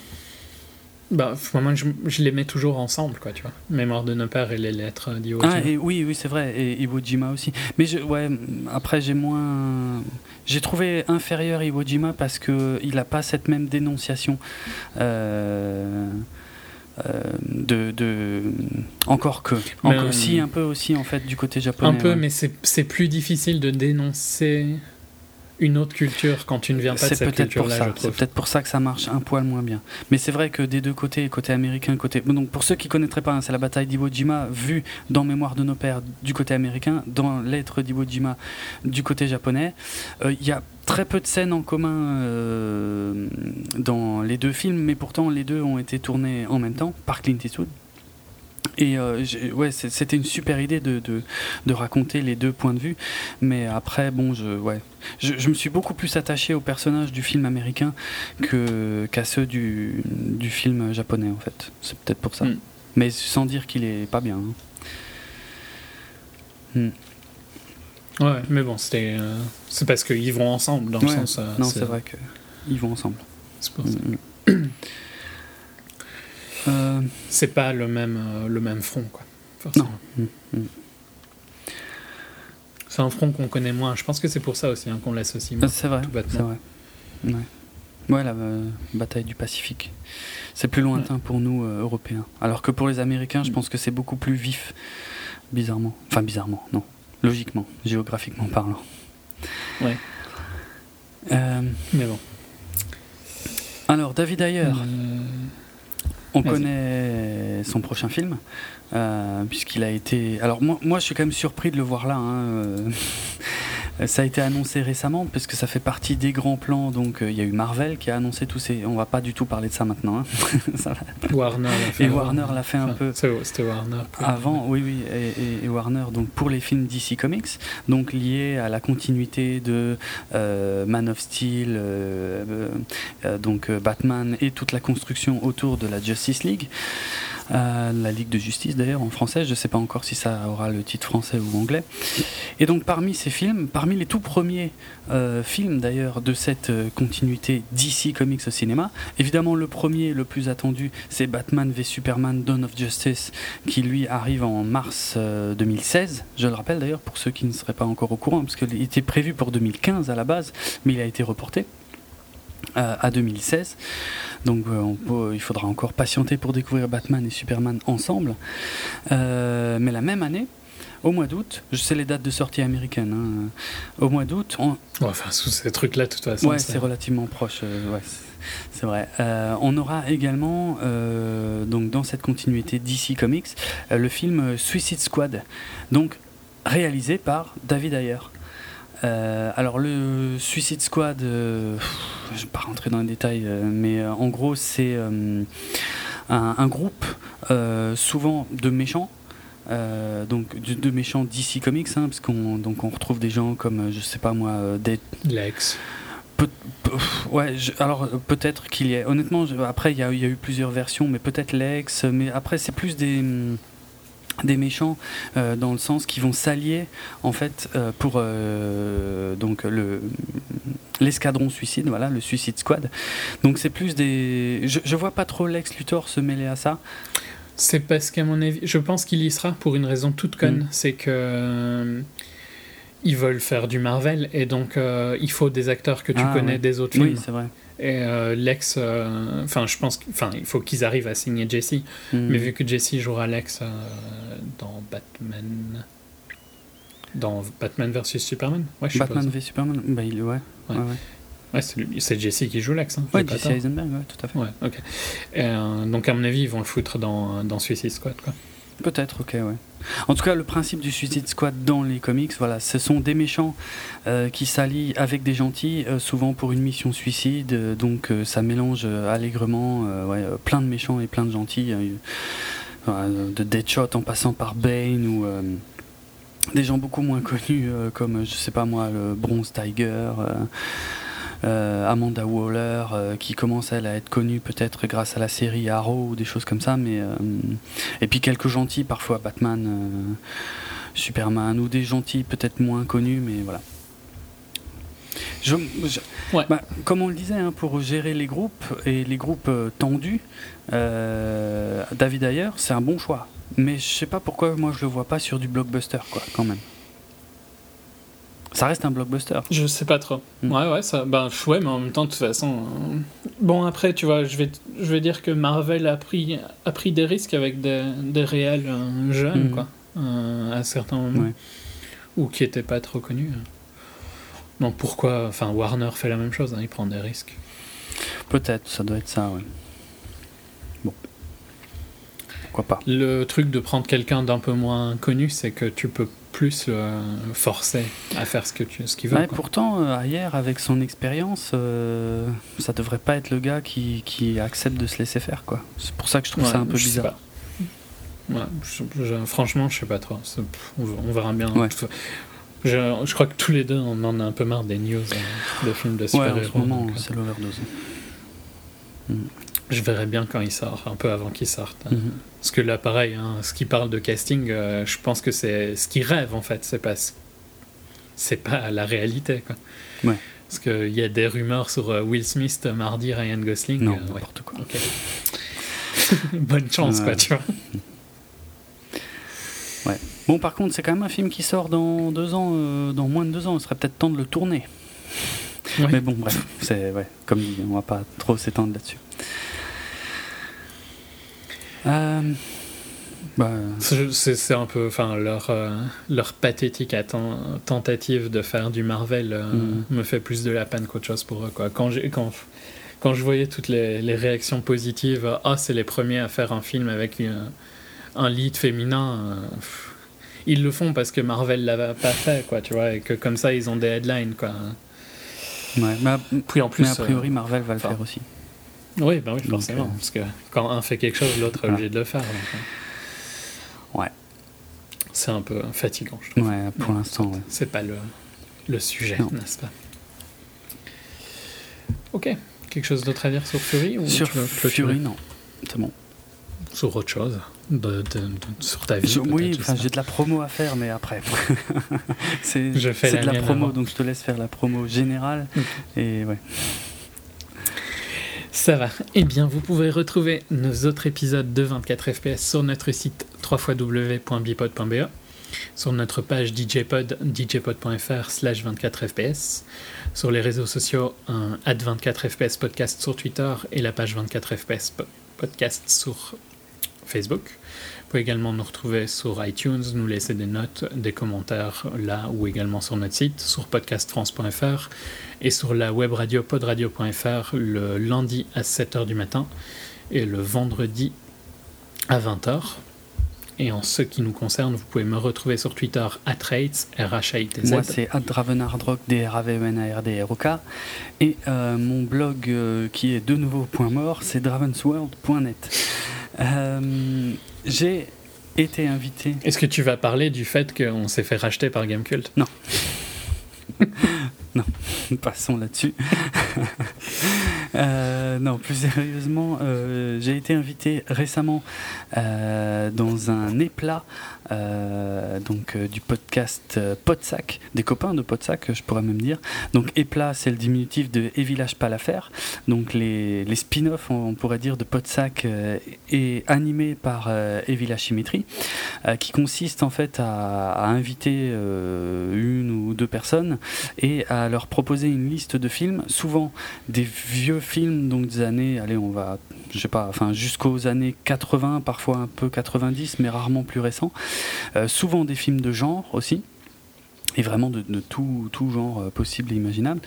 Bah, moi, je, je les mets toujours ensemble, quoi, tu vois. Mémoire de nos pères et les lettres d'Iwo
Ah,
Jima.
et oui, oui, c'est vrai, et Iwo Jima aussi. Mais je, ouais, après, j'ai moins. J'ai trouvé inférieur Iwo Jima parce que il a pas cette même dénonciation. Euh, de, de, encore que encore, si un peu aussi en fait du côté japonais
un peu mais c'est plus difficile de dénoncer une autre culture quand tu ne viens pas de cette culture-là.
C'est peut-être pour ça que ça marche un poil moins bien. Mais c'est vrai que des deux côtés, côté américain, côté. Donc pour ceux qui connaîtraient pas, hein, c'est la bataille d'Iwo Jima vue dans Mémoire de nos pères du côté américain, dans Lettres d'Iwo Jima du côté japonais. Euh, il y a très peu de scènes en commun euh, dans les deux films, mais pourtant les deux ont été tournés en même temps par Clint Eastwood. Et euh, ouais, c'était une super idée de, de, de, raconter les deux points de vue. Mais après, bon, je, ouais, je, je me suis beaucoup plus attaché aux personnages du film américain qu'à ceux du, du, film japonais, en fait. C'est peut-être pour ça. Mm. Mais sans dire qu'il est pas bien. Hein.
Mm. Ouais, mais bon, c'était, euh, c'est parce qu'ils vont ensemble, dans le sens. Euh,
non, c'est vrai qu'ils vont ensemble.
C'est pour ça. Mm, euh, c'est pas le même, euh, le même front, quoi.
Forcément. Non. Mm, mm.
C'est un front qu'on connaît moins. Je pense que c'est pour ça aussi hein, qu'on l'associe moins.
C'est vrai. C'est vrai. Ouais. ouais la euh, bataille du Pacifique. C'est plus lointain pour nous, Européens. Alors que pour les Américains, je pense que c'est beaucoup plus vif, bizarrement. Enfin, bizarrement, non. Logiquement, géographiquement parlant.
Ouais. Mais bon.
Alors, David Ayer. On connaît son prochain film, euh, puisqu'il a été. Alors, moi, moi, je suis quand même surpris de le voir là. Hein, euh, ça a été annoncé récemment, parce que ça fait partie des grands plans. Donc, il y a eu Marvel qui a annoncé tous ces. On va pas du tout parler de ça maintenant. Hein.
Warner l'a fait.
Et Warner l'a fait un peu.
C'était Warner.
Avant, oui, oui. Et, Warner, donc pour les films DC Comics, donc liés à la continuité de Man of Steel, donc Batman et toute la construction autour de la Justice League. Euh, la Ligue de Justice d'ailleurs en français, je ne sais pas encore si ça aura le titre français ou anglais. Et donc parmi ces films, parmi les tout premiers euh, films d'ailleurs de cette euh, continuité DC Comics au cinéma, évidemment le premier, le plus attendu, c'est Batman v Superman Dawn of Justice, qui lui arrive en mars 2016, je le rappelle d'ailleurs pour ceux qui ne seraient pas encore au courant, parce qu'il était prévu pour 2015 à la base, mais il a été reporté à 2016. Donc euh, il faudra encore patienter pour découvrir Batman et Superman ensemble. Euh, mais la même année, au mois d'août, je sais les dates de sortie américaines, hein, au mois d'août... On...
enfin, sous ces trucs-là, de toute façon.
Ouais, c'est relativement proche, euh, ouais, c'est vrai. on aura également, donc dans cette continuité DC Comics, le film Suicide Squad, donc réalisé par David Ayer. Euh, alors le Suicide Squad, euh, je ne vais pas rentrer dans les détails, euh, mais en gros c'est un, groupe souvent de méchants. donc de, méchants DC Comics, hein, parce qu'on donc on retrouve des gens comme je sais pas moi, des
Lex.
ouais, alors peut-être qu'il y a. Honnêtement, après il y, a eu plusieurs versions, mais peut-être Lex. Mais après c'est plus des des méchants euh, dans le sens qu'ils vont s'allier en fait euh, pour euh, donc le l'escadron suicide voilà le Suicide Squad. Donc c'est plus des je, je, vois pas trop Lex Luthor se mêler à ça.
C'est parce qu'à mon avis je pense qu'il y sera pour une raison toute conne mm. c'est que ils veulent faire du Marvel et donc il faut des acteurs que tu ah, connais des autres films.
Oui c'est vrai
et euh, Lex, euh, enfin, je pense enfin, il faut qu'ils arrivent à signer Jesse. Hmm. Mais vu que Jesse jouera Lex euh, dans Batman. Dans Batman vs Superman
ouais, je Batman vs Superman bah, il, ouais.
ouais. ouais, c'est Jesse qui joue Lex. Hein,
ouais, Jesse Eisenberg, ouais, tout à fait.
Ouais, ok. Et, donc, à mon avis, ils vont le foutre dans, dans Suicide Squad, quoi.
Peut-être, ok, ouais. En tout cas, le principe du Suicide Squad dans les comics, voilà, ce sont des méchants euh, qui s'allient avec des gentils, euh, souvent pour une mission suicide. Euh, donc, ça mélange allègrement ouais, plein de méchants et plein de gentils. de Deadshot en passant par Bane ou des gens beaucoup moins connus comme, je sais pas moi, le Bronze Tiger. Amanda Waller, euh, qui commence elle, à être connue peut-être grâce à la série Arrow ou des choses comme ça, mais euh, et puis quelques gentils parfois Batman, Superman ou des gentils peut-être moins connus, mais voilà. Je, bah, comme on le disait, hein, pour gérer les groupes et les groupes tendus, David Ayer, c'est un bon choix. Mais je sais pas pourquoi moi je le vois pas sur du blockbuster, quoi, quand même. Ça reste un blockbuster.
Je sais pas trop.
Mm.
Ouais, ouais, ça. Ben, ouais, mais en même temps, de toute façon. euh, Bon, après, tu vois, je vais, je vais dire que Marvel a pris, a pris des risques avec des, des réels euh, jeunes,
Mhm.
quoi, euh, à certains moments.
Ouais.
Ou qui étaient pas trop connus. Donc pourquoi. Enfin, Warner fait la même chose, hein, il prend des risques.
Peut-être, ça doit être ça, ouais. Bon. Pourquoi pas.
Le truc de prendre quelqu'un d'un peu moins connu, c'est que tu peux plus le forcer à faire ce que tu, ce qu'il veut.
Ouais, pourtant, euh, Ayer, avec son expérience, euh, ça devrait pas être le gars qui, qui accepte de se laisser faire, quoi. C'est pour ça que je trouve ça un peu
je sais
bizarre.
pas. Ouais, je- je- franchement, je sais pas trop. C'est- On, on verra bien.
Ouais.
Je, je crois que tous les deux, on en a un peu marre des news euh, de films de
Ouais,
super-héros.
en ce
je verrai bien quand il sort, un peu avant qu'il sorte.
Mhm.
Parce que là, pareil, hein, ce qui parle de casting, euh, je pense que c'est ce qu'ils rêvent en fait. C'est pas, c'est pas la réalité. Quoi.
Ouais.
Parce qu'il y a des rumeurs sur euh, Will Smith, mardi, Ryan Gosling.
Non,
euh, ouais.
n'importe quoi.
Bonne chance, quoi, tu vois.
Bon, par contre, c'est quand même un film qui sort dans deux ans, dans moins de deux ans. Il serait peut-être temps de le tourner. Mais bon, bref, c'est ouais, comme dit, on va pas trop s'étendre là-dessus. Euh, bah,
C'est un peu, enfin, leur, euh, leur pathétique atten- tentative de faire du Marvel euh,
Mhm.
me fait plus de la peine qu'autre chose pour eux. Quoi. Quand, j'ai- quand, quand je voyais toutes les, les réactions positives, ah, c'est les premiers à faire un film avec une- un lead féminin. euh, pff, ils le font parce que Marvel l'a pas fait, quoi, tu vois, et que comme ça ils ont des headlines, quoi.
Ouais, mais,
Puis en plus,
mais a priori,
euh,
Marvel va le faire aussi.
oui, bah oui,
donc,
forcément,
euh,
parce que quand un fait quelque chose, l'autre est obligé de le faire. donc, euh,
Ouais.
C'est un peu fatigant, je trouve.
Ouais, pour l'instant, ouais.
C'est pas le, le sujet, n'est-ce pas? Ok. Quelque chose d'autre à dire sur Fury ou
Sur Fury, non. C'est bon.
Sur autre chose de, de- de- Sur ta vie
Je- oui, j'ai de la promo à faire, mais après. c'est de la promo,
avant.
donc je te laisse faire la promo générale. Et ouais.
Ça va. Eh bien, vous pouvez retrouver nos autres épisodes de 24 FPS sur notre site www.bipod.be, sur notre page DJpod, djpod.fr slash 24 FPS, sur les réseaux sociaux, un 24 FPS podcast sur Twitter et la page 24 FPS po- podcast sur Facebook. Vous pouvez également nous retrouver sur iTunes, nous laisser des notes, des commentaires là ou également sur notre site, sur podcastfrance.fr et sur la web radio podradio.fr le lundi à 7h du matin et le vendredi à 20h. Et en ce qui nous concerne, vous pouvez me retrouver sur Twitter at Rates, r h i t z
Moi, c'est Dravenardrock, d r a v e n a r d r o k Et euh, mon blog euh, qui est de nouveau point mort, c'est dravensworld.net. Euh, J'ai été invité.
Est-ce que tu vas parler du fait qu'on s'est fait racheter par Gamecult?
Passons là-dessus. Euh, non, plus sérieusement, euh, j'ai été invité récemment euh, dans un éplat euh, donc, euh, du podcast euh, Podsac, des copains de Podsac, je pourrais même dire. Donc, éplat, c'est le diminutif de Et Village pas. Donc, les, les spin-offs, on, pourrait dire, de Podsac euh, et animés par euh, Et Village Symétrie, euh, qui consiste en fait à, à inviter euh, une ou deux personnes et à leur proposer une liste de films, souvent des vieux films, donc des années, allez, on va, je sais pas, enfin jusqu'aux années 80, parfois un peu 90, mais rarement plus récents. Euh, souvent des films de genre aussi. Et vraiment de, tout, genre euh, possible et imaginable.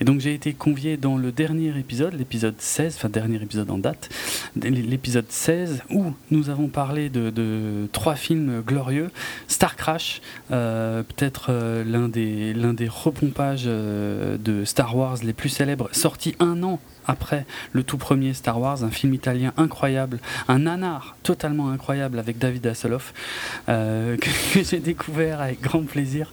Et donc j'ai été convié dans le dernier épisode, l'épisode 16, enfin dernier épisode en date, l'épisode 16, où nous avons parlé de, trois films glorieux. Star Crash, euh, peut-être l'un des, repompages de Star Wars les plus célèbres, sorti un an après le tout premier Star Wars, un film italien incroyable, un nanar totalement incroyable avec David Hasselhoff, euh, que, j'ai découvert avec grand plaisir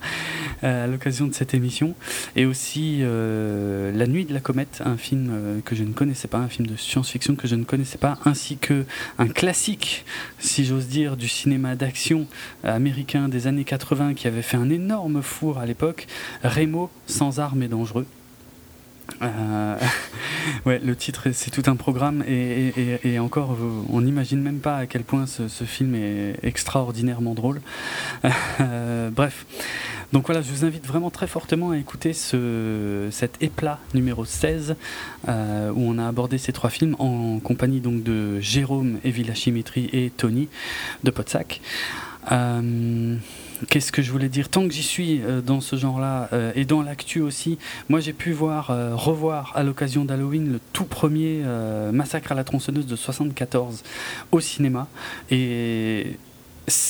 euh, à l'occasion de cette émission, et aussi euh, La Nuit de la Comète, un film que je ne connaissais pas, un film de science-fiction que je ne connaissais pas, ainsi que un classique, si j'ose dire, du cinéma d'action américain des années 80 qui avait fait un énorme four à l'époque, Remo, sans armes et dangereux. Euh, ouais, le titre, c'est tout un programme et, encore, on n'imagine même pas à quel point ce, film est extraordinairement drôle. Euh, bref, Donc voilà, je vous invite vraiment très fortement à écouter ce, cet éplat numéro 16 euh, où on a abordé ces trois films en compagnie donc de Jérôme et Chimétrie et Tony de Podsac. Euh, Qu'est-ce que je voulais dire? Tant que j'y suis euh, dans ce genre-là euh, et dans l'actu aussi, moi j'ai pu voir, euh, revoir à l'occasion d'Halloween le tout premier Massacre à la tronçonneuse de 74 au cinéma. Et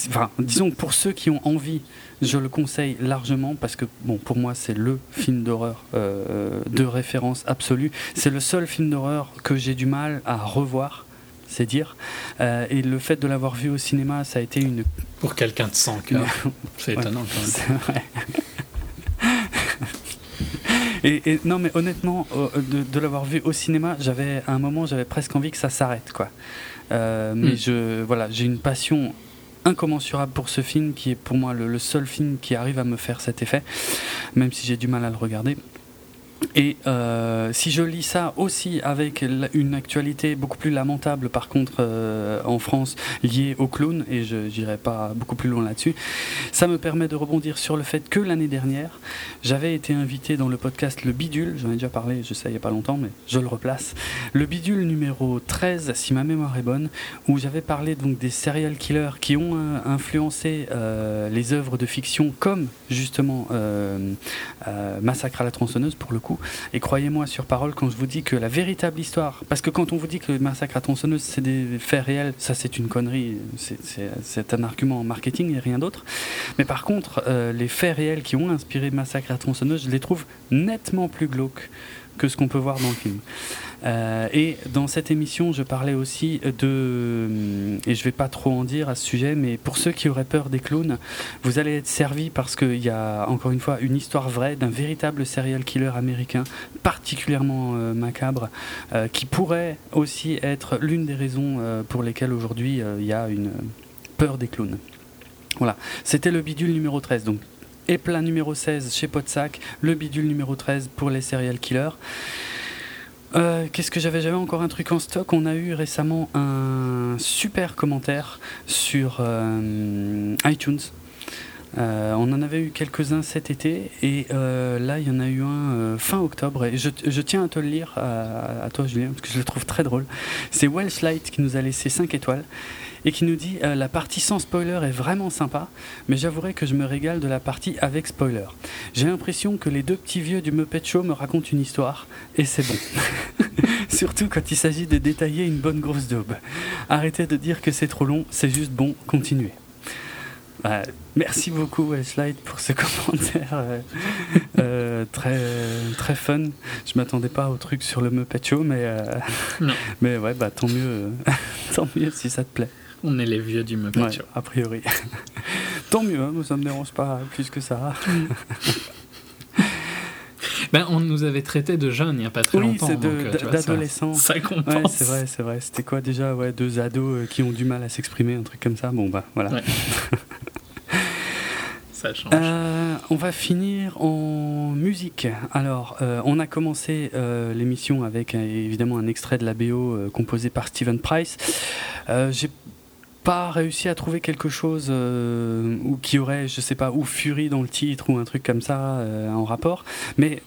enfin, disons que pour ceux qui ont envie, je le conseille largement parce que bon, pour moi c'est le film d'horreur de référence absolue. C'est le seul film d'horreur que j'ai du mal à revoir c'est dire. Euh, et le fait de l'avoir vu au cinéma, ça a été une.
Pour quelqu'un de 100 cœur, c'est étonnant quand même. Vrai.
et, non, mais honnêtement, de, l'avoir vu au cinéma, j'avais à un moment, j'avais presque envie que ça s'arrête, quoi. Euh, mais hmm. je, voilà, j'ai une passion incommensurable pour ce film qui est pour moi le, seul film qui arrive à me faire cet effet, même si j'ai du mal à le regarder. Et euh, si je lis ça aussi avec une actualité beaucoup plus lamentable, par contre, euh, en France, liée au clown, et je n'irai pas beaucoup plus loin là-dessus, ça me permet de rebondir sur le fait que l'année dernière, j'avais été invité dans le podcast Le Bidule, j'en ai déjà parlé, je sais, il n'y a pas longtemps, mais je le replace. Le Bidule numéro 13, si ma mémoire est bonne, où j'avais parlé donc des serial killers qui ont euh, influencé les œuvres de fiction, comme justement Massacre à la tronçonneuse, pour le coup et croyez-moi sur parole quand je vous dis que la véritable histoire, parce que quand on vous dit que le massacre à tronçonneuse c'est des faits réels, ça c'est une connerie, c'est un argument en marketing et rien d'autre. Mais par contre, euh, les faits réels qui ont inspiré Massacre à tronçonneuse, je les trouve nettement plus glauques que ce qu'on peut voir dans le film. Euh, et dans cette émission, je parlais aussi de, et je vais pas trop en dire à ce sujet, mais pour ceux qui auraient peur des clowns, vous allez être servis parce qu'il y a encore une fois une histoire vraie d'un véritable serial killer américain particulièrement euh, macabre, euh, qui pourrait aussi être l'une des raisons pour lesquelles aujourd'hui il y a une peur des clowns. Voilà, c'était le bidule numéro 13. Donc et plein numéro 16 chez Podsac, le bidule numéro 13 pour les serial killers. Euh, qu'est-ce que j'avais J'avais encore un truc en stock? On a eu récemment un super commentaire sur euh, iTunes. Euh, on en avait eu quelques-uns cet été et là il y en a eu un fin octobre je, tiens à te le lire à, à, toi Julien parce que je le trouve très drôle. C'est Welshlight qui nous a laissé 5 étoiles et qui nous dit euh, la partie sans spoiler est vraiment sympa, mais j'avouerai que je me régale de la partie avec spoiler. J'ai l'impression que les deux petits vieux du Muppet Show me racontent une histoire, et c'est bon. Surtout quand il s'agit de détailler une bonne grosse daube. Arrêtez de dire que c'est trop long, c'est juste bon, continuez. Euh, merci beaucoup Westlight pour ce commentaire euh, euh, très très fun. Je m'attendais pas au truc sur le Muppet Show, mais mais ouais bah tant mieux tant mieux si ça te plaît.
On est les vieux du Muppet ouais,
A priori. Tant mieux, hein, ça me dérange pas plus que ça.
Ben, on nous avait traité de jeunes il n'y a pas très
oui,
longtemps.
Euh, d'adolescents.
Ça, ça, compense.
c'est vrai, c'est vrai. C'était quoi déjà ouais, Deux ados euh, qui ont du mal à s'exprimer, un truc comme ça? Bon, bah voilà. Ouais.
ça change.
Euh, on va finir en musique. Alors, euh, on a commencé euh, l'émission avec évidemment un extrait de la BO composé par Steven Price. J'ai pas réussi à trouver quelque chose euh, qui aurait, je sais pas, ou Fury dans le titre ou un truc comme ça euh, en rapport. Mais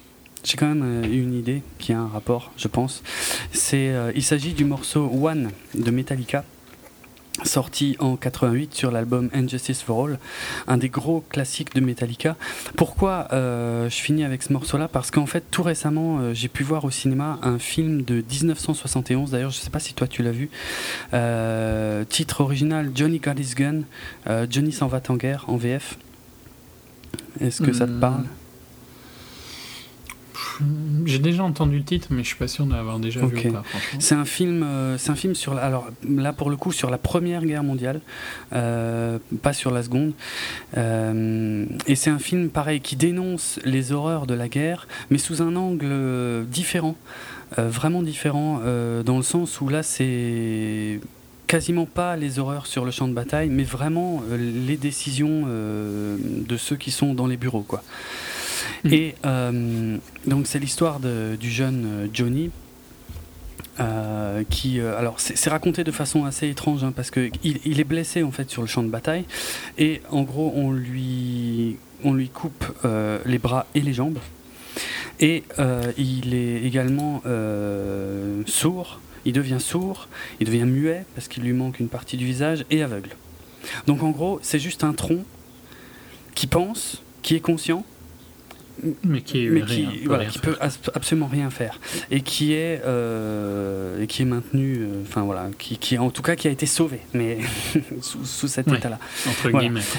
j'ai quand même euh, une idée qui a un rapport, je pense. C'est, il s'agit du morceau One de Metallica sorti en 88 sur l'album Injustice for All, un des gros classiques de Metallica. Pourquoi euh, je finis avec ce morceau-là? Parce qu'en fait, tout récemment, euh, j'ai pu voir au cinéma un film de 1971, d'ailleurs, je ne sais pas si toi tu l'as vu, euh, titre original Johnny Got His Gun, Johnny s'en va en guerre en VF. Est-ce que ça te hmm. parle?
J'ai déjà entendu le titre, mais je suis pas sûr d'avoir déjà vu ou pas,
C'est un film, euh, c'est un film sur, alors là pour le coup sur la Première Guerre mondiale, euh, pas sur la Seconde. Euh, et c'est un film pareil qui dénonce les horreurs de la guerre, mais sous un angle différent, vraiment différent, dans le sens où là c'est quasiment pas les horreurs sur le champ de bataille, mais vraiment les décisions de ceux qui sont dans les bureaux, quoi. Et euh, donc c'est l'histoire du jeune euh, Johnny. Euh, qui alors c'est raconté de façon assez étrange hein, parce que il, est blessé en fait sur le champ de bataille et en gros on lui on lui coupe les bras et les jambes. Et il est également sourd, il devient sourd, il devient muet parce qu'il lui manque une partie du visage et aveugle. Donc en gros, c'est juste un tronc qui pense, qui est conscient,
mais qui,
peut absolument rien faire. Et qui est euh, qui est maintenu euh, enfin voilà qui, qui, en tout cas qui a été sauvé mais sous, cet état là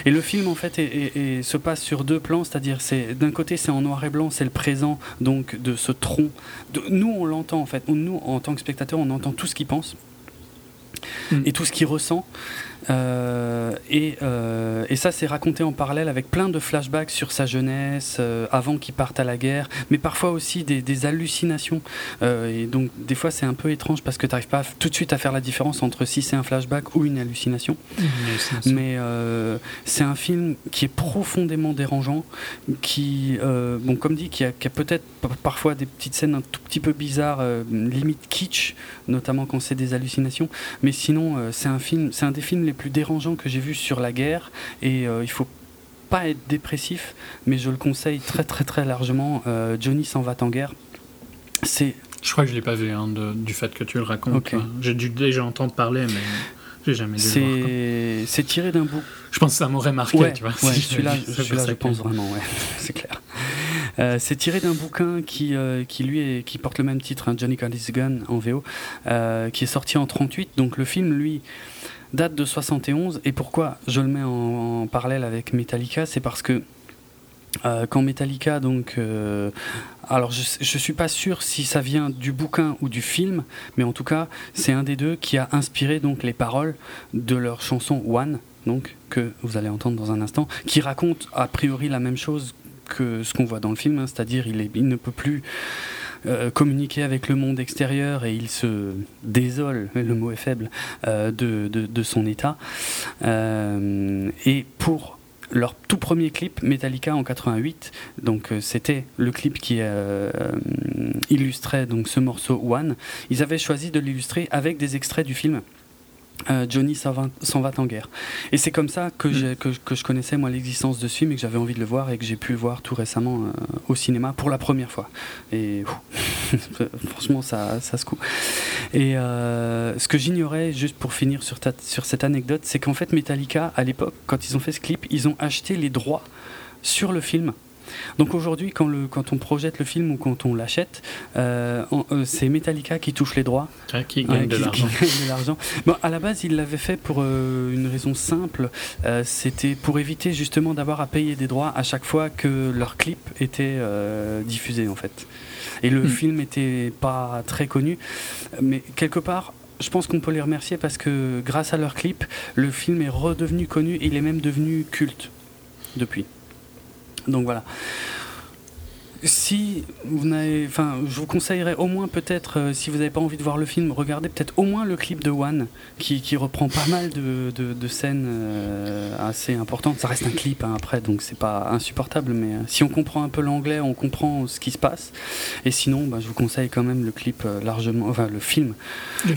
et le film en fait et se passe sur deux plans c'est-à-dire c'est d'un côté c'est en noir et blanc c'est le présent donc de ce tronc. De, nous on l'entend en fait. Nous en tant que spectateur on entend tout ce qu'il pense mm. et tout ce qu'il ressent euh, et, euh, et, ça, c'est raconté en parallèle avec plein de flashbacks sur sa jeunesse, euh, avant qu'il parte à la guerre, mais parfois aussi des, des hallucinations. et donc, des fois, c'est un peu étrange parce que tu n'arrives pas tout de suite à faire la différence entre si c'est un flashback ou une hallucination. Mais c'est un film qui est profondément dérangeant, qui, bon, comme dit, qui a, qui a peut-être parfois des petites scènes un tout petit peu bizarres, limite kitsch, notamment quand c'est des hallucinations. Mais sinon, c'est un film, c'est un des films les plus dérangeants que j'ai vus sur la guerre. Et euh, il faut pas être dépressif, mais je le conseille très très très largement. Euh, Johnny s'en va en guerre. C'est.
Je crois que je l'ai pas vu hein, du fait que tu le racontes. J'ai dû déjà entendre parler, mais j'ai jamais
vu. C'est tiré d'un bout.
Je pense que ça m'aurait marqué, tu vois.
Ouais, celui-là, je pense vraiment, ouais, c'est clair. Euh, c'est tiré d'un bouquin qui, qui lui est, qui porte le même titre, hein, Johnny Got Gun en VO, qui est sorti en 38. Donc le film, lui, date de 71. Et pourquoi je le mets en, parallèle avec Metallica C'est parce que euh, quand Metallica, donc. Euh, alors, je, je suis pas sûr si ça vient du bouquin ou du film, mais en tout cas, c'est un des deux qui a inspiré donc les paroles de leur chanson One, donc que vous allez entendre dans un instant, qui raconte a priori la même chose que ce qu'on voit dans le film, hein, c'est-à-dire il, il ne peut plus communiquer avec le monde extérieur et il se désole, le mot est faible, euh, de, de, son état. Euh, et pour leur tout premier clip, Metallica en 88, donc c'était le clip qui illustrait donc ce morceau One. Ils avaient choisi de l'illustrer avec des extraits du film. Euh, Johnny s'en va, en guerre. Et c'est comme ça que, mm. que, que, je connaissais moi l'existence de ce film et que j'avais envie de le voir et que j'ai pu le voir tout récemment euh, au cinéma pour la première fois. Et franchement, ça, ça se coupe. Et euh, ce que j'ignorais, juste pour finir sur, sur cette anecdote, c'est qu'en fait Metallica, à l'époque, quand ils ont fait ce clip, ils ont acheté les droits sur le film donc aujourd'hui, quand, quand on projette le film ou quand on l'achète, euh, euh, c'est Metallica qui touche les droits.
qui gagne de
l'argent. Bon, à la base, ils l'avaient fait pour euh, une raison simple. C'était pour éviter justement d'avoir à payer des droits à chaque fois que leur clip était diffusé en fait. Et le hmm. film était pas très connu, mais quelque part, je pense qu'on peut les remercier parce que grâce à leur clip, le film est redevenu connu et il est même devenu culte depuis. Donc voilà si vous n'avez, enfin, je vous conseillerais au moins peut-être, euh, si vous n'avez pas envie de voir le film, regardez peut-être au moins le clip de One, qui, qui reprend pas mal de, de, scènes euh, assez importantes. Ça reste un clip hein, après, donc c'est pas insupportable, mais euh, si on comprend un peu l'anglais, on comprend ce qui se passe. Et sinon, bah, je vous conseille quand même le clip largement, enfin le film.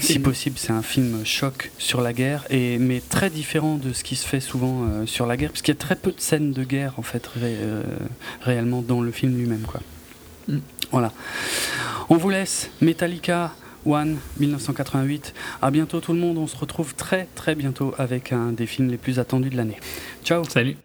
si possible, c'est un film choc sur la guerre, et mais très différent de ce qui se fait souvent sur la guerre, parce qu'il y a très peu de scènes de guerre en fait réellement dans le film lui-même. Voilà. On vous laisse Metallica One 1988. À bientôt tout le monde. On se retrouve très très bientôt avec un des films les plus attendus de l'année. Ciao.
Salut.